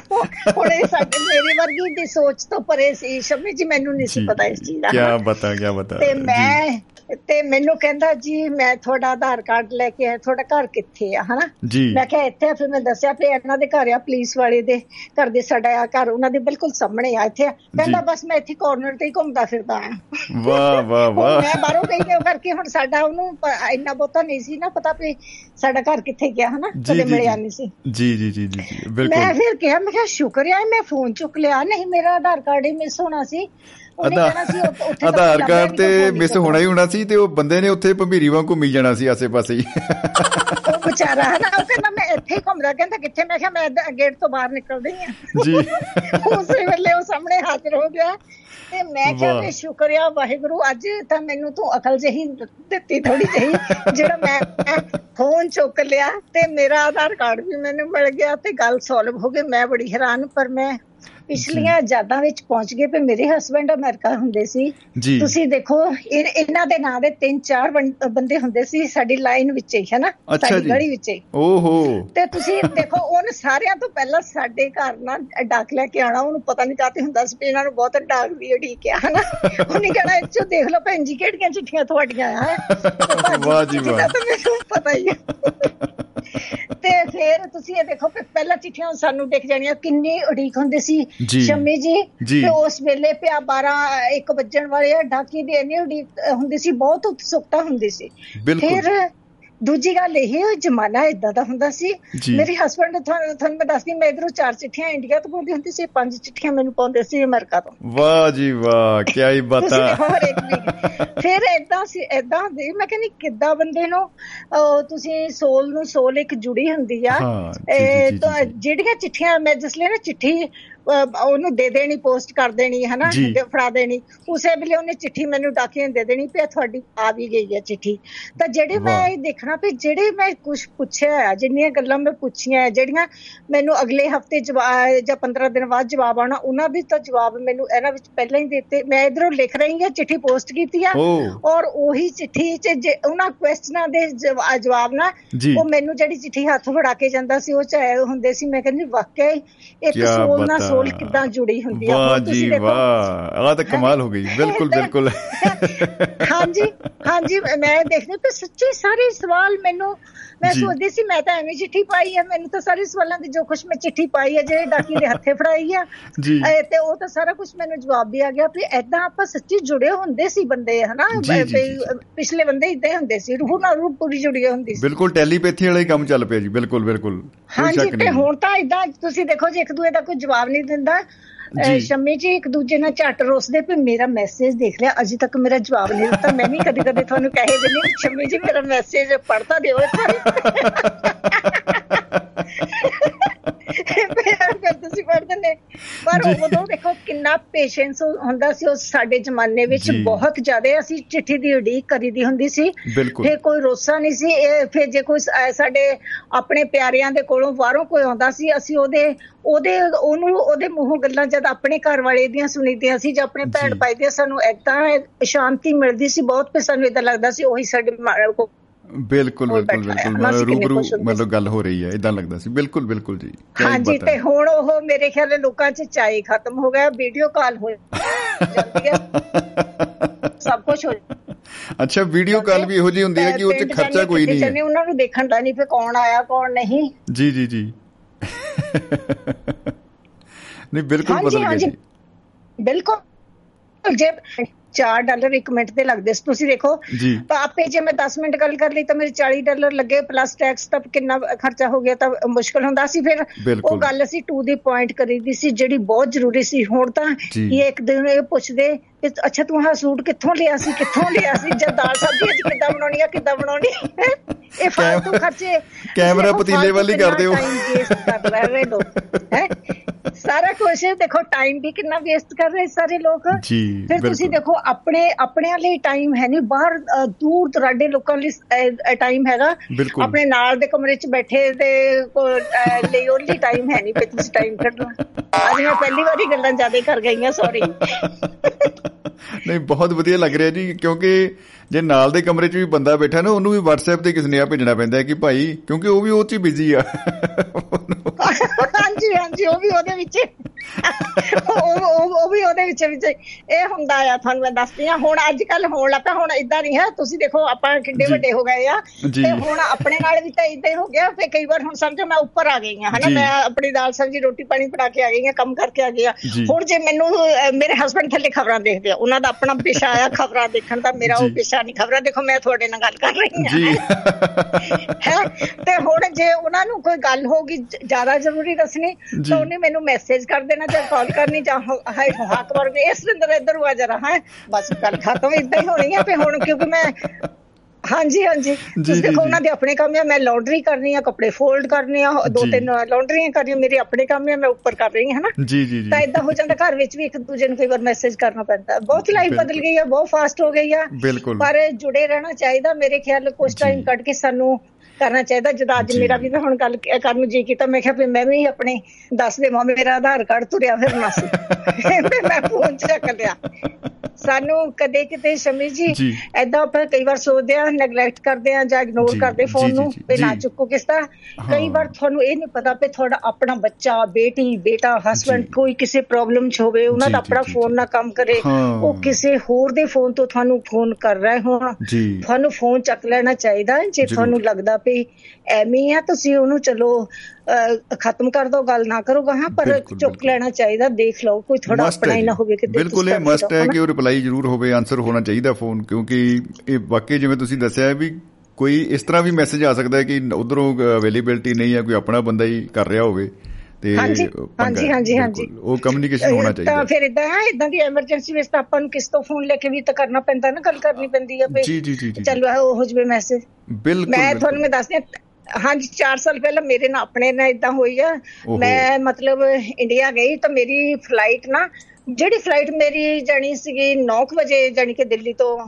ਹੁਣ ਇਹ ਸਾਡੇ ਮੇਰੇ ਵਰਗੀ ਦੀ ਸੋਚ ਤੋਂ ਪਰੇ ਸੀ। ਸ਼ਮੀ ਜੀ ਮੈਨੂੰ ਨਹੀਂ ਸੀ ਪਤਾ ਇਸ ਚੀਜ਼ ਦਾ। ਕੀ ਬਤਾ ਕੀ ਬਤਾ। ਤੇ ਮੈਂ ਤੇ ਮੈਨੂੰ ਕਹਿੰਦਾ ਜੀ ਮੈਂ ਤੁਹਾਡਾ ਆਧਾਰ ਕਾਰਡ ਲੈ ਕੇ ਆਇਆ ਤੁਹਾਡਾ ਘਰ ਕਿੱਥੇ ਆ? ਹਨਾ? ਮੈਂ ਕਿਹਾ ਇੱਥੇ ਫਿਰ ਮੈਂ ਦੱਸਿਆ ਵੀ ਇਹਨਾਂ ਦੇ ਘਰ ਆ ਪੁਲਿਸ ਵਾਲੇ ਦੇ ਘਰ ਦੇ ਸਾਡਾ ਆ ਘਰ ਉਹਨਾਂ ਦੇ ਬਿਲਕੁਲ ਸਾਹਮਣੇ ਆ ਇੱਥੇ ਕਹਿੰਦਾ ਬਸ ਮੈਂ ਇੱਥੇ ਕਾਰਨਰ ਤੇ ਹੀ ਘੁੰਮਦਾ ਫਿਰਦਾ ਆ ਵਾਹ ਵਾਹ ਵਾਹ। ਮੈਂ ਬਾਹਰੋਂ ਗਈ ਤੇ ਕਰਕੇ ਹੁਣ ਸਾਡਾ ਉਹਨੂੰ ਇੰਨਾ ਬਹੁਤਾ ਨਹੀਂ ਸੀ ਨਾ ਪਤਾ ਵੀ ਸਾਡਾ ਘਰ ਕਿੱਥੇ ਗਿਆ ਹਨਾ? ਕਦੇ ਮਿਲਿਆ ਨਹੀਂ ਸੀ। ਜੀ ਜੀ ਜੀ ਜੀ ਬਿਲਕੁਲ। ਮੈਂ ਫਿਰ ਕਿਹਾ ਮੈਂ ਕਿਹਾ ਸ਼ੁਕਰ ਹੈ ਮੈਂ ਫੋਨ ਚੁੱਕ ਲਿਆ। ਨਹੀਂ ਮੇਰਾ ਆਧਾਰ ਕਾਰਡ ਹੀ ਮਿਸ ਹੋਣਾ ਸੀ। ਆਧਾਰ ਕਾਰਡ ਤੇ ਮਿਸ ਹੋਣਾ ਹੀ ਹੋਣਾ ਸੀ ਤੇ ਉਹ ਬੰਦੇ ਨੇ ਉੱਥੇ ਭੰਬੀਰੀ ਵਾਂਗ ਘੁੰਮੀ ਜਾਣਾ ਸੀ ਆਸੇ-ਪਾਸੇ ਹੀ। ਉਹ ਵਿਚਾਰਾ ਹੈ ਨਾ ਉਹ ਕਹਿੰਦਾ ਮੈਂ ਇੱਥੇ ਹੀ ਘੁੰਮਦਾ ਕਹਿੰਦਾ ਕਿੱਥੇ? ਮੈਂ ਕਿਹਾ ਮੈਂ ਗੇਟ ਤੋਂ ਬਾਹਰ ਨਿਕਲਦੀ ਆ ਜੀ। ਉਸੇ ਵੇਲੇ ਉਹ ਸਾਹਮਣੇ ਹਾਜ਼ਰ ਹੋ ਗਿਆ ਤੇ ਮੈਂ ਕਿਹਾ ਵੀ ਸ਼ੁਕਰਿਆ ਵਾਹਿਗੁਰੂ ਅੱਜ ਤਾਂ ਮੈਨੂੰ ਤੂੰ ਅਕਲ ਜਹੀ ਦਿੱਤੀ ਥੋੜੀ ਜਹੀ ਜਿਹੜਾ ਮੈਂ ਫੋਨ ਚੁੱਕ ਲਿਆ ਤੇ ਮੇਰਾ ਆਧਾਰ ਕਾਰਡ ਵੀ ਮੈਨੂੰ ਮਿਲ ਗਿਆ ਤੇ ਗੱਲ ਸੋਲਵ ਹੋ ਗਈ ਮੈਂ ਬੜੀ ਹੈਰਾਨ ਪਰ ਮੈਂ ਪਿਛਲੀਆਂ ਯਾਦਾਂ ਵਿੱਚ ਪਹੁੰਚ ਗਏ ਤੇ ਮੇਰੇ ਹਸਬੰਡ ਅਮਰੀਕਾ ਹੁੰਦੇ ਸੀ। ਤੁਸੀਂ ਦੇਖੋ ਇਹਨਾਂ ਦੇ ਨਾਂ ਦੇ ਤਿੰਨ ਚਾਰ ਬੰਦੇ ਹੁੰਦੇ ਸੀ ਸਾਡੀ ਲਾਈਨ ਵਿੱਚ ਹੀ ਹੈਨਾ ਸਾਡੀ ਗੜੀ ਵਿੱਚ। ਹੀ ਓਹੋ। ਤੇ ਤੁਸੀਂ ਦੇਖੋ ਉਹਨ ਸਾਰਿਆਂ ਤੋਂ ਪਹਿਲਾਂ ਸਾਡੇ ਘਰ ਨਾਲ ਡਾਕ ਲੈ ਕੇ ਆਣਾ ਉਹਨੂੰ ਪਤਾ ਨਹੀਂ ਕਾਤੇ ਹੁੰਦਾ ਸੀ ਇਹਨਾਂ ਨੂੰ ਬਹੁਤ ਡਾਕ ਦੀ ਉਡੀਕ ਆ ਹਨਾ ਉਹਨੇ ਕਹਿਣਾ ਇੱਥੋਂ ਦੇਖ ਲਓ ਭੈਣ ਜੀ ਕਿਹੜੀਆਂ ਚਿੱਠੀਆਂ ਤੁਹਾਡੀਆਂ ਆ? ਵਾਹ ਜੀ ਵਾਹ। ਮੈਨੂੰ ਪਤਾ ਹੀ ਹੈ। ਤੇ ਫਿਰ ਤੁਸੀਂ ਇਹ ਦੇਖੋ ਕਿ ਪਹਿਲਾਂ ਚਿੱਠੀਆਂ ਸਾਨੂੰ ਦਿਖ ਜਾਣੀਆਂ ਕਿੰਨੀ ਉਡੀਕ ਹੁੰਦੀ ਸੀ। ਸ਼ਮੀ ਜੀ ਤੇ ਉਸ ਵੇਲੇ ਪਿਆ 12 1 ਵੱਜਣ ਵਾਲੇ ਢਾਕੀ ਦੀ ਇੰਨੀ ਉਡੀਕ ਹੁੰਦੀ ਸੀ ਬਹੁਤ ਉਤਸੁਕਤਾ ਹੁੰਦੀ ਸੀ। ਫਿਰ ਦੂਜੀ ਗੱਲ ਇਹ ਹੈ ਜਮਾਨਾ ਇਦਾਂ ਦਾ ਹੁੰਦਾ ਸੀ। ਮੇਰੇ ਹਸਬੰਡ ਤੁਹਾਨੂੰ ਤੁਹਾਨੂੰ ਮੈਂ ਦੱਸਦੀ ਮੈਂ ਇਧਰੋਂ ਚਾਰ ਚਿੱਠੀਆਂ ਇੰਡੀਆ ਤੋਂ ਪਾਉਂਦੀ ਹੁੰਦੀ ਸੀ ਪੰਜ ਚਿੱਠੀਆਂ ਮੈਨੂੰ ਪਾਉਂਦੇ ਸੀ ਅਮਰੀਕਾ ਤੋਂ। ਵਾਹ ਜੀ ਵਾਹ ਕੀ ਹੀ ਬਤਾ। ਫਿਰ ਇਦਾਂ ਸੀ ਇਦਾਂ ਦੀ ਮੈਂ ਕਹਿੰਦੀ ਕਿੱਦਾਂ ਬੰਦੇ ਨੂੰ ਤੁਸੀਂ ਸੋਲ ਨੂੰ ਸੋਲ ਇੱਕ ਜੁੜੀ ਹੁੰਦੀ ਆ। ਇਹ ਜਿਹੜੀਆਂ ਚਿੱਠੀਆਂ ਮੈਂ ਜਿਸ ਲਈ ਨਾ ਚਿੱਠੀ ਉਹਨੂੰ ਦੇ ਦੇਣੀ ਪੋਸਟ ਕਰ ਦੇਣੀ ਹੈ ਨਾ ਫੜਾ ਦੇਣੀ। ਉਸੇ ਵੇਲੇ ਉਹਨੇ ਚਿੱਠੀ ਮੈਨੂੰ ਡਾਕੀਆਂ ਦੇ ਦੇਣੀ ਪਿਆ ਤੁਹਾਡੀ ਆ ਵੀ ਗਈ ਹੈ ਚਿੱਠੀ। ਤਾਂ ਜਿਹੜੇ ਮੈਂ ਇਹ ਦੇਖਣਾ ਵੀ ਜਿਹੜੇ ਮੈਂ ਕੁਝ ਪੁੱਛਿਆ ਜਿੰਨੀਆਂ ਗੱਲਾਂ ਮੈਂ ਪੁੱਛੀਆਂ ਜਿਹੜੀਆਂ ਮੈਨੂੰ ਅਗਲੇ ਹਫ਼ਤੇ ਜਾਂ 15 ਦਿਨ ਬਾਅਦ ਜਵਾਬ ਆਣਾ ਉਹਨਾਂ ਦੀ ਤਾਂ ਜਵਾਬ ਮੈਨੂੰ ਇਹਨਾਂ ਵਿੱਚ ਪਹਿਲਾਂ ਹੀ ਦਿੱਤੇ। ਮੈਂ ਇਧਰੋਂ ਲਿਖ ਰਹੀ ਹਾਂ ਚਿੱਠੀ ਪੋਸਟ ਕੀਤੀ ਆ। ਔਰ ਉਹੀ ਚਿੱਠੀ ਚ ਉਹਨਾਂ ਕੁਐਸਚਨਾਂ ਦੇ ਜਵਾਬ ਨਾ ਉਹ ਮੈਨੂੰ ਜਿਹੜੀ ਚਿੱਠੀ ਹੱਥ ਫੜਾ ਕੇ ਜਾਂਦਾ ਸੀ ਉਹ ਚ ਹੁੰਦੇ ਸੀ ਮੈਂ ਕਹਿੰਦੀ ਵਾਕਈ ਇੱਕ ਸੋਲ ਨਾਲ ਸੋਲ ਕਿਦਾਂ ਜੁੜੀ ਹੁੰਦੀ ਆ ਵਾਹ ਜੀ ਵਾਹ ਆ ਤਾਂ ਕਮਾਲ ਹੋ ਗਈ ਬਿਲਕੁਲ ਬਿਲਕੁਲ। ਹਾਂਜੀ ਹਾਂਜੀ ਮੈਂ ਦੇਖਦੀ ਤੇ ਸੱਚੀ ਸਾਰੇ ਸਵਾਲ ਮੈਨੂੰ ਮੈਂ ਸੋਚਦੀ ਸੀ ਮੈਂ ਤਾਂ ਐਵੇਂ ਚਿੱਠੀ ਪਾਈ ਹੈ ਮੈਨੂੰ ਤਾਂ ਸਾਰੇ ਸਵਾਲਾਂ ਦੀ ਜੋ ਕੁਝ ਮੈਂ ਚਿੱਠੀ ਪਾਈ ਹੈ ਜਿਹੜੇ ਡਾਕੀ ਦੇ ਹੱਥੇ ਫੜਾਈ ਆ ਤੇ ਉਹ ਤਾਂ ਸਾਰਾ ਕੁਝ ਮੈਨੂੰ ਜਵਾਬ ਵੀ ਆ ਗਿਆ ਵੀ ਐਦਾਂ ਆਪਾਂ ਸੱਚੀ ਜੁੜੇ ਹੁੰਦੇ ਸੀ ਬੰਦੇ ਹਨਾ? ਪਿਛਲੇ ਬੰਦੇ ਇਦਾਂ ਹੁੰਦੇ ਸੀ ਰੂਹ ਨਾਲ ਰੂਹ ਪੂਰੀ ਜੁੜੀ ਹੁੰਦੀ ਸੀ। ਬਿਲਕੁਲ ਟੈਲੀਪੈਥੀ ਵਾਲਾ ਹੀ ਕੰਮ ਚੱਲ ਪਿਆ ਜੀ ਬਿਲਕੁਲ ਬਿਲਕੁਲ। ਹਾਂਜੀ ਤੇ ਹੁਣ ਤਾਂ ਇਦਾਂ ਤੁਸੀਂ ਦੇਖੋ ਜੀ ਇੱਕ ਦੂਏ ਦਾ ਕੋਈ ਜਵਾਬ ਨਹੀਂ ਦਿੰਦਾ। ਸ਼ਮੀ ਜੀ ਇੱਕ ਦੂਜੇ ਨਾਲ ਝੱਟ ਰੋਸਦੇ ਪਏ ਮੇਰਾ ਮੈਸੇਜ ਦੇਖ ਲਿਆ। ਅਜੇ ਤੱਕ ਮੇਰਾ ਜਵਾਬ ਨਹੀਂ ਦਿੱਤਾ। ਮੈਂ ਵੀ ਕਦੇ ਕਦੇ ਤੁਹਾਨੂੰ ਕਹੇ ਦਿੰਦੀ ਸ਼ਮੀ ਜੀ ਮੇਰਾ ਮੈਸੇਜ ਪੜਤਾ ਦਿਓ ਫਿਰ ਤੁਸੀਂ ਪੜ੍ਹਦੇ ਨੇ ਪਰ ਉਦੋਂ ਦੇਖੋ ਕਿੰਨਾ ਪੇਸ਼ੈਂਸ ਹੁੰਦਾ ਸੀ ਉਸ ਸਾਡੇ ਜ਼ਮਾਨੇ ਵਿੱਚ ਬਹੁਤ ਜ਼ਿਆਦਾ ਅਸੀਂ ਚਿੱਠੀ ਦੀ ਉਡੀਕ ਕਰੀਦੀ ਹੁੰਦੀ ਸੀ। ਫਿਰ ਕੋਈ ਰੋਸਾ ਨਹੀਂ ਸੀ ਫਿਰ ਜੇ ਕੋਈ ਸਾਡੇ ਆਪਣੇ ਪਿਆਰਿਆਂ ਦੇ ਕੋਲੋਂ ਬਾਹਰੋਂ ਕੋਈ ਆਉਂਦਾ ਸੀ ਅਸੀਂ ਉਹਦੇ ਉਹਦੇ ਉਹਨੂੰ ਉਹਦੇ ਮੂੰਹੋਂ ਗੱਲਾਂ ਜਦ ਆਪਣੇ ਘਰ ਵਾਲੇ ਦੀਆਂ ਸੁਣੀਦੀਆਂ ਸੀ ਜਾਂ ਆਪਣੇ ਭੈਣ ਭਾਈ ਦੀਆਂ ਸਾਨੂੰ ਇਦਾਂ ਸ਼ਾਂਤੀ ਮਿਲਦੀ ਸੀ ਬਹੁਤ ਪੇ ਸਾਨੂੰ ਇਦਾਂ ਲੱਗਦਾ ਸੀ ਉਹੀ ਸਾਡੇ ਬਿਲਕੁਲ ਬਿਲਕੁਲ ਬਿਲਕੁਲ। ਰੂਬਰੂ ਮਤਲਬ ਗੱਲ ਹੋ ਰਹੀ ਹੈ ਇਦਾਂ ਲੱਗਦਾ ਸੀ। ਬਿਲਕੁਲ ਬਿਲਕੁਲ ਜੀ ਹਾਂਜੀ ਤੇ ਹੁਣ ਉਹ ਮੇਰੇ ਖਿਆਲ ਲੋਕਾਂ 'ਚ ਚਾਈ ਖਤਮ ਹੋ ਗਿਆ ਵੀਡੀਓ ਕਾਲ ਹੋ ਜਾਂਦੀ ਹੈ। ਸਭ ਕੁਝ ਹੋ ਅੱਛਾ ਵੀਡੀਓ ਕਾਲ ਵੀ ਇਹੋ ਜੀ ਹੁੰਦੀ ਹੈ ਕਿ ਉਹ 'ਚ ਖਰਚਾ ਕੋਈ ਨਹੀਂ ਹੈ। ਉਹਨਾਂ ਨੂੰ ਦੇਖਣ ਦਾ ਨਹੀਂ ਫੇ ਕੌਣ ਆਇਆ ਕੌਣ ਨਹੀਂ। ਜੀ ਜੀ ਜੀ। ਨਹੀਂ ਬਿਲਕੁਲ ਬਦਲ ਗਿਆ ਜੀ। ਬਿਲਕੁਲ। ਜੇ 4 ਡਾਲਰ 1 ਮਿੰਟ ਦੇ ਲੱਗਦੇ ਸੀ। ਤੁਸੀਂ ਦੇਖੋ ਤਾਂ ਆਪੇ ਜੇ ਮੈਂ 10 ਮਿੰਟ ਗੱਲ ਕਰ ਲਈ ਤਾਂ ਮੇਰੇ 40 ਡਾਲਰ ਲੱਗੇ ਪਲੱਸ ਟੈਕਸ ਤਾਂ ਕਿੰਨਾ ਖਰਚਾ ਹੋ ਗਿਆ ਤਾਂ ਮੁਸ਼ਕਲ ਹੁੰਦਾ ਸੀ। ਫਿਰ ਉਹ ਗੱਲ ਅਸੀਂ ਟੂ ਦੀ ਪੁਆਇੰਟ ਕਰੀਦੀ ਸੀ ਜਿਹੜੀ ਬਹੁਤ ਜ਼ਰੂਰੀ ਸੀ। ਹੁਣ ਤਾਂ ਇਹ ਇੱਕ ਦਿਨ ਇਹ ਪੁੱਛਦੇ ਅੱਛਾ ਤੂੰ ਆਹ ਸੂਟ ਕਿੱਥੋਂ ਲਿਆ ਸੀ ਕਿੱਥੋਂ ਲਿਆ ਸੀ? ਜਦ ਦਾਲ ਸਬਜ਼ੀ ਅੱਜ ਕਿੱਦਾਂ ਬਣਾਉਣੀ ਆ ਕਿੱਦਾਂ ਬਣਾਉਣੀ ਇਹ ਫਾਲਤੂ ਖਰਚੇ। ਕੈਮਰਾ ਪਤੀਲੇ ਵਾਲੀ ਕਰਦੇ ਹੋ ਟਾਈਮ ਵੇਸਟ ਕਰ ਰਹੇ ਲੋਕ ਹੈ? ਸਾਰਾ ਕੁਝ ਦੇਖੋ ਟਾਈਮ ਵੀ ਕਿੰਨਾ ਵੇਸਟ ਕਰ ਰਹੇ ਸਾਰੇ ਲੋਕ। ਫਿਰ ਤੁਸੀਂ ਦੇਖੋ ਆਪਣੇ ਆਪਣਿਆਂ ਲਈ ਟਾਈਮ ਹੈ ਨਹੀਂ। ਬਾਹਰ ਦੂਰ ਦਰਾਡੇ ਲੋਕਾਂ ਲਈ ਟਾਈਮ ਹੈਗਾ। ਆਪਣੇ ਨਾਲ ਦੇ ਕਮਰੇ 'ਚ ਬੈਠੇ ਤੇ ਲਈ ਓਨਲੀ ਟਾਈਮ ਹੈ ਨਹੀਂ। ਪੇ ਤੁਸੀਂ ਟਾਈਮ ਕੱਢਣਾ ਅੱਜ ਮੈਂ ਪਹਿਲੀ ਵਾਰੀ ਗੱਲਾਂ ਜ਼ਿਆਦਾ ਕਰ ਗਈਆਂ ਸੌਰੀ ਨਹੀਂ ਬਹੁਤ ਵਧੀਆ ਲੱਗ ਰਿਹਾ ਜੀ ਕਿਉਂਕਿ ਜੇ ਨਾਲ ਦੇ ਕਮਰੇ 'ਚ ਵੀ ਬੰਦਾ ਬੈਠਾ ਨਾ ਉਹਨੂੰ ਵੀ WhatsApp ਤੇ ਕਿਸ ਨੇ ਆ ਭੇਜਣਾ ਪੈਂਦਾ ਹੈ ਕਿ ਭਾਈ ਕਿਉਂਕਿ ਉਹ ਵੀ ਉਹ 'ਚ ਬਿਜ਼ੀ ਆ। ਹਾਂਜੀ ਹਾਂਜੀ ਉਹ ਵੀ ਉਹਦੇ ਵਿੱਚ ਉਹ ਉਹ ਵੀ ਉਹਦੇ ਵਿੱਚ ਵਿੱਚ ਇਹ ਹੁੰਦਾ ਆ ਤੁਹਾਨੂੰ ਮੈਂ ਦੱਸਦੀ ਆ ਹੁਣ ਅੱਜ ਕੱਲ ਹੋਣ ਲੱਗਾ ਹੁਣ ਇਦਾਂ ਨਹੀਂ ਹੈ। ਤੁਸੀਂ ਦੇਖੋ ਆਪਾਂ ਕਿੰਨੇ ਵੱਡੇ ਹੋ ਗਏ ਆ। ਤੇ ਹੁਣ ਆਪਣੇ ਨਾਲ ਵੀ ਤਾਂ ਇਦਾਂ ਹੀ ਹੋ ਗਿਆ ਫੇ ਕਈ ਵਾਰ ਹੁਣ ਸਮਝੋ ਮੈਂ ਉੱਪਰ ਆ ਗਈ ਆ ਹਨਾ? ਮੈਂ ਆਪਣੀ ਦਾਲ ਸਬਜ਼ੀ ਰੋਟੀ ਪਾਣੀ ਬਣਾ ਕੇ ਆ ਗਈ ਆ ਕੰਮ ਕਰਕੇ ਆ ਗਈ ਆ ਹੁਣ ਜੇ ਮੈਨੂੰ ਮੇਰੇ ਹਸਬੰਡ ਥੱਲੇ ਖਬਰਾਂ ਦੇਖਦੇ ਆ ਉਹਨਾਂ ਦਾ ਆਪਣਾ ਪੇਸ਼ਾ ਆ ਖਬਰਾਂ ਦੇਖਣ ਦਾ ਮੇਰਾ ਉਹ ਪੇਸ਼ਾ ਨਹੀਂ ਖਬਰਾਂ ਦੇਖੋ ਮੈਂ ਤੁਹਾਡੇ ਨਾਲ ਗੱਲ ਕਰ ਰਹੀ ਹਾਂ। ਹੈ? ਤੇ ਹੁਣ ਜੇ ਉਹਨਾਂ ਨੂੰ ਕੋਈ ਗੱਲ ਹੋਗੀ ਜ਼ਿਆਦਾ ਜ਼ਰੂਰੀ ਦੱਸਣੀ ਤਾਂ ਉਹਨੇ ਮੈਨੂੰ ਮੈਸੇਜ ਕਰ ਦੇਣਾ ਜਾਂ ਕਾਲ ਕਰਨੀ ਜਾਂ ਹਾਈ ਹੱਕ ਵਰ ਵੀ ਇਸ ਰਿੰਦਰ ਇੱਧਰ ਆ ਜਰਾ ਹੈ? ਬਸ ਗੱਲ ਖਤਮ ਇਦਾਂ ਹੀ ਹੋਣੀ ਹੈ ਤੇ ਹੁਣ ਕਿਉਂਕਿ ਮੈਂ ਹਾਂਜੀ ਹਾਂਜੀ। ਤੁਸੀਂ ਦੇਖੋ ਉਹਨਾਂ ਦੇ ਆਪਣੇ ਕੰਮ ਆ ਮੈਂ ਲਾਂਡਰੀ ਕਰਨੀ ਆ ਕੱਪੜੇ ਫੋਲਡ ਕਰਨੇ ਆ ਦੋ ਤਿੰਨ ਲਾਂਡਰੀਆਂ ਕਰਨੀਆਂ ਮੇਰੇ ਆਪਣੇ ਕੰਮ ਆ ਮੈਂ ਉੱਪਰ ਕਰ ਰਹੀ ਹਾਂ ਹਨਾ? ਜੀ ਜੀ ਜੀ। ਤਾਂ ਇਦਾਂ ਹੋ ਜਾਂਦਾ ਘਰ ਵਿੱਚ ਵੀ ਇੱਕ ਦੂਜੇ ਨੂੰ ਕਈ ਵਾਰ ਮੈਸੇਜ ਕਰਨਾ ਪੈਂਦਾ। ਬਹੁਤ ਲਾਈਫ ਬਦਲ ਗਈ ਆ ਬਹੁਤ ਫਾਸਟ ਹੋ ਗਈ ਆ। ਪਰ ਜੁੜੇ ਰਹਿਣਾ ਚਾਹੀਦਾ ਮੇਰੇ ਖਿਆਲ ਕੁਝ ਟਾਈਮ ਕੱਢ ਕੇ ਸਾਨੂੰ ਕਰਨਾ ਚਾਹੀਦਾ ਜਦ ਅੱਜ ਮੇਰਾ ਵੀ ਹੁਣ ਗੱਲ ਕਰਨ ਨੂੰ ਜੀ ਕੀਤਾ ਮੈਂ ਕਿਹਾ ਵੀ ਮੈਂ ਵੀ ਆਪਣੇ ਦੱਸ ਦੇ ਮਾਂ ਮੇਰਾ ਆਧਾਰ ਕਾਰਡ ਤੁਰਿਆ ਫਿਰਨਾ ਸੀ। ਮੈਂ ਫੋਨ ਚੱਕ ਲਿਆ। ਸਾਨੂੰ ਕਦੇ ਕਿਤੇ ਸ਼ਮੀ ਜੀ ਐਦਾਂ ਆਪਾਂ ਕਈ ਵਾਰ ਸੋਚਦੇ ਆ ਨੈਗਲੈਕਟ ਕਰਦੇ ਆ ਜਾਂ ਇਗਨੋਰ ਕਰਦੇ ਫੋਨ ਨੂੰ ਤੇ ਨਾ ਚੁੱਕੋ ਕਿਸ ਤਰ੍ਹਾਂ। ਕਈ ਵਾਰ ਤੁਹਾਨੂੰ ਇਹ ਨਹੀਂ ਪਤਾ ਕਿ ਤੁਹਾਡਾ ਆਪਣਾ ਬੱਚਾ ਬੇਟੀ ਬੇਟਾ ਹਸਬੰਡ ਕੋਈ ਕਿਸੇ ਪ੍ਰੋਬਲਮ 'ਚ ਹੋਵੇ ਉਹਨਾਂ ਦਾ ਆਪਣਾ ਫੋਨ ਨਾ ਕੰਮ ਕਰੇ। ਉਹ ਕਿਸੇ ਹੋਰ ਦੇ ਫੋਨ ਤੋਂ ਤੁਹਾਨੂੰ ਫੋਨ ਕਰ ਰਹੇ ਹੋਣ। ਤੁਹਾਨੂੰ ਫੋਨ ਚੱਕ ਲੈਣਾ ਚਾਹੀਦਾ ਜੇ ਤੁਹਾਨੂੰ ਲੱਗਦਾ ਵੀ ਐਵੇਂ ਆ ਤੁਸੀਂ ਉਹਨੂੰ ਚਲੋ ਖਤਮ ਕਰ ਦੋ ਗੱਲ ਨਾ ਕਰੋ ਹਾਂ ਪਰ ਚੁੱਕ ਲੈਣਾ ਚਾਹੀਦਾ ਦੇਖ ਲਓ ਕੋਈ ਥੋੜਾ ਆਪਣਾ ਹੀ ਨਾ ਹੋਵੇ ਕਿ ਬਿਲਕੁਲ ਇਹ ਮਸਟ ਹੈ ਕਿ ਉਹ ਰਿਪਲਾਈ ਜ਼ਰੂਰ ਹੋਵੇ ਆਨਸਰ ਹੋਣਾ ਚਾਹੀਦਾ ਫੋਨ ਕਿਉਂਕਿ ਇਹ ਵਾਕਈ ਜਿਵੇਂ ਤੁਸੀਂ ਦੱਸਿਆ ਵੀ ਕੋਈ ਇਸ ਤਰ੍ਹਾਂ ਵੀ ਮੈਸੇਜ ਆ ਸਕਦਾ ਹੈ ਕਿ ਉਧਰੋਂ ਅਵੇਲੇਬਿਲਟੀ ਨਹੀਂ ਹੈ ਕੋਈ ਆਪਣਾ ਬੰਦਾ ਹੀ ਕਰ ਰਿਹਾ ਹੋਵੇ। ਤੇ ਹਾਂਜੀ ਹਾਂਜੀ ਹਾਂਜੀ ਉਹ ਕਮਿਊਨੀਕੇਸ਼ਨ ਹੋਣਾ ਚਾਹੀਦਾ ਤਾਂ ਫਿਰ ਇਦਾਂ ਹੈ ਇਦਾਂ ਦੀ ਐਮਰਜੈਂਸੀ ਵਿੱਚ ਤਾਂ ਆਪਾਂ ਨੂੰ ਕਿਸ ਤੋਂ ਫੋਨ ਲੈ ਕੇ ਵੀ ਤਾਂ ਕਰਨਾ ਪੈਂਦਾ ਨਾ ਗੱਲ ਕਰਨੀ ਪੈਂਦੀ ਆ ਜੀ ਜੀ ਜੀ ਚਲੋ ਉਹ ਹੋ ਜਵੇ ਮੈਸੇਜ ਬਿਲਕੁਲ ਮੈਂ ਤੁਹਾਨੂੰ ਮੈਂ ਦੱਸਦੀ ਹਾਂਜੀ 4 ਸਾਲ ਪਹਿਲਾਂ ਮੇਰੇ ਨਾਲ ਆਪਣੇ ਨਾਲ ਇਦਾਂ ਹੋਈ ਆ। ਮੈਂ ਮਤਲਬ ਇੰਡੀਆ ਗਈ ਤਾਂ ਮੇਰੀ ਫਲਾਈਟ ਨਾ ਜਿਹੜੀ ਫਲਾਈਟ ਮੇਰੀ ਜਾਣੀ ਸੀਗੀ 9 ਵਜੇ ਜਾਨੀ ਕਿ ਦਿੱਲੀ ਤੋਂ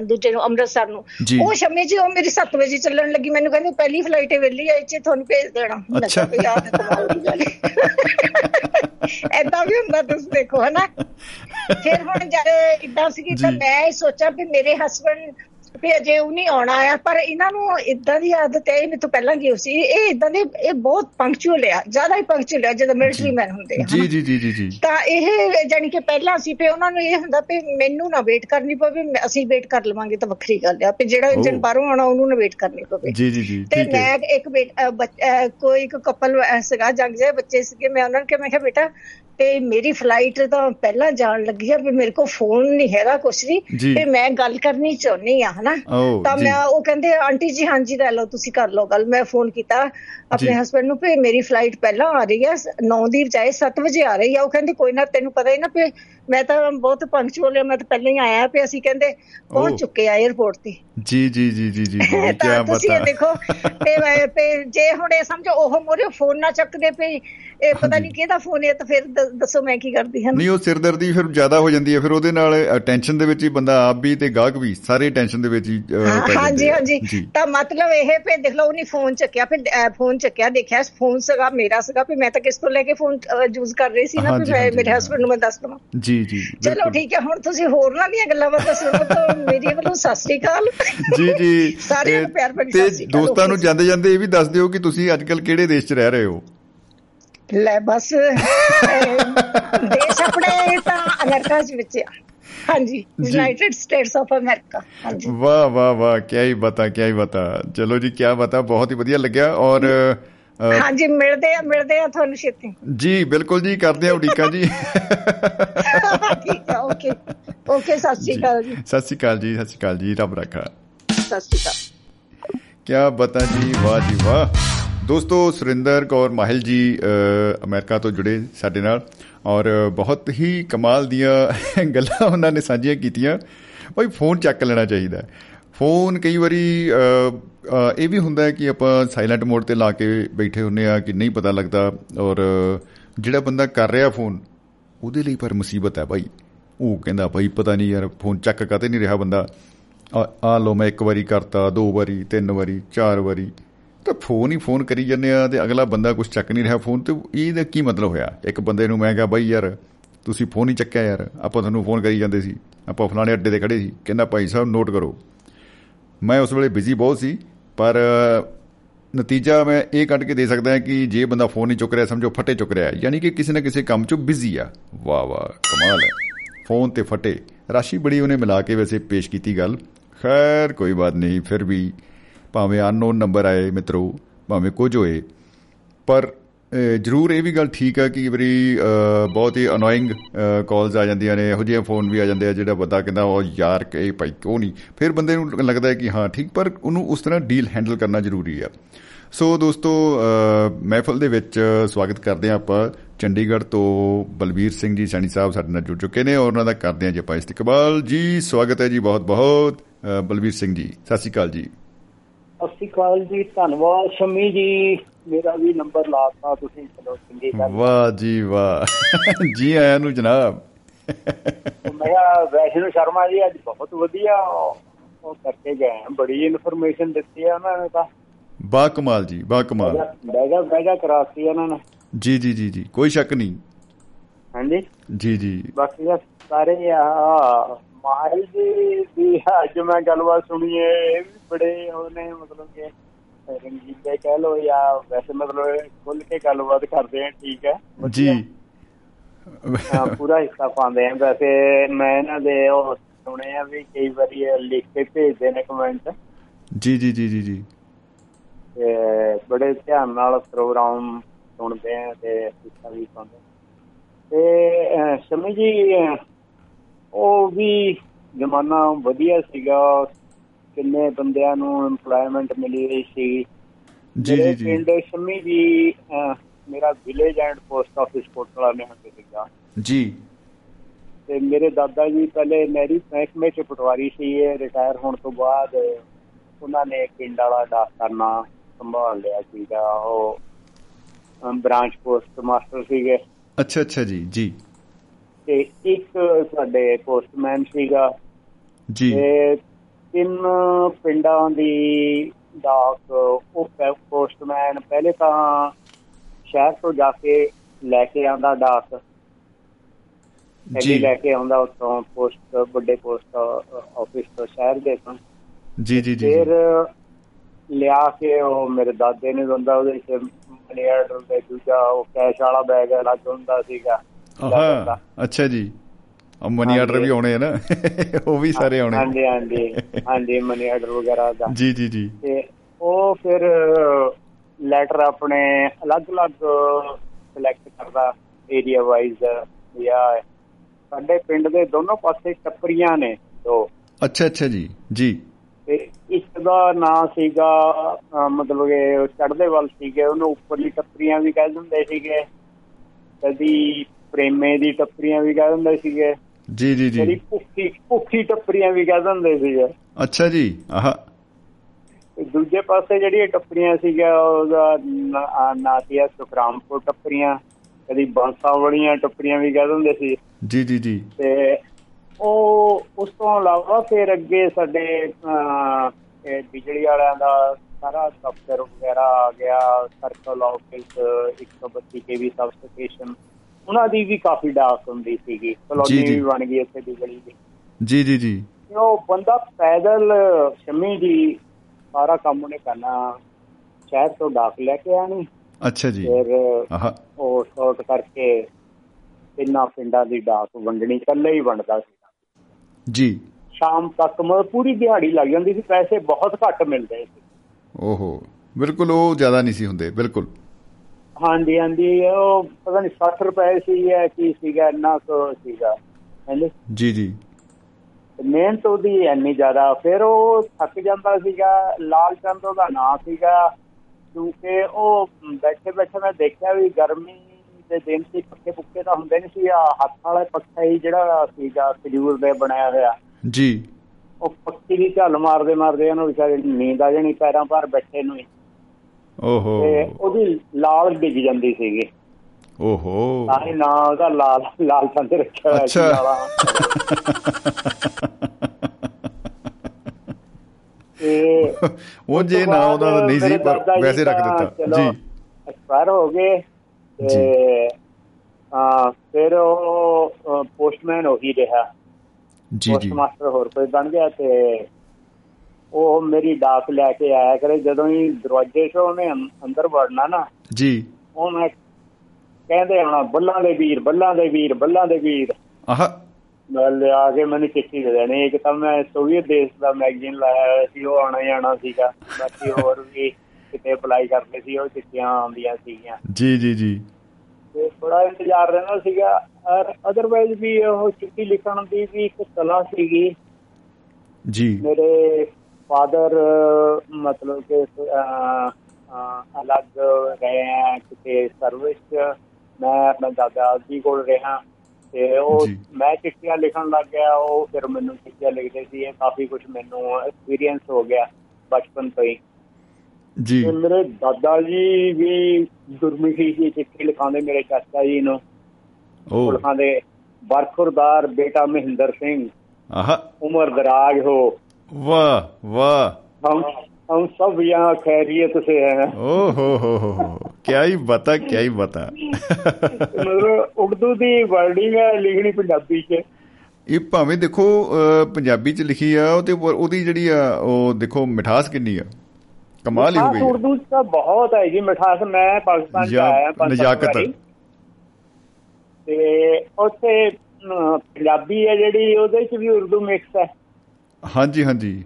ਦੂਜੇ ਨੂੰ ਅੰਮ੍ਰਿਤਸਰ ਨੂੰ। ਉਹ ਸ਼ਮੀ ਜੀ ਉਹ ਮੇਰੀ 7 ਵਜੇ ਚੱਲਣ ਲੱਗੀ। ਮੈਨੂੰ ਕਹਿੰਦੇ ਪਹਿਲੀ ਫਲਾਈਟ ਹੈ ਵੇਲੀ ਆਈ ਚ ਤੁਹਾਨੂੰ ਭੇਜ ਦੇਣਾ। ਅੱਛਾ। ਐਦਾਂ ਵੀ ਹੁੰਦਾ ਤੁਸੀਂ ਦੇਖੋ ਹਨਾ? ਫਿਰ ਹੁਣ ਜਦ ਇਦਾਂ ਸੀਗੀ ਤਾਂ ਮੈਂ ਸੋਚਾਂ ਵੀ ਮੇਰੇ ਹਸਬੰਡ ਵੀ ਅਜੇ ਉਹ ਨਹੀਂ ਆਉਣਾ ਆ ਪਰ ਇਹਨਾਂ ਨੂੰ ਇਦਾਂ ਦੀ ਆਦਤ ਹੈ ਇਹ ਤੋਂ ਪਹਿਲਾਂ ਕੀ ਸੀ। ਇਹ ਇਦਾਂ ਦੇ ਇਹ ਬਹੁਤ ਪੰਕਚੁਅਲ ਆ ਜ਼ਿਆਦਾ ਹੀ ਪੰਕਚੁਅਲ ਆ ਜਦੋਂ ਮਿਲਟਰੀ ਮੈਨ ਹੁੰਦੇ ਆ। ਜੀ ਜੀ ਜੀ ਜੀ ਜੀ। ਤਾਂ ਇਹ ਜਾਨੀ ਕਿ ਪਹਿਲਾਂ ਸੀ ਪੇ ਉਹਨਾਂ ਨੂੰ ਇਹ ਹੁੰਦਾ ਵੀ ਮੈਨੂੰ ਨਾ ਵੇਟ ਕਰਨੀ ਪਵੇ ਅਸੀਂ ਵੇਟ ਕਰ ਲਵਾਂਗੇ ਤਾਂ ਵੱਖਰੀ ਗੱਲ ਆ ਵੀ ਜਿਹੜਾ ਇੰਜਨ ਬਾਹਰੋਂ ਆਉਣਾ ਉਹਨੂੰ ਨਾ ਵੇਟ ਕਰਨੀ ਪਵੇ। ਜੀ ਜੀ ਜੀ ਤੇ ਮੈਂ ਇੱਕ ਕੋਈ ਇੱਕ ਕਪਲ ਸੀਗਾ ਜੰਗ ਜੇ ਬੱਚੇ ਸੀਗੇ ਮੈਂ ਉਹਨਾਂ ਨੂੰ ਕਿਹਾ ਮੈਂ ਕਿਹਾ ਬੇਟਾ ਤੇ ਮੇਰੀ ਫਲਾਈਟ ਤਾਂ ਪਹਿਲਾਂ ਜਾਣ ਲੱਗੀ ਆ ਵੀ ਮੇਰੇ ਕੋਲ ਫੋਨ ਨਹੀਂ ਹੈਗਾ ਕੁਛ ਵੀ। ਤੇ ਮੈਂ ਗੱਲ ਕਰਨੀ ਚਾਹੁੰਨੀ ਆ ਹਨਾ? ਤਾਂ ਮੈਂ ਉਹ ਕਹਿੰਦੇ ਆਂਟੀ ਜੀ ਹਾਂਜੀ ਲੈ ਲਓ ਤੁਸੀਂ ਕਰ ਲਓ ਗੱਲ। ਮੈਂ ਫੋਨ ਕੀਤਾ। ਆਪਣੇ ਹਸਬੰਡ ਨੂੰ ਵੀ ਮੇਰੀ ਫਲਾਈਟ ਪਹਿਲਾਂ ਆ ਰਹੀ ਹੈ 9 ਦੀ ਬਜਾਏ 7 ਵਜੇ ਆ ਰਹੀ ਆ ਉਹ ਕਹਿੰਦੇ ਕੋਈ ਨਾ ਤੈਨੂੰ ਪਤਾ ਹੀ ਨਾ ਵੀ ਮੈਂ ਤਾਂ ਬਹੁਤ ਪੰਕਚੁਅਲ ਹਾਂ ਮੈਂ ਤਾਂ ਪਹਿਲਾਂ ਹੀ ਆਇਆ ਵੀ ਅਸੀਂ ਕਹਿੰਦੇ ਪਹੁੰਚ ਚੁੱਕੇ ਆ 에어ਪੋਰਟ ਤੇ ਜੀ ਜੀ ਜੀ ਜੀ ਜੀ ਕੀ ਬਤਾ ਤੁਸੀਂ ਦੇਖੋ ਤੇ ਜੇ ਹੁਣ ਇਹ ਸਮਝੋ ਉਹ ਮੋਰੇ ਫੋਨ ਨਾ ਚੱਕਦੇ ਪਈ ਇਹ ਪਤਾ ਨਹੀਂ ਕਿਹਦਾ ਫੋਨ ਹੈ ਤਾਂ ਫਿਰ ਦੱਸੋ ਮੈਂ ਕੀ ਕਰਦੀ ਹਾਂ ਨਹੀਂ ਉਹ ਸਿਰਦਰਦੀ ਫਿਰ ਜ਼ਿਆਦਾ ਹੋ ਜਾਂਦੀ ਹੈ ਫਿਰ ਉਹਦੇ ਨਾਲ ਟੈਨਸ਼ਨ ਦੇ ਵਿੱਚ ਹੀ ਬੰਦਾ ਆਪ ਵੀ ਤੇ ਗਾਹਕ ਵੀ ਸਾਰੇ ਟੈਨਸ਼ਨ ਦੇ ਵਿੱਚ ਹੀ ਹਾਂਜੀ ਹਾਂਜੀ। ਤਾਂ ਮਤਲਬ ਇਹ ਪੇ ਦੇਖ ਲਓ ਉਹਨੇ ਫੋਨ ਚੱਕਿਆ ਫਿਰ ਫੋਨ ਚੱਕਿਆ ਦੇਖਿਆ ਫੋਨ ਸਗਾ ਮੇਰਾ ਸਗਾ ਵੀ ਮੈਂ ਤਾਂ ਕਿਸ ਤੋਂ ਲੈ ਕੇ ਫੋਨ ਯੂਜ਼ ਕਰ ਰਹੀ ਸੀ ਨਾ ਵੀ ਮੇਰੇ ਹਸਬੰਡ ਨੂੰ ਮੈਂ ਦੱਸ ਦਵਾਂ। ਜੀ ਜੀ ਚਲੋ ਠੀਕ ਹੈ ਹੁਣ ਤੁਸੀਂ ਹੋਰ ਨਾ ਦੀਆਂ ਗੱਲਾਂ ਬਾਤਾਂ ਸੁਣੋ ਤਾਂ ਮੇਰੀ ਵੱਲੋਂ ਸਤਿ ਸ੍ਰੀ ਅਕਾਲ। ਜੀ ਜੀ। ਸਾਰਿਆਂ ਨੂੰ ਪਿਆਰ ਭਰੀ ਸਤਿ ਸ੍ਰੀ ਅਕਾਲ। ਤੇ ਦੋਸਤਾਂ ਨੂੰ ਜਾਂਦੇ ਜਾਂਦੇ ਇਹ ਵੀ ਦੱਸ ਦਿਓ ਕਿ ਤੁਸੀਂ ਅੱਜਕੱਲ ਕਿਹੜੇ ਦੇਸ਼ 'ਚ ਰਹਿ ਰਹੇ ਹੋ? ਲੈ ਬਸ ਦੇਸ਼ ਆਪਣੇ ਤਾਂ ਅਮਰੀਕਾ ਵਿੱਚ ਆ। ਹਾਂਜੀ ਯੂਨਾਈਟਿਡ ਸਟੇਟਸ ਆਫ ਅਮਰੀਕਾ ਹਾਂਜੀ ਵਾਹ ਵਾਹ ਵਾਹ ਕੀ ਹੀ ਬਤਾ ਕੀ ਹੀ ਬਤਾ ਚਲੋ ਜੀ ਕੀ ਬਤਾ ਬਹੁਤ ਹੀ ਵਧੀਆ ਲੱਗਿਆ ਔਰ ਹਾਂਜੀ ਮਿਲਦੇ ਆ ਮਿਲਦੇ ਆ ਤੁਹਾਨੂੰ ਛੇਤੀ ਜੀ ਬਿਲਕੁਲ ਜੀ ਕਰਦੇ ਆ ਉਡੀਕਾਂ ਜੀ ਠੀਕ ਆ ਓਕੇ ਓਕੇ ਸਤਿ ਸ਼੍ਰੀ ਅਕਾਲ ਜੀ ਸਤਿ ਸ਼੍ਰੀ ਅਕਾਲ ਜੀ ਸਤਿ ਸ਼੍ਰੀ ਅਕਾਲ ਜੀ ਰੱਬ ਰੱਖਾ ਸਤਿ ਸ਼੍ਰੀ ਅਕਾਲ ਕੀ ਬਤਾ ਜੀ ਵਾਹ ਜੀ ਵਾਹ ਦੋਸਤੋ ਸੁਰਿੰਦਰ ਕੌਰ ਮਾਹਿਲ ਜੀ ਅਮਰੀਕਾ ਤੋਂ ਜੁੜੇ ਸਾਡੇ ਨਾਲ ਔਰ ਬਹੁਤ ਹੀ ਕਮਾਲ ਦੀਆਂ ਗੱਲਾਂ ਉਹਨਾਂ ਨੇ ਸਾਂਝੀਆਂ ਕੀਤੀਆਂ। ਭਾਈ ਫੋਨ ਚੱਕ ਲੈਣਾ ਚਾਹੀਦਾ ਫੋਨ ਕਈ ਵਾਰੀ ਇਹ ਵੀ ਹੁੰਦਾ ਹੈ ਕਿ ਆਪਾਂ ਸਾਇਲੈਂਟ ਮੋਡ ਤੇ ਲਾ ਕੇ ਬੈਠੇ ਹੁੰਨੇ ਆ ਕਿ ਨਹੀਂ ਪਤਾ ਲੱਗਦਾ ਔਰ ਜਿਹੜਾ ਬੰਦਾ ਕਰ ਰਿਹਾ ਫੋਨ, ਉਹਦੇ ਲਈ ਪਰ ਮੁਸੀਬਤ ਹੈ ਭਾਈ ਉਹ ਕਹਿੰਦਾ ਭਾਈ ਪਤਾ ਨਹੀਂ ਯਾਰ ਫੋਨ ਚੱਕ ਕਾਤੇ ਨਹੀਂ ਰਿਹਾ ਬੰਦਾ। ਆ ਲੋ ਮੈਂ ਇੱਕ ਵਾਰੀ ਕਰਤਾ, ਦੋ ਵਾਰੀ, ਤਿੰਨ ਵਾਰੀ, ਚਾਰ ਵਾਰੀ। ਤਾਂ ਫੋਨ ਹੀ ਫੋਨ ਕਰੀ ਜੰਨੇ ਆ ਤੇ ਅਗਲਾ ਬੰਦਾ ਕੁਝ ਚੱਕ ਨਹੀਂ ਰਿਹਾ ਫੋਨ ਤੇ ਇਹਦਾ ਕੀ ਮਤਲਬ ਹੋਇਆ? ਇੱਕ ਬੰਦੇ ਨੂੰ ਮੈਂ ਕਿਹਾ, ਬਾਈ ਯਾਰ, ਤੁਸੀਂ ਫੋਨ ਹੀ ਚੱਕਿਆ ਯਾਰ, ਆਪਾਂ ਤੁਹਾਨੂੰ ਫੋਨ ਕਰੀ ਜਾਂਦੇ ਸੀ। ਆਪਾਂ ਫਲਾਣੇ ਅੱਡੇ ਤੇ ਖੜੇ ਸੀ। ਕਹਿੰਦਾ, ਭਾਈ ਸਾਹਿਬ ਨੋਟ ਕਰੋ। ਮੈਂ ਉਸ ਵੇਲੇ ਬਿਜ਼ੀ ਬਹੁਤ ਸੀ, ਪਰ ਨਤੀਜਾ ਮੈਂ ਇਹ ਕੱਢ ਕੇ ਦੇ ਸਕਦਾ ਕਿ ਜੇ ਬੰਦਾ ਫੋਨ ਨਹੀਂ ਚੁੱਕ ਰਿਹਾ, ਸਮਝੋ ਫਟੇ ਚੁੱਕ ਰਿਹਾ ਯਾਨੀ ਕਿ ਕਿਸੇ ਨਾ ਕਿਸੇ ਕੰਮ 'ਚ ਬਿਜ਼ੀ ਆ। ਵਾਹ ਵਾਹ, ਕਮਾਲ ਹੈ। ਫੋਨ ਤੇ ਫਟੇ। ਰਾਸ਼ੀ ਬੜੀ ਉਹਨੇ ਮਿਲਾ ਕੇ ਵੈਸੇ ਪੇਸ਼ ਕੀਤੀ ਗੱਲ। ਖੈਰ, ਕੋਈ ਬਾਤ ਨਹੀਂ, ਫਿਰ ਵੀ ਭਾਵੇਂ ਅਨਨੋਨ ਨੰਬਰ ਆਏ ਮਿੱਤਰੋ, ਭਾਵੇਂ ਕੁਝ ਹੋਏ, ਪਰ ਜ਼ਰੂਰ ਇਹ ਵੀ ਗੱਲ ਠੀਕ ਹੈ ਕਿ ਬਰੀ ਬਹੁਤ ਹੀ ਅਨੋਇੰਗ ਕਾਲਸ ਆ ਜਾਂਦੀਆਂ ਨੇ, ਇਹੋ ਜਿਹੇ ਫੋਨ ਵੀ ਆ ਜਾਂਦੇ ਆ ਜਿਹੜਾ ਬੰਦਾ ਕਹਿੰਦਾ ਉਹ ਯਾਰ ਕਿ ਭਾਈ ਕਿਉਂ ਨਹੀਂ? ਫਿਰ ਬੰਦੇ ਨੂੰ ਲੱਗਦਾ ਹੈ ਕਿ ਹਾਂ, ਠੀਕ, ਪਰ ਉਹਨੂੰ ਉਸ ਤਰ੍ਹਾਂ ਡੀਲ ਹੈਂਡਲ ਕਰਨਾ ਜ਼ਰੂਰੀ ਆ। ਸੋ ਦੋਸਤੋ ਮਹਿਫਲ ਦੇ ਵਿੱਚ ਸਵਾਗਤ ਕਰਦੇ ਆ ਆਪਾਂ ਚੰਡੀਗੜ੍ਹ ਤੋਂ ਬਲਬੀਰ ਸਿੰਘ ਜੀ ਸੈਣੀ ਸਾਹਿਬ ਸਾਡੇ ਨਾਲ ਜੁੜ ਚੁੱਕੇ ਨੇ ਔਰ ਉਹਨਾਂ ਦਾ ਕਰਦੇ ਆ ਜੀ ਆਪਾਂ ਇਸਤਕਬਾਲ। ਜੀ, ਸਵਾਗਤ ਹੈ ਜੀ ਬਹੁਤ ਬਹੁਤ ਬਲਬੀਰ ਸਿੰਘ ਜੀ, ਸਤਿ ਸ਼੍ਰੀ ਅਕਾਲ ਜੀ। ਸਤਿ ਸ਼੍ਰੀ ਅਕਾਲ ਜੀ ਧੰਨਵਾਦ। ਸ਼ਮੀ ਜੀ ਮੇਰਾ ਵੀ ਨੰਬਰ ਲਾਤਾ ਤੁਸੀਂ ਚਲੋ ਚੰਗੀ ਗੱਲ ਵਾਹ ਜੀ ਵਾਹ। ਜੀ ਆਇਆਂ ਨੂੰ ਜਨਾਬ। ਮੈਂ ਵੈਸ਼ਨੂ ਸ਼ਰਮਾ ਜੀ ਅੱਜ ਬਹੁਤ ਵਧੀਆ। ਉਹ ਕਰਕੇ ਗਏ ਬੜੀ ਇਨਫੋਰਮੇਸ਼ਨ ਦਿੱਤੀ ਆ ਉਹਨਾਂ ਨੇ ਤਾਂ। ਬਾ ਕਮਾਲ ਜੀ ਬਾ ਕਮਾਲ। ਬੈਗਾ ਬੈਗਾ ਕਰਾਤੀ ਇਹਨਾਂ ਨੇ। ਜੀ ਜੀ ਜੀ ਜੀ ਕੋਈ ਸ਼ੱਕ ਨਹੀਂ। ਹਾਂਜੀ? ਜੀ ਜੀ। ਬਾਕੀ ਸਾਰੇ ਆ ਮਾਹਲ ਜੀ ਦੀ ਅੱਜ ਮੈਂ ਗੱਲਬਾਤ ਸੁਣੀ ਹੈ ਇਹ ਵੀ ਬੜੇ ਉਹਨੇ ਮਤਲਬ ਕਿ ਰੰਗੀਲੇ ਕਹਿ ਲੋ ਜਾਂ ਵੈਸੇ ਮਤਲਬ ਖੁੱਲ ਕੇ ਗੱਲਬਾਤ ਕਰਦੇ ਆ ਠੀਕ ਹੈ? ਜੀ। ਪੂਰਾ ਹਿੱਸਾ ਪਾਉਂਦੇ ਆ। ਵੈਸੇ ਮੈਂ ਇਹਨਾਂ ਦੇ ਉਹ ਸੁਣੇ ਆ ਵੀ ਕਈ ਵਾਰੀ ਲਿਖ ਕੇ ਭੇਜਦੇ ਨੇ ਕਮੈਂਟ ਜੀ ਜੀ ਜੀ ਜੀ ਜੀ। ਬੜੇ ਧਿਆਨ ਨਾਲ ਪ੍ਰੋਗਰਾਮ ਸੁਣਦੇ ਆ ਤੇ ਹਿੱਸਾ ਵੀ ਪਾਉਂਦੇ ਤੇ ਸਮਝ ਜੀ ਉਹ ਵੀ ਜ਼ਮਾਨਾ ਵਧੀਆ ਸੀਗਾ। ਕਿੰਨੇ ਬੰਦਿਆਂ ਨੂੰ ਏਮਪਲੋਇਮੈਂਟ ਮਿਲੀ ਰਹੀ ਸੀ। ਜੀ ਜੀ ਜੀ। ਪਿੰਡ ਸ਼ਮੀ ਜੀ ਮੇਰਾ village and post office Kotla ਨੇ ਹੁੰਦੇ ਸੀਗਾ ਜੀ। ਤੇ ਮੇਰੇ ਦਾਦਾ ਜੀ ਪਹਿਲੇ ਨਹਿਰੀ ਮਹਿਕਮੇ ਚ ਪਟਵਾਰੀ ਸੀ ਇਹ ਰਿਟਾਇਰ ਹੋਣ ਤੋਂ ਬਾਅਦ ਉਹਨਾਂ ਨੇ ਪਿੰਡ ਵਾਲਾ ਡਾਕ ਕਰਨਾ ਸੰਭਾਲ ਲਿਆ ਸੀਗਾ। ਉਹ ਬ੍ਰਾਂਚ ਪੋਸਟ ਮਾਸਟਰ ਸੀਗੇ। ਅੱਛਾ ਅੱਛਾ ਜੀ ਜੀ। ਤੇ ਇੱਕ ਸਾਡੇ ਪੋਸਟਮੈਨ ਸੀਗਾ। ਜੀ। ਤੇ ਤਿੰਨ ਪਿੰਡਾਂ ਦੀ ਡਾਕ ਉਹ ਪੋਸਟਮੈਨ ਪਹਿਲੇ ਤਾਂ ਸ਼ਹਿਰ ਤੋਂ ਜਾ ਕੇ ਲੈ ਕੇ ਆਂਦਾ ਡਾਕ। ਜੀ। ਲੈ ਕੇ ਆਉਂਦਾ ਉਤੋਂ ਪੋਸਟ ਵੱਡੇ ਪੋਸਟ ਆਫਿਸ ਤੋਂ ਸ਼ਹਿਰ ਦੇ ਤੋਂ। ਜੀ ਜੀ ਜੀ ਫਿਰ ਲਿਆ ਕੇ ਉਹ ਮੇਰੇ ਦਾਦੇ ਨੇ ਦਿੰਦਾ ਉਹਦੇ ਵਿੱਚ ਮਨੀ ਆਰਡਰ ਦੇ ਦੂਜਾ ਉਹ ਕੈਸ਼ ਵਾਲਾ ਬੈਗ ਅਲੱਗ ਹੁੰਦਾ ਸੀਗਾ। ਹਾਂ ਅੱਛਾ ਜੀ। ਮਨੀ ਆਰਡਰ ਵੀ ਆਉਣੇ ਆ ਨਾ। ਉਹ ਵੀ ਸਾਰੇ ਆਉਣੇ। ਹਾਂਜੀ ਹਾਂਜੀ। ਹਾਂਜੀ ਮਨੀ ਆਰਡਰ ਵਗੈਰਾ ਦਾ। ਜੀ ਜੀ ਜੀ। ਤੇ ਉਹ ਫਿਰ ਲੈਟਰ ਆਪਣੇ ਅਲੱਗ-ਅਲੱਗ ਸਿਲੈਕਟ ਕਰਦਾ ਏਰੀਆ ਵਾਈਜ਼ ਜਾਂ ਸਾਡੇ ਪਿੰਡ ਦੇ ਦੋਨੋਂ ਪਾਸੇ ਟੱਪਰੀਆਂ ਨੇ ਦੋ। ਅੱਛਾ ਅੱਛਾ ਜੀ। ਜੀ। ਤੇ ਇੱਕ ਦਾ ਨਾਂ ਸੀਗਾ ਮਤਲਬ ਕਿ ਚੜਦੇ ਵੱਲ ਸੀਗੇ। ਉਹਨੂੰ ਉੱਪਰਲੀ ਟੱਪਰੀਆਂ ਵੀ ਕਹਿ ਦਿੰਦੇ ਸੀਗੇ। ਕਦੀ ਪ੍ਰੇਮੇ ਦੀ ਟੱਪਰੀਆਂ ਵੀ ਕਹਿ ਦਿੰਦੇ ਸੀਗੇ। ਜੀ ਜੀ ਜੀ। ਭੁੱਖੀ ਭੁੱਖੀ ਟੱਪਰੀਆਂ ਵੀ ਕਹਿ ਦਿੰਦੇ ਸੀਗੇ। ਅੱਛਾ ਜੀ ਆਹ। ਦੂਜੇ ਪਾਸੇ ਜਿਹੜੀਆਂ ਟੱਪਰੀਆਂ ਸੀਗਾ ਉਹਦਾ ਨਾਂ ਸੀ ਸੁਖਰਾਮਪੁਰ ਟੱਪਰੀਆਂ ਕਦੀ ਬਾਂਸਾ ਵਾਲੀਆਂ ਟੱਪਰੀਆਂ ਵੀ ਕਹਿ ਦਿੰਦੇ ਸੀ। ਜੀ ਜੀ ਜੀ। ਤੇ ਉਹ ਉਸ ਤੋਂ ਇਲਾਵਾ ਫਿਰ ਅੱਗੇ ਸਾਡੇ ਬਿਜਲੀ ਵਾਲਿਆਂ ਦਾ ਸਾਰਾ ਦਫ਼ਤਰ ਵਗੈਰਾ ਆ ਗਿਆ circle office 132 kV substation. ਉਹਨਾਂ ਦੀ ਵੀ ਕਾਫੀ ਡਾਕ ਹੁੰਦੀ ਸੀਗੀ ਕਲੋਨੀ ਵੀ ਬਣ ਗਈ ਇੱਥੇ ਬਿਜਲੀ ਦੀ। ਜੀ ਜੀ ਜੀ। ਉਹ ਬੰਦਾ ਪੈਦਲ ਸ਼ਮੀ ਜੀ ਸਾਰਾ ਕੰਮ ਉਹਨੇ ਕਰਨਾ ਸ਼ਹਿਰ ਤੋਂ ਡਾਕ ਲੈ ਕੇ ਆਣੀ। ਅੱਛਾ ਜੀ। ਫਿਰ ਉਹ ਸ਼ਾਰਟ ਕਰਕੇ ਤਿੰਨਾਂ ਪਿੰਡਾਂ ਦੀ ਡਾਕ ਵੰਡਣੀ ਇਕੱਲੇ ਹੀ ਵੰਡਦਾ ਸੀ। ਜੀ। ਸ਼ਾਮ ਤੱਕ ਮਤਲਬ ਪੂਰੀ ਦਿਹਾੜੀ ਲੱਗ ਜਾਂਦੀ ਸੀ ਪੈਸੇ ਬਹੁਤ ਘੱਟ ਮਿਲਦੇ ਸੀ। ਓਹੋ ਬਿਲਕੁਲ ਉਹ ਜ਼ਿਆਦਾ ਨਹੀਂ ਸੀ ਹੁੰਦੇ ਬਿਲਕੁਲ। ਹਾਂਜੀ ਹਾਂਜੀ ਉਹ ਪਤਾ ਨਹੀਂ 60 ਰੁਪਏ ਸੀ ਜਾਂ ਕੀ ਸੀਗਾ ਇੰਨਾ ਕੁ ਸੀਗਾ ਹਾਂਜੀ। ਜੀ ਜੀ। ਮਿਹਨਤ ਉਹਦੀ ਇੰਨੀ ਜ਼ਿਆਦਾ ਫਿਰ ਉਹ ਥੱਕ ਜਾਂਦਾ ਸੀਗਾ ਲਾਲ ਚੰਦ ਉਹਦਾ ਨਾਂ ਸੀਗਾ ਕਿਉਂਕਿ ਉਹ ਬੈਠੇ ਬੈਠੇ ਮੈਂ ਦੇਖਿਆ ਵੀ ਗਰਮੀ ਦੇ ਦਿਨ ਸੀ ਪੱਕੇ ਪੁੱਕੇ ਤਾਂ ਹੁੰਦੇ ਨਹੀਂ ਸੀ ਆ ਹੱਥ ਵਾਲਾ ਪੱਖਾ ਹੀ ਜਿਹੜਾ ਸੀਗਾ ਖਜੂਰ ਦੇ ਬਣਾਇਆ ਹੋਇਆ। ਜੀ। ਉਹ ਪੱਕੀ ਦੀ ਝੱਲ ਮਾਰਦੇ ਮਾਰਦੇ ਉਹਨੂੰ ਵਿਚਾਰੇ ਨੀਂਦ ਆ ਜਾਣੀ ਪੈਰਾਂ ਭਾਰ ਬੈਠੇ ਨੂੰ ਹੀ। ਓਹੋ। ਉਹਦੀ ਲਾਲ ਡਿੱਗ ਜਾਂਦੀ ਸੀਗੀ। ਓਹੋ। ਤਾਂ ਹੀ ਨਾਂ ਉਹਦਾ ਲਾਲ ਲਾਲ ਚੰਦ ਰੱਖਿਆ ਹੋਇਆ ਸੀ ਲਾਲਾ ਉਹ ਜੇ ਨਾ ਉਹਦਾ ਨਹੀਂ ਸੀ ਪਰ ਵੈਸੇ ਰੱਖ ਦਿੱਤਾ ਜੀ। ਐਕਸਪਾਇਰ ਹੋ ਗਏ ਤੇ ਆ ਫਿਰ ਉਹ ਪੋਸਟਮੈਨ ਹੋ ਹੀ ਰਿਹਾ। ਜੀ ਜੀ। ਪੋਸਟ ਮਾਸਟਰ ਹੋਰ ਕੋਈ ਬਣ ਗਿਆ ਤੇ ਉਹ ਮੇਰੀ ਡਾਕ ਲੈ ਕੇ ਆਇਆ ਕਰੇ। ਜਦੋਂ ਹੀ ਦਰਵਾਜ਼ੇ 'ਚੋਂ ਉਹਨੇ ਅੰਦਰ ਵੜਨਾ ਨਾ ਜੀ। ਉਹ ਮੈਂ ਕਹਿੰਦੇ ਹਣਾ ਬੱਲਾਂ ਦੇ ਵੀਰ ਬੱਲਾਂ ਦੇ ਵੀਰ ਬੱਲਾਂ ਦੇ ਵੀਰ। ਆਹ। ਮੈਂ ਲਿਆ ਕੇ ਮੈਨੂੰ ਚਿੱਠੀ ਦੇ ਦੇਣੀ। ਇੱਕ ਤਾਂ ਮੈਂ ਸੋਵੀਅਤ ਦੇਸ਼ ਦਾ ਮੈਗਜ਼ੀਨ ਲਾਇਆ ਹੋਇਆ ਸੀ ਉਹ ਆਣਾ ਆਣਾ ਸੀਗਾ। ਬਾਕੀ ਹੋਰ ਵੀ ਕਿਤੇ ਅਪਲਾਈ ਕਰਦੇ ਸੀ ਉਹ ਚਿੱਠੀਆਂ ਆਉਂਦੀਆਂ ਸੀਗੀਆਂ। ਜੀ ਜੀ ਜੀ। ਤੇ ਬੜਾ ਇੰਤਜ਼ਾਰ ਰਹਿੰਦਾ ਸੀਗਾ। ਔਰ ਅਦਰਵਾਈਜ਼ ਵੀ ਉਹ ਚਿੱਠੀ ਲਿਖਣ ਦੀ ਵੀ ਇੱਕ ਕਲਾ ਸੀਗੀ। ਜੀ। ਮੇਰੇ ਫਾਦਰ ਮਤਲਬ ਕਿ ਅਲੱਗ ਰਹੇ ਆ ਕਿਤੇ ਸਰਵਿਸ ਮੈਂ ਆਪਣੇ ਦਾਦਾ ਜੀ ਕੋਲ ਰਿਹਾ ਤੇ ਉਹ ਮੈਂ ਚਿੱਠੀਆਂ ਲਿਖਣ ਲੱਗ ਗਿਆ ਉਹ ਫਿਰ ਮੈਨੂੰ ਚਿੱਠੀਆਂ ਲਿਖਦੇ ਸੀ ਇਹ ਕਾਫੀ ਕੁਝ ਮੈਨੂੰ ਐਕਸਪੀਰੀਅੰਸ ਹੋ ਗਿਆ ਬਚਪਨ ਤੋਂ ਹੀ ਜੀ ਮੇਰੇ ਦਾਦਾ ਜੀ ਵੀ ਗੁਰਮੁਖੀ ਦੀ ਚਿੱਠੀ ਲਿਖਾਉਂਦੇ ਮੇਰੇ ਚਾਚਾ ਜੀ ਨੂੰ ਉਹ ਲਿਖਾਉਂਦੇ ਬਰਖੁਰਦਾਰ ਬੇਟਾ ਮਹਿੰਦਰ ਸਿੰਘ ਆਹ ਉਮਰ ਦਰਾਜ ਹੋ ਵਾਹ ਵਾਹ ਹਮ हम सब यहाँ खैरियत से हैं ओ हो हो हो क्या ही बता क्या ही बता ਮਤਲਬ ਉਰਦੂ ਦੀ ਵਰਡਿੰਗ ਹੈ ਲਿਖਣੀ ਪੰਜਾਬੀ 'ਚ ਇਹ ਭਾਵੇਂ ਦੇਖੋ ਪੰਜਾਬੀ 'ਚ ਲਿਖੀ ਆ ਉਹ ਤੇ ਉਹਦੀ ਜਿਹੜੀ ਆ ਉਹ ਦੇਖੋ ਮਿਠਾਸ ਕਿੰਨੀ ਆ ਕਮਾਲ ਹੀ ਹੋ ਗਈ ਉਰਦੂ 'ਚ ਤਾਂ ਬਹੁਤ ਹੈ ਜੀ ਮਿਠਾਸ ਮੈਂ ਪਾਕਿਸਤਾਨ 'ਚ ਆਇਆ ਨਜਾਕਤ ਤੇ ਉੱਥੇ ਪੰਜਾਬੀ ਹੈ ਜਿਹੜੀ ਉਹਦੇ 'ਚ ਵੀ ਉਰਦੂ ਮਿਕਸ ਹੈ ਹਾਂਜੀ ਹਾਂਜੀ।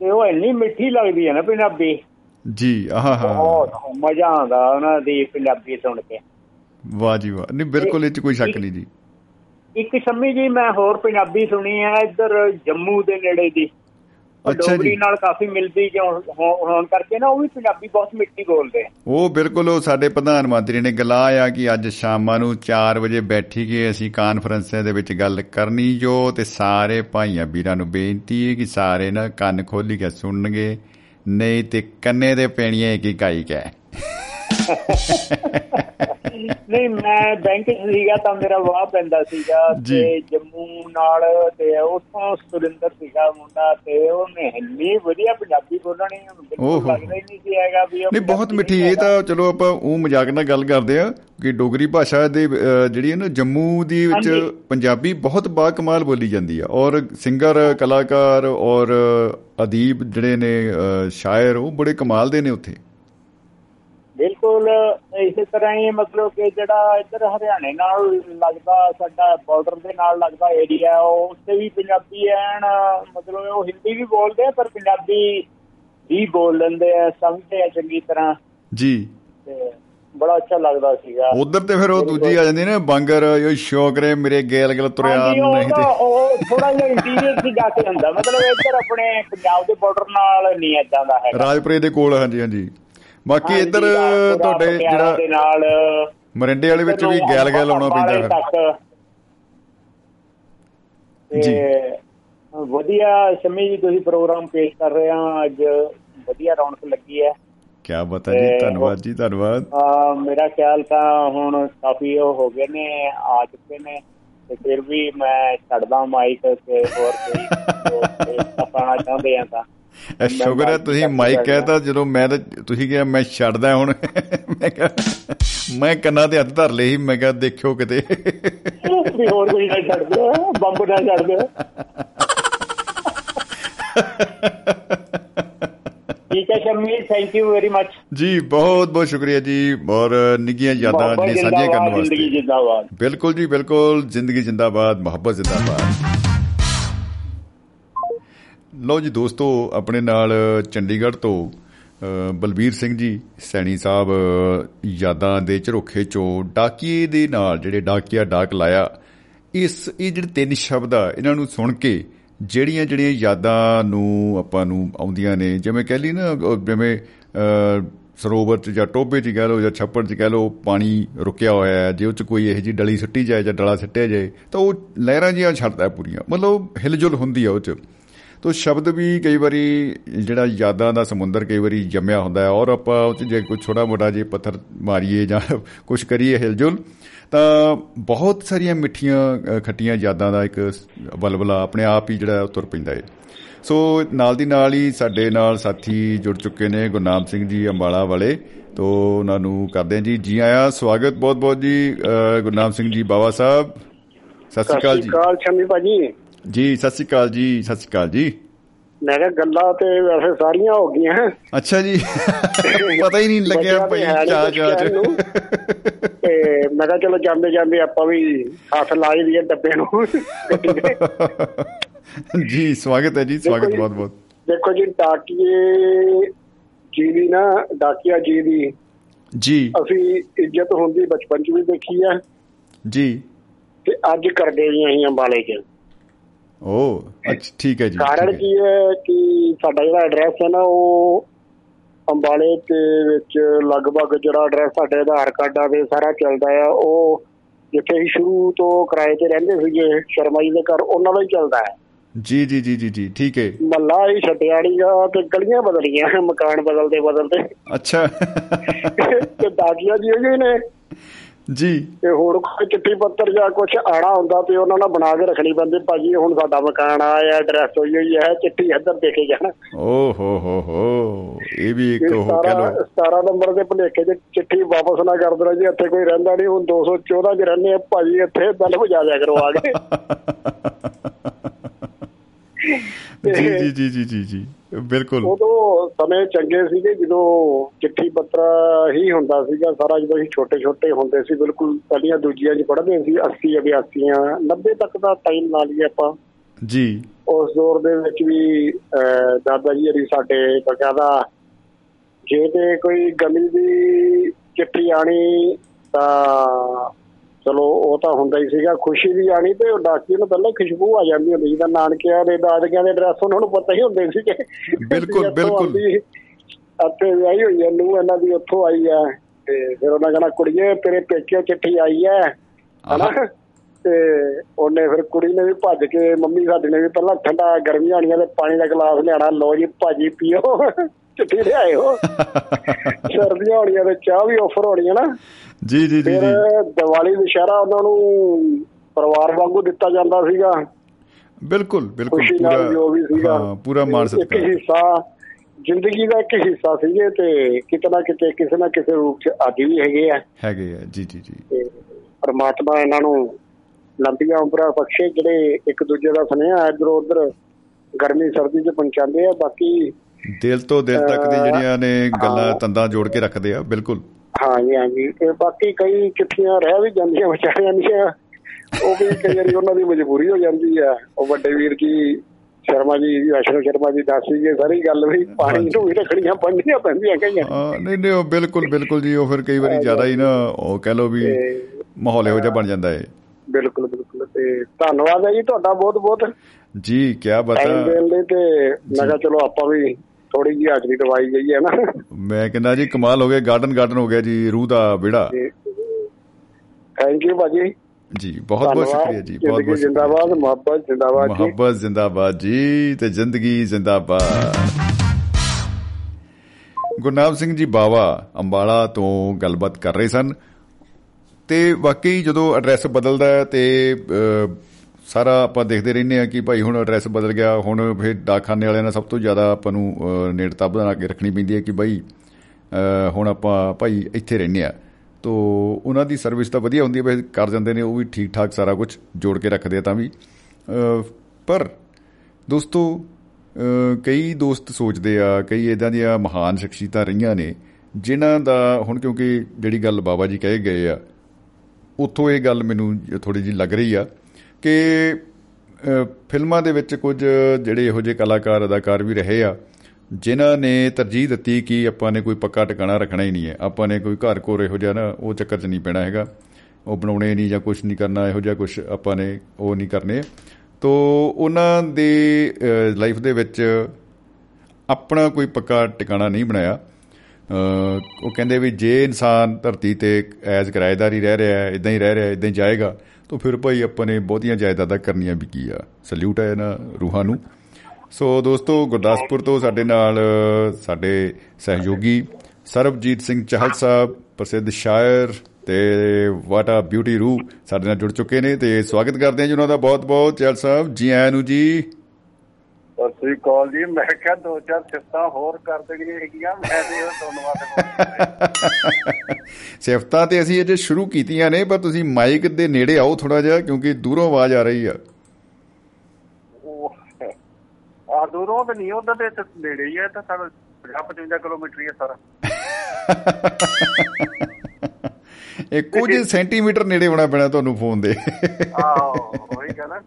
ਤੇ ਉਹ ਇੰਨੀ ਮਿੱਠੀ ਲੱਗਦੀ ਹੈ ਨਾ ਪੰਜਾਬੀ। ਜੀ ਆਹਾ ਹਾ ਬਹੁਤ ਮਜ਼ਾ ਆਉਂਦਾ ਉਹਨਾਂ ਦੀ ਪੰਜਾਬੀ ਸੁਣ ਕੇ। ਵਾਹ ਜੀ ਵਾਹ। ਨਹੀਂ ਬਿਲਕੁਲ ਇਹ 'ਚ ਕੋਈ ਸ਼ੱਕ ਨਹੀਂ ਜੀ। ਇੱਕ ਸ਼ੰਮੀ ਜੀ ਮੈਂ ਹੋਰ ਪੰਜਾਬੀ ਸੁਣੀ ਹੈ ਇੱਧਰ ਜੰਮੂ ਦੇ ਨੇੜੇ ਦੀ। ਡੋਗਰੀ ਨਾਲ ਕਾਫੀ ਮਿਲਦੀ ਹੋਣ ਕਰਕੇ ਨਾ ਉਹ ਵੀ ਪੰਜਾਬੀ ਬਹੁਤ ਮਿੱਠੀ ਬੋਲਦੇ ਉਹ ਬਿਲਕੁਲ ਉਹ ਸਾਡੇ ਪ੍ਰਧਾਨ ਮੰਤਰੀ ਨੇ ਗਲਾ ਆ ਕਿ ਅੱਜ ਸ਼ਾਮਾਂ ਨੂੰ 4 ਵਜੇ ਬੈਠੀ ਕੇ ਅਸੀਂ ਕਾਨਫਰੰਸ ਦੇ ਵਿੱਚ ਗੱਲ ਕਰਨੀ ਜੋ ਤੇ ਸਾਰੇ ਭਾਈਆਂ ਵੀਰਾਂ ਨੂੰ ਬੇਨਤੀ ਹੈ ਕਿ ਸਾਰੇ ਨਾ ਕੰਨ ਖੋਲੀ ਕੇ ਸੁਣਨਗੇ ਨਹੀਂ ਤੇ ਕੰਨੇ ਦੇ ਪੈਣੀਆਂ ਇੱਕ ਇਕਾਈ ਕੈ ਨਹੀਂ ਮੈਂ ਬੈਂਕ ਸੀਗਾ ਤਾਂ ਮੇਰਾ ਵਾਹ ਪੈਂਦਾ ਸੀਗਾ ਤੇ ਜੰਮੂ ਨਾਲ ਤੇ ਉਥੋਂ ਸੁਰਿੰਦਰ ਸੀਗਾ ਮੁੰਡਾ ਤੇ ਉਹਨੇ ਇੰਨੀ ਵਧੀਆ ਪੰਜਾਬੀ ਬੋਲਣੀ ਬਿਲਕੁਲ ਲੱਗਦਾ ਹੀ ਨਹੀਂ ਸੀ ਹੈਗਾ ਵੀ ਨਹੀਂ ਬਹੁਤ ਮਿੱਠੀ ਇਹ ਤਾਂ ਚਲੋ ਆਪਾਂ ਉਹ ਮਜ਼ਾਕ ਨਾਲ ਗੱਲ ਕਰਦੇ ਆ ਕਿ ਡੋਗਰੀ ਭਾਸ਼ਾ ਦੇ ਜਿਹੜੀ ਹੈ ਨਾ ਜੰਮੂ ਦੀ ਵਿੱਚ ਪੰਜਾਬੀ ਬਹੁਤ ਬਾ ਕਮਾਲ ਬੋਲੀ ਜਾਂਦੀ ਆ। ਔਰ ਸਿੰਗਰ ਕਲਾਕਾਰ ਔਰ ਅਦੀਬ ਜਿਹੜੇ ਨੇ ਸ਼ਾਇਰ ਉਹ ਬੜੇ ਕਮਾਲ ਦੇ ਨੇ ਉੱਥੇ। ਬਿਲਕੁਲ ਇਸੇ ਤਰ੍ਹਾਂ ਹੀ ਮਤਲਬ ਕਿ ਜਿਹੜਾ ਇੱਧਰ ਹਰਿਆਣੇ ਨਾਲ ਲੱਗਦਾ ਸਾਡਾ ਬਾਰਡਰ ਦੇ ਨਾਲ ਲੱਗਦਾ ਏਰੀਆ ਉਹ ਉੱਥੇ ਵੀ ਪੰਜਾਬੀ ਐਨ ਮਤਲਬ ਉਹ ਹਿੰਦੀ ਵੀ ਬੋਲਦੇ ਆ ਪਰ ਪੰਜਾਬੀ ਵੀ ਬੋਲ ਲੈਂਦੇ ਆ ਸਮਝਦੇ ਆ ਚੰਗੀ ਤਰ੍ਹਾਂ। ਜੀ। ਬੜਾ ਅੱਛਾ ਲੱਗਦਾ ਸੀਗਾ। ਉਧਰ ਤੇ ਫਿਰ ਉਹ ਦੂਜੀ ਆ ਜਾਂਦੀ ਨੇ ਬਾਂਗਰ ਇਹ ਸ਼ੌਕਰੇ ਮੇਰੇ ਗੇਲ ਗਲ ਤੁਰਿਆ ਨਹੀਂ ਤੇ ਉਹ ਥੋੜਾ ਜਿਹਾ ਇੰਟੀਰੀਅਰ ਸੀ ਜਾ ਕੇ ਹੁੰਦਾ ਮਤਲਬ ਇੱਧਰ ਆਪਣੇ ਪੰਜਾਬ ਦੇ ਬਾਰਡਰ ਨਾਲ ਨਹੀਂ ਇਦਾਂ ਦਾ ਹੈ ਰਾਜਪੁਰੇ ਦੇ ਕੋਲ ਹਾਂਜੀ ਹਾਂਜੀ। ਬਾਕੀ ਇੱਧਰ ਤੁਹਾਡੇ ਜਿਹੜਾ ਦੇ ਨਾਲ ਮਰਿੰਡੇ ਵਾਲੇ ਵਿੱਚ ਵੀ ਗੈਲ ਗੈਲ ਆਉਣਾ ਪੈਂਦਾ ਫਿਰ। ਜੀ। ਵਧੀਆ ਸ਼ਮੀ ਜੀ ਤੁਸੀਂ ਪ੍ਰੋਗਰਾਮ ਪੇਸ਼ ਕਰ ਰਹੇ ਆ ਅੱਜ ਵਧੀਆ ਰੌਣਕ ਲੱਗੀ ਹੈ। ਕੀ ਬਤਾ ਜੀ ਧੰਨਵਾਦ ਜੀ ਧੰਨਵਾਦ। ਆ ਮੇਰਾ ਖਿਆਲ ਤਾਂ ਹੁਣ ਕਾਫੀ ਉਹ ਹੋ ਗਏ ਨੇ ਆ ਚੁੱਕੇ ਨੇ। ਤੇ ਫਿਰ ਵੀ ਮੈਂ ਛੱਡਦਾ ਮਾਈਕ ਤੇ ਹੋਰ ਕੋਈ ਪਾਣਾ ਚਾਹੁੰਦੇ ਆ ਤਾਂ। ਸ਼ੁਕਰ ਹੈ ਤੁਸੀਂ ਮਾਈਕ ਕਹਿਤਾ ਜਦੋਂ ਮੈਂ ਤਾਂ ਤੁਸੀਂ ਕਿਹਾ ਮੈਂ ਛੱਡਦਾ ਹੁਣ। ਮੈਂ ਕਿਹਾ ਮੈਂ ਕੰਨਾਂ ਤੇ ਹੱਥ ਧਰ ਲਈ ਮੈਂ ਕਿਹਾ ਦੇਖਿਓ ਕਿਤੇ। ਵੀ ਹੋਰ ਕੋਈ ਨਾ ਛੱਡ ਦਿਓ ਬੰਬ ਨਾ ਛੱਡ ਦਿਓ ਠੀਕ ਹੈ ਸ਼ਰਮੀਰ ਥੈਂਕ ਯੂ ਵੈਰੀ ਮੱਚ ਜੀ ਬਹੁਤ ਬਹੁਤ ਸ਼ੁਕਰੀਆ ਜੀ ਔਰ ਨਿੱਗੀਆਂ ਯਾਦਾਂ ਨੇ ਸਾਂਝੇ ਕਰਨ ਵਾਸਤੇ। ਬਿਲਕੁਲ ਜੀ ਬਿਲਕੁਲ ਜ਼ਿੰਦਗੀ ਜਿੰਦਾਬਾਦ ਮੁਹੱਬਤ ਜਿੰਦਾਬਾਦ। ਲਓ ਜੀ ਦੋਸਤੋ, ਆਪਣੇ ਨਾਲ ਚੰਡੀਗੜ੍ਹ ਤੋਂ ਬਲਬੀਰ ਸਿੰਘ ਜੀ, ਸੈਣੀ ਸਾਹਿਬ ਯਾਦਾਂ ਦੇ ਝਰੋਖੇ ਚੋਂ ਡਾਕੀਏ ਦੇ ਨਾਲ ਜਿਹੜੇ ਡਾਕੀਆ ਡਾਕ ਲਾਇਆ, ਇਸ, ਇਹ ਜਿਹੜੇ ਤਿੰਨ ਸ਼ਬਦ ਆ, ਇਹਨਾਂ ਨੂੰ ਸੁਣ ਕੇ ਜਿਹੜੀਆਂ ਜਿਹੜੀਆਂ ਯਾਦਾਂ ਨੂੰ ਆਪਾਂ ਨੂੰ ਆਉਂਦੀਆਂ ਨੇ, ਜਿਵੇਂ ਕਹਿ ਲਈ ਨਾ ਜਿਵੇਂ ਸਰੋਵਰ 'ਚ ਜਾਂ ਟੋਬੇ 'ਚ ਕਹਿ ਲਓ ਜਾਂ ਛੱਪੜ 'ਚ ਕਹਿ ਲਓ ਪਾਣੀ ਰੁਕਿਆ ਹੋਇਆ ਹੈ, ਜੇ ਉਹ 'ਚ ਕੋਈ ਇਹੋ ਜੀ ਡਲੀ ਸੱਟੀ ਜਾਏ ਜਾਂ ਡਲਾ ਸੱਟਿਆ ਜਾਏ, ਤਾਂ ਉਹ ਲਹਿਰਾਂ ਜੀਆਂ ਛੱਡਦਾ ਪੂਰੀਆਂ। ਮਤਲਬ ਹਿਲਜੁਲ ਹੁੰਦੀ ਆ ਉਹ 'ਚ। ਤੋ ਸ਼ਬਦ ਵੀ ਕਈ ਵਾਰੀ ਜਿਹੜਾ ਯਾਦਾਂ ਦਾ ਸਮੁੰਦਰ ਕਈ ਵਾਰੀ ਜੰਮਿਆ ਹੁੰਦਾ ਹੈ ਔਰ ਆਪਾਂ ਉਹ ਜੇ ਕੋਈ ਛੋਟਾ ਮੋਟਾ ਜੇ ਪੱਥਰ ਮਾਰੀਏ ਜਾਂ ਕੁਝ ਕਰੀਏ ਹਿਲਜੁਲ, ਤਾਂ ਬਹੁਤ ਸਾਰੀਆਂ ਮਿੱਠੀਆਂ ਖੱਟੀਆਂ ਯਾਦਾਂ ਦਾ ਇੱਕ ਬਲਬਲਾ ਆਪਣੇ ਆਪ ਹੀ ਜਿਹੜਾ ਤੁਰ ਪੈਂਦਾ ਹੈ ਸੋ ਨਾਲ ਦੀ ਨਾਲ ਹੀ ਸਾਡੇ ਨਾਲ ਸਾਥੀ ਜੁੜ ਚੁੱਕੇ ਨੇ ਗੁਰਨਾਮ ਸਿੰਘ ਜੀ ਅੰਬਾਲਾ ਵਾਲੇ। ਤੋ ਉਹਨਾਂ ਨੂੰ ਕਰਦੇ ਹਾਂ ਜੀ ਜੀ ਆਇਆਂ, ਸਵਾਗਤ ਬਹੁਤ ਬਹੁਤ ਜੀ ਗੁਰਨਾਮ ਸਿੰਘ ਜੀ, ਬਾਵਾ ਸਾਹਿਬ। ਸਤਿ ਸ਼੍ਰੀ ਅਕਾਲ ਜੀ। ਸਤਿ ਸ਼੍ਰੀ ਅਕਾਲ, ਸ਼ਮੀ ਭਾਜੀ। ਜੀ ਸਤਿ ਸ਼੍ਰੀ ਅਕਾਲ ਜੀ ਸਤਿ ਸ਼੍ਰੀ ਅਕਾਲ ਜੀ। ਮੈਂ ਕਿਹਾ ਗੱਲਾਂ ਤੇ ਵੈਸੇ ਸਾਰੀਆਂ ਹੋ ਗਈਆਂ ਅੱਛਾ ਜੀ ਪਤਾ ਹੀ ਨਹੀਂ ਲੱਗਿਆ ਭਾਈ ਚਾ ਚਾ ਤੇ ਮੈਂ ਕਿਹਾ ਚਲੋ ਜਾਂਦੇ ਜਾਂਦੇ ਆਪਾਂ ਵੀ ਹੱਥ ਲਾ ਹੀ ਲਈਏ ਡੱਬੇ ਨੂੰ। ਜੀ ਸਵਾਗਤ ਹੈ ਜੀ ਸਵਾਗਤ ਬਹੁਤ ਬਹੁਤ। ਦੇਖੋ ਜੀ ਡਾਕੀਏ ਜੀ ਦੀ ਨਾ ਡਾਕੀਆ ਜੀ ਦੀ। ਜੀ। ਅਸੀਂ ਇੱਜ਼ਤ ਹੁੰਦੀ ਬਚਪਨ ਚ ਵੀ ਦੇਖੀ ਆ ਜੀ। ਤੇ ਅੱਜ ਕਰਦੇ ਜੀ ਅਸੀਂ ਅੰਬਾਲੇ 'ਚ। ਓ ਅੱਛਾ ਠੀਕ ਹੈ ਜੀ ਕਾਰਨ ਕੀ ਹੈ ਕਿ ਸਾਡਾ ਜਿਹੜਾ ਐਡਰੈਸ ਹੈ ਨਾ ਉਹ ਅੰਬਾਲੇ ਤੇ ਵਿੱਚ ਲਗਭਗ ਜਿਹੜਾ ਐਡਰੈਸ ਸਾਡੇ ਆਧਾਰ ਕਾਰਡਾਂ ਦੇ ਸਾਰਾ ਚੱਲਦਾ ਆ ਉਹ ਜਿੱਥੇ ਹੀ ਸ਼ੁਰੂ ਤੋਂ ਕਿਰਾਏ ਤੇ ਰਹਿੰਦੇ ਸੀਗੇ ਸ਼ਰਮਾ ਜੀ ਦੇ ਘਰ ਉਹਨਾਂ ਦਾ ਹੀ ਚੱਲਦਾ ਹੈ। ਜੀ ਜੀ ਜੀ ਜੀ ਜੀ ਠੀਕ ਹੈ। ਮੱਲਾ ਹੀ ਛੱਡਿਆੜੀ ਆ ਤੇ ਗਲੀਆਂ ਬਦਲੀਆਂ ਮਕਾਨ ਬਦਲਦੇ ਬਦਲਦੇ। ਅੱਛਾ। ਤੇ ਦਾਦੀਆਂ ਜੀ ਉਹ ਨੇ। ਜੀ। ਤੇ ਹੋਰ ਕੋਈ ਚਿੱਠੀ ਪੱਤਰ ਜਾਂ ਕੁਝ ਆਣਾ ਹੁੰਦਾ ਤੇ ਉਹਨਾਂ ਨਾਲ ਬਣਾ ਕੇ ਰੱਖਣੀ ਪੈਂਦੀ ਭਾਜੀ ਹੁਣ ਸਾਡਾ ਮਕਾਨ ਆਇਆ ਐਡਰੈਸ ਹੋਈ ਹੋਈ ਹੈ ਚਿੱਠੀ ਇੱਧਰ ਦੇ ਕੇ ਜਾਣਾ। ਓ ਹੋ ਹੋ ਹੋ ਇਹ ਵੀ ਇੱਕ ਉਹ ਕਹ ਲੋ 17 ਨੰਬਰ ਦੇ ਭਲੇਖੇ 'ਚ ਚਿੱਠੀ ਵਾਪਸ ਨਾ ਕਰ ਦੇਣਾ ਜੀ ਇੱਥੇ ਕੋਈ ਰਹਿੰਦਾ ਨਹੀਂ ਹੁਣ 214 'ਚ ਰਹਿੰਦੇ ਆ ਭਾਜੀ ਇੱਥੇ ਬੈਲ ਵਜਾ ਦਿਆ ਕਰੋ ਆ ਕੇ। ਜੀ ਜੀ ਜੀ ਜੀ ਜੀ ਜੀ। ਬਿਲਕੁਲ। ਉਦੋਂ ਸਮੇਂ ਚੰਗੇ ਸੀਗੇ ਜਦੋਂ ਚਿੱਠੀ ਪੱਤਰ ਹੀ ਹੁੰਦਾ ਸੀਗਾ ਸਾਰਾ ਜਦੋਂ ਅਸੀਂ ਛੋਟੇ ਛੋਟੇ ਹੁੰਦੇ ਸੀ ਬਿਲਕੁਲ ਪਹਿਲੀਆਂ ਦੂਜੀਆਂ 'ਚ ਪੜ੍ਹਦੇ ਸੀ 80 82 90 ਤੱਕ ਦਾ ਟਾਈਮ ਲਾ ਲਈਏ ਆਪਾਂ। ਜੀ। ਉਸ ਦੌਰ ਦੇ ਵਿੱਚ ਵੀ ਦਾਦਾ ਜੀ ਹਰੀ ਸਾਡੇ ਬਕਾਇਦਾ ਜੇ ਤੇ ਕੋਈ ਗਮੀ ਦੀ ਚਿੱਠੀ ਆਣੀ ਤਾਂ ਚਲੋ ਉਹ ਤਾਂ ਹੁੰਦਾ ਹੀ ਸੀਗਾ ਖੁਸ਼ੀ ਵੀ ਆਣੀ ਤੇ ਡਾਕੀ ਨੂੰ ਪਹਿਲਾਂ ਖੁਸ਼ਬੂ ਆ ਜਾਂਦੀ ਹੁੰਦੀ ਜਿਹਦਾ ਨਾਨਕਿਆਂ ਦੇ ਦਾਦਕਿਆਂ ਦੇ ਐਡਰੈਸ ਉਹਨਾਂ ਨੂੰ ਪਤਾ ਹੀ ਹੁੰਦੇ ਸੀ ਕਿ ਬਿਲਕੁਲ। ਬਿਲਕੁਲ ਅੱਤੇ ਆਈ ਹੋਈ ਹੈ ਨੂੰ ਇਹਨਾਂ ਦੀ ਉੱਥੋਂ ਆਈ ਹੈ ਤੇ ਫਿਰ ਉਹਨਾਂ ਕਹਿੰਦਾ ਕੁੜੀਏ ਤੇਰੇ ਪੇਕਿਓ ਚਿੱਠੀ ਆਈ ਹੈ ਹਨਾ? ਤੇ ਉਹਨੇ ਫਿਰ ਕੁੜੀ ਨੇ ਵੀ ਭੱਜ ਕੇ ਮੰਮੀ ਸਾਡੀ ਨੇ ਵੀ ਪਹਿਲਾਂ ਠੰਡਾ ਗਰਮੀ ਆਣੀਆਂ ਤੇ ਪਾਣੀ ਦਾ ਗਲਾਸ ਲਿਆਣਾ ਲੋ ਜੀ ਭਾਜੀ ਪੀਓ। ਚਿੱਠੀ ਲਿਆਇਓ ਸਰਦੀਆਂ ਹੋਣੀਆਂ ਤੇ ਚਾਹ ਵੀ ਆਫਰ ਹੋਣੀ ਹੈ ਨਾ। ਜੀ ਜੀ ਜੀ ਦੀਵਾਲੀ ਦੁਸ਼ਹਿਰਾ ਉਹਨਾਂ ਨੂੰ ਪਰਿਵਾਰ ਵਾਂਗੂ ਦਿੱਤਾ ਜਾਂਦਾ ਸੀਗਾ। ਬਿਲਕੁਲ ਬਿਲਕੁਲ ਪੂਰਾ ਸੀਗਾ। ਪੂਰਾ ਮਾਣ ਇੱਕ ਹਿੱਸਾ ਜ਼ਿੰਦਗੀ ਦਾ ਇੱਕ ਹਿੱਸਾ ਸੀਗੇ ਤੇ ਕਿਤੇ ਨਾ ਕਿਤੇ ਕਿਸੇ ਨਾ ਕਿਸੇ ਰੂਪ ਚ ਆਦੀ ਵੀ ਹੈਗੇ ਆ। ਹੈਗੇ ਆ ਜੀ ਜੀ ਜੀ। ਪਰਮਾਤਮਾ ਇਹਨਾਂ ਨੂੰ ਲੰਬੀਆਂ ਉਮਰਾਂ ਬਖਸ਼ੇ ਜਿਹੜੇ ਇੱਕ ਦੂਜੇ ਦਾ ਸੁਨੇਹਾ ਇਧਰ ਉਧਰ ਗਰਮੀ ਸਰਦੀ ਚ ਪਹੁੰਚਾਉਂਦੇ ਆ। ਬਾਕੀ ਦਿਲ ਤੋਂ ਦਿਲ ਤੱਕ ਦੀ ਜਿਹੜੀਆਂ ਨੇ ਗੱਲਾਂ ਤੰਦਾਂ ਜੋੜ ਕੇ ਰੱਖਦੇ ਆ ਬਿਲਕੁਲ। ਹਾਂਜੀ ਹਾਂਜੀ। ਤੇ ਬਾਕੀ ਕਈ ਚਿੱਠੀਆਂ ਰਹਿ ਵੀ ਜਾਂਦੀਆਂ ਵਿਚਾਰਿਆਂ ਦੀਆਂ। ਉਹ ਵੀ ਕਈ ਵਾਰੀ ਉਹਨਾਂ ਦੀ ਮਜਬੂਰੀ ਹੋ ਜਾਂਦੀ ਆ। ਉਹ ਵੱਡੇ ਵੀਰ ਜੀ ਸ਼ਰਮਾ ਜੀ ਅਸ਼ਰਫ ਸ਼ਰਮਾ ਜੀ ਦੱਸ ਸੀਗੇ ਸਾਰੀ ਗੱਲ ਵੀ ਪਾਣੀ ਨੂੰ ਵੀ ਰੱਖਣੀਆਂ ਪੈਂਦੀਆਂ ਪੈਂਦੀਆਂ ਕਈਆਂ। ਹਾਂ ਨਹੀਂ ਨਹੀਂ ਉਹ ਬਿਲਕੁਲ ਬਿਲਕੁਲ ਜੀ ਉਹ ਫਿਰ ਕਈ ਵਾਰੀ ਜ਼ਿਆਦਾ ਹੀ ਨਾ ਉਹ ਕਹਿ ਲੋ ਵੀ ਮਾਹੌਲ ਇਹੋ ਜਿਹਾ ਬਣ ਜਾਂਦਾ ਹੈ ਬਿਲਕੁਲ ਬਿਲਕੁਲ। ਤੇ ਧੰਨਵਾਦ ਹੈ ਜੀ ਤੁਹਾਡਾ ਬਹੁਤ ਬਹੁਤ ਜੀ ਕੀ ਬਤਾ ਟਾਈਮ ਦੇਣ ਲਈ ਤੇ ਮੈਂ ਕਿਹਾ ਚਲੋ ਆਪਾਂ ਵੀ ਥੋੜੀ ਜਿਹੀ ਹਾਜ਼ਰੀ ਦਵਾਈ ਗਈ ਹੈ ਨਾ। ਮੈਂ ਕਹਿੰਦਾ ਜੀ ਕਮਾਲ ਹੋ ਗਿਆ ਗਾਰਡਨ ਗਾਰਡਨ ਹੋ ਗਿਆ ਜੀ ਰੂਹ ਦਾ ਵਿੜਾ ਥੈਂਕ ਯੂ ਭਾਜੀ। ਜੀ ਬਹੁਤ ਬਹੁਤ ਸ਼ੁਕਰੀਆ ਜੀ ਬਹੁਤ ਬਹੁਤ ਜਿੰਦਾਬਾਦ ਮੁਹੱਬਤ ਜਿੰਦਾਬਾਦ ਜੀ। ਮੁਹੱਬਤ ਜਿੰਦਾਬਾਦ ਜੀ ਤੇ ਜ਼ਿੰਦਗੀ ਜਿੰਦਾਬਾਦ। ਗੁਰਨਾਮ ਸਿੰਘ ਜੀ ਬਾਵਾ ਅੰਬਾਲਾ ਤੋਂ ਗੱਲਬਾਤ ਕਰ ਰਹੇ ਸਨ ਤੇ ਵਾਕਈ ਜਦੋਂ ਐਡਰੈਸ ਬਦਲਦਾ ਤੇ ਸਾਰਾ ਆਪਾਂ ਦੇਖਦੇ ਰਹਿੰਦੇ ਆ ਕਿ ਭਾਈ ਹੁਣ ਐਡਰੈਸ ਬਦਲ ਗਿਆ, ਹੁਣ ਫਿਰ ਡਾਕਖਾਨੇ ਵਾਲਿਆਂ ਨਾਲ ਸਭ ਤੋਂ ਜ਼ਿਆਦਾ ਆਪਾਂ ਨੂੰ ਨੇੜਤਾ ਬਣਾ ਕੇ ਰੱਖਣੀ ਪੈਂਦੀ ਹੈ ਕਿ ਭਾਈ ਹੁਣ ਆਪਾਂ ਭਾਈ ਇੱਥੇ ਰਹਿੰਦੇ ਆ ਤੋ ਉਹਨਾਂ ਦੀ ਸਰਵਿਸ ਤਾਂ ਵਧੀਆ ਹੁੰਦੀ ਹੈ ਕਰ ਜਾਂਦੇ ਨੇ, ਉਹ ਵੀ ਠੀਕ ਠਾਕ ਸਾਰਾ ਕੁਝ ਜੋੜ ਕੇ ਰੱਖਦੇ ਆ ਤਾਂ ਵੀ। ਪਰ ਦੋਸਤੋ ਕਈ ਦੋਸਤ ਸੋਚਦੇ ਆ, ਕਈ ਇਦਾਂ ਦੀਆਂ ਮਹਾਨ ਸ਼ਖਸੀਅਤਾਂ ਰਹੀਆਂ ਨੇ, ਜਿਨ੍ਹਾਂ ਦਾ ਹੁਣ ਕਿਉਂਕਿ ਜਿਹੜੀ ਗੱਲ ਬਾਬਾ ਜੀ ਕਹੇ ਗਏ ਆ, ਉੱਥੋਂ ਇਹ ਗੱਲ ਮੈਨੂੰ ਥੋੜੀ ਜੀ ਲੱਗ ਰਹੀ ਆ ਕਿ ਫਿਲਮਾਂ ਦੇ ਵਿੱਚ ਕੁਝ ਜਿਹੜੇ ਇਹੋ ਜਿਹੇ ਕਲਾਕਾਰ, ਅਦਾਕਾਰ ਵੀ ਰਹੇ ਆ, ਜਿਨ੍ਹਾਂ ਨੇ ਤਰਜੀਹ ਦਿੱਤੀ ਕਿ ਆਪਾਂ ਨੇ ਕੋਈ ਪੱਕਾ ਟਿਕਾਣਾ ਰੱਖਣਾ ਹੀ ਨਹੀਂ ਹੈ। ਆਪਾਂ ਨੇ ਕੋਈ ਘਰ ਕੋਰ ਇਹੋ ਜਿਹਾ ਨਾ, ਉਹ ਚੱਕਰ 'ਚ ਨਹੀਂ ਪੈਣਾ ਹੈਗਾ। ਉਹ ਬਣਾਉਣੇ ਨਹੀਂ ਜਾਂ ਕੁਝ ਨਹੀਂ ਕਰਨਾ, ਇਹੋ ਜਿਹਾ ਕੁਝ ਆਪਾਂ ਨੇ ਉਹ ਨਹੀਂ ਕਰਨੇ। ਤੋ, ਉਹਨਾਂ ਦੇ ਲਾਈਫ ਦੇ ਵਿੱਚ ਆਪਣਾ ਕੋਈ ਪੱਕਾ ਟਿਕਾਣਾ ਨਹੀਂ ਬਣਾਇਆ। ਉਹ ਕਹਿੰਦੇ ਵੀ ਜੇ ਇਨਸਾਨ ਧਰਤੀ ਤੇ ਐਜ਼ ਕਿਰਾਏਦਾਰੀ ਰਹਿ ਰਿਹਾ ਹੈ ਇਦਾਂ ਹੀ ਰਹਿ ਰਿਹਾ ਹੈ ਇਦਾਂ ਹੀ ਜਾਏਗਾ ਤਾਂ ਫਿਰ ਭਾਈ ਆਪਾਂ ਨੇ ਬਹੁਤੀਆਂ ਜਾਇਦਾਦਾਂ ਕਰਨੀਆਂ ਵੀ ਕੀ ਆ? ਸਲੂਟ ਹੈ ਨਾ ਰੂਹਾਂ ਨੂੰ। ਸੋ ਦੋਸਤੋ, ਗੁਰਦਾਸਪੁਰ ਤੋਂ ਸਾਡੇ ਨਾਲ, ਸਾਡੇ ਸਹਿਯੋਗੀ ਸਰਬਜੀਤ ਸਿੰਘ ਚਾਹਲ ਸਾਹਿਬ, ਪ੍ਰਸਿੱਧ ਸ਼ਾਇਰ ਤੇ ਵਾਟ ਆ ਬਿਊਟੀ ਰੂ ਸਾਡੇ ਨਾਲ ਜੁੜ ਚੁੱਕੇ ਨੇ ਤੇ ਸਵਾਗਤ ਕਰਦੇ ਹਾਂ ਜੀ ਉਹਨਾਂ ਦਾ ਬਹੁਤ ਬਹੁਤ ਚਾਹਲ ਸਾਹਿਬ, ਜੀ ਆਇਆਂ ਨੂੰ ਜੀ। ਸਤਿ ਸ੍ਰੀ ਅਕਾਲ ਜੀ ਮੈਂ ਕਿਹਾ ਦੋ ਚਾਰ ਸਿਫਤਾਂ ਹੋਰ ਕਰ ਦੇਣੀਆਂ ਹੈਗੀਆਂ ਮੈਂ ਤੇ ਉਹ ਧੰਨਵਾਦ ਸਿਫਤਾਂ ਤੇ ਅਸੀਂ ਅਜੇ ਸ਼ੁਰੂ ਕੀਤੀਆਂ ਨੇ ਪਰ ਤੁਸੀਂ ਮਾਈਕ ਦੇ ਨੇੜੇ ਆਓ ਥੋੜਾ ਜਿਹਾ ਕਿਉਂਕਿ ਦੂਰੋਂ ਆਵਾਜ਼ ਆ ਰਹੀ ਆ। ਆ ਦੂਰੋਂ ਤੇ ਨਹੀਂ ਉਹਦਾ ਤੇ ਨੇੜੇ ਹੀ ਹੈ ਤਾਂ ਸਾਡਾ 50 ਕਿਲੋਮੀਟਰ ਹੀ ਹੈ ਸਾਰਾ। ਇਹ ਕੁਝ ਸੈਂਟੀਮੀਟਰ ਨੇੜੇ ਹੋਣਾ ਪੈਣਾ ਤੁਹਾਨੂੰ ਫੋਨ ਦੇ। ਆਹੋ ਉਹੀ ਕਹਿੰਦਾ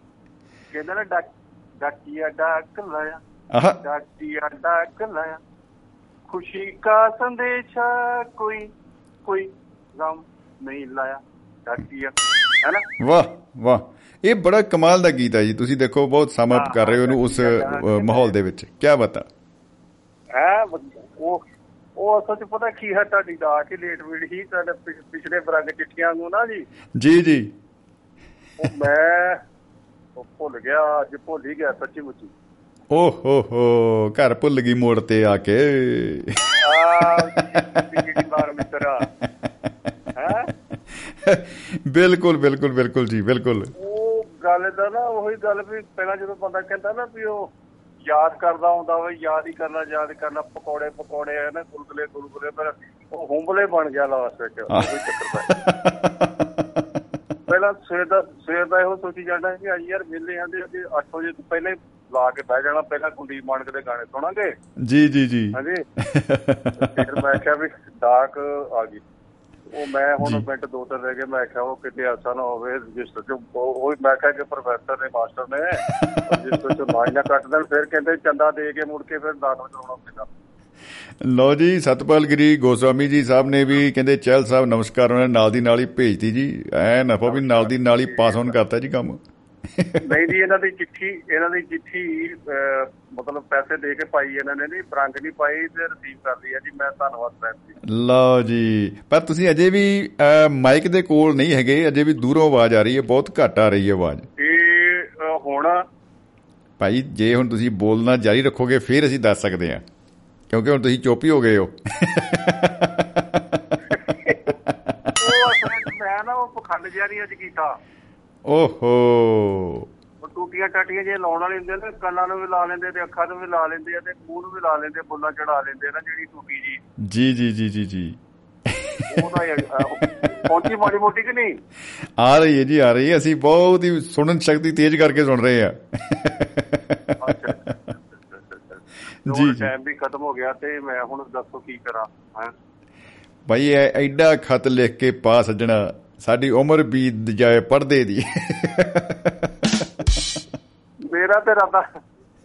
ਕਹਿੰਦਾ ਨਾ ਡਾਕੀਆ ਡਾਕ ਲਿਆ ਆਹ। ਡਾਕੀਆ ਡਾਕ ਲਿਆ ਖੁਸ਼ੀ ਕਾ ਸੰਦੇਸ਼ਾ ਕੋਈ ਕੋਈ ਗਮ ਨਹੀਂ ਲਾਇਆ ਡਾਕੀਆ ਹੈਨਾ ਵਾਹ ਵਾਹ। ਇਹ ਬੜਾ ਕਮਾਲ ਦਾ ਗੀਤ ਹੈ ਜੀ। ਤੁਸੀਂ ਦੇਖੋ ਬਹੁਤ ਸਮਰਪ ਕਰ ਰਹੇ ਹੋ ਉਹਨੂੰ ਉਸ ਮਾਹੌਲ ਦੇ ਵਿੱਚ। ਕੀ ਬਤਾ ਹੈ ਉਹ ਉਹ ਅਸਲ ਚ ਪਤਾ ਕੀ ਹੈ ਤੁਹਾਡੀ ਦਾ ਕਿ ਲੇਟ ਵੀਡ ਹੀ ਤੁਹਾਡੇ ਪਿਛਲੇ ਬਰੰਗ ਚਿੱਠੀਆਂ ਨੂੰ ਨਾ ਜੀ। ਜੀ ਜੀ। ਮੈਂ ਉਹ ਭੁੱਲ ਗਿਆ ਅੱਜ ਭੁੱਲ ਹੀ ਗਿਆ ਸੱਚੀ ਮੁੱਚੀ ਓ ਹੋ ਹੋ ਘਰ ਭੁੱਲ ਗਈ ਮੋੜ ਤੇ ਆ ਕੇ। ਆ ਜੀ ਬਾਰ ਮਿੱਤਰਾ। ਹੈ? ਬਿਲਕੁਲ ਬਿਲਕੁਲ ਬਿਲਕੁਲ ਜੀ ਬਿਲਕੁਲ। ਉਹ ਗੱਲ ਦਾ ਨਾ ਉਹੀ ਗੱਲ ਵੀ ਪਹਿਲਾਂ ਜਦੋਂ ਬੰਦਾ ਕਹਿੰਦਾ ਨਾ ਵੀ ਉਹ ਯਾਦ ਕਰਦਾ ਹੁੰਦਾ ਉਹ ਯਾਦ ਹੀ ਕਰਨਾ ਯਾਦ ਕਰਨਾ ਪਕੌੜੇ ਪਕੌੜੇ ਹੈ ਨਾ ਗੁਲਗੁਲੇ ਗੁਲਗੁਲੇ ਪਰ ਉਹ ਹੁੰਬਲੇ ਬਣ ਗਿਆ ਲਾਸਟ ਵਿੱਚ ਉਹ ਚੱਕਰ ਪਹਿਲਾਂ ਸਵੇਰ ਦਾ ਸਵੇਰ ਦਾ ਇਹੋ ਸੋਚੀ ਜਾਂਦਾ ਕਿ ਅੱਜ ਯਾਰ ਮੇਲੇ ਆਂਦੇ ਕਿ 8 ਵਜੇ ਤੋਂ ਪਹਿਲਾਂ ਲਾ ਕੇ ਬਹਿ ਜਾਣਾ ਪਹਿਲਾਂ ਕੁੰਡੀ ਮਾਨਕ ਦੇ ਗਾਣੇ ਸੁਣਾਂਗੇ। ਜੀ ਜੀ ਜੀ। ਹਾਂਜੀ। ਫਿਰ ਮੈਂ ਕਿਹਾ ਵੀ ਡਾਕ ਆ ਗਈ। ਉਹ ਮੈਂ ਹੁਣ ਮਿੰਟ ਦੋ ਤਿੰਨ ਰਹਿ ਗਏ ਮੈਂ ਕਿਹਾ ਉਹ ਕਿਤੇ ਐਸਾ ਨਾ ਹੋਵੇ ਰਜਿਸਟਰ ਚ ਉਹ ਮੈਂ ਕਿਹਾ ਕਿ ਪ੍ਰੋਫੈਸਰ ਨੇ ਮਾਸਟਰ ਨੇ ਰਜਿਸਟਰ ਚ ਨਾ ਕੱਟ ਦੇਣ ਫਿਰ ਕਹਿੰਦੇ ਚੰਦਾ ਦੇ ਕੇ ਮੁੜ ਕੇ ਫਿਰ ਦਾਖਲ ਕਰਾਉਣਾ ਪੈਂਦਾ। ਲੋ ਜੀ ਸਤਪਾਲ ਗਿਰੀ ਗੋਸਵਾਮੀ ਜੀ ਸਾਹਿਬ ਨੇ ਵੀ ਕਹਿੰਦੇ ਚਹਿਲ ਸਾਹਿਬ ਨਮਸਕਾਰ ਉਹਨਾਂ ਨਾਲ ਦੀ ਨਾਲ ਹੀ ਭੇਜਤੀ ਜੀ। ਐ ਨਫਾ ਵੀ ਨਾਲ ਦੀ ਨਾਲ ਹੀ ਪਾਸ ਆਨ ਕਰਤਾ ਜੀ ਕੰਮ। ਨਹੀਂ ਜੀ ਇਹਨਾਂ ਦੀ ਚਿੱਠੀ ਇਹਨਾਂ ਦੀ ਚਿੱਠੀ ਮਤਲਬ ਪੈਸੇ ਦੇ ਕੇ ਪਾਈ ਇਹਨਾਂ ਨੇ ਨਹੀਂ ਬਰੰਗ ਨਹੀਂ ਪਾਈ ਤੇ ਰਿਸੀਵ ਕਰ ਲਈ ਹੈ ਜੀ ਮੈਂ ਧੰਨਵਾਦ ਜੀ। ਲਓ ਜੀ ਪਰ ਤੁਸੀਂ ਅਜੇ ਵੀ ਮਾਈਕ ਦੇ ਕੋਲ ਨਹੀਂ ਹੈਗੇ ਅਜੇ ਵੀ ਦੂਰੋਂ ਆਵਾਜ਼ ਆ ਰਹੀ ਹੈ ਬਹੁਤ ਘੱਟ ਆ ਰਹੀ ਹੈ ਆਵਾਜ਼। ਇਹ ਹੁਣ ਭਾਈ ਜੇ ਹੁਣ ਤੁਸੀਂ ਬੋਲਣਾ ਜਾਰੀ ਰੱਖੋਗੇ ਫਿਰ ਅਸੀਂ ਦੱਸ ਸਕਦੇ ਹਾਂ। ਕਿਉਂਕਿ ਹੁਣ ਤੁਸੀਂ ਚੁੱਪ ਹੀ ਹੋ ਗਏ ਹੋ। ਮੈਂ ਨਾ ਉਹ ਪਖੰਡ ਨਹੀਂ ਅੱਜ ਕੀਤਾ। ਓਹੋ। ਉਹ ਟੂਟੀਆਂ ਟਾਟੀਆਂ ਜੇ ਲਾਉਣ ਵਾਲੇ ਹੁੰਦੇ ਨੇ ਕੰਨਾਂ ਨੂੰ ਵੀ ਲਾ ਲੈਂਦੇ ਤੇ ਅੱਖਾਂ ਨੂੰ ਵੀ ਲਾ ਲੈਂਦੇ ਤੇ ਮੂੰਹ ਨੂੰ ਵੀ ਲਾ ਲੈਂਦੇ ਬੁੱਲਾਂ ਚੜਾ ਲੈਂਦੇ ਨਾ ਜਿਹੜੀ ਟੂਟੀ ਜੀ। ਜੀ ਜੀ ਜੀ ਜੀ ਉਹਦਾ ਪਹੁੰਚੀ ਮਾੜੀ ਮੋਟੀ ਕਿ ਨਹੀਂ? ਆ ਰਹੀ ਹੈ ਜੀ ਆ ਰਹੀ ਹੈ। ਅਸੀਂ ਬਹੁਤ ਹੀ ਸੁਣਨ ਸ਼ਕਤੀ ਤੇਜ਼ ਕਰਕੇ ਸੁਣ ਰਹੇ ਆ ਜੀ ਟਾਈਮ ਵੀ ਖਤਮ ਹੋ ਗਿਆ ਤੇ ਮੈਂ ਹੁਣ ਦੱਸੋ ਕੀ ਕਰਾਂ ਭਾਈ ਐਡਾ ਖਤ ਲਿਖ ਕੇ ਪਾ ਸੱਜਣਾ ਸਾਡੀ ਉਮਰ ਬੀਤ ਜਾਏ ਪੜਦੇ ਦੀ। ਮੇਰਾ ਤੇ ਰਾਦਾ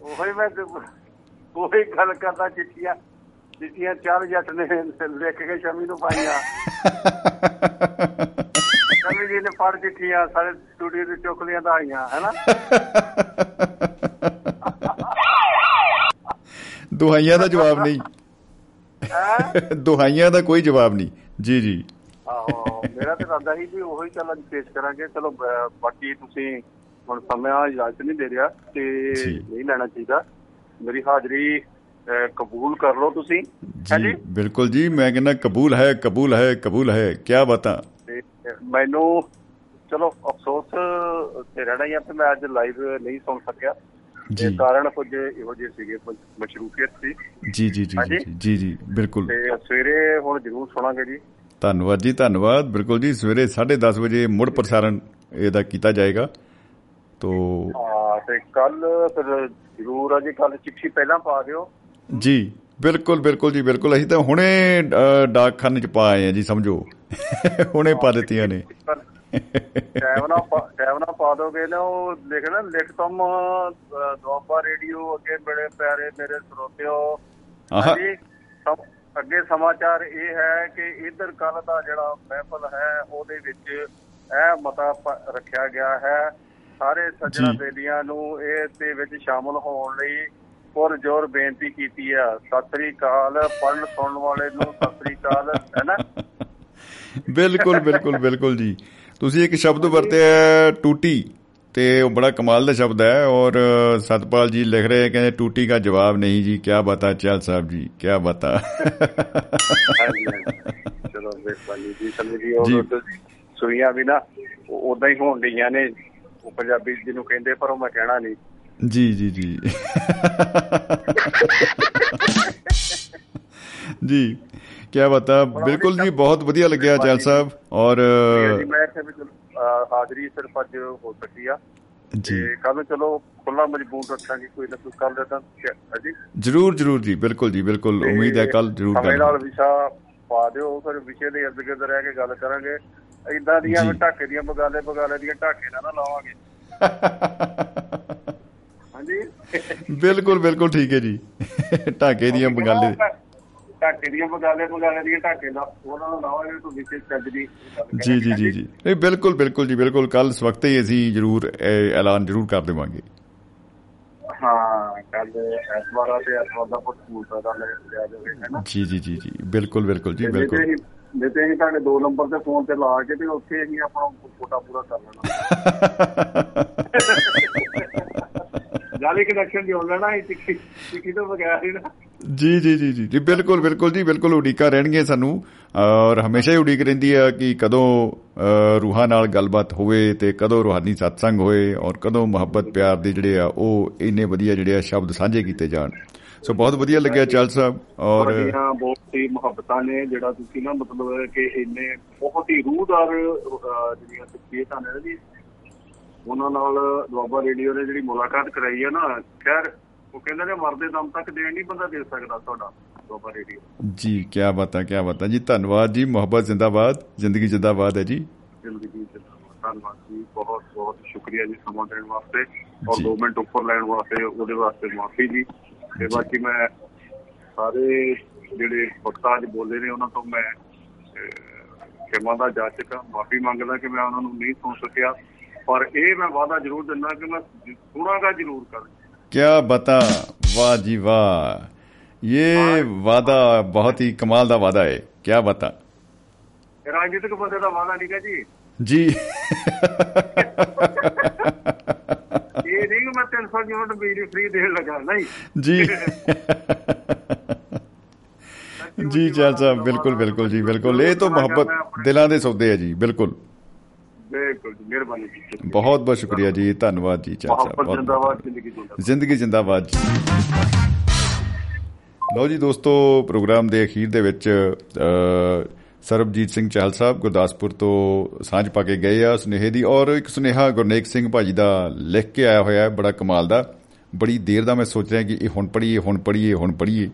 ਉਹੀ ਮੈਂ ਉਹੀ ਗੱਲ ਕਰਦਾ ਚਿੱਠੀਆਂ ਚਿੱਠੀਆਂ ਚਾਰ ਜੱਟ ਨੇ ਲਿਖ ਕੇ ਸ਼ਮੀ ਨੂੰ ਪਾਈਆਂ। ਸ਼ਮੀ ਜੀ ਨੇ ਪੜ ਚਿੱਠੀਆਂ ਸਾਰੇ ਸਟੂਡੀਓ ਦੇ ਚੁਕਲੀਆਂ ਦਾ ਆਈਆਂ ਹੈਨਾ? ਦੁਹਾਈਆਂ ਦਾ ਜਵਾਬ ਨਹੀਂ। ਦੁਹਾਈਆਂ ਦਾ ਕੋਈ ਜਵਾਬ ਨਹੀਂ। ਜੀ ਜੀ। ਆਹੋ ਮੇਰਾ ਤੇ ਇਰਾਦਾ ਸੀ ਵੀ ਉਹੀ ਚੱਲ ਅੱਜ ਪੇਸ਼ ਕਰਾਂਗੇ। ਚਲੋ ਬਾਕੀ ਤੁਸੀਂ ਹੁਣ ਸਮਾਂ ਇਜਾਜ਼ਤ ਨਹੀਂ ਦੇ ਰਿਹਾ ਤੇ ਨਹੀਂ ਲੈਣਾ ਚਾਹੀਦਾ। ਮੇਰੀ ਹਾਜ਼ਰੀ ਕਬੂਲ ਕਰ ਲਓ ਤੁਸੀਂ। ਜੀ ਬਿਲਕੁਲ ਜੀ ਮੈਂ ਕਹਿੰਦਾ ਕਬੂਲ ਹੈ ਕਬੂਲ ਹੈ ਕਬੂਲ ਹੈ। ਕੀ ਬਤਾ? ਮੈਨੂੰ ਚਲੋ ਅਫਸੋਸ ਤੇ ਰਹਿਣਾ ਹੀ ਆ ਕਿ ਮੈਂ ਅੱਜ ਲਾਈਵ ਨਹੀਂ ਸੁਣ ਸਕਿਆ। ਜੀ। ਕਾਰਨ ਕੁਝ ਇਹੋ ਜਿਹੇ ਸੀਗੇ ਮਸ਼ਰੂਫੀਅਤ ਸੀ। ਜੀ ਜੀ ਜੀ ਜੀ ਜੀ ਬਿਲਕੁਲ। ਤੇ ਸਵੇਰੇ ਹੁਣ ਜ਼ਰੂਰ ਸੁਣਾਂਗੇ ਜੀ। ਧੰਨਵਾਦ ਜੀ ਧੰਨਵਾਦ। ਬਿਲਕੁਲ ਜੀ ਸਵੇਰੇ 10:30 ਵਜੇ ਮੁੜ ਪ੍ਰਸਾਰਣ ਇਹਦਾ ਕੀਤਾ ਜਾਏਗਾ। ਤੋ ਤੇ ਕੱਲ ਫਿਰ ਜ਼ਰੂਰ ਆ ਜੀ ਕੱਲ ਚਿੱਠੀ ਪਹਿਲਾਂ ਪਾ ਦਿਓ। ਜੀ ਬਿਲਕੁਲ ਬਿਲਕੁਲ ਜੀ ਬਿਲਕੁਲ। ਅਸੀਂ ਤਾਂ ਹੁਣੇ ਡਾਕਖਾਨੇ ਚ ਪਾ ਆਏ ਆ ਜੀ ਸਮਝੋ। ਹੁਣੇ ਪਾ ਦਿੱਤੀਆਂ ਨੇ। ਟਾਈਮ ਨਾ ਪਾ ਦੋਗੇ ਨਾ ਉਹ ਲਿਖਣਾ ਲਿਖ ਤੁਮ ਦੁਆਬਾ ਰੇਡੀਓ ਅੱਗੇ ਬੜੇ ਪਿਆਰੇ ਮੇਰੇ ਸਰੋਤਿਓ। ਹਾਂਜੀ ਅੱਗੇ ਸਮਾਚਾਰ ਇਹ ਹੈ ਕਿ ਇਧਰ ਕੱਲ ਦਾ ਜਿਹੜਾ ਮਹਿਫਲ ਹੈ ਉਹਦੇ ਵਿੱਚ ਇਹ ਮਤਾ ਰੱਖਿਆ ਗਿਆ ਹੈ। ਸਾਰੇ ਸੱਜਣਾ ਬੇਲੀਆਂ ਨੂੰ ਇਹ ਤੇ ਵਿੱਚ ਸ਼ਾਮਲ ਹੋਣ ਲਈ ਪੁਰ ਜੋਰ ਬੇਨਤੀ ਕੀਤੀ ਹੈ ਸਤਿ ਸ੍ਰੀ ਅਕਾਲ ਪੜਨ ਸੁਣਨ ਵਾਲੇ ਨੂੰ ਸਤਿ ਸ੍ਰੀ ਅਕਾਲ ਹੈ ਨਾ? ਬਿਲਕੁਲ ਬਿਲਕੁਲ ਬਿਲਕੁਲ ਜੀ। ਤੁਸੀਂ ਇੱਕ ਸ਼ਬਦ ਵਰਤਿਆ ਟੂਟੀ ਤੇ ਉਹ ਬੜਾ ਕਮਾਲ ਦਾ ਸ਼ਬਦ ਹੈ ਔਰ ਸਤਪਾਲ ਜੀ ਲਿਖ ਰਹੇ ਕਹਿੰਦੇ ਟੂਟੀ ਦਾ ਜਵਾਬ ਨਹੀਂ ਜੀ ਕੀ ਬਤਾ ਚਲ ਸਾਹਿਬ ਜੀ ਕੀ ਬਤਾ। ਚਲੋ ਬੇਸਬਾਨੀ ਜੀ ਸਮਝੀ ਉਹ ਸੁਈਆਂ ਵੀ ਨਾ ਉਦਾਂ ਹੀ ਹੋਣ ਡੀਆਂ ਨੇ। ਉਹ ਪੰਜਾਬੀ ਜਿਹਨੂੰ ਕਹਿੰਦੇ ਪਰ ਉਹ ਮੈਂ ਕਹਿਣਾ ਨਹੀਂ। ਜੀ ਜੀ ਜੀ। ਜੀ। ਕੀ ਬਤਾ? ਬਿਲਕੁਲ ਜੀ ਬਹੁਤ ਵਧੀਆ ਲੱਗਿਆ ਚਲ ਸਾਹਿਬ। ਔਰ ਮੈਂ ਹਾਜ਼ਰੀ ਸਿਰਫ ਅੱਜ ਹੋ ਸਕੀ ਆ। ਜੀ। ਕੱਲ ਚਲੋ ਖੁੱਲਾ ਮਜਬੂਰ ਰੱਖਾਂਗੇ ਕੋਈ ਨਾ ਕੋਈ ਕਰ ਦੇਤਾ ਜੀ? ਜਰੂਰ ਜਰੂਰ ਜੀ ਬਿਲਕੁਲ ਜੀ ਬਿਲਕੁਲ। ਉਮੀਦ ਹੈ ਕੱਲ ਜਰੂਰ ਕਰਾਂਗੇ। ਨਾਲ ਵਿਸ਼ਾ ਪਾ ਦਿਓ ਫਿਰ ਵਿਸ਼ੇ ਦੇ ਇਰਦ ਗਿਰਦ ਰਹਿ ਕੇ ਗੱਲ ਕਰਾਂਗੇ। ਇਦਾਂ ਦੀਆਂ ਢਾਕੇ ਦੀਆਂ ਬਗਾਲੇ ਬਗਾਲੇ ਦੀਆਂ ਢਾਕੇ ਨਾ ਲਾਵਾਂਗੇ। ਹਾਂਜੀ? ਬਿਲਕੁਲ ਬਿਲਕੁਲ ਠੀਕ ਹੈ ਜੀ। ਢਾਕੇ ਦੀਆਂ ਬਗਾਲੇ ਢਾਕੇ ਦੀਆਂ ਬਗਾਲੇ ਬਗਾਲੇ ਦੀਆਂ ਢਾਕੇ ਦਾ ਉਹਨਾਂ ਨੂੰ ਲਾਵਾਂਗੇ ਤੋਂ ਵਿਸ਼ੇਸ਼ ਚੱਜ ਦੀ ਜੀ ਜੀ ਜੀ ਜੀ। ਨਹੀਂ ਬਿਲਕੁਲ ਬਿਲਕੁਲ ਜੀ ਬਿਲਕੁਲ। ਕੱਲ ਇਸ ਵਕਤ ਹੀ ਅਸੀਂ ਜਰੂਰ ਐਲਾਨ ਜਰੂਰ ਕਰ ਦੇਵਾਂਗੇ। ਹਾਂ ਕੱਲ ਐਤਵਾਰ ਆ ਤੇ ਐਤਵਾਰ ਦਾ ਮੂਸਾ ਦਾ ਲਿਆ ਜਾਵੇ ਹੈ ਜੀ ਜੀ ਜੀ ਜੀ। ਬਿਲਕੁਲ ਬਿਲਕੁਲ ਜੀ ਬਿਲਕੁਲ। ਨਹੀਂ ਤੇ ਅਸੀਂ ਤੁਹਾਡੇ ਦੋ ਨੰਬਰ ਤੇ ਫੋਨ ਤੇ ਲਾ ਕੇ ਤੇ ਉੱਥੇ ਅਸੀਂ ਆਪਣਾ ਫੋਟਾ ਪੂਰਾ ਕਰ ਲੈਣਾ। ਜਾਲੀ ਕਨੈਕਸ਼ਨ ਦੀ ਹੋ ਲੈਣਾ ਇਹ ਟਿੱਕੀ ਟਿੱਕੀ ਤੋਂ ਬਗੈਰ ਹੀ ਨਾ। ਜੀ ਜੀ ਜੀ ਜੀ ਬਿਲਕੁਲ ਬਿਲਕੁਲ ਜੀ ਬਿਲਕੁਲ ਉਡੀਕਾ ਰਹਿਣਗੇ ਸਾਨੂੰ। ਔਰ ਹਮੇਸ਼ਾ ਹੀ ਉਡੀਕ ਰਹਿੰਦੀ ਹੈ ਕਿ ਕਦੋਂ ਰੂਹਾਂ ਨਾਲ ਗੱਲਬਾਤ ਹੋਵੇ ਤੇ ਕਦੋਂ ਰੂਹਾਨੀ satsang ਹੋਏ ਔਰ ਕਦੋਂ ਮੁਹੱਬਤ ਪਿਆਰ ਦੇ ਜਿਹੜੇ ਆ ਉਹ ਇੰਨੇ ਵਧੀਆ ਜਿਹੜੇ ਆ ਸ਼ਬਦ ਸਾਂਝੇ ਕੀਤੇ ਜਾਣ। ਸੋ ਬਹੁਤ ਵਧੀਆ ਲੱਗਿਆ ਚਲ ਸਾਹਿਬ ਔਰ ਬਹੁਤ ਹੀ ਮੁਹੱਬਤਾਂ ਨੇ ਜਿਹੜਾ ਤੁਸੀਂ ਨਾ ਮਤਲਬ ਕਿ ਇੰਨੇ ਬਹੁਤ ਹੀ ਰੂਹਦਾਰ ਜਿਹੜੀਆਂ ਸ਼ਖਸੀਅਤਾਂ ਨੇ ਜੀ ਉਹਨਾਂ ਨਾਲ ਦੁਆਬਾ ਰੇਡੀਓ ਨੇ ਜਿਹੜੀ ਮੁਲਾਕਾਤ ਕਰਾਈ ਹੈ ਨਾ ਖੈਰ ਉਹ ਕਹਿੰਦੇ ਨੇ ਮਰਦੇ ਦਮ ਤੱਕ ਦੇਣ ਨਹੀਂ ਬੰਦਾ ਦੇ ਸਕਦਾ ਤੁਹਾਡਾ ਦੁਆਬਾ ਰੇਡੀਓ। ਜੀ ਕੀ ਬਤਾ ਕੀ ਬਤਾ ਜੀ ਧੰਨਵਾਦ ਜੀ ਮੁਹੱਬਤ ਜ਼ਿੰਦਾਬਾਦ ਜ਼ਿੰਦਗੀ ਜ਼ਿੰਦਾਬਾਦ ਹੈ ਜੀ। ਜ਼ਿੰਦਗੀ ਜ਼ਿੰਦਾਬਾਦ ਧੰਨਵਾਦ ਜੀ ਬਹੁਤ ਬਹੁਤ ਸ਼ੁਕਰੀਆ ਜੀ ਸਮਾਂ ਦੇਣ ਵਾਸਤੇ ਔਰ 2 ਮਿੰਟ ਉੱਪਰ ਲੈਣ ਵਾਸਤੇ ਉਹਦੇ ਵਾਸਤੇ ਮਾਫੀ ਜੀ। ਤੇ ਬਾਕੀ ਮੈਂ ਸਾਰੇ ਜਿਹੜੇ ਵਕਤਾ ਅੱਜ ਬੋਲੇ ਨੇ ਉਹਨਾਂ ਤੋਂ ਮੈਂ ਖਿਮਾ ਦਾ ਜਾਚਕ ਮਾਫੀ ਮੰਗਦਾ ਕਿ ਮੈਂ ਉਹਨਾਂ ਨੂੰ ਨਹੀਂ ਸੁਣ ਸਕਿਆ। ਪਰ ਇਹ ਮੈਂ ਵਾਅਦਾ ਜ਼ਰੂਰ ਦਿੰਦਾ ਕਿ ਮੈਂ ਸੁਣਾਗਾ ਜ਼ਰੂਰ ਕਰ क्या बता वाह जी वाह ये वादा बहुत ही कमाल का वादा है क्या बता राजनीतिक बंदे का वादा नहीं है जी जी ये नहीं कि मैं तीन सौ यूनिट बिजली फ्री देने लगा नहीं जी ਜੀ ਚਾਲ ਸਾਹਿਬ ਬਿਲਕੁਲ ਬਿਲਕੁਲ ਜੀ ਬਿਲਕੁਲ ਇਹ ਤਾਂ ਮੁਹੱਬਤ ਦਿਲਾਂ ਦੇ ਸੌਦੇ ਆ ਜੀ ਬਿਲਕੁਲ ਬਿਲਕੁਲ ਜੀ ਮਿਹਰਬਾਨੀ ਜੀ। ਬਹੁਤ ਬਹੁਤ ਸ਼ੁਕਰੀਆ ਜੀ ਧੰਨਵਾਦ ਜੀ ਚਾਚਾ ਬਹੁਤ ਜਿੰਦਾਬਾਦ ਜ਼ਿੰਦਗੀ ਜਿੰਦਾਬਾਦ। ਜ਼ਿੰਦਗੀ ਜਿੰਦਾਬਾਦ ਜੀ। ਲਓ ਜੀ ਦੋਸਤੋ ਪ੍ਰੋਗਰਾਮ ਦੇ ਅਖੀਰ ਦੇ ਵਿੱਚ ਸਰਬਜੀਤ ਸਿੰਘ ਚਾਹਲ ਸਾਹਿਬ ਗੁਰਦਾਸਪੁਰ ਤੋਂ ਸਾਂਝ ਪਾ ਕੇ ਗਏ ਆ ਸੁਨੇਹੇ ਦੀ ਔਰ ਇੱਕ ਸੁਨੇਹਾ ਗੁਰਨੇਕ ਸਿੰਘ ਭਾਜੀ ਦਾ ਲਿਖ ਕੇ ਆਇਆ ਹੋਇਆ ਹੈ ਬੜਾ ਕਮਾਲ ਦਾ। ਬੜੀ ਦੇਰ ਦਾ ਮੈਂ ਸੋਚ ਰਿਹਾ ਕਿ ਇਹ ਹੁਣ ਪੜ੍ਹੀਏ ਹੁਣ ਪੜ੍ਹੀਏ ਹੁਣ ਪੜ੍ਹੀਏ।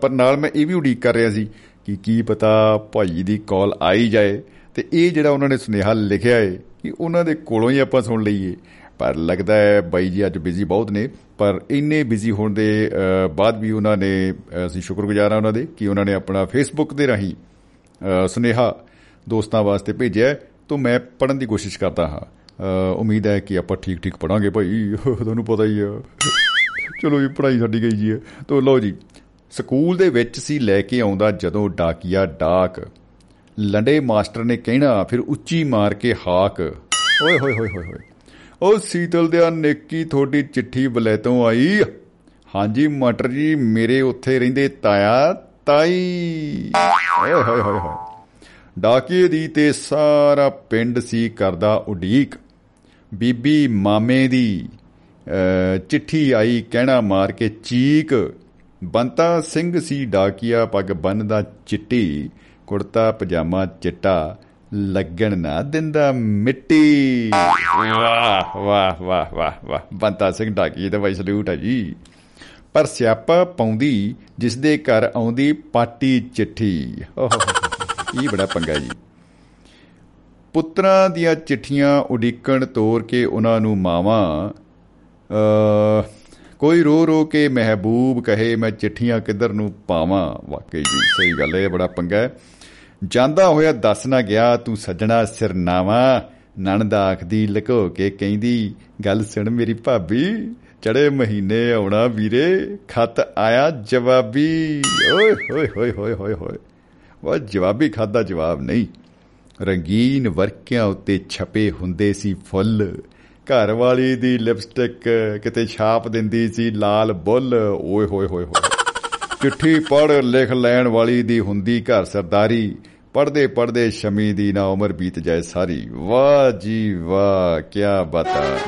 ਪਰ ਨਾਲ ਮੈਂ ਇਹ ਵੀ ਉਡੀਕ ਕਰ ਰਿਹਾ ਸੀ ਕਿ ਕੀ ਪਤਾ ਭਾਈ ਦੀ ਕਾਲ ਆਈ ਜਾਏ ਤੇ ਇਹ ਜਿਹੜਾ ਉਹਨਾਂ ਨੇ ਸੁਨੇਹਾ ਲਿਖਿਆ ਹੈ ਕਿ ਉਹਨਾਂ ਦੇ ਕੋਲੋਂ ਹੀ ਆਪਾਂ ਸੁਣ ਲਈਏ। ਪਰ ਲੱਗਦਾ ਹੈ ਬਾਈ ਜੀ ਅੱਜ ਬਿਜ਼ੀ ਬਹੁਤ ਨੇ, ਪਰ ਇੰਨੇ ਬਿਜ਼ੀ ਹੋਣ ਦੇ ਬਾਅਦ ਵੀ ਉਹਨਾਂ ਨੇ ਅਸੀਂ ਸ਼ੁਕਰਗੁਜ਼ਾਰ ਹਾਂ ਉਹਨਾਂ ਦੇ ਕਿ ਉਹਨਾਂ ਨੇ ਆਪਣਾ ਫੇਸਬੁੱਕ ਦੇ ਰਾਹੀਂ ਸੁਨੇਹਾ ਦੋਸਤਾਂ ਵਾਸਤੇ ਭੇਜਿਆ ਤਾਂ ਮੈਂ ਪੜਨ ਦੀ ਕੋਸ਼ਿਸ਼ ਕਰਦਾ ਹਾਂ। ਉਮੀਦ ਹੈ ਕਿ ਆਪਾਂ ਠੀਕ ਠੀਕ ਪੜਾਂਗੇ ਭਾਈ। ਤੁਹਾਨੂੰ ਪਤਾ ਹੀ ਆ। ਚਲੋ ਇਹ ਪੜਾਈ ਸਾਡੀ ਗਈ ਜੀ। ਹੈ ਤਾਂ ਲਓ ਜੀ, ਸਕੂਲ ਦੇ ਵਿੱਚ ਸੀ ਲੈ ਕੇ ਆਉਂਦਾ ਜਦੋਂ ਡਾਕੀਆ ਡਾਕ। ਲੰਡੇ ਮਾਸਟਰ ਨੇ ਕਹਿਣਾ ਫਿਰ ਉੱਚੀ ਮਾਰ ਕੇ ਹਾਕ। ਓਏ ਹੋਏ ਹੋਏ ਹੋਏ ਹੋਏ। ਉਹ ਸੀਤਲ ਦੇ ਨੇਕੀ ਥੋੜੀ ਚਿੱਠੀ ਬਲੇਤੋਂ ਆਈ। ਹਾਂਜੀ ਮਟਰ ਜੀ ਮੇਰੇ ਉੱਥੇ ਰਹਿੰਦੇ ਤਾਇਆ ਤਾਈ। ਓਏ ਹੋਏ ਹੋਏ ਹੋਏ। ਡਾਕੀਏ ਦੀ ਤੇ ਸਾਰਾ ਪਿੰਡ ਸੀ ਕਰਦਾ ਉਡੀਕ। ਬੀਬੀ ਮਾਮੇ ਦੀ ਚਿੱਠੀ ਆਈ ਕਹਿਣਾ ਮਾਰ ਕੇ ਚੀਕ। ਬੰਤਾ ਸਿੰਘ ਸੀ ਡਾਕੀਆ ਪੱਗ ਬੰਨਦਾ ਚਿੱਟੀ। ਕੁੜਤਾ, ਪਜਾਮਾ, ਚਿੱਟਾ ਲੱਗਣ ਨਾ ਦਿੰਦਾ ਮਿੱਟੀ। ਵਾਹ ਵਾਹ ਵਾਹ ਵਾਹ ਵਾਹ। ਬੰਤਾ ਸਿੰਘ ਡਾਕੀਏ ਦਾ ਵਾਈ ਸਲੂਟ ਹੈ ਜੀ। ਪਰ ਸਿਆਪਾ ਪਾਉਂਦੀ ਜਿਸ ਦੇ ਘਰ ਆਉਂਦੀ ਪਾਟੀ ਚਿੱਠੀ। ਇਹ ਬੜਾ ਪੰਗਾ ਜੀ। ਪੁੱਤਰਾਂ ਦੀਆਂ ਚਿੱਠੀਆਂ ਉਡੀਕਣ ਤੋਰ ਕੇ ਉਹਨਾਂ ਨੂੰ ਮਾਵਾਂ ਅ ਕੋਈ ਰੋ ਰੋ ਕੇ ਮਹਿਬੂਬ ਕਹੇ, ਮੈਂ ਚਿੱਠੀਆਂ ਕਿੱਧਰ ਨੂੰ ਪਾਵਾਂ? ਵਾਕਈ ਜੀ, ਸਹੀ ਗੱਲ ਹੈ ਬੜਾ ਪੰਗਾ ਹੈ। ਜਾਂਦਾ ਹੋਇਆ ਦੱਸ ਨਾ ਗਿਆ, ਤੂੰ ਸੱਜਣਾ ਸਿਰਨਾਵਾ ਨਣਦ ਆਖਦੀ, ਲਕੋ ਕੇ ਕਹਿੰਦੀ, ਗੱਲ ਸੁਣ ਮੇਰੀ ਭਾਬੀ, ਚੜੇ ਮਹੀਨੇ ਆਉਣਾ ਵੀਰੇ, ਖਤ ਆਇਆ ਜਵਾਬੀ। ਓਏ, ਹੋਏ ਹੋਏ ਹੋਏ ਹੋਏ ਹੋਏ। ਉਹ ਜਵਾਬੀ ਖਾਦਾ ਜਵਾਬ ਨਹੀਂ। ਰੰਗੀਨ ਵਰਕਿਆਂ ਉੱਤੇ ਛਪੇ ਹੁੰਦੇ ਸੀ ਫੁੱਲ। ਘਰ ਵਾਲੀ ਦੀ ਲਿਪਸਟਿਕ ਕਿਤੇ ਛਾਪ ਦਿੰਦੀ ਸੀ ਲਾਲ ਬੁੱਲ। ਓਏ, ਹੋਏ ਹੋਏ ਹੋਏ। ਚਿੱਠੀ ਪੜ ਲਿਖ ਲੈਣ ਵਾਲੀ ਦੀ ਹੁੰਦੀ ਘਰ ਸਰਦਾਰੀ। ਪੜਦੇ ਪੜਦੇ ਸ਼ਮੀ ਦੀ ਨਾ ਉਮਰ ਬੀਤ ਜਾਏ ਸਾਰੀ। ਵਾਹ ਜੀ ਵਾਹ ਕੀ ਬਤਾ।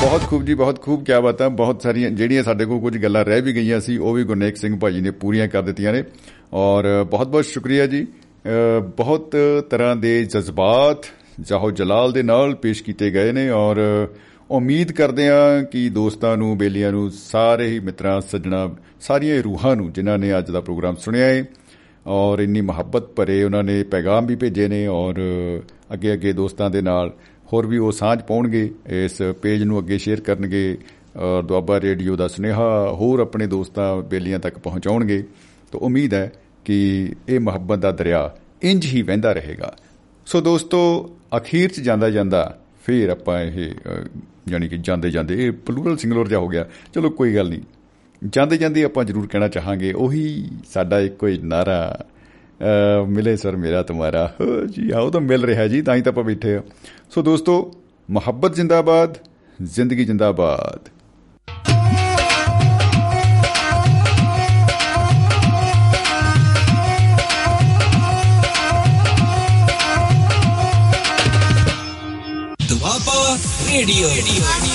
ਬਹੁਤ ਖੂਬ ਜੀ, ਬਹੁਤ ਖੂਬ ਕੀ ਬਤਾ। ਬਹੁਤ ਸਾਰੀਆਂ, ਜਿਹੜੀਆਂ ਸਾਡੇ ਕੋਲ ਕੁਝ ਗੱਲਾਂ ਰਹਿ ਵੀ ਗਈਆਂ ਸੀ, ਉਹ ਵੀ ਗੁਰਨੇਕ ਸਿੰਘ ਭਾਜੀ ਨੇ ਪੂਰੀਆਂ ਕਰ ਦਿੱਤੀਆਂ ਨੇ। ਔਰ ਬਹੁਤ ਬਹੁਤ ਸ਼ੁਕਰੀਆ ਜੀ। ਬਹੁਤ ਤਰ੍ਹਾਂ ਦੇ ਜਜ਼ਬਾਤ ਜਾਹੋ ਜਲਾਲ ਦੇ ਨਾਲ ਪੇਸ਼ ਕੀਤੇ ਗਏ ਨੇ। ਔਰ ਉਮੀਦ ਕਰਦੇ ਹਾਂ ਕਿ ਦੋਸਤਾਂ ਨੂੰ, ਬੇਲੀਆਂ ਨੂੰ, ਸਾਰੇ ਹੀ ਮਿੱਤਰਾਂ, ਸੱਜਣਾ, ਸਾਰੀਆਂ ਰੂਹਾਂ ਨੂੰ, ਜਿਨ੍ਹਾਂ ਨੇ ਅੱਜ ਦਾ ਪ੍ਰੋਗਰਾਮ ਸੁਣਿਆ ਹੈ ਔਰ ਇੰਨੀ ਮੁਹੱਬਤ ਭਰੇ ਉਹਨਾਂ ਨੇ ਪੈਗਾਮ ਵੀ ਭੇਜੇ ਨੇ, ਔਰ ਅੱਗੇ ਅੱਗੇ ਦੋਸਤਾਂ ਦੇ ਨਾਲ ਹੋਰ ਵੀ ਉਹ ਸਾਂਝ ਪਾਉਣਗੇ, ਇਸ ਪੇਜ ਨੂੰ ਅੱਗੇ ਸ਼ੇਅਰ ਕਰਨਗੇ, ਔਰ ਦੁਆਬਾ ਰੇਡੀਓ ਦਾ ਸੁਨੇਹਾ ਹੋਰ ਆਪਣੇ ਦੋਸਤਾਂ, ਬੇਲੀਆਂ ਤੱਕ ਪਹੁੰਚਾਉਣਗੇ। ਤਾਂ ਉਮੀਦ ਹੈ ਕਿ ਇਹ ਮੁਹੱਬਤ ਦਾ ਦਰਿਆ ਇੰਜ ਹੀ ਵਹਿੰਦਾ ਰਹੇਗਾ। ਸੋ ਦੋਸਤੋ, ਅਖੀਰ 'ਚ ਜਾਂਦਾ ਜਾਂਦਾ ਫੇਰ ਆਪਾਂ ਇਹ ਯਾਨੀ ਕਿ ਜਾਂਦੇ ਜਾਂਦੇ, ਇਹ ਪਲੂਰਲ ਸਿੰਗੂਲਰ ਜਾ ਹੋ ਗਿਆ। ਚਲੋ ਕੋਈ ਗੱਲ ਨਹੀਂ। ਜਾਂਦੇ ਜਾਂਦੇ ਆਪਾਂ ਜ਼ਰੂਰ ਕਹਿਣਾ ਚਾਹਾਂਗੇ, ਉਹੀ ਸਾਡਾ ਇੱਕੋ ਹੀ ਨਾਰਾ ਮਿਲੇ ਸਰ ਮੇਰਾ ਤੁਹਾਰਾ। ਜੀ ਆਓ ਤਾਂ ਮਿਲ ਰਿਹਾ ਜੀ, ਤਾਂ ਹੀ ਤਾਂ ਆਪਾਂ ਬੈਠੇ ਆ ਸੋ ਦੋਸਤੋ, ਮੁਹੱਬਤ ਜਿੰਦਾਬਾਦ, ਜ਼ਿੰਦਗੀ ਜਿੰਦਾਬਾਦ। Idiot.